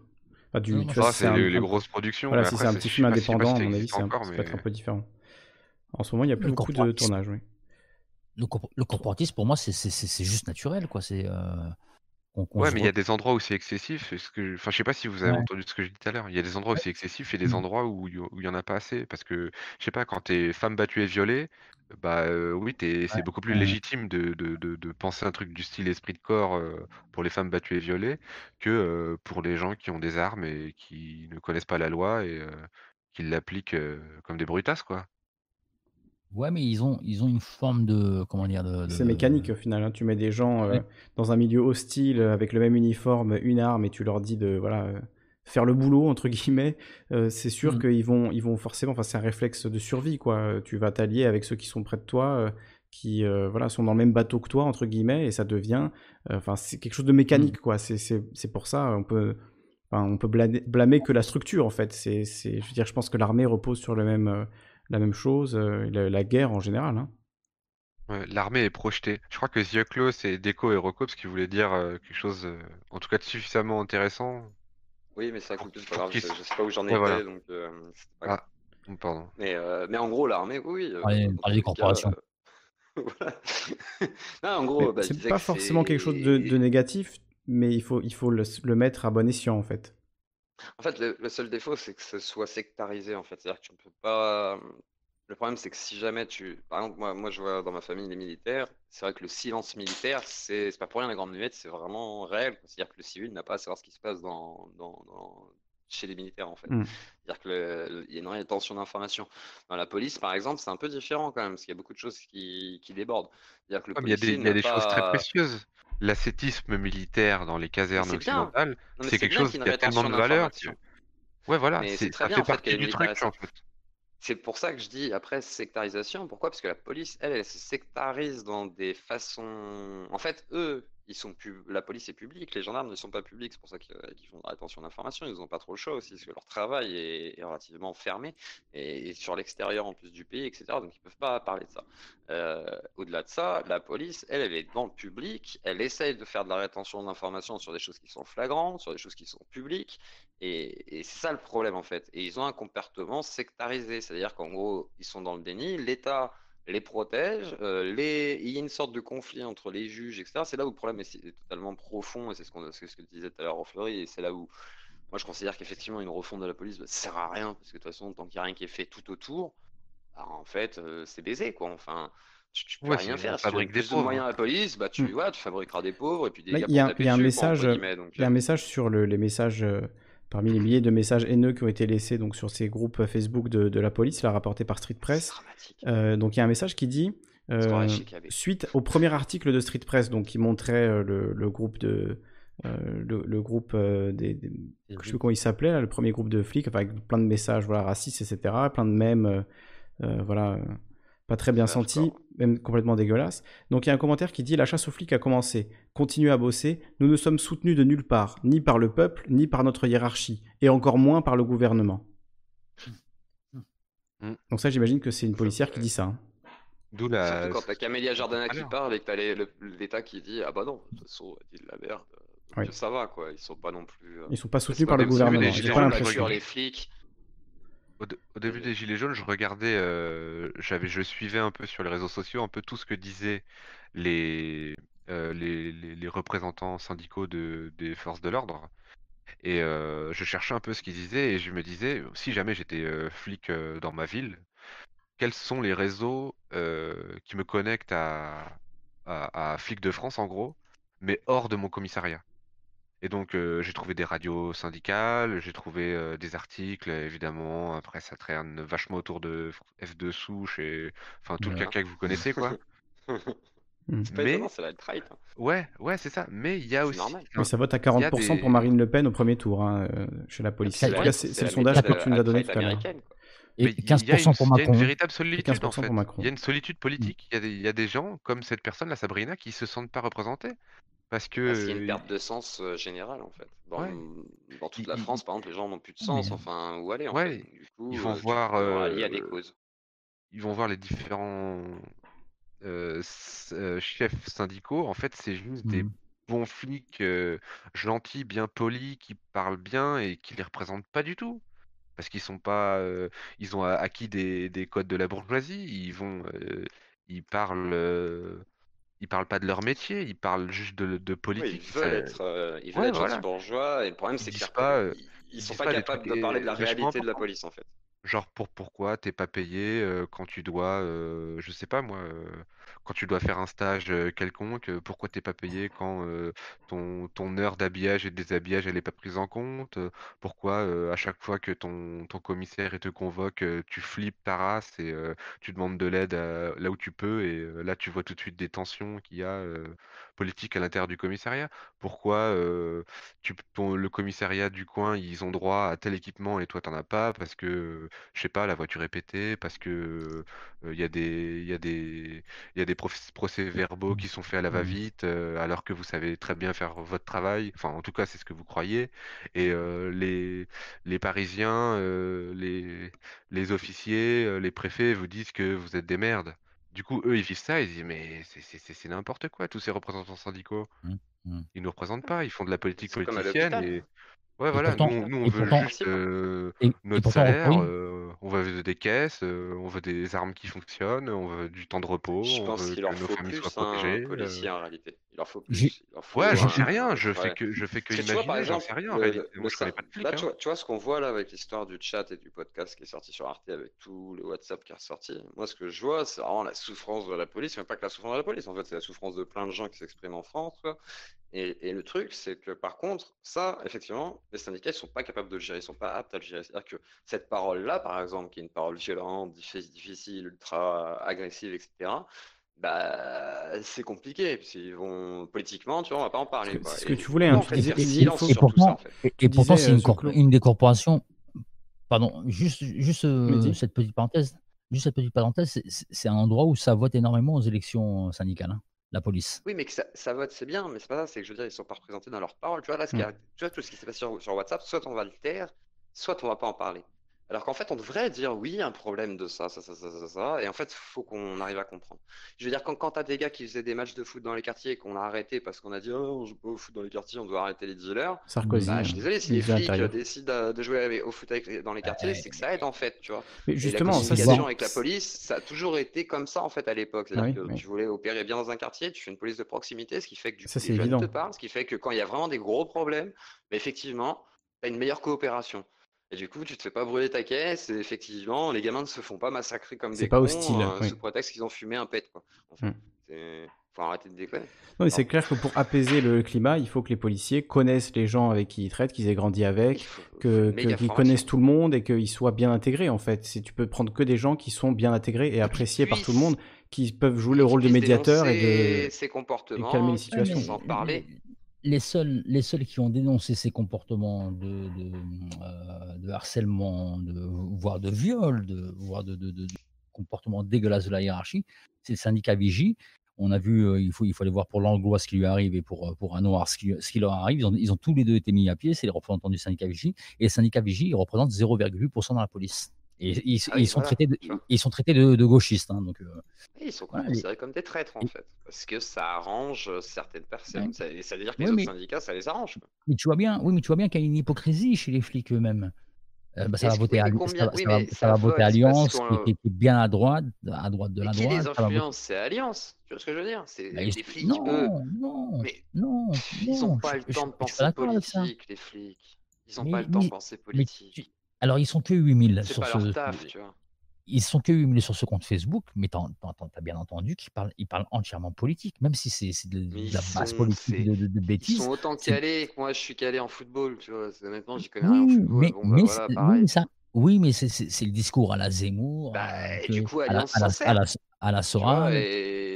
du, c'est les, grosses productions. Voilà, si c'est un petit film indépendant, à mon avis, c'est peut être un peu différent. En ce moment, il y a plus beaucoup de tournages. Oui. Le, le corporatisme, pour moi, c'est juste naturel. quoi. C'est. Euh, ouais, mais il y a des endroits où c'est excessif. Ce que... Enfin, je sais pas si vous avez entendu ce que je dis tout à l'heure. Il y a des endroits où c'est excessif et des mmh. endroits où il y en a pas assez. Parce que, je sais pas, quand t'es femme battue et violée, bah oui, c'est beaucoup plus légitime de, de, de, penser un truc du style esprit de corps pour les femmes battues et violées que pour les gens qui ont des armes et qui ne connaissent pas la loi et qui l'appliquent comme des brutasses, quoi. Ouais, mais ils ont, ils ont une forme de. Comment dire de, C'est mécanique au final. Hein. Tu mets des gens euh, dans un milieu hostile euh, avec le même uniforme, une arme, et tu leur dis de voilà, euh, faire le boulot, entre guillemets. c'est sûr mmh. qu'ils vont, ils vont forcément. Enfin, c'est un réflexe de survie, quoi. Tu vas t'allier avec ceux qui sont près de toi, qui voilà, sont dans le même bateau que toi, entre guillemets, et ça devient. Enfin, c'est quelque chose de mécanique, mmh. quoi. C'est pour ça, on peut. on peut blâmer, que la structure, en fait. C'est, je veux dire, je pense que l'armée repose sur le même, la même chose, la, guerre en général. Hein. l'armée est projetée. Je crois que The c'est Deco et Rocops qui voulaient dire quelque chose, en tout cas, de suffisamment intéressant. Oui, mais ça coûte plus, pas grave, je, sais pas où j'en étais, donc pas ah, pardon. Mais, mais en gros, l'armée, oui. oui parler des corporations. non, en gros, bah, c'est pas forcément quelque chose de, négatif, mais il faut, il faut le, mettre à bon escient, en fait. En fait, le, seul défaut, c'est que ce soit sectarisé, en fait. C'est-à-dire que tu ne peux pas. Le problème, c'est que si jamais tu. Par exemple, moi, moi, je vois dans ma famille les militaires, c'est vrai que le silence militaire, c'est pas pour rien la grande muette, c'est vraiment réel. C'est-à-dire que le civil n'a pas à savoir ce qui se passe dans, dans, chez les militaires, en fait. Mmh. C'est-à-dire qu'il y a une rétention d'informations. Dans la police, par exemple, c'est un peu différent quand même, parce qu'il y a beaucoup de choses qui, qui débordent. Que le il y a des, il y a des choses très précieuses. L'ascétisme militaire dans les casernes occidentales, c'est quelque chose qui a tellement de valeur. Ouais, voilà, ça fait partie du truc, en fait. C'est pour ça que je dis après sectarisation. Pourquoi? Parce que la police, elle, elle se sectarise dans des façons. En fait, eux, ils sont la police est publique, les gendarmes ne sont pas publics, c'est pour ça qu'ils font de la rétention d'informations, ils n'ont pas trop le choix aussi, parce que leur travail est, relativement fermé, et, sur l'extérieur en plus du pays, etc. Donc ils ne peuvent pas parler de ça. Euh, au-delà de ça, la police, elle, elle est dans le public, elle essaye de faire de la rétention d'informations sur des choses qui sont flagrantes, sur des choses qui sont publiques, et, et c'est ça le problème en fait. Et ils ont un comportement sectarisé, c'est-à-dire qu'en gros, ils sont dans le déni, l'État les protège. Euh, les... Il y a une sorte de conflit entre les juges, etc. C'est là où le problème est, totalement profond, et c'est ce, qu'on, ce que tu disais tout à l'heure, Fleury, et c'est là où moi je considère qu'effectivement une refonte de la police ne bah, sert à rien, parce que de toute façon, tant qu'il n'y a rien qui est fait tout autour, bah, en fait, euh, c'est baisé, quoi. Enfin, tu, peux rien faire. Si tu as plus de moyens à la police, bah, tu, mmh. tu fabriqueras des pauvres, et puis des Il y, a, un message, il y a un message sur les messages euh, Parmi les milliers de messages haineux qui ont été laissés donc, sur ces groupes Facebook de, la police, là, rapporté par Street Press. Euh, donc il y a un message qui dit euh, suite au premier article de Street Press, donc qui montrait euh, le, groupe de le, groupe des, je sais plus comment il s'appelait, le premier groupe de flics, avec plein de messages voilà racistes, etc., plein de mèmes, voilà pas très bien senti, même complètement dégueulasse. Donc il y a un commentaire qui dit La chasse aux flics a commencé. Continuez à bosser. Nous ne sommes soutenus de nulle part, ni par le peuple, ni par notre hiérarchie, et encore moins par le gouvernement. Hmm. Donc ça, j'imagine que c'est une policière qui dit ça. Hein. D'où la... Surtout quand t'as Camélia Jordana qui parle et que t'as l'État qui dit Ah bah non, de toute façon, dit de la merde. Ça va quoi, ils sont pas non plus. Euh, ils sont pas soutenus par le gouvernement. J'ai pas l'impression. les flics. Au, début des Gilets jaunes, je regardais, euh, j'avais, je suivais un peu sur les réseaux sociaux un peu tout ce que disaient les, euh, les, représentants syndicaux de, des forces de l'ordre. Et euh, je cherchais un peu ce qu'ils disaient et je me disais, si jamais j'étais flic dans ma ville, quels sont les réseaux qui me connectent à, à, à Flic de France en gros, mais hors de mon commissariat? Et donc, j'ai trouvé des radios syndicales, j'ai trouvé des articles, évidemment. Après, ça traîne vachement autour de F2 souche et enfin tout le caca que vous connaissez, quoi. Mmh. C'est pas Mais ça va être right. Hein. ouais, ouais, c'est ça. Mais il y a aussi. Mais ça vote à 40% pour Marine Le Pen au premier tour hein, chez la police. C'est le sondage que tu nous as donné tout à l'heure. Et 15% pour Macron. Il y a une véritable solitude en fait. Il y a une solitude politique. Il y, a des, il y a des gens comme cette personne, la Sabrina, qui se sentent pas représentés. Parce que. Parce qu'il y a une perte de sens générale en fait. Dans, dans toute la France, par exemple, les gens n'ont plus de sens. Enfin, où aller en ouais, fait. Du coup, ils vont voir. Il y a des causes. Ils vont voir les différents chefs syndicaux. En fait, c'est juste des mmh. bons flics gentils, bien polis, qui parlent bien et qui les représentent pas du tout. Parce qu'ils sont pas. ils ont acquis des, des, codes de la bourgeoisie. Ils vont. ils parlent ils parlent pas de leur métier, ils parlent juste de, de politique. ils veulent être, euh, ils veulent être bourgeois, et le problème c'est qu'ils pas, euh, sont pas, capables de parler de la réalité de la police en fait. Genre pour pourquoi t'es pas payé quand tu dois, je sais pas moi, quand tu dois faire un stage quelconque, pourquoi t'es pas payé quand ton, heure d'habillage et de déshabillage elle est pas prise en compte, pourquoi à chaque fois que ton, ton commissaire te convoque, tu flippes ta race et tu demandes de l'aide là où tu peux et là tu vois tout de suite des tensions qu'il y a politiques à l'intérieur du commissariat? Pourquoi tu, le commissariat du coin ils ont droit à tel équipement et toi t'en as pas parce que je sais pas, la voiture est pétée, parce que il y a des, y a des, y a des procès-verbaux qui sont faits à la va-vite, alors que vous savez très bien faire votre travail. Enfin, en tout cas, c'est ce que vous croyez. Et les, les Parisiens, les, les officiers, les préfets vous disent que vous êtes des merdes. Du coup, eux, ils vivent ça, ils disent, mais c'est n'importe quoi, tous ces représentants syndicaux. Mmh, mmh. Ils nous représentent pas, ils font de la politique politicienne et Ouais, voilà, nous, nous, on veut juste notre salaire, on veut des caisses, on veut des armes qui fonctionnent, on veut du temps de repos, Je on pense veut que leur nos faut familles soient plus un protégées. policier en réalité. Il leur faut plus. Il leur faut Ouais, j'en sais rien, je ouais. fais que, je fais que imaginer, j'en sais rien en réalité. le Moi, je connais pas de flics, là, hein. tu vois, tu vois ce qu'on voit là avec l'histoire du chat et du podcast qui est sorti sur Arte avec tout le WhatsApp qui est ressorti. Moi, ce que je vois, c'est vraiment la souffrance de la police, mais pas que la souffrance de la police. En fait, c'est la souffrance de plein de gens qui s'expriment en France. quoi. Et, et le truc, c'est que par contre, ça, effectivement, les syndicats, ils sont pas capables de le gérer, ils sont pas aptes à le gérer. C'est-à-dire que cette parole-là, par exemple, qui est une parole violente, diffi- difficile, ultra agressive, etc., bah, c'est compliqué. Qu'ils vont politiquement, tu vois, on va pas en parler. C'est ce que Et tu voulais, hein, tu disais- silence Et sur tout ça, en pourtant, fait? et, et pourtant c'est euh, une, des corporations. Pardon, juste, juste euh, cette petite parenthèse. Juste cette petite parenthèse, c'est un endroit où ça vote énormément aux élections syndicales, hein, la police. Oui, mais que ça, ça vote, c'est bien, mais c'est pas ça, c'est que je veux dire, ils sont pas représentés dans leurs paroles. Tu vois, là, ce qui Mm. a- tu vois, tout ce qui s'est passé sur, sur WhatsApp, soit on va le taire, soit on va pas en parler. Alors qu'en fait, on devrait dire oui, un problème de ça, ça, ça, ça, ça, ça, et en fait, il faut qu'on arrive à comprendre. Je veux dire, quand, quand t'as des gars qui faisaient des matchs de foot dans les quartiers et qu'on a arrêté parce qu'on a dit, oh, on joue pas au foot dans les quartiers, on doit arrêter les dealers, Sarkozy, bah, hein, je suis désolé, si les flics décident de jouer au foot avec- dans les quartiers, c'est que ça aide en fait, tu vois. Mais Et la justement, ça, c'est- communication avec la police, ça a toujours été comme ça en fait à l'époque. C'est-à-dire oui, tu voulais opérer bien dans un quartier, tu fais une police de proximité, ce qui fait que du Ça, coup les jeunes te parlent, ce qui fait que quand il y a vraiment des gros problèmes, bah, effectivement, tu as une meilleure coopération. Et du coup, tu te fais pas brûler ta caisse, et effectivement, les gamins ne se font pas massacrer comme C'est des pas cons hostile, euh, oui. sous prétexte qu'ils ont fumé un pet. Quoi. En fait, Mm. C'est- faut arrêter de déconner. Non, mais c'est clair que pour apaiser le climat, il faut que les policiers connaissent les gens avec qui ils traitent, qu'ils aient grandi avec, que, qu'ils connaissent tout le monde et qu'ils soient bien intégrés en fait. Si tu peux prendre que des gens qui sont bien intégrés et appréciés par tout le monde, qui peuvent jouer le rôle de médiateur et de et comportements, calmer les situations. parler. Les seuls, les seuls qui ont dénoncé ces comportements de, euh, harcèlement, de, voire de viol, de, voire de, comportements dégueulasses de la hiérarchie, c'est le syndicat Vigie. On a vu, euh, il, faut, il faut aller voir pour l'Anglois ce qui lui arrive et pour, euh, pour un Noir ce qui, ce leur arrive. Ils ont, ils ont tous les deux été mis à pied, c'est les représentants du syndicat Vigie. Et le syndicat Vigie, il représente 0,8% dans la police. Et ils, Ah ils sont voilà, traités de, tu vois. ils sont traités de, de gauchistes. hein, donc, euh, Ils sont Voilà, considérés comme des traîtres en fait, parce que ça arrange certaines personnes. Ouais. Ça, ça veut dire que les autres mais- syndicats, ça les arrange. Mais tu vois bien, oui, mais tu vois bien qu'il y a une hypocrisie chez les flics eux-mêmes. Euh, bah, ça va voter, à, mais ça oui, ça mais ça va Alliance, qui, est- qui qui est bien à droite, à droite de Et la qui droite. les influence? C'est Alliance. Tu vois ce que je veux dire? C'est Bah, les flics, non, eux. non, Mais non, ils non, n'ont pas le temps de penser politique, les flics. Ils n'ont Mais- pas le temps mais- de penser mais politique. Alors, ils sont que 8000 C'est sur pas ce. leur taf, tu vois. Ils sont que 8000 sur ce compte Facebook, mais tu as bien entendu qu'ils parlent, ils parlent entièrement politique, même si c'est de, de ils la sont, politique de, de- de ils bêtises. sont autant calés que moi, je suis calé en football, tu vois. Honnêtement, j'y connais rien en Oui, football. mais, Bon, bah mais, voilà, c'est- oui, ça, oui, mais c'est le discours à la Zemmour, Bah, euh, et que- du coup, à la, Alliance à la, à la, à la Tu vois, et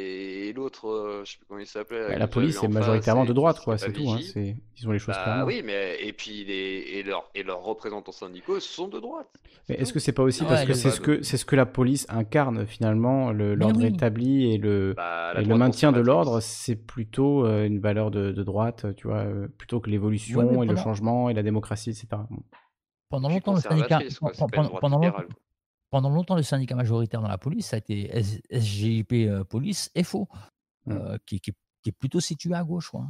l'autre, euh, je sais plus comment il s'appelait. Bah, la police, face, majoritairement et de droite, quoi, c'est tout. Hein, ils ont les choses Bah clairement. oui, mais et puis les et leurs et leurs représentants syndicaux sont de droite. Mais est-ce que c'est pas aussi Ah parce ouais, que c'est ce que c'est ce que la police incarne finalement, l'ordre oui. établi et le Bah, et le maintien de l'ordre, c'est plutôt euh, une valeur de, de droite, tu vois, euh, plutôt que l'évolution Ouais, et le pendant- changement et la démocratie, etc. Pendant longtemps, le syndicat, quoi, pendant, longtemps, pendant le syndicat majoritaire dans la police, ça a été SGIP Police FO, Mm. Euh, qui, qui- qui est plutôt situé à gauche, quoi.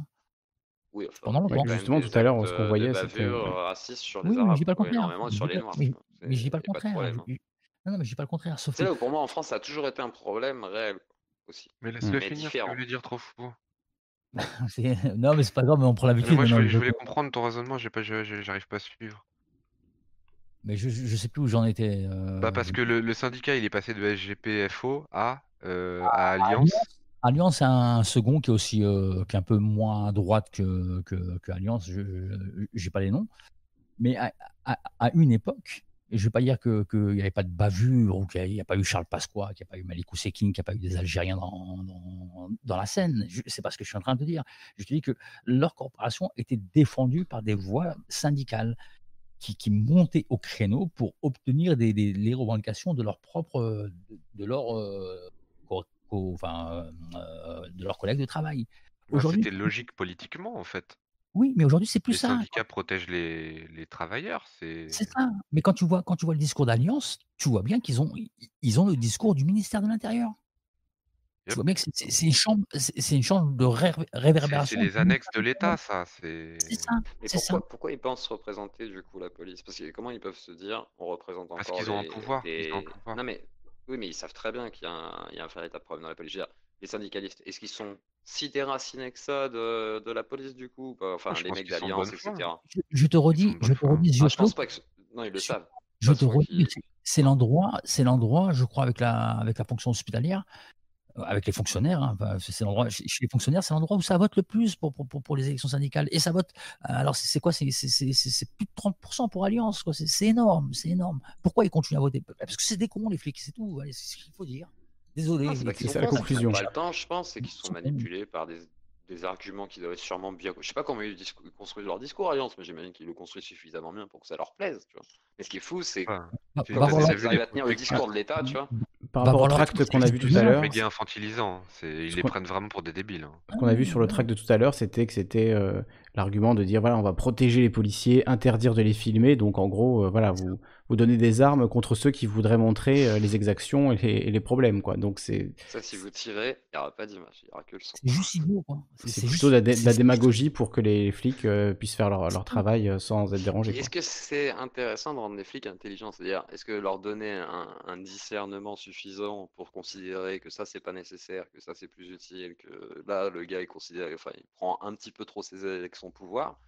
Oui, enfin, Pendant a longtemps. Justement, tout à l'heure, ce qu'on voyait, c'était- sur les Oui, mais je Arabes, dis pas le contraire. sur les Noirs. mais, je dis pas le pas contraire. Je- je- non, non, mais je dis pas le contraire. Sauf C'est que là où pour moi en France ça a toujours été un problème réel aussi. Mais laisse-le finir, différent. voulait dire trop fou. non, mais c'est pas grave, mais on prend l'habitude. moi, je voulais, je- voulais comprendre ton raisonnement, j'ai pas, j'arrive pas à suivre. Mais je, je sais plus où j'en étais. euh, Bah parce que le, le syndicat, il est passé de SGPFO à, euh, à Alliance. Alliance. C'est un second qui est aussi euh, qui est un peu moins à droite que, que, Alliance. Je n'ai pas les noms. Mais à, une époque, je ne vais pas dire qu'il n'y avait pas de bavure ou qu'il n'y a, pas eu Charles Pasqua, qu'il n'y a pas eu Malik Oussekine, qu'il n'y a pas eu des Algériens dans, dans, dans la scène. C'est pas ce que je suis en train de dire. Je te dis que leur corporation était défendue par des voix syndicales. qui, qui montaient au créneau pour obtenir des, les revendications de de, de leurs, euh, co- enfin, euh, de leurs collègues de travail. Bah, Aujourd'hui, c'était logique politiquement, en fait. oui, mais aujourd'hui c'est plus Les ça. syndicats protègent les, les travailleurs. C'est C'est ça. Mais quand tu vois, quand tu vois le discours d'Alliance, tu vois bien qu'ils ont, ils- ont le discours du ministère de l'Intérieur. Tu vois bien que c'est une chambre, c'est c'est une chambre de ré- c'est- c'est réverbération. les annexes de l'État, ça. C'est C'est ça, Mais c'est ça. pourquoi, pourquoi ils pensent représenter du coup la police? Parce que comment ils peuvent se dire on représente parce encore qu'ils ont ont un pouvoir. Non mais oui mais ils savent très bien qu'il y a un, il y a un véritable problème dans la police. Je veux dire, les syndicalistes, est-ce qu'ils sont si déracinés que ça de, de la police du coup? Enfin je les mecs d'Alliance, etc. Je, je te redis, je te redis, Ah, je Ziotlo, pense pas que ce- non ils le savent. je te redis, c'est l'endroit, c'est l'endroit, je crois, avec la, avec la fonction hospitalière, avec les fonctionnaires, hein, c'est c'est l'endroit, chez les fonctionnaires, c'est l'endroit où ça vote le plus pour, pour, pour, pour les élections syndicales. Et ça vote, alors c'est c'est quoi? C'est c'est- c'est- c'est- c'est plus de 30% pour Alliance, quoi. C'est c'est énorme, c'est énorme. Pourquoi ils continuent à voter? Parce que c'est des cons, les flics, c'est tout, allez, c'est ce qu'il faut dire. Désolé. C'est n'ont pas le temps, je pense, c'est qu'ils sont manipulés par des, des arguments qui doivent être sûrement bien. Je sais pas comment ils, construisent leur discours, Alliance, mais j'imagine qu'ils le construisent suffisamment bien pour que ça leur plaise, tu vois. Mais ce qui est fou, c'est que Bah, tu- comment bah, voilà. à tenir le discours de l'État, tu vois. Par Bah, rapport au tract qu'on a vu tout c'est à bien. l'heure, méga infantilisant. C'est, ils Ce les qu'on- prennent vraiment pour des débiles. hein. ce qu'on a vu sur le tract de tout à l'heure, c'était que c'était euh, l'argument de dire voilà, on va protéger les policiers, interdire de les filmer. Donc en gros, euh, voilà, vous vous donnez des armes contre ceux qui voudraient montrer euh, les exactions et les, et les problèmes, quoi. Donc c'est Ça, si vous tirez, il n'y aura pas d'image, il n'y aura que le son. C'est juste c'est plutôt de la, dé- la démagogie pour que les flics euh, puissent faire leur, leur travail euh, sans être dérangés. Est-ce que c'est intéressant de rendre les flics intelligents? C'est-à-dire, est-ce que leur donner un, un discernement suffisant pour considérer que ça, c'est pas nécessaire, que ça, c'est plus utile, que là, le gars, il considère, enfin, il prend un petit peu trop ses ailes avec son pouvoir,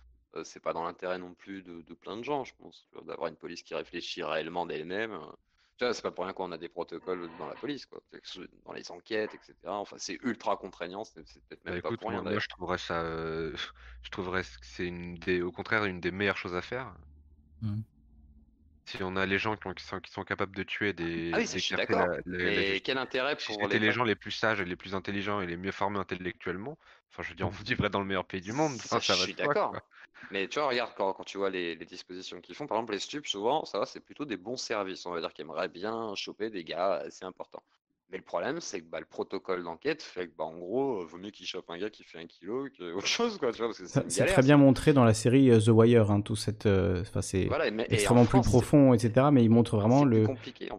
c'est pas dans l'intérêt non plus de, de plein de gens, je pense, d'avoir une police qui réfléchit réellement d'elle-même. Tu vois, c'est pas pour rien qu'on a des protocoles dans la police, quoi, dans les enquêtes, etc. Enfin, c'est ultra contraignant, c'est peut-être Bah, même pas écoute, pour rien moi, moi, je trouverais ça, euh, je trouverais que c'est une des, au contraire une des meilleures choses à faire. Mhm. Si on a les gens qui, ont- qui sont, qui sont capables de tuer des, Ah oui, ça, je suis d'accord. Mais quel intérêt si pour c'était les l'État? gens les plus sages et les plus intelligents et les mieux formés intellectuellement, enfin, je veux dire, on vivrait dans le meilleur pays du monde. Ça, Enfin, ça je va suis d'accord. Mais tu vois, regarde, quand, quand tu vois les, les dispositions qu'ils font, par exemple, les stupes, souvent, ça va, c'est plutôt des bons services. On va dire qu'ils aimeraient bien choper des gars assez importants. Mais le problème, c'est que bah, le protocole d'enquête fait que, bah, en gros, vaut mieux qu'ils chopent un gars qui fait un kilo qu'autre chose, quoi, tu vois, parce que c'est très bien montré dans la série euh, The Wire, hein, tout cette, euh, c'est Voilà, mais- extrêmement plus France, profond, etc. Mais il montre vraiment le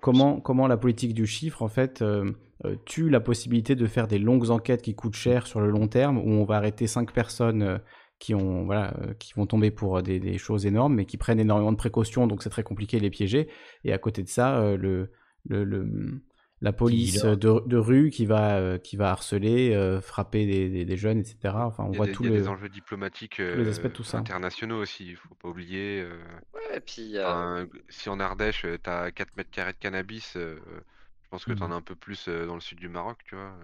comment comment la politique du chiffre en fait euh, euh, tue la possibilité de faire des longues enquêtes qui coûtent cher sur le long terme, où on va arrêter cinq personnes qui ont voilà euh, qui vont tomber pour euh, des, des choses énormes, mais qui prennent énormément de précautions, donc c'est très compliqué de les piéger. Et à côté de ça, euh, le, le, le- la police de, de rue qui va euh, qui va harceler, euh, frapper des, des- des jeunes, etc. Enfin, on voit des, tout il y a le des enjeux diplomatiques tous les aspects de tout ça. internationaux aussi, il faut pas oublier. euh, Ouais, et puis, euh, enfin, si en Ardèche, euh, t'as 4 mètres carrés de cannabis, euh, je pense que t'en Mhm. as un peu plus euh, dans le sud du Maroc, tu vois.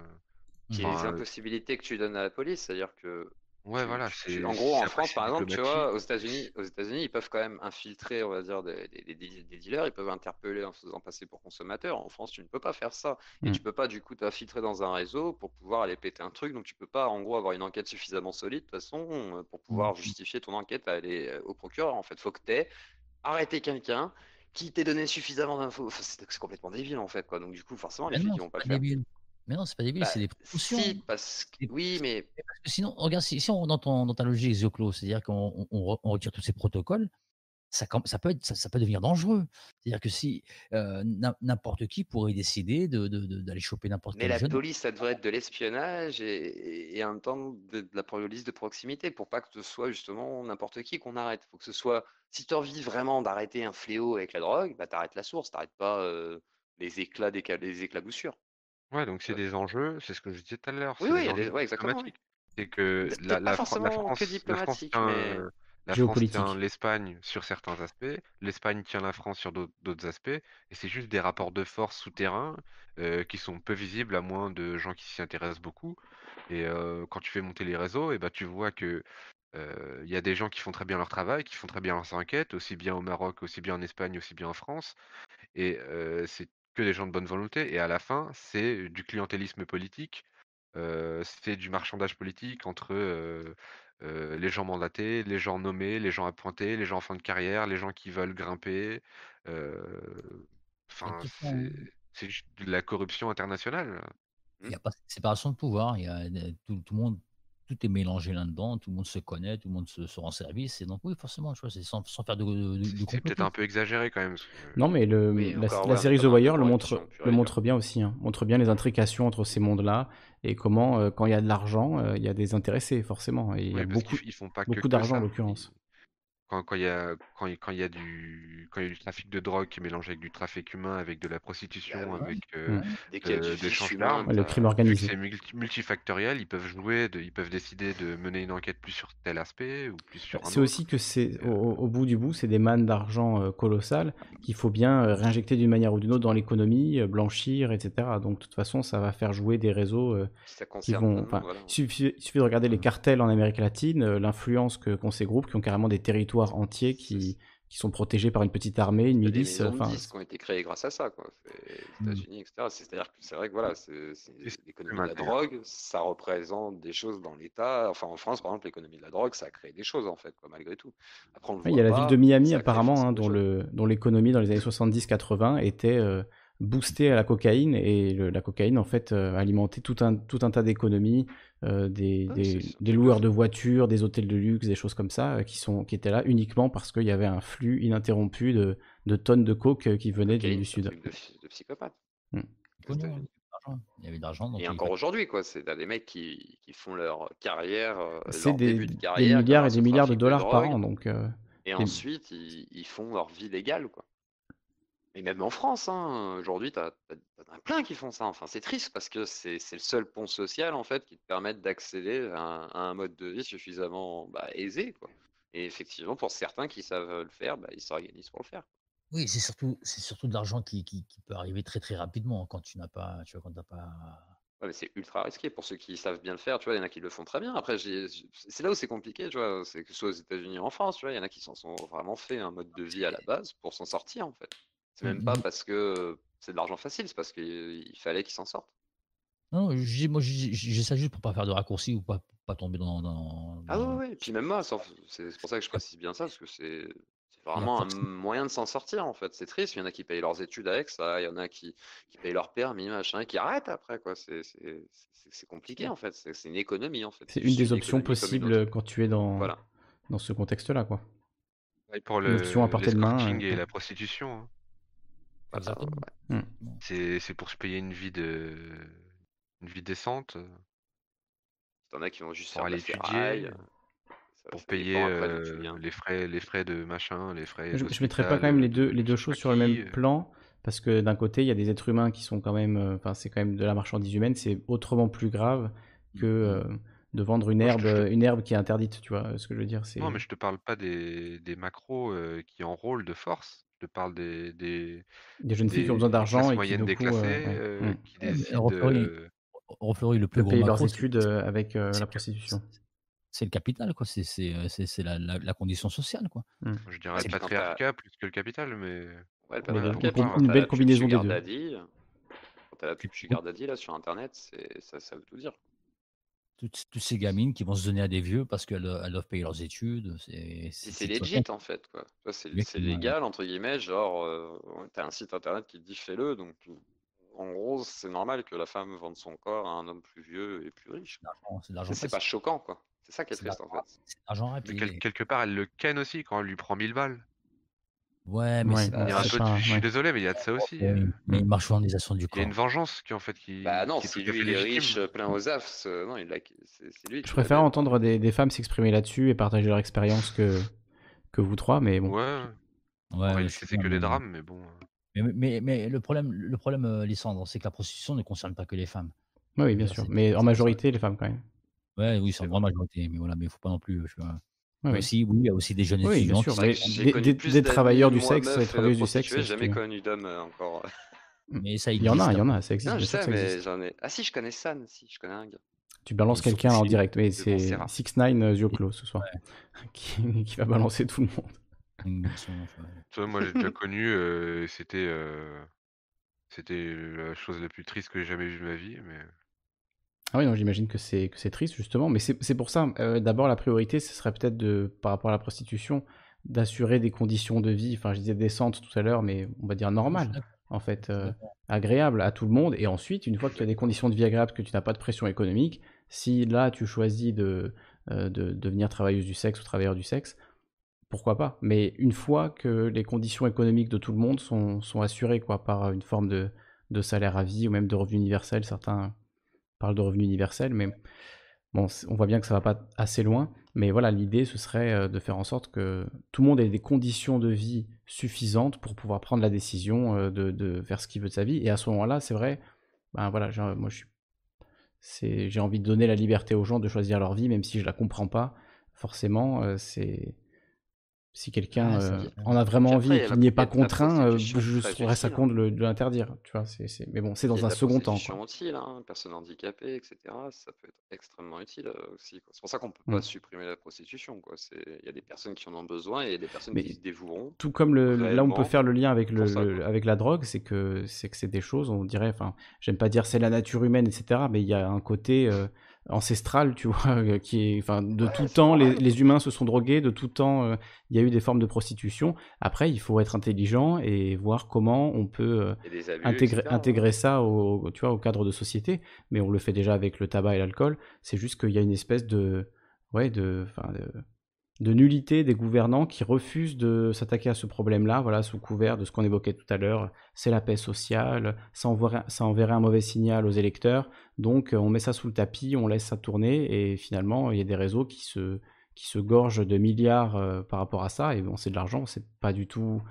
les Enfin, euh, impossibilités que tu donnes à la police, c'est-à-dire que ouais, voilà, en gros, en France, par exemple, tu vois, aux États-Unis, aux États-Unis, ils peuvent quand même infiltrer, on va dire, des, des- des- des dealers, ils peuvent interpeller en se faisant passer pour consommateurs. En France, tu ne peux pas faire ça. Et Mm. tu peux pas, du coup, t'infiltrer dans un réseau pour pouvoir aller péter un truc. Donc, tu peux pas, en gros, avoir une enquête suffisamment solide, de toute façon, euh, pour pouvoir justifier ton enquête à aller euh, au procureur. En fait, faut que t'aies arrêté quelqu'un qui t'ait donné suffisamment d'infos. Enfin, c'est complètement débile, en fait, quoi. Donc, du coup, forcément, les flics, ils vont pas pas le faire. débile. Mais non, c'est pas débile, Bah, c'est des précautions. si, parce que, oui, mais Parce que sinon, regarde, si, si on dans, ton, dans ta logique Zioclo, c'est-à-dire qu'on on, on re- on retire tous ces protocoles, ça, peut, être, ça, ça peut devenir dangereux. C'est-à-dire que si euh, n'im- n'importe qui pourrait décider de- de- de- d'aller choper n'importe Mais quel la jeune. police, ça devrait être de l'espionnage et, et en même temps de, de la police de proximité pour pas que ce soit justement n'importe qui qu'on arrête. faut que ce soit, si tu as envie vraiment d'arrêter un fléau avec la drogue, bah t'arrêtes la source, t'arrêtes pas euh, les éclats des les éclaboussures. Ouais, donc c'est des enjeux, c'est ce que je disais tout à l'heure, Oui, oui, il y a des- ouais, exactement, oui. C'est que Peut-être la, pas la, Fran- la forcément que France, la France diplomatique, tient, mais euh, la France Géopolitique. tient l'Espagne sur certains aspects, l'Espagne tient la France sur d'autres d'autres aspects, et c'est juste des rapports de force souterrains euh, qui sont peu visibles à moins de gens qui s'y intéressent beaucoup. Et euh, quand tu fais monter les réseaux, et ben tu vois que euh, il y a des gens qui font très bien leur travail, qui font très bien leurs enquêtes, aussi bien au Maroc, aussi bien en Espagne, aussi bien en France. Et euh, c'est que des gens de bonne volonté. Et à la fin, c'est du clientélisme politique. euh, c'est du marchandage politique entre euh, les gens mandatés, les gens nommés, les gens appointés, les gens en fin de carrière, les gens qui veulent grimper. Enfin, c'est de la corruption internationale. Il n'y a pas de séparation de pouvoir. Il y a tout, tout le monde tout est mélangé là-dedans, tout le monde se connaît, tout le monde se, rend service. Et donc, oui, forcément, je vois, c'est sans, faire de, de, C'est peut-être un peu exagéré quand même. Non, mais le, la, série The Wire le montre, le montre bien aussi. Hein. montre bien les intrications entre ces mondes-là et comment, euh, quand il y a de l'argent, euh, il y a des intéressés, forcément. Et il y a beaucoup, beaucoup d'argent en l'occurrence quand quand il y a quand il quand il y a du quand il y a du trafic de drogue qui est mélangé avec du trafic humain, avec de la prostitution, Bah avec euh, du des vice d'armes, Le crime vu que organisé. c'est multi- multifactoriel, ils peuvent jouer, de- ils peuvent décider de mener une enquête plus sur tel aspect ou plus sur un C'est aussi que c'est au, au bout du bout, c'est des mannes d'argent euh, colossales qu'il faut bien euh, réinjecter d'une manière ou d'une autre dans l'économie, euh, blanchir, etc. Donc de toute façon, ça va faire jouer des réseaux euh, Ça qui vont. euh, voilà. il suffit, il suffit de regarder les cartels en Amérique latine, euh, l'influence que qu'ont ces groupes, qui ont carrément des territoires entiers qui, qui sont protégés par une petite armée, une milice. Enfin, qui ont été créées grâce à ça, quoi. Les États-Unis, etc. C'est-à-dire que c'est vrai que voilà, l'économie de la drogue, ça représente des choses dans l'État. Enfin, en France, par exemple, l'économie de la drogue, ça a créé des choses, en fait, quoi, malgré tout. Après, on le Ouais, il y a la ville de Miami, apparemment, hein, dont choses. le, dont l'économie dans les années 70-80 était euh, boostée à la cocaïne, et le- la cocaïne, en fait, euh, alimentait tout un, tout un tas d'économies, euh, des, Ouais, des, loueurs de voitures, des hôtels de luxe, des choses comme ça, euh, qui, sont, qui étaient là uniquement parce qu'il y avait un flux ininterrompu de, de tonnes de coke euh, qui venaient du, cocaïne, du un sud. truc de, psy- de psychopathe. Il y avait de l'argent Et encore aujourd'hui, quoi. C'est des mecs qui, qui font leur carrière, C'est leur des, début de des carrière milliards et des milliards de de dollars par an, donc... euh, Et des- ensuite, ils, ils font leur vie légale, quoi. Et même en France, hein, aujourd'hui, t'as, t'as, t'as plein qui font ça. Enfin, c'est triste parce que c'est, le seul pont social, en fait, qui te permette d'accéder à un, à un mode de vie suffisamment bah, aisé, quoi. Et effectivement, pour certains qui savent le faire, bah, ils s'organisent pour le faire. Oui, c'est surtout, c'est surtout de l'argent qui, qui, qui peut arriver très très rapidement quand tu n'as pas, tu vois, quand t'as pas. Ouais, mais c'est ultra risqué pour ceux qui savent bien le faire, tu vois, il y en a qui le font très bien. Après, c'est là où c'est compliqué, tu vois, c'est que ce soit aux États-Unis ou en France, tu vois, il y en a qui s'en sont vraiment fait un mode de vie à la base pour s'en sortir, en fait. C'est même pas Mhm. parce que c'est de l'argent facile, c'est parce qu'il il fallait qu'ils s'en sortent. Non, je dis- moi, j'ai ça juste pour pas faire de raccourcis ou pas, pas tomber dans. dans, Ah ouais, ouais, et puis même moi, c'est pour ça que je précise bien ça, parce que c'est vraiment un moyen de s'en sortir, en fait. C'est triste, il y en a qui payent leurs études avec ça, il y en a qui, qui payent leur permis, machin, et qui arrêtent après, quoi. C'est c'est- c'est- c'est compliqué, en fait. C'est une économie, en fait. C'est une des options possibles quand tu es dans, Voilà. dans ce contexte-là, quoi. Et pour option à le portée de main. euh, et ouais. la prostitution, hein. Voilà, Exactement. ouais. Mm. C'est c'est pour se payer une vie de une vie décente, T'en as qui vont juste pour aller étudier, Ça, pour ça payer euh, les frais les frais de machin, les frais Je, je mettrais pas quand même les de, deux, de les deux choses sur le même euh. plan, parce que d'un côté, il y a des êtres humains qui sont quand même, euh, enfin, c'est quand même de la marchandise humaine, c'est autrement plus grave que euh, de vendre une Moi, herbe, te, une herbe qui est interdite, tu vois ce que je veux dire, c'est... Non, mais je te parle pas des, des macros euh, qui enrôlent de force. Je te parle des, des, Des jeunes filles qui ont besoin d'argent et qui, coup, euh, ouais, euh, qui Ouais, mais décident le de plus gros payer leurs études euh, avec euh, la prostitution. c'est le capital, quoi. C'est c'est, c'est- c'est la, la, la condition sociale, quoi. Mm. je dirais le patriarcat plus que le capital, mais ouais, le une, belle la pub combinaison des deux. Quand t'as la pub Sugar Daddy là sur Internet, c'est ça, ça veut tout dire. Toutes, toutes ces gamines qui vont se donner à des vieux parce qu'elles elles doivent payer leurs études, c'est legit en fait, quoi. C'est légal, entre guillemets, genre, euh, t'as un site internet qui te dit fais-le, donc en gros, c'est normal que la femme vende son corps à un homme plus vieux et plus riche. C'est pas choquant, quoi. C'est ça qui est triste en fait. quel- quelque part, elle le ken aussi quand elle lui prend 1000 balles. Ouais, mais Ouais, c'est bon, Il y a un c'est peu de... Je suis Ouais. désolé, mais il y a de ça aussi. ouais, euh. il y a Mm. une marchandisation du Il y a une corps. vengeance qui en fait qui, Bah non, qui si lui il est riche, euh, plein aux affs, euh, non, il a... c'est c'est lui Je qui préfère entendre des, des femmes s'exprimer là-dessus et partager leur expérience que, que vous trois, mais bon. Ouais, Ouais, bien, que des mais, drames, mais bon. euh. mais, mais, mais le problème, le problème, euh, Lissandre, c'est que la prostitution ne concerne pas que les femmes. Oui, bien sûr. Mais en majorité, les femmes, quand même. Ouais, oui, c'est en grande majorité, mais voilà, mais il faut pas non plus. Je, vois. Oui, oui. aussi, oui, il y a aussi des jeunes Oui, bien étudiants sûr. qui des, des- des travailleurs du sexe, des euh, travailleuses du sexe, j'ai jamais connu d'hommes euh, encore. Mais ça Il y en a, il y en a, ça existe, Non, je bien sûr que sais, ça mais existe. j'en ai. Ah si, je connais San, si, je connais un gars. Tu balances quelqu'un en direct, mais c'est Montserrat. 6 9 yeux clos ce soir, qui, qui va balancer tout le monde. Vois, moi j'ai déjà connu, euh, c'était euh, c'était la chose la plus triste que j'ai jamais vue de ma vie, mais Ah oui, non, j'imagine que c'est que c'est triste justement, mais c'est pour ça. Euh, d'abord, la priorité, ce serait peut-être de, par rapport à la prostitution, d'assurer des conditions de vie. Enfin, je disais décentes tout à l'heure, mais on va dire normales, en fait, euh, agréables à tout le monde. Et ensuite, une fois que tu as des conditions de vie agréables, que tu n'as pas de pression économique, si là tu choisis de, de devenir travailleuse du sexe ou travailleur du sexe, pourquoi pas? Mais une fois que les conditions économiques de tout le monde sont, sont assurées, quoi, par une forme de, de salaire à vie ou même de revenu universel, certains parle de revenu universel, mais bon, on voit bien que ça va pas assez loin. Mais voilà, l'idée, ce serait euh, de faire en sorte que tout le monde ait des conditions de vie suffisantes pour pouvoir prendre la décision euh, de, faire ce qu'il veut de sa vie. Et à ce moment-là, c'est vrai, ben voilà, moi j'ai envie de donner la liberté aux gens de choisir leur vie, même si je la comprends pas forcément. Euh, c'est si quelqu'un euh, en a vraiment envie et qu'il n'y est pas contraint, euh, je trouverais ça con de l'interdire. Tu vois, c'est, Mais bon, c'est dans un second temps. C'est utile, hein, personnes handicapées, etc. Ça peut être extrêmement utile euh, aussi. C'est pour ça qu'on ne peut pas mmh. supprimer la prostitution. Il y a des personnes qui en ont besoin et des personnes qui se dévoueront. Tout comme le, là, on peut faire le lien avec, le, avec la drogue, c'est que c'est que c'est des choses, on dirait, enfin, j'aime pas dire c'est la nature humaine, etc. Mais il y a un côté ancestrale, tu vois, euh, qui est, enfin, de tout temps, les, humains se sont drogués, de tout temps, euh, il y a eu des formes de prostitution. Après, il faut être intelligent et voir comment on peut euh, intégrer, intégrer ça au, tu vois, au cadre de société. Mais on le fait déjà avec le tabac et l'alcool. C'est juste qu'il y a une espèce de, ouais, de, de de nullité des gouvernants qui refusent de s'attaquer à ce problème-là, voilà, sous couvert de ce qu'on évoquait tout à l'heure, c'est la paix sociale, ça enverrait, ça enverrait, un mauvais signal aux électeurs, donc on met ça sous le tapis, on laisse ça tourner, et finalement il y a des réseaux qui se, qui se gorgent de milliards euh, par rapport à ça, et bon c'est de l'argent, c'est pas du tout...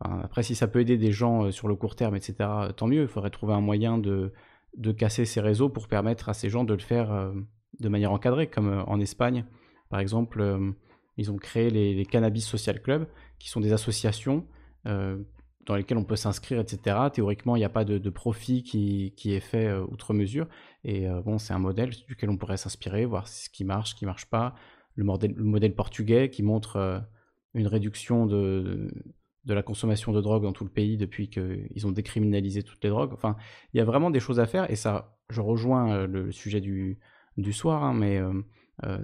après si ça peut aider des gens euh, sur le court terme, etc., tant mieux, il faudrait trouver un moyen de, de casser ces réseaux pour permettre à ces gens de le faire euh, de manière encadrée, comme en Espagne, par exemple ils ont créé les, Cannabis Social Club, qui sont des associations euh, dans lesquelles on peut s'inscrire, etc. Théoriquement, il n'y a pas de, profit qui, est fait euh, outre mesure. Et euh, bon, c'est un modèle duquel on pourrait s'inspirer, voir ce qui marche, ce qui ne marche pas. Le modèle, le modèle, portugais qui montre une réduction de, la consommation de drogue dans tout le pays depuis qu'ils ont décriminalisé toutes les drogues. Enfin, il y a vraiment des choses à faire. Et ça, je rejoins le sujet du, soir, hein, mais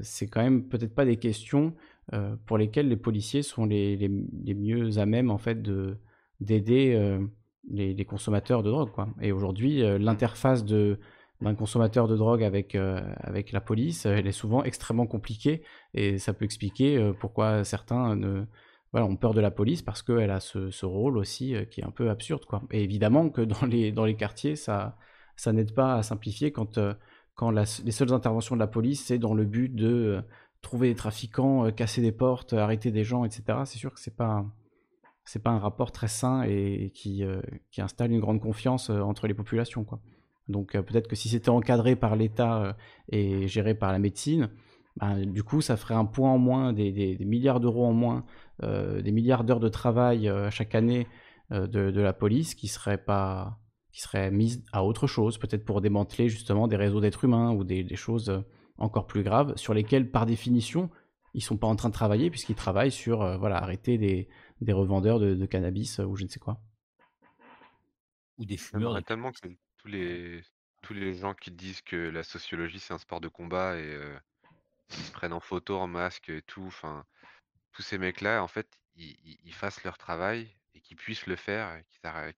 c'est quand même peut-être pas des questions euh, pour lesquels les policiers sont les, les, mieux à même en fait de d'aider euh, les, consommateurs de drogue quoi. Et aujourd'hui, euh, l'interface de d'un consommateur de drogue avec avec la police, elle est souvent extrêmement compliquée et ça peut expliquer pourquoi certains ne voilà, ont peur de la police parce qu'elle a ce, ce, rôle aussi qui est un peu absurde quoi. Et évidemment que dans les dans les quartiers, ça ça n'aide pas à simplifier quand quand les seules interventions de la police c'est dans le but de trouver des trafiquants, euh, casser des portes, arrêter des gens, etc. C'est sûr que c'est pas c'est pas un rapport très sain et qui, euh, qui installe une grande confiance euh, entre les populations. Donc peut-être que si c'était encadré par l'État et géré par la médecine, ben, du coup ça ferait un point en moins, des, milliards d'euros en moins, des milliards d'heures de travail chaque année de, la police qui seraient pas qui mises à autre chose, peut-être pour démanteler justement des réseaux d'êtres humains ou des choses encore plus graves, sur lesquels, par définition, ils sont pas en train de travailler, puisqu'ils travaillent sur euh, voilà, arrêter des, des revendeurs de, cannabis euh, ou je ne sais quoi. Ou des fumeurs. tellement que tous les, tous les gens qui disent que la sociologie c'est un sport de combat et euh, ils se prennent en photo, en masque et tout, enfin, tous ces mecs-là, en fait, ils, fassent leur travail et qu'ils puissent le faire,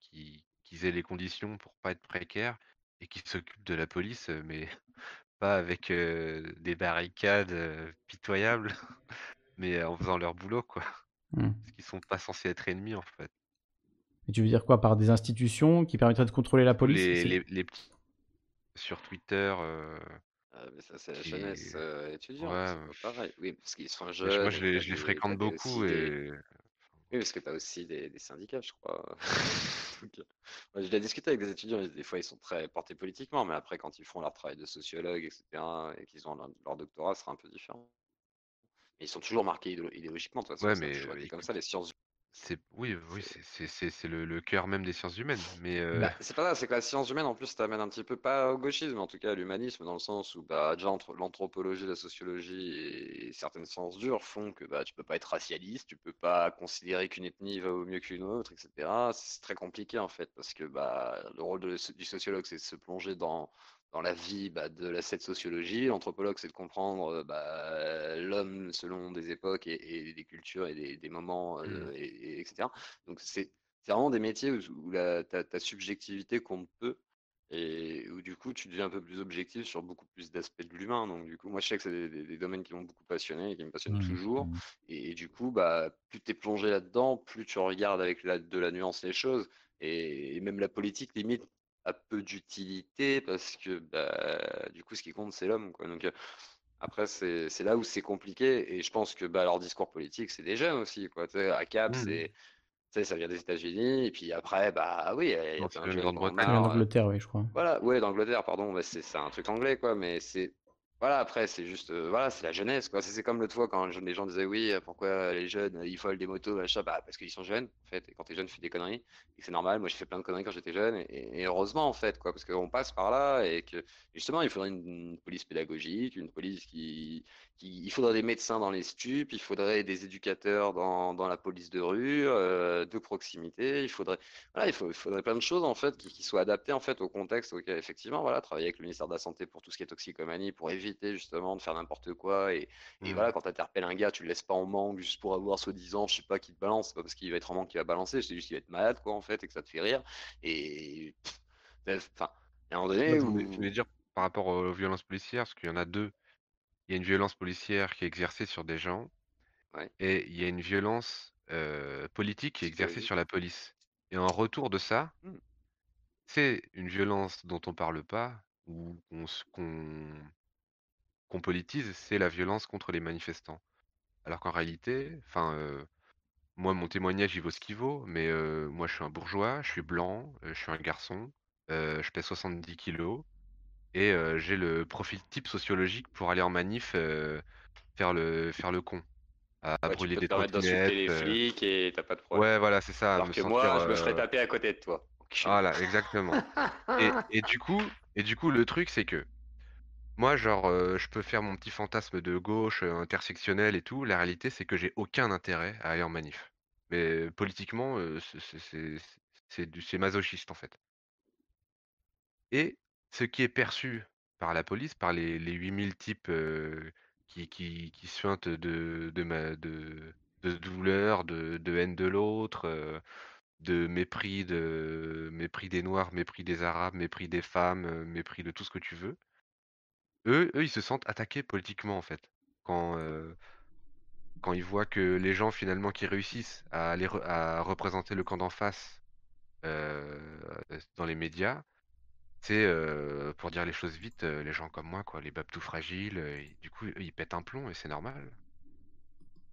qu'ils qu'ils aient les conditions pour pas être précaires et qu'ils s'occupent de la police, mais pas avec des barricades pitoyables, mais en faisant leur boulot, quoi. Mmh. Parce qu'ils sont pas censés être ennemis, en fait. Et tu veux dire quoi Par des institutions qui permettraient de contrôler la police? Les, les, Sur Twitter. Ah, mais ça, c'est la jeunesse étudiante, ouais, c'est pareil. Oui, parce qu'ils sont jeunes. Moi, je les, je les fréquente beaucoup et. Oui, parce que tu as aussi des, syndicats, je crois. j'ai déjà discuté avec des étudiants, des fois ils sont très portés politiquement, mais après quand ils font leur travail de sociologue, etc., et qu'ils ont leur, doctorat, ce sera un peu différent. Mais ils sont toujours marqués idéologiquement, de toute façon. Ouais, mais comme ça, les sciences c'est oui, oui, c'est le, le cœur même des sciences humaines. Mais euh, bah, c'est pas ça, c'est que la science humaine en plus t'amène un petit peu pas au gauchisme, en tout cas à l'humanisme, dans le sens où bah, déjà entre l'anthropologie, la sociologie et certaines sciences dures font que bah, tu peux pas être racialiste, tu peux pas considérer qu'une ethnie va au mieux qu'une autre, etc. C'est très compliqué en fait, parce que bah, le rôle du sociologue c'est de se plonger dans, dans la vie bah, de la, cette sociologie. L'anthropologue, c'est de comprendre bah, l'homme selon des époques et, des cultures et des, moments, mmh. et, etc. Donc, c'est vraiment des métiers où, ta, subjectivité compte peu et où du coup tu deviens un peu plus objectif sur beaucoup plus d'aspects de l'humain. Donc du coup, moi je sais que c'est des, domaines qui m'ont beaucoup passionné et qui me passionnent mmh, toujours. Mmh. Et, du coup, bah, plus tu es plongé là-dedans, plus tu regardes avec de la nuance les choses. Et, même la politique limite a peu d'utilité parce que bah, du coup ce qui compte c'est l'homme. Donc après c'est là où c'est compliqué et je pense que bah, leur discours politique c'est des jeunes aussi. Quoi. à Cap, mmh, c'est sais, ça vient des États-Unis, et puis après, bah oui, il y a plein de gens en Angleterre, oui, je crois. Voilà, ouais, d'Angleterre, pardon, bah, c'est un truc anglais, quoi, mais c'est voilà, après, c'est juste, euh, voilà, c'est la jeunesse, quoi. C'est comme l'autre fois quand les gens disaient, oui, pourquoi les jeunes, ils volent des motos, machin, bah, parce qu'ils sont jeunes, en fait. Et quand t'es jeune, tu fais des conneries. Et c'est normal. Moi, j'ai fait plein de conneries quand j'étais jeune. Et, heureusement, en fait, quoi, parce qu'on passe par là et que, justement, il faudrait une, police pédagogique, une police qui, il faudrait des médecins dans les stupes, il faudrait des éducateurs dans, dans la police de rue, euh, de proximité. Il faudrait, voilà, il, faut, il, faudrait plein de choses, en fait, qui, qui, soient adaptées, en fait, au contexte auquel, effectivement, voilà, travailler avec le ministère de la Santé pour tout ce qui est toxicomanie, pour éviter justement de faire n'importe quoi. Et, et mmh. voilà, quand tu interpelles un gars, tu le laisses pas en manque juste pour avoir soi-disant, je sais pas, qui te balance, pas parce qu'il va être en manque qu'il va balancer, c'est juste qu'il va être malade, quoi, en fait, et que ça te fait rire. Et enfin, à un moment donné. Où... Je voulais dire par rapport aux violences policières, parce qu'il y en a deux. Il y a une violence policière qui est exercée sur des gens, et il y a une violence politique qui est exercée sur la police. Et en retour de ça, mmh. c'est une violence dont on parle pas, ou qu'on qu'on politise, c'est la violence contre les manifestants. Alors qu'en réalité, enfin, moi, mon témoignage, il vaut ce qu'il vaut, mais moi, je suis un bourgeois, je suis blanc, je suis un garçon, je pèse 70 kilos, et j'ai le profil type sociologique pour aller en manif faire le faire le con, à, brûler des trottinettes. les flics et t'as pas de problème. Ouais, voilà, c'est ça. Alors que moi, je me ferais taper à côté de toi. Voilà, exactement. et, et, du coup, et du coup, le truc, c'est que moi, genre, je peux faire mon petit fantasme de gauche, intersectionnel et tout. La réalité, c'est que j'ai aucun intérêt à aller en manif. Mais politiquement, c'est masochiste, en fait. Et ce qui est perçu par la police, par les les 8 types, qui qui qui de de de douleur, de de haine de l'autre, de mépris de mépris des noirs, mépris des arabes, mépris des femmes, mépris de tout ce que tu veux. Eux eux, ils se sentent attaqués politiquement, en fait. Quand, quand ils voient que les gens finalement qui réussissent à aller à représenter le camp d'en face, dans les médias, c'est, pour dire les choses vite, les gens comme moi, quoi, les babes tout fragiles, du coup, ils pètent un plomb et c'est normal.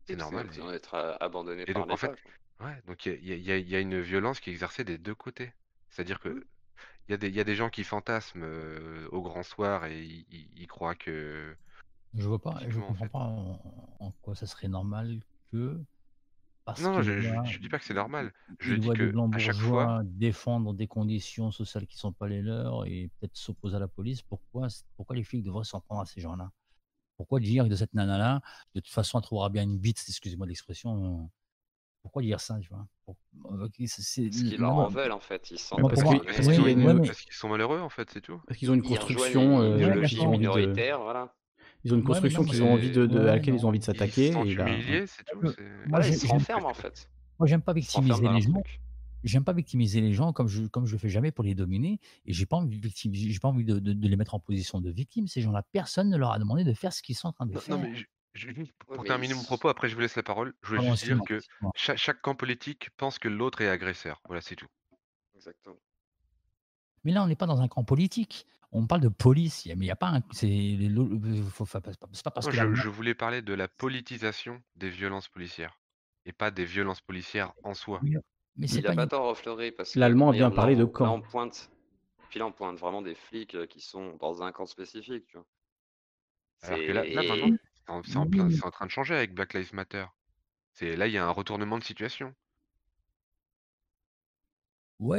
C'est normal d'être abandonné par donc en fait ouais, donc il y a y a une violence qui est exercée des deux côtés. C'est-à-dire que il y a des, y a des gens qui fantasment au grand soir et ils, croient que. Je vois pas, je comprends pas en, quoi ça serait normal que. Non, je, je, dis pas que c'est normal. Je dis que à chaque fois. défendre des conditions sociales qui sont pas les leurs et peut-être s'opposer à la police. Pourquoi, pourquoi les flics devraient s'en prendre à ces gens-là? Pourquoi dire de cette nana-là, de toute façon, elle trouvera bien une bite, excusez-moi l'expression, pourquoi dire ça, tu vois? C'est Parce qu'ils leur en veulent, en fait. Ils sont, parce qu'ils sont malheureux, en fait, c'est tout. Parce qu'ils ont une construction euh, minoritaire, voilà. Ils ont une construction qu'ils ont envie de, de à laquelle ils ont envie de s'attaquer. Ils sont humiliés, c'est tout. Moi, ils se renferment, en fait. Moi, j'aime pas victimiser les gens. J'aime pas victimiser les gens comme je comme je le fais jamais pour les dominer et j'ai pas envie de j'ai pas envie de, de, les mettre en position de victime. Ces gens-là, personne ne leur a demandé de faire ce qu'ils sont en train de faire. Non, mais pour terminer mon propos, après je vous laisse la parole, je voulais juste dire que chaque, camp politique pense que l'autre est agresseur. Voilà, c'est tout. Exactement. Mais là, on n'est pas dans un camp politique. On parle de police, mais il n'y a pas un. C'est pas parce que. Je, je, voulais parler de la politisation des violences policières et pas des violences policières en soi. Mais il n'y a pas tort, Fleury, parce que. L'allemand a bien parlé de camp. Là, on pointe, puis là, on pointe vraiment des flics euh, qui sont dans un camp spécifique. Tu vois. Alors que là, là maintenant, c'est en, plein, c'est en train de changer avec Black Lives Matter. C'est là, il y a un retournement de situation.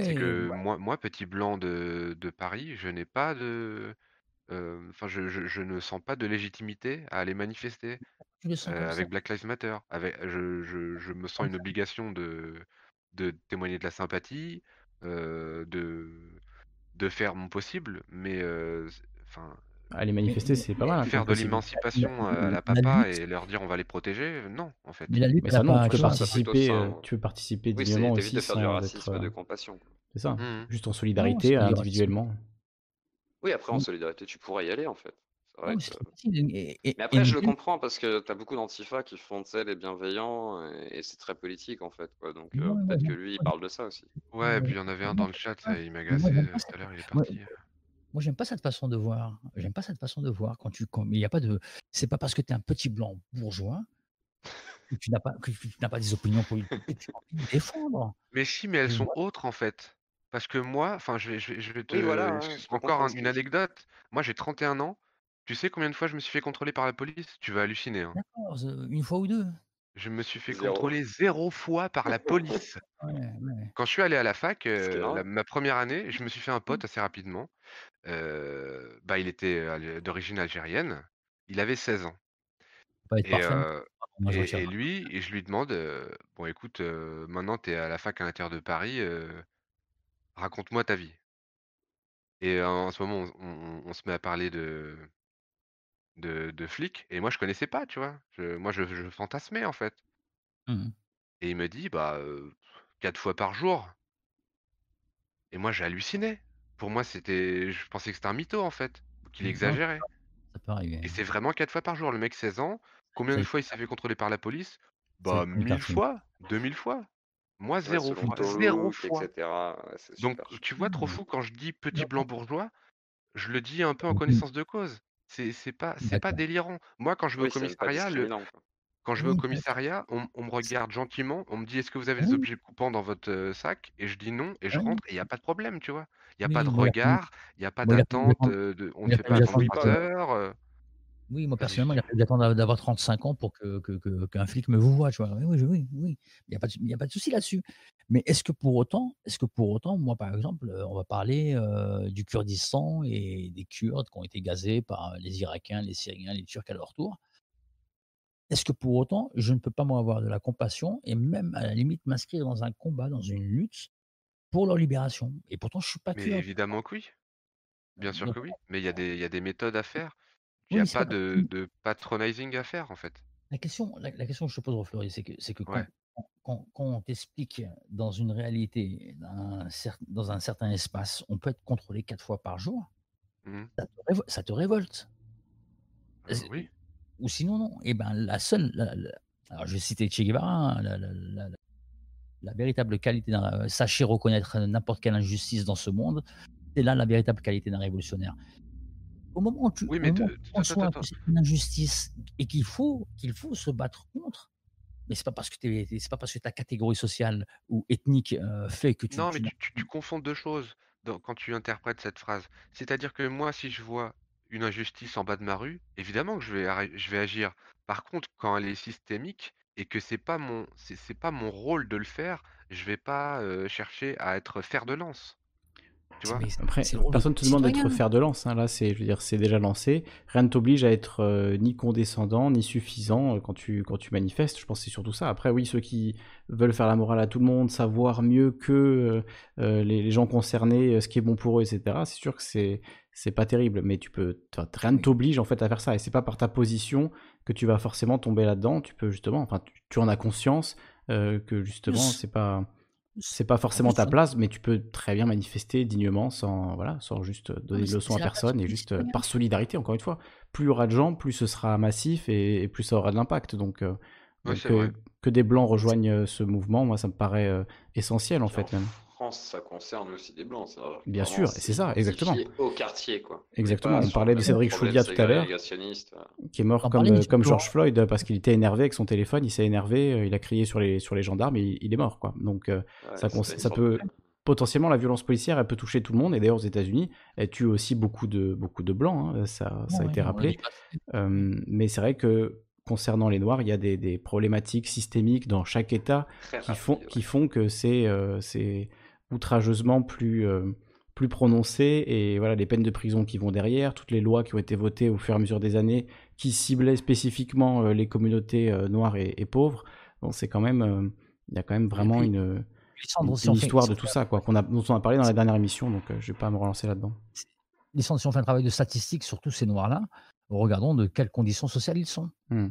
C'est que moi, moi, petit blanc de, de Paris, je n'ai pas de, enfin, je, je, ne sens pas de légitimité à aller manifester avec Black Lives Matter. Avec, je, je, je me sens une obligation de, de témoigner de la sympathie, de, de faire mon possible, mais enfin. Aller manifester, c'est pas mal. Hein, faire de l'émancipation à la papa et leur dire on va les protéger, non, en fait. Mais la lutte, ça, non, pas tu peux participer, euh, tu peux participer dignement évite de aussi faire du racisme, être, de euh, compassion. C'est ça, Mmh. juste en solidarité, individuellement. Oui, après, en Mm. solidarité, tu pourrais y aller, en fait. Et, et- Mais et après, je le comprends parce que t'as beaucoup d'antifa qui font, tu sais, les bienveillants et, c'est très politique, en fait, quoi. Donc, euh, peut-être que lui, il parle de ça aussi. Ouais, et puis il y en avait un dans le chat, ça, il m'a euh, tout à l'heure, il est parti. Moi, j'aime pas cette façon de voir. J'aime pas cette façon de voir quand tu. Quand, il y a pas de. C'est pas parce que tu es un petit blanc bourgeois que tu n'as pas que tu n'as pas des opinions politiques que tu as envie de défendre. Mais si, mais elles sont autres en fait. Parce que moi, enfin, je vais, je vais, je vais te. Oui, voilà, Encore un- une anecdote. Moi, j'ai 31 ans. Tu sais combien de fois je me suis fait contrôler par la police? Tu vas halluciner, hein. D'accord, une fois ou deux. Je me suis fait Zéro. contrôler zéro fois par la police. Ouais, ouais. Quand je suis allé à la fac, la- ma première année, je me suis fait un pote assez rapidement. Euh, bah, il était d'origine algérienne. Il avait 16 ans. Pas être Et, parfait. mais euh, moi, je et, lui, et je lui demande, euh, bon, écoute, euh, maintenant tu es à la fac à l'intérieur de Paris, euh, raconte-moi ta vie. Et euh, en ce moment, on, on- on se met à parler de, de, de flics, et moi je connaissais pas, tu vois. Je- moi je, je fantasmais en fait. Mhm. Et il me dit, bah, euh, quatre fois par jour. Et moi j'ai halluciné. Pour moi, c'était, je pensais que c'était un mytho en fait, qu'il Non, exagérait. ça peut arriver. Et c'est vraiment quatre fois par jour. Le mec, 16 ans, combien de C'est- fois il s'est fait contrôler par la police? C'est Bah, une 1000 cartoon. fois, 2000 fois. Moi, Ouais, zéro selon fois, ton zéro look, fois. etc. Ouais, c'est Donc, super. tu vois, trop Mhm. fou, quand je dis petit Non, blanc bourgeois, je le dis un peu en Mhm. connaissance de cause. C'est c'est pas, c'est pas délirant. Moi, quand je vais au Oui, commissariat, le, quand je vais au Oui, commissariat, on, on me regarde gentiment, on me dit est-ce que vous avez des oui, objets coupants dans votre sac? Et je dis non, et je oui, rentre, et il n'y a pas de problème, tu vois. Il n'y a pas de regard, il n'y a pas d'attente, de, on ne fait pas attendre j'attende 3 que- heures. Euh, Oui, moi vas-y, personnellement, il j'attende d'avoir 35 ans pour que, que- que- qu'un flic me vous voit, tu vois. Oui, oui, oui. Il n'y a pas de, souci là-dessus. Mais est-ce que pour autant, est-ce que pour autant, moi par exemple, euh, on va parler euh, du Kurdistan et des Kurdes qui ont été gazés par les Irakiens, les Syriens, les Turcs à leur tour. Est-ce que pour autant, je ne peux pas moi avoir de la compassion et même à la limite m'inscrire dans un combat, dans une lutte pour leur libération? Et pourtant, je suis pas Mais kurde. évidemment que oui. Bien sûr que oui. Mais il y a des, il y a des méthodes à faire. Il n'y a pas pas de, de patronizing à faire, en fait. La question, la, la question que je te pose, Fleury, c'est que, c'est que quand, Ouais. quand, quand on t'explique dans une réalité, dans un, cer- dans un certain espace, on peut être contrôlé quatre fois par jour, Mhm. ça te, révo- ça te révolte. Euh, C'est- oui. Ou sinon, non. Et ben, la seule. la- la- alors, je vais citer Che Guevara, hein, la, la- véritable qualité d'un. Sachez reconnaître n'importe quelle injustice dans ce monde, c'est là la véritable qualité d'un révolutionnaire. Au moment où tu Oui, mais conçois que c'est une injustice et qu'il faut, qu'il faut se battre contre, mais c'est pas parce que t'es- c'est pas parce que ta catégorie sociale ou ethnique euh, fait que tu. Non, mais tu- tu, confonds deux choses dans- quand tu interprètes cette phrase. C'est-à-dire que moi, si je vois une injustice en bas de ma rue, évidemment que je vais, je vais agir. Par contre, quand elle est systémique et que c'est pas mon, c'est c'est pas mon rôle de le faire, je vais pas euh, chercher à être fer de lance. Tu vois? mais Après, personne du te demande d'être fer de lance. hein. Là, c'est, je veux dire, c'est déjà lancé. Rien ne t'oblige à être euh, ni condescendant ni suffisant euh, quand tu quand tu manifestes. Je pense que c'est surtout ça. Après, oui, ceux qui veulent faire la morale à tout le monde, savoir mieux que euh, les, les gens concernés euh, ce qui est bon pour eux, etc. C'est sûr que c'est c'est pas terrible, mais tu peux, rien ne t'oblige en fait à faire ça. Et c'est pas par ta position que tu vas forcément tomber là-dedans. Tu peux justement, enfin, tu, tu en as conscience euh, que justement, c'est pas c'est pas forcément ta place, mais tu peux très bien manifester dignement sans, voilà, sans juste donner de leçons à personne et juste euh, par solidarité, encore une fois. Plus il y aura de gens, plus ce sera massif et, et plus ça aura de l'impact. Donc, euh, que, des blancs rejoignent euh, ce mouvement, moi, ça me paraît euh, essentiel en fait, même. France, ça concerne aussi des blancs. Ça, Bien sûr, et c'est ça, exactement. Au quartier, quoi. Exactement. On parlait de Cédric Choulia tout à l'heure, qui est mort On comme, euh, comme. George Floyd parce qu'il était énervé avec son téléphone, il s'est énervé, euh, il a crié sur les, sur les gendarmes et il, il est mort, quoi. Donc, euh, Ouais, ça, ça peut potentiellement la violence policière, elle peut toucher tout le monde. Et d'ailleurs, aux États-Unis, elle tue aussi beaucoup de beaucoup de blancs. hein, ça, ça a Ouais, été rappelé. Euh, mais c'est vrai que concernant les Noirs, il y a des, des problématiques systémiques dans chaque État Très qui font rapide, qui font que c'est euh, c'est outrageusement plus euh, plus prononcé. Et voilà, les peines de prison qui vont derrière, toutes les lois qui ont été votées au fur et à mesure des années, qui ciblaient spécifiquement euh, les communautés euh, noires et, et pauvres. Bon, c'est quand même euh, il y a quand même vraiment puis- une l'histoire de tout ça, quoi, qu'on a, dont on a parlé dans la dernière émission, donc je vais pas me relancer là-dedans. Si on fait un travail de statistique sur tous ces noirs-là, regardons de quelles conditions sociales ils sont. Mmh.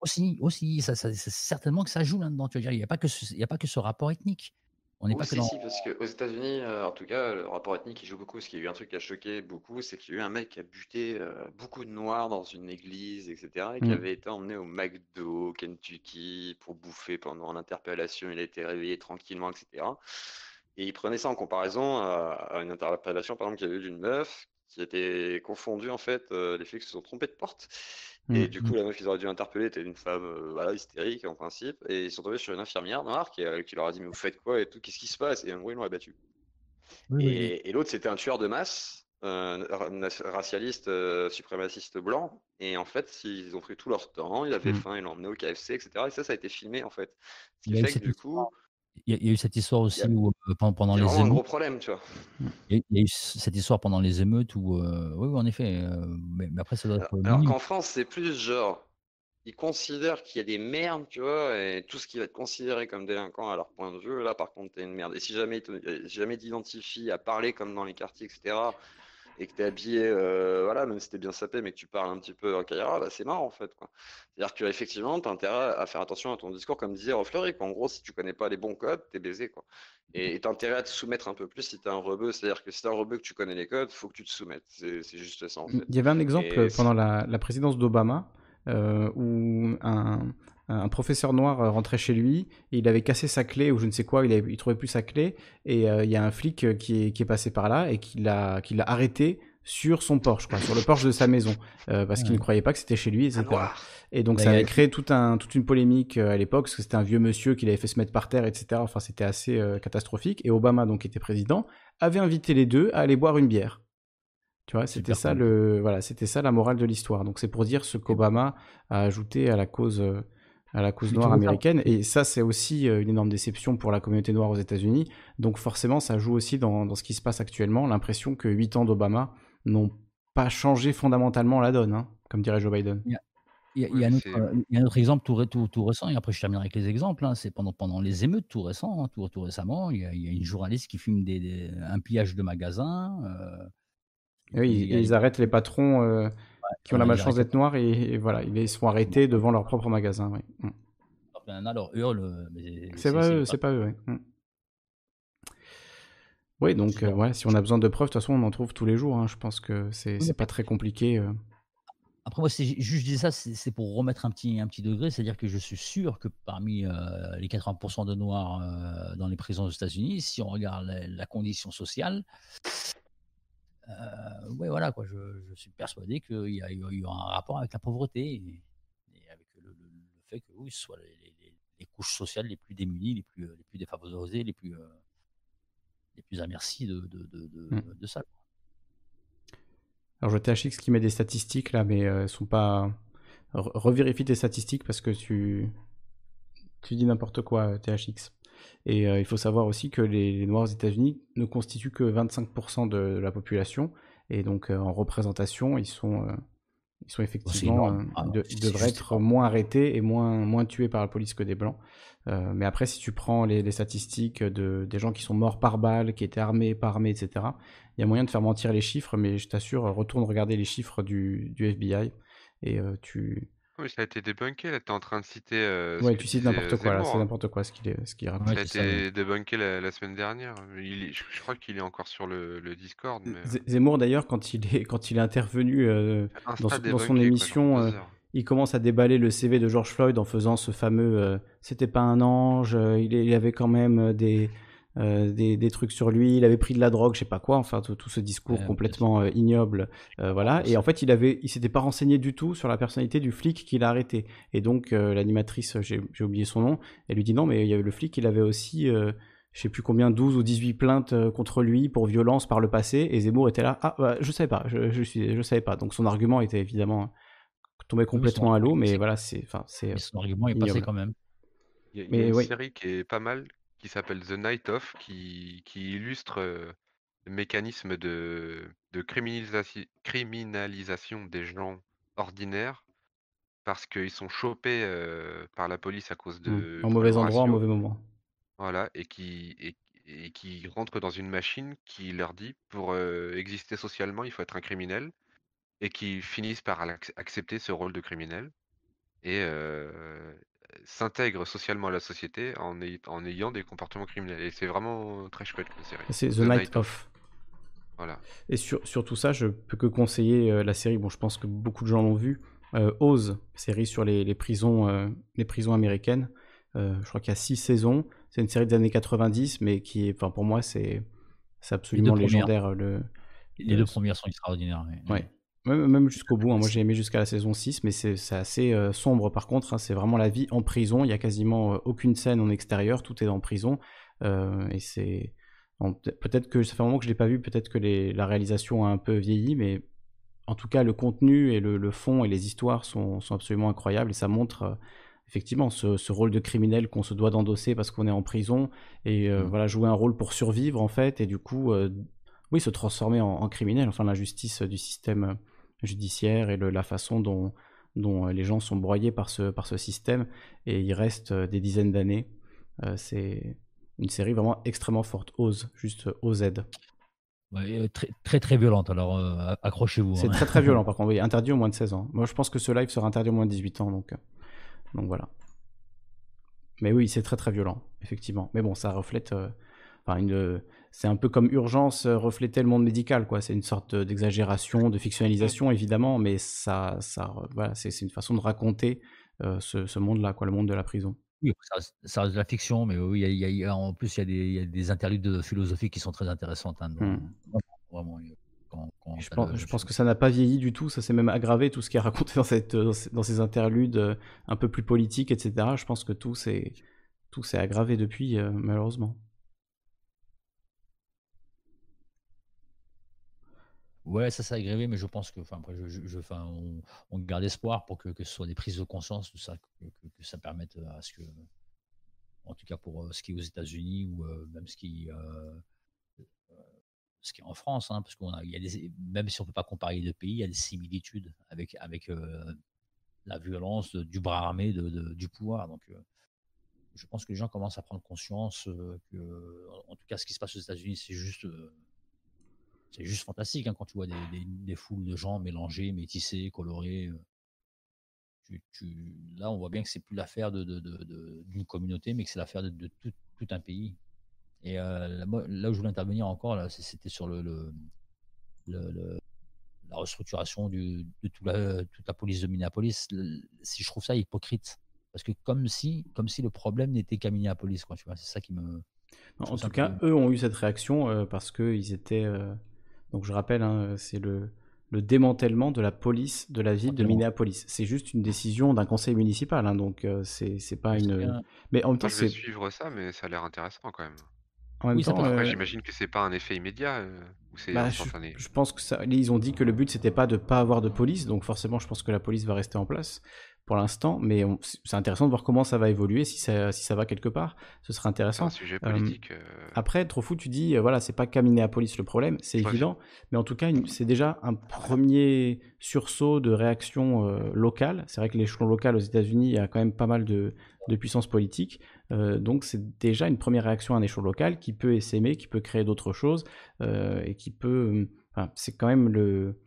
Aussi, aussi, ça, certainement que ça joue là-dedans. Tu veux dire, il n'y a pas que il a pas que ce rapport ethnique. On n'est pas que dans... si, parce qu'aux États-Unis, euh, en tout cas, le rapport ethnique il joue beaucoup. Parce qu'il y a eu un truc qui a choqué beaucoup, c'est qu'il y a eu un mec qui a buté euh, beaucoup de noirs dans une église, etc., et qui mmh. avait été emmené au McDo, Kentucky, pour bouffer pendant l'interpellation. Il a été réveillé tranquillement, etc. Et il prenait ça en comparaison à, une interpellation, par exemple, qu'il y avait eu d'une meuf qui était confondue, en fait, euh, les flics se sont trompés de porte. Et mmh, du coup, mmh. la meuf qu'ils auraient dû interpeller était une femme euh, voilà, hystérique en principe. Et ils sont tombés sur une infirmière noire qui, euh, qui, leur a dit Mais vous faites quoi et tout Qu'est-ce qui se passe? Et en gros, ils l'ont abattu. et, et l'autre, c'était un tueur de masse, euh, racialiste, suprémaciste blanc. Et en fait, ils ont pris tout leur temps, il avait mmh. faim, ils l'ont emmené au KFC, etc. Et ça, ça a été filmé en fait. Ce qui fait que du coup. Il y, a eu cette histoire aussi où, pendant les émeutes. un gros problème, tu vois. Il y, a eu cette histoire pendant les émeutes où, oui, en effet, mais, après ça doit être. Alors, qu'en France, c'est plus genre, ils considèrent qu'il y a des merdes, tu vois, et tout ce qui va être considéré comme délinquant à leur point de vue, là, par contre, t'es une merde. Et si jamais, si jamais t'identifient à parler comme dans les quartiers, etc., et que tu es habillé, euh, voilà, même si tu es bien sapé, mais que tu parles un petit peu en caillera, bah, c'est marrant en fait. C'est-à-dire que effectivement, tu as intérêt à faire attention à ton discours, comme disait Rofleury. En gros, si tu connais pas les bons codes, tu es baisé. Quoi. Et tu as intérêt à te soumettre un peu plus si tu es un rebeu. C'est-à-dire que si tu es un rebeu que tu connais les codes, faut que tu te soumettes. C'est juste ça en fait. Il y avait un exemple pendant la, la, présidence d'Obama euh, où un, un professeur noir euh, rentrait chez lui et il avait cassé sa clé ou je ne sais quoi, il, avait, trouvait plus sa clé et il y a un flic qui est, qui est passé par là et qui l'a arrêté sur son porche, quoi, sur le porche de sa maison, euh, parce qu'il ne croyait pas que c'était chez lui, etc. Et donc ça avait créé tout un, toute une polémique euh, à l'époque, parce que c'était un vieux monsieur qui l'avait fait se mettre par terre, etc. Enfin, c'était assez euh, catastrophique. Et Obama, donc, qui était président, avait invité les deux à aller boire une bière. Tu vois, c'était ça le, voilà, c'était ça la morale de l'histoire. Donc c'est pour dire ce qu'Obama a ajouté à la cause, à la cause noire américaine. Et ça, c'est aussi une énorme déception pour la communauté noire aux États-Unis. Donc forcément, ça joue aussi dans, dans ce qui se passe actuellement. L'impression que 8 ans d'Obama n'ont pas changé fondamentalement la donne, hein, comme dirait Joe Biden. Il y a, un, autre, exemple tout, tout, récent, et après je terminerai avec les exemples. Hein, c'est pendant, pendant les émeutes tout récent, hein, tout, tout, récemment, il y, a, une journaliste qui filme des, un pillage de magasin. Euh, oui, ils arrêtent les patrons euh, qui ont la malchance d'être noirs et, voilà, ils sont arrêtés devant leur propre magasin. Oui. Mm. Alors, hurle. C'est pas, eux, c'est pas eux. Mm. Oui, donc euh, si on a besoin de preuves, de toute façon, on en trouve tous les jours. Hein. Je pense que c'est pas très compliqué. Euh. Après, moi, juste, je dis ça, c'est pour remettre un petit, un petit degré, c'est-à-dire que je suis sûr que parmi euh, les 80% de Noirs dans les prisons aux États-Unis, si on regarde la, condition sociale, ouais, voilà, quoi, je, suis persuadé qu'il y, a eu un rapport avec la pauvreté et, avec le, fait que oui, ce soit les, les, couches sociales les plus démunies, les plus, les plus défavorisées, les plus les plus à merci de, de, de, mmh. de ça. Alors je THX qui met des statistiques là, mais euh, elles sont pas. Revérifie tes statistiques parce que tu, tu dis n'importe quoi, THX. Et euh, il faut savoir aussi que les, Noirs aux États-Unis ne constituent que 25% de, la population. Et donc euh, en représentation, ils sont, ils sont effectivement. Ah ils devraient être moins arrêtés et moins, moins tués par la police que des Blancs. Euh, mais après, si tu prends les, statistiques de, des gens qui sont morts par balle, qui étaient armés, pas armés, etc., il y a moyen de faire mentir les chiffres, mais je t'assure, retourne regarder les chiffres du, du FBI et euh, tu. Oui, ça a été débunké, là, tu es en train de citer. Euh, oui, tu cites n'importe quoi, là, c'est hein. n'importe quoi ce qu'il qu raconte. Ça a été débunké la, semaine dernière. Il je, crois qu'il est encore sur le, le Discord. Mais... Zemmour, d'ailleurs, quand, il est, quand il est intervenu dans, dans, son émission il commence à déballer le CV de George Floyd en faisant ce fameux euh, c'était pas un ange, euh, il, avait quand même euh, des, des, trucs sur lui, il avait pris de la drogue, je sais pas quoi, enfin tout, ce discours complètement ignoble, voilà. Et en fait, il avait, il s'était pas renseigné du tout sur la personnalité du flic qu'il a arrêté. Et donc l'animatrice, j'ai oublié son nom, elle lui dit non, mais il y avait le flic, il avait aussi je sais plus combien, 12 ou 18 plaintes contre lui pour violence par le passé, et Zemmour était là, ah, bah, je savais pas, je, je, suis, je savais pas. Donc son argument était évidemment tombé complètement à l'eau, mais voilà, c'est. Enfin, c'est son argument est passé quand même. Il y a, une série qui est pas mal, qui s'appelle The Night Of, qui, qui illustre euh, le mécanisme de, de criminalisation des gens ordinaires parce qu'ils sont chopés euh, par la police à cause mmh. de. En mauvais endroit, en mauvais moment. Voilà, et qui et et qui rentrent dans une machine qui leur dit: «Pour, exister socialement, il faut être un criminel» et qui finissent par accepter ce rôle de criminel et s'intègrent socialement à la société en en ayant des comportements criminels et c'est vraiment très chouette comme série. C'est The Night Of. Voilà. Et sur sur tout ça, je peux que conseiller, heu, la série. Bon, je pense que beaucoup de gens l'ont vue, heu, Oz, série sur les les prisons, heu, les prisons américaines. Je crois qu'il y a 6 saisons. C'est une série des années 90, mais qui est enfin pour moi, c'est c'est absolument légendaire, le Les 2 premières sont extraordinaires, ouais. Ouais. Même même jusqu'au bout, hein. Moi, j'ai aimé jusqu'à la saison 6, mais c'est assez, heu, sombre par contre, hein. C'est vraiment la vie en prison. Il y a quasiment, heu, aucune scène en extérieur, tout est en prison, heu et c'est peut-être que ça fait un moment que je l'ai pas vu, peut-être que les la réalisation a un peu vieilli, mais en tout cas, le contenu et le le fond et les histoires sont sont absolument incroyables et ça montre, effectivement ce ce rôle de criminel qu'on se doit d'endosser parce qu'on est en prison et Mmh. voilà, jouer un rôle pour survivre en fait et du coup, oui, se transformer en en criminel. Enfin, l'injustice du système, judiciaire et le la façon dont dont, heu, les gens sont broyés par ce par ce système et ils restent, heu, des dizaines d'années. Heu, c'est une série vraiment extrêmement forte. Oz, juste OZ. Ouais, très très, très violente alors, accrochez-vous, C'est hein. très, très violent par contre, oui, interdit aux moins de 16 ans. Moi, je pense que ce live sera interdit aux moins de 18 ans donc, donc voilà. Mais oui, c'est très, très violent, effectivement. Mais bon, ça reflète, enfin une, c'est un peu comme Urgence, heu, reflétait le monde médical quoi. C'est une sorte, heu, d'exagération, de fictionnalisation évidemment, mais ça ça voilà, c'est une façon de raconter, heu, ce ce monde-là quoi, le monde de la prison. Oui, ça reste ça reste de la fiction, mais oui, il y a il y en plus, il y a des il y a des interludes, philosophiques qui sont très intéressantes, hein, vraiment quand quand Je le pense que ça n'a pas vieilli du tout, ça s'est même aggravé tout ce qui est raconté dans cette, dans ces interludes, un peu plus politiques et cetera. Je pense que tout s'est aggravé depuis, heu, malheureusement. Ouais, ça s'est aggravé, mais je pense que enfin après je on garde espoir pour que que ce soit des prises de conscience, tout ça, que que que ça permette, heu, à ce que en tout cas pour, heu, ce qui est aux États-Unis ou, heu, même ce qui, ce qui est en France, hein, parce qu'on a y a des même si on peut pas comparer les 2 pays, il y a des similitudes avec avec, la violence, du bras armé de du pouvoir. Donc, je pense que les gens commencent à prendre conscience, qu'en en tout cas ce qui se passe aux États-Unis, c'est juste, c'est juste fantastique, hein, quand tu vois des des des foules de gens mélangés, métissés, colorés, tu tu là, on voit bien que c'est plus l'affaire de de de de d'une communauté, mais que c'est l'affaire de tout tout un pays et heu, là où je voulais intervenir encore c'était sur le le le le la restructuration du de tout la toute la police de Minneapolis. Si je trouve ça hypocrite, parce que comme si comme si le problème n'était qu'à Minneapolis, quoi, tu vois? C'est ça qui me En tout cas, eux ont eu cette réaction, heu, parce qu'ils étaient, heu donc je rappelle, hein, heu, c'est le le démantèlement de la police de la ville de. Minneapolis. C'est juste une décision d'un conseil municipal, hein, donc heu, c'est c'est pas une, mais en même temps, Moi, je vais c'est suivre ça, mais ça a l'air intéressant quand même. en même Oui, temps, heu j'imagine que c'est pas un effet immédiat, ou c'est Bah, je instantané? je pense que ça ils ont dit que le but c'était pas de pas avoir de police, donc forcément je pense que la police va rester en place pour l'instant, mais c'est intéressant de voir comment ça va évoluer, si ça si ça va quelque part, ce sera C'est un intéressant. sujet Hem, politique, heu après trop fou, tu dis, heu, voilà, c'est pas qu'à Minneapolis le problème, c'est évident, mais en tout cas c'est déjà un 1er sursaut de réaction, locale. C'est vrai que l'échelon local aux États-Unis, il y a quand même pas mal de de puissance politique, donc c'est déjà une 1re réaction à un échelon local qui peut essaimer, qui peut créer d'autres choses, et qui peut, mmh, enfin, c'est quand même le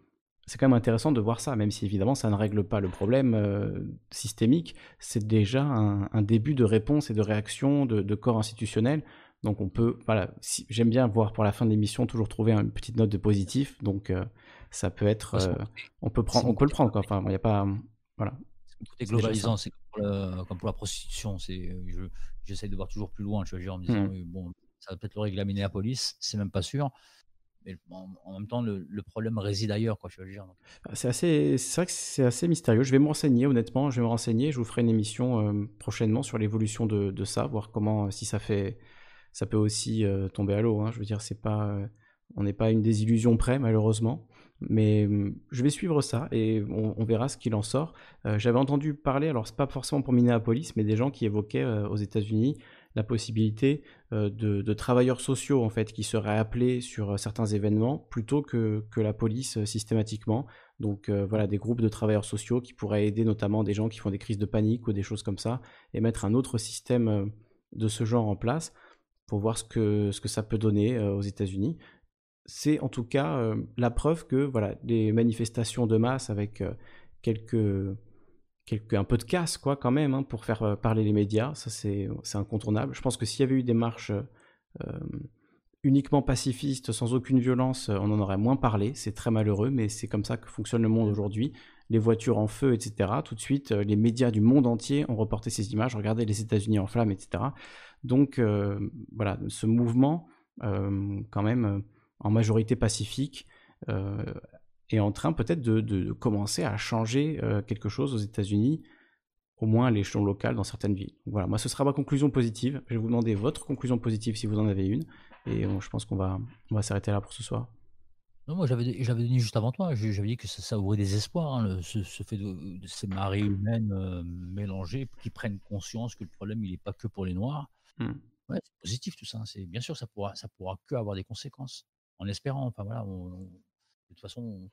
c'est quand même intéressant de voir ça, même si évidemment ça ne règle pas le problème, heu, systémique. C'est déjà un un début de réponse et de réaction de de corps institutionnels, donc on peut voilà, si j'aime bien voir pour la fin de l'émission toujours trouver une petite note de positif, donc heu, ça peut être, côté on peut prendre on peut le prendre quoi, enfin, il y a pas, voilà. c'est globalisant, c'est comme pour le comme pour la prostitution, c'est, je j'essaie de voir toujours plus loin, tu vois? Je veux dire en me disant: Mmh. «Oui bon, ça va peut-être le régler à Minneapolis», c'est même pas sûr, mais en même temps le problème réside ailleurs quoi? Je veux dire Bah, c'est assez c'est vrai que c'est assez mystérieux. Je vais me renseigner honnêtement, je vais me renseigner, je vous ferai une émission, hem, prochainement sur l'évolution de ça, voir comment, si ça fait ça peut aussi, heu, tomber à l'eau, hein. Je veux dire, c'est pas, on n'est pas une désillusion près malheureusement, mais je vais suivre ça et on on verra ce qu'il en sort. J'avais entendu parler, alors c'est pas forcément pour Minneapolis, mais des gens qui évoquaient, aux États-Unis, la possibilité, heu, de travailleurs sociaux en fait, qui seraient appelés sur, heu, certains événements plutôt que que la police, heu, systématiquement. Donc voilà, des groupes de travailleurs sociaux qui pourraient aider notamment des gens qui font des crises de panique ou des choses comme ça et mettre un autre système, de ce genre en place pour voir ce que, ce que ça peut donner aux États-Unis. C'est en tout cas la preuve que voilà, des manifestations de masse avec quelques, quelques, un peu de casse quoi, quand même hein, pour faire parler les médias, ça c'est incontournable. Je pense que s'il y avait eu des marches uniquement pacifistes, sans aucune violence, on en aurait moins parlé. C'est très malheureux, mais c'est comme ça que fonctionne le monde aujourd'hui les voitures en feu, etc. Tout de suite, euh, les médias du monde entier ont reporté ces images. Regardez les États-Unis en flammes, etc. Donc euh, voilà, ce mouvement, euh, quand même en majorité pacifique, est en train peut-être de, commencer à changer quelque chose aux États-Unis, au moins à l'échelon local dans certaines villes. voilà, moi ce sera ma conclusion positive. Je vais vous demander votre conclusion positive si vous en avez une, et je pense qu'on va, on va s'arrêter là pour ce soir. Non, moi j'avais dit juste avant toi, j'avais dit que ça, ça ouvrait des espoirs, hein, ce, fait de, ces marées humaines euh, mélangées qui prennent conscience que le problème il n'est pas que pour les Noirs. Mmh. Ouais, c'est positif tout ça. Hein, c'est bien sûr ça pourra ça pourra que avoir des conséquences. En espérant, enfin voilà, de toute façon,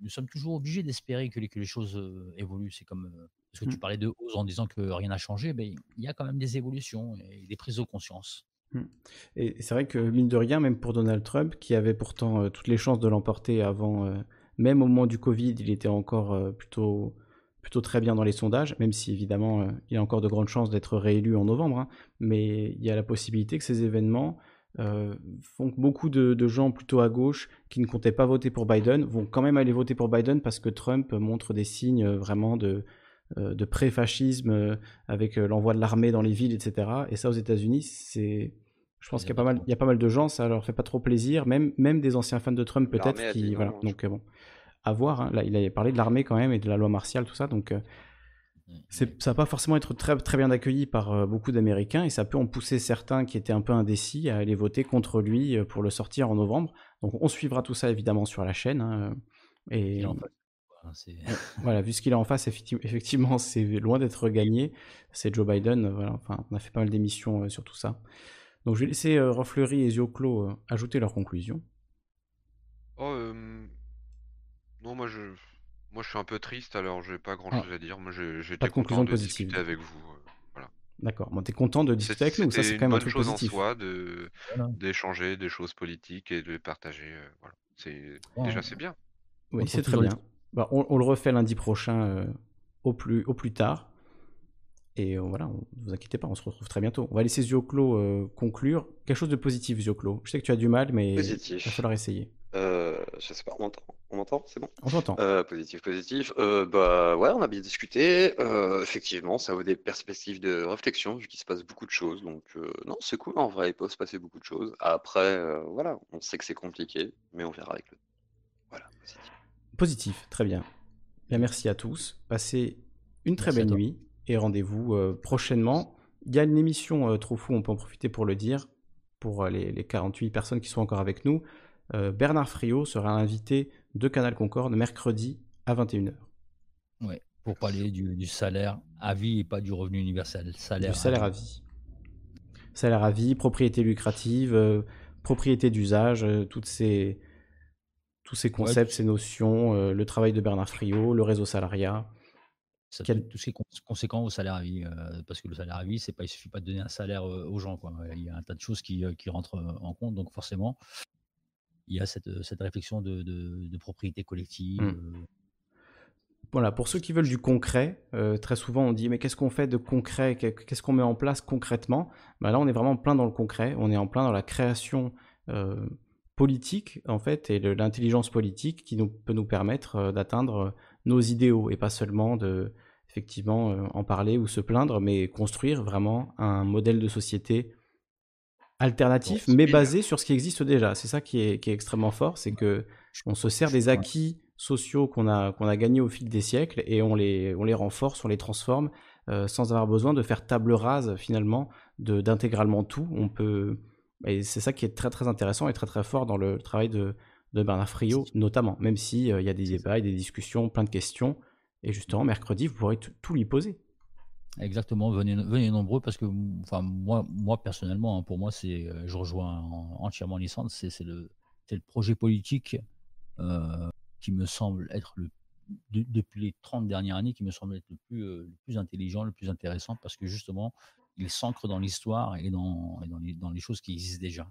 nous sommes toujours obligés d'espérer que les, que les choses euh, évoluent. C'est comme euh, parce que tu mmh. parlais de hausse en disant que rien n'a changé, mais il y a quand même des évolutions et des prises de conscience. Mmh. Et c'est vrai que, mine de rien, même pour Donald Trump, qui avait pourtant euh, toutes les chances de l'emporter avant, euh, même au moment du Covid, il était encore euh, plutôt, plutôt très bien dans les sondages, même si évidemment il a encore de grandes chances d'être réélu en novembre. Hein. mais il y a la possibilité que ces événements font que beaucoup de, gens plutôt à gauche qui ne comptaient pas voter pour Biden vont quand même aller voter pour Biden parce que Trump montre des signes vraiment de, de pré-fascisme avec l'envoi de l'armée dans les villes, etc. Et ça, aux États-Unis, c'est. Je pense qu'il y a pas mal, il y a pas mal de gens, ça leur fait pas trop plaisir, même, même des anciens fans de Trump peut-être qui, voilà. Donc bon, à voir. Hein. Là, il a parlé de l'armée quand même et de la loi martiale, tout ça. Donc ça va pas forcément être très, très bien accueilli par beaucoup d'Américains et ça peut en pousser certains qui étaient un peu indécis à aller voter contre lui pour le sortir en novembre. Donc on suivra tout ça évidemment sur la chaîne. Hein, et Hein, voilà, vu ce qu'il a en face, effectivement, c'est loin d'être gagné. C'est Joe Biden. Euh, voilà, enfin, on a fait pas mal d'émissions euh, sur tout ça. Donc je vais laisser euh, Roffleury et Zioclo ajouter leurs conclusions. Oh, non, moi je, moi je suis un peu triste, alors j'ai pas grand chose ah. à dire. Moi j'ai été content de discuter avec vous. voilà. D'accord. Bon, t'es content de discuter avec nous, ça c'est quand même un truc chose en soi, de d'échanger des choses politiques et de les partager. voilà. C'est déjà c'est bien. Oui, c'est très bien. Bah, on, le refait lundi prochain euh, au, plus, au plus tard. Et euh, voilà, ne vous inquiétez pas, on se retrouve très bientôt. On va laisser Zioclo euh, conclure. Quelque chose de positif, Zioclo. Je sais que tu as du mal, mais il va falloir essayer. Euh, je sais pas, on m'entend? On m'entend? C'est bon? On t'entend. positif, positif. bah ouais, on a bien discuté. effectivement, ça ouvre des perspectives de réflexion, vu qu'il se passe beaucoup de choses. Donc non, c'est cool, en vrai, il peut se passer beaucoup de choses. Après, voilà, on sait que c'est compliqué, mais on verra avec le Voilà, positif. Positif, très bien. bien. Merci à tous. Passez une très belle nuit et rendez-vous euh, prochainement. Il y a une émission euh, trop fou, on peut en profiter pour le dire, pour euh, les, 48 personnes qui sont encore avec nous. Bernard Friot sera invité de Canal Concorde mercredi à 21h. Oui, pour parler du, salaire à vie et pas du revenu universel. Salaire du salaire à vie. Salaire à vie, propriété lucrative, propriété d'usage, toutes ces, tous ces concepts, ces notions, euh, le travail de Bernard Friot, le réseau salariat. Ça Quel... Tout ce qui est conséquent au salaire à vie, euh, parce que le salaire à vie, c'est pas, il suffit pas de donner un salaire euh, aux gens. Quoi. Il y a un tas de choses qui, qui rentrent en compte, donc forcément, il y a cette, cette réflexion de, de, propriété collective. Mmh. Voilà, pour ceux qui veulent du concret, très souvent on dit mais qu'est-ce qu'on fait de concret? Qu'est-ce qu'on met en place concrètement? Ben Là, on est vraiment plein dans le concret, on est en plein dans la création politique, en fait, et l'intelligence politique qui nous, peut nous permettre euh, d'atteindre euh, nos idéaux et pas seulement de, effectivement, euh, en parler ou se plaindre, mais construire vraiment un modèle de société alternatif, mais basé sur ce qui existe déjà. C'est ça qui est, extrêmement fort, c'est que on se sert des acquis sociaux qu'on a, qu'on a gagnés au fil des siècles et on les, on les renforce, on les transforme sans avoir besoin de faire table rase finalement d'intégralement tout. On peut, et c'est ça qui est très très intéressant et très très fort dans le travail de, de Bernard Friot, notamment, même s'il euh, il y a des débats et des discussions, plein de questions. Et justement, mercredi, vous pourrez tout lui poser. Exactement, venez, venez nombreux parce que enfin, moi, moi personnellement, hein, pour moi, c'est, euh, je rejoins entièrement Lissandre, c'est, c'est, le, c'est le projet politique euh, qui me semble être le, depuis les 30 dernières années, qui me semble être le plus, le plus intelligent, le plus intéressant parce que justement, il s'ancre dans l'histoire et, dans, dans, les, dans les choses qui existent déjà.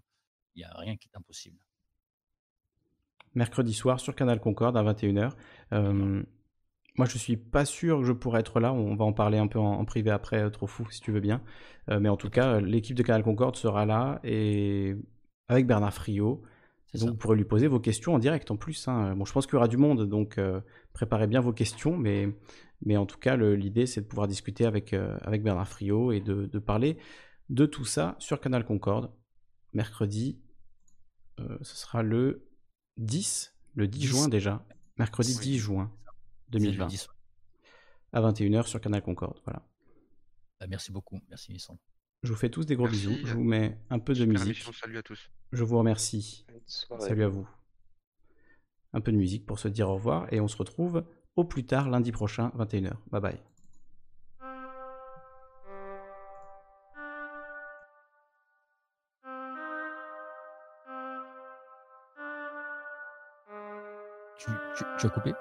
Il n'y a rien qui est impossible. Mercredi soir sur Canal Concorde à 21h. Moi, je suis pas sûr que je pourrais être là. On va en parler un peu en, privé après, trop fou, si tu veux bien. mais en tout cas, l'équipe de Canal Concorde sera là et avec Bernard Friot. Donc, vous pourrez lui poser vos questions en direct en plus. Hein. Bon, je pense qu'il y aura du monde, donc préparez bien vos questions. Mais, mais en tout cas, l'idée, c'est de pouvoir discuter avec, avec Bernard Friot et de, de, parler de tout ça sur Canal Concorde. Mercredi, ce sera le 10, le 10, juin déjà, mercredi 10 juin 2020, à 21h sur Canal Concorde. Voilà. Bah, merci beaucoup, merci Nissan. Je vous fais tous des gros bisous, je vous mets un peu de musique. salut à tous. Je vous remercie. Salut à vous. Un peu de musique pour se dire au revoir et on se retrouve au plus tard lundi prochain, 21h. Bye bye. Tu, tu, tu as coupé?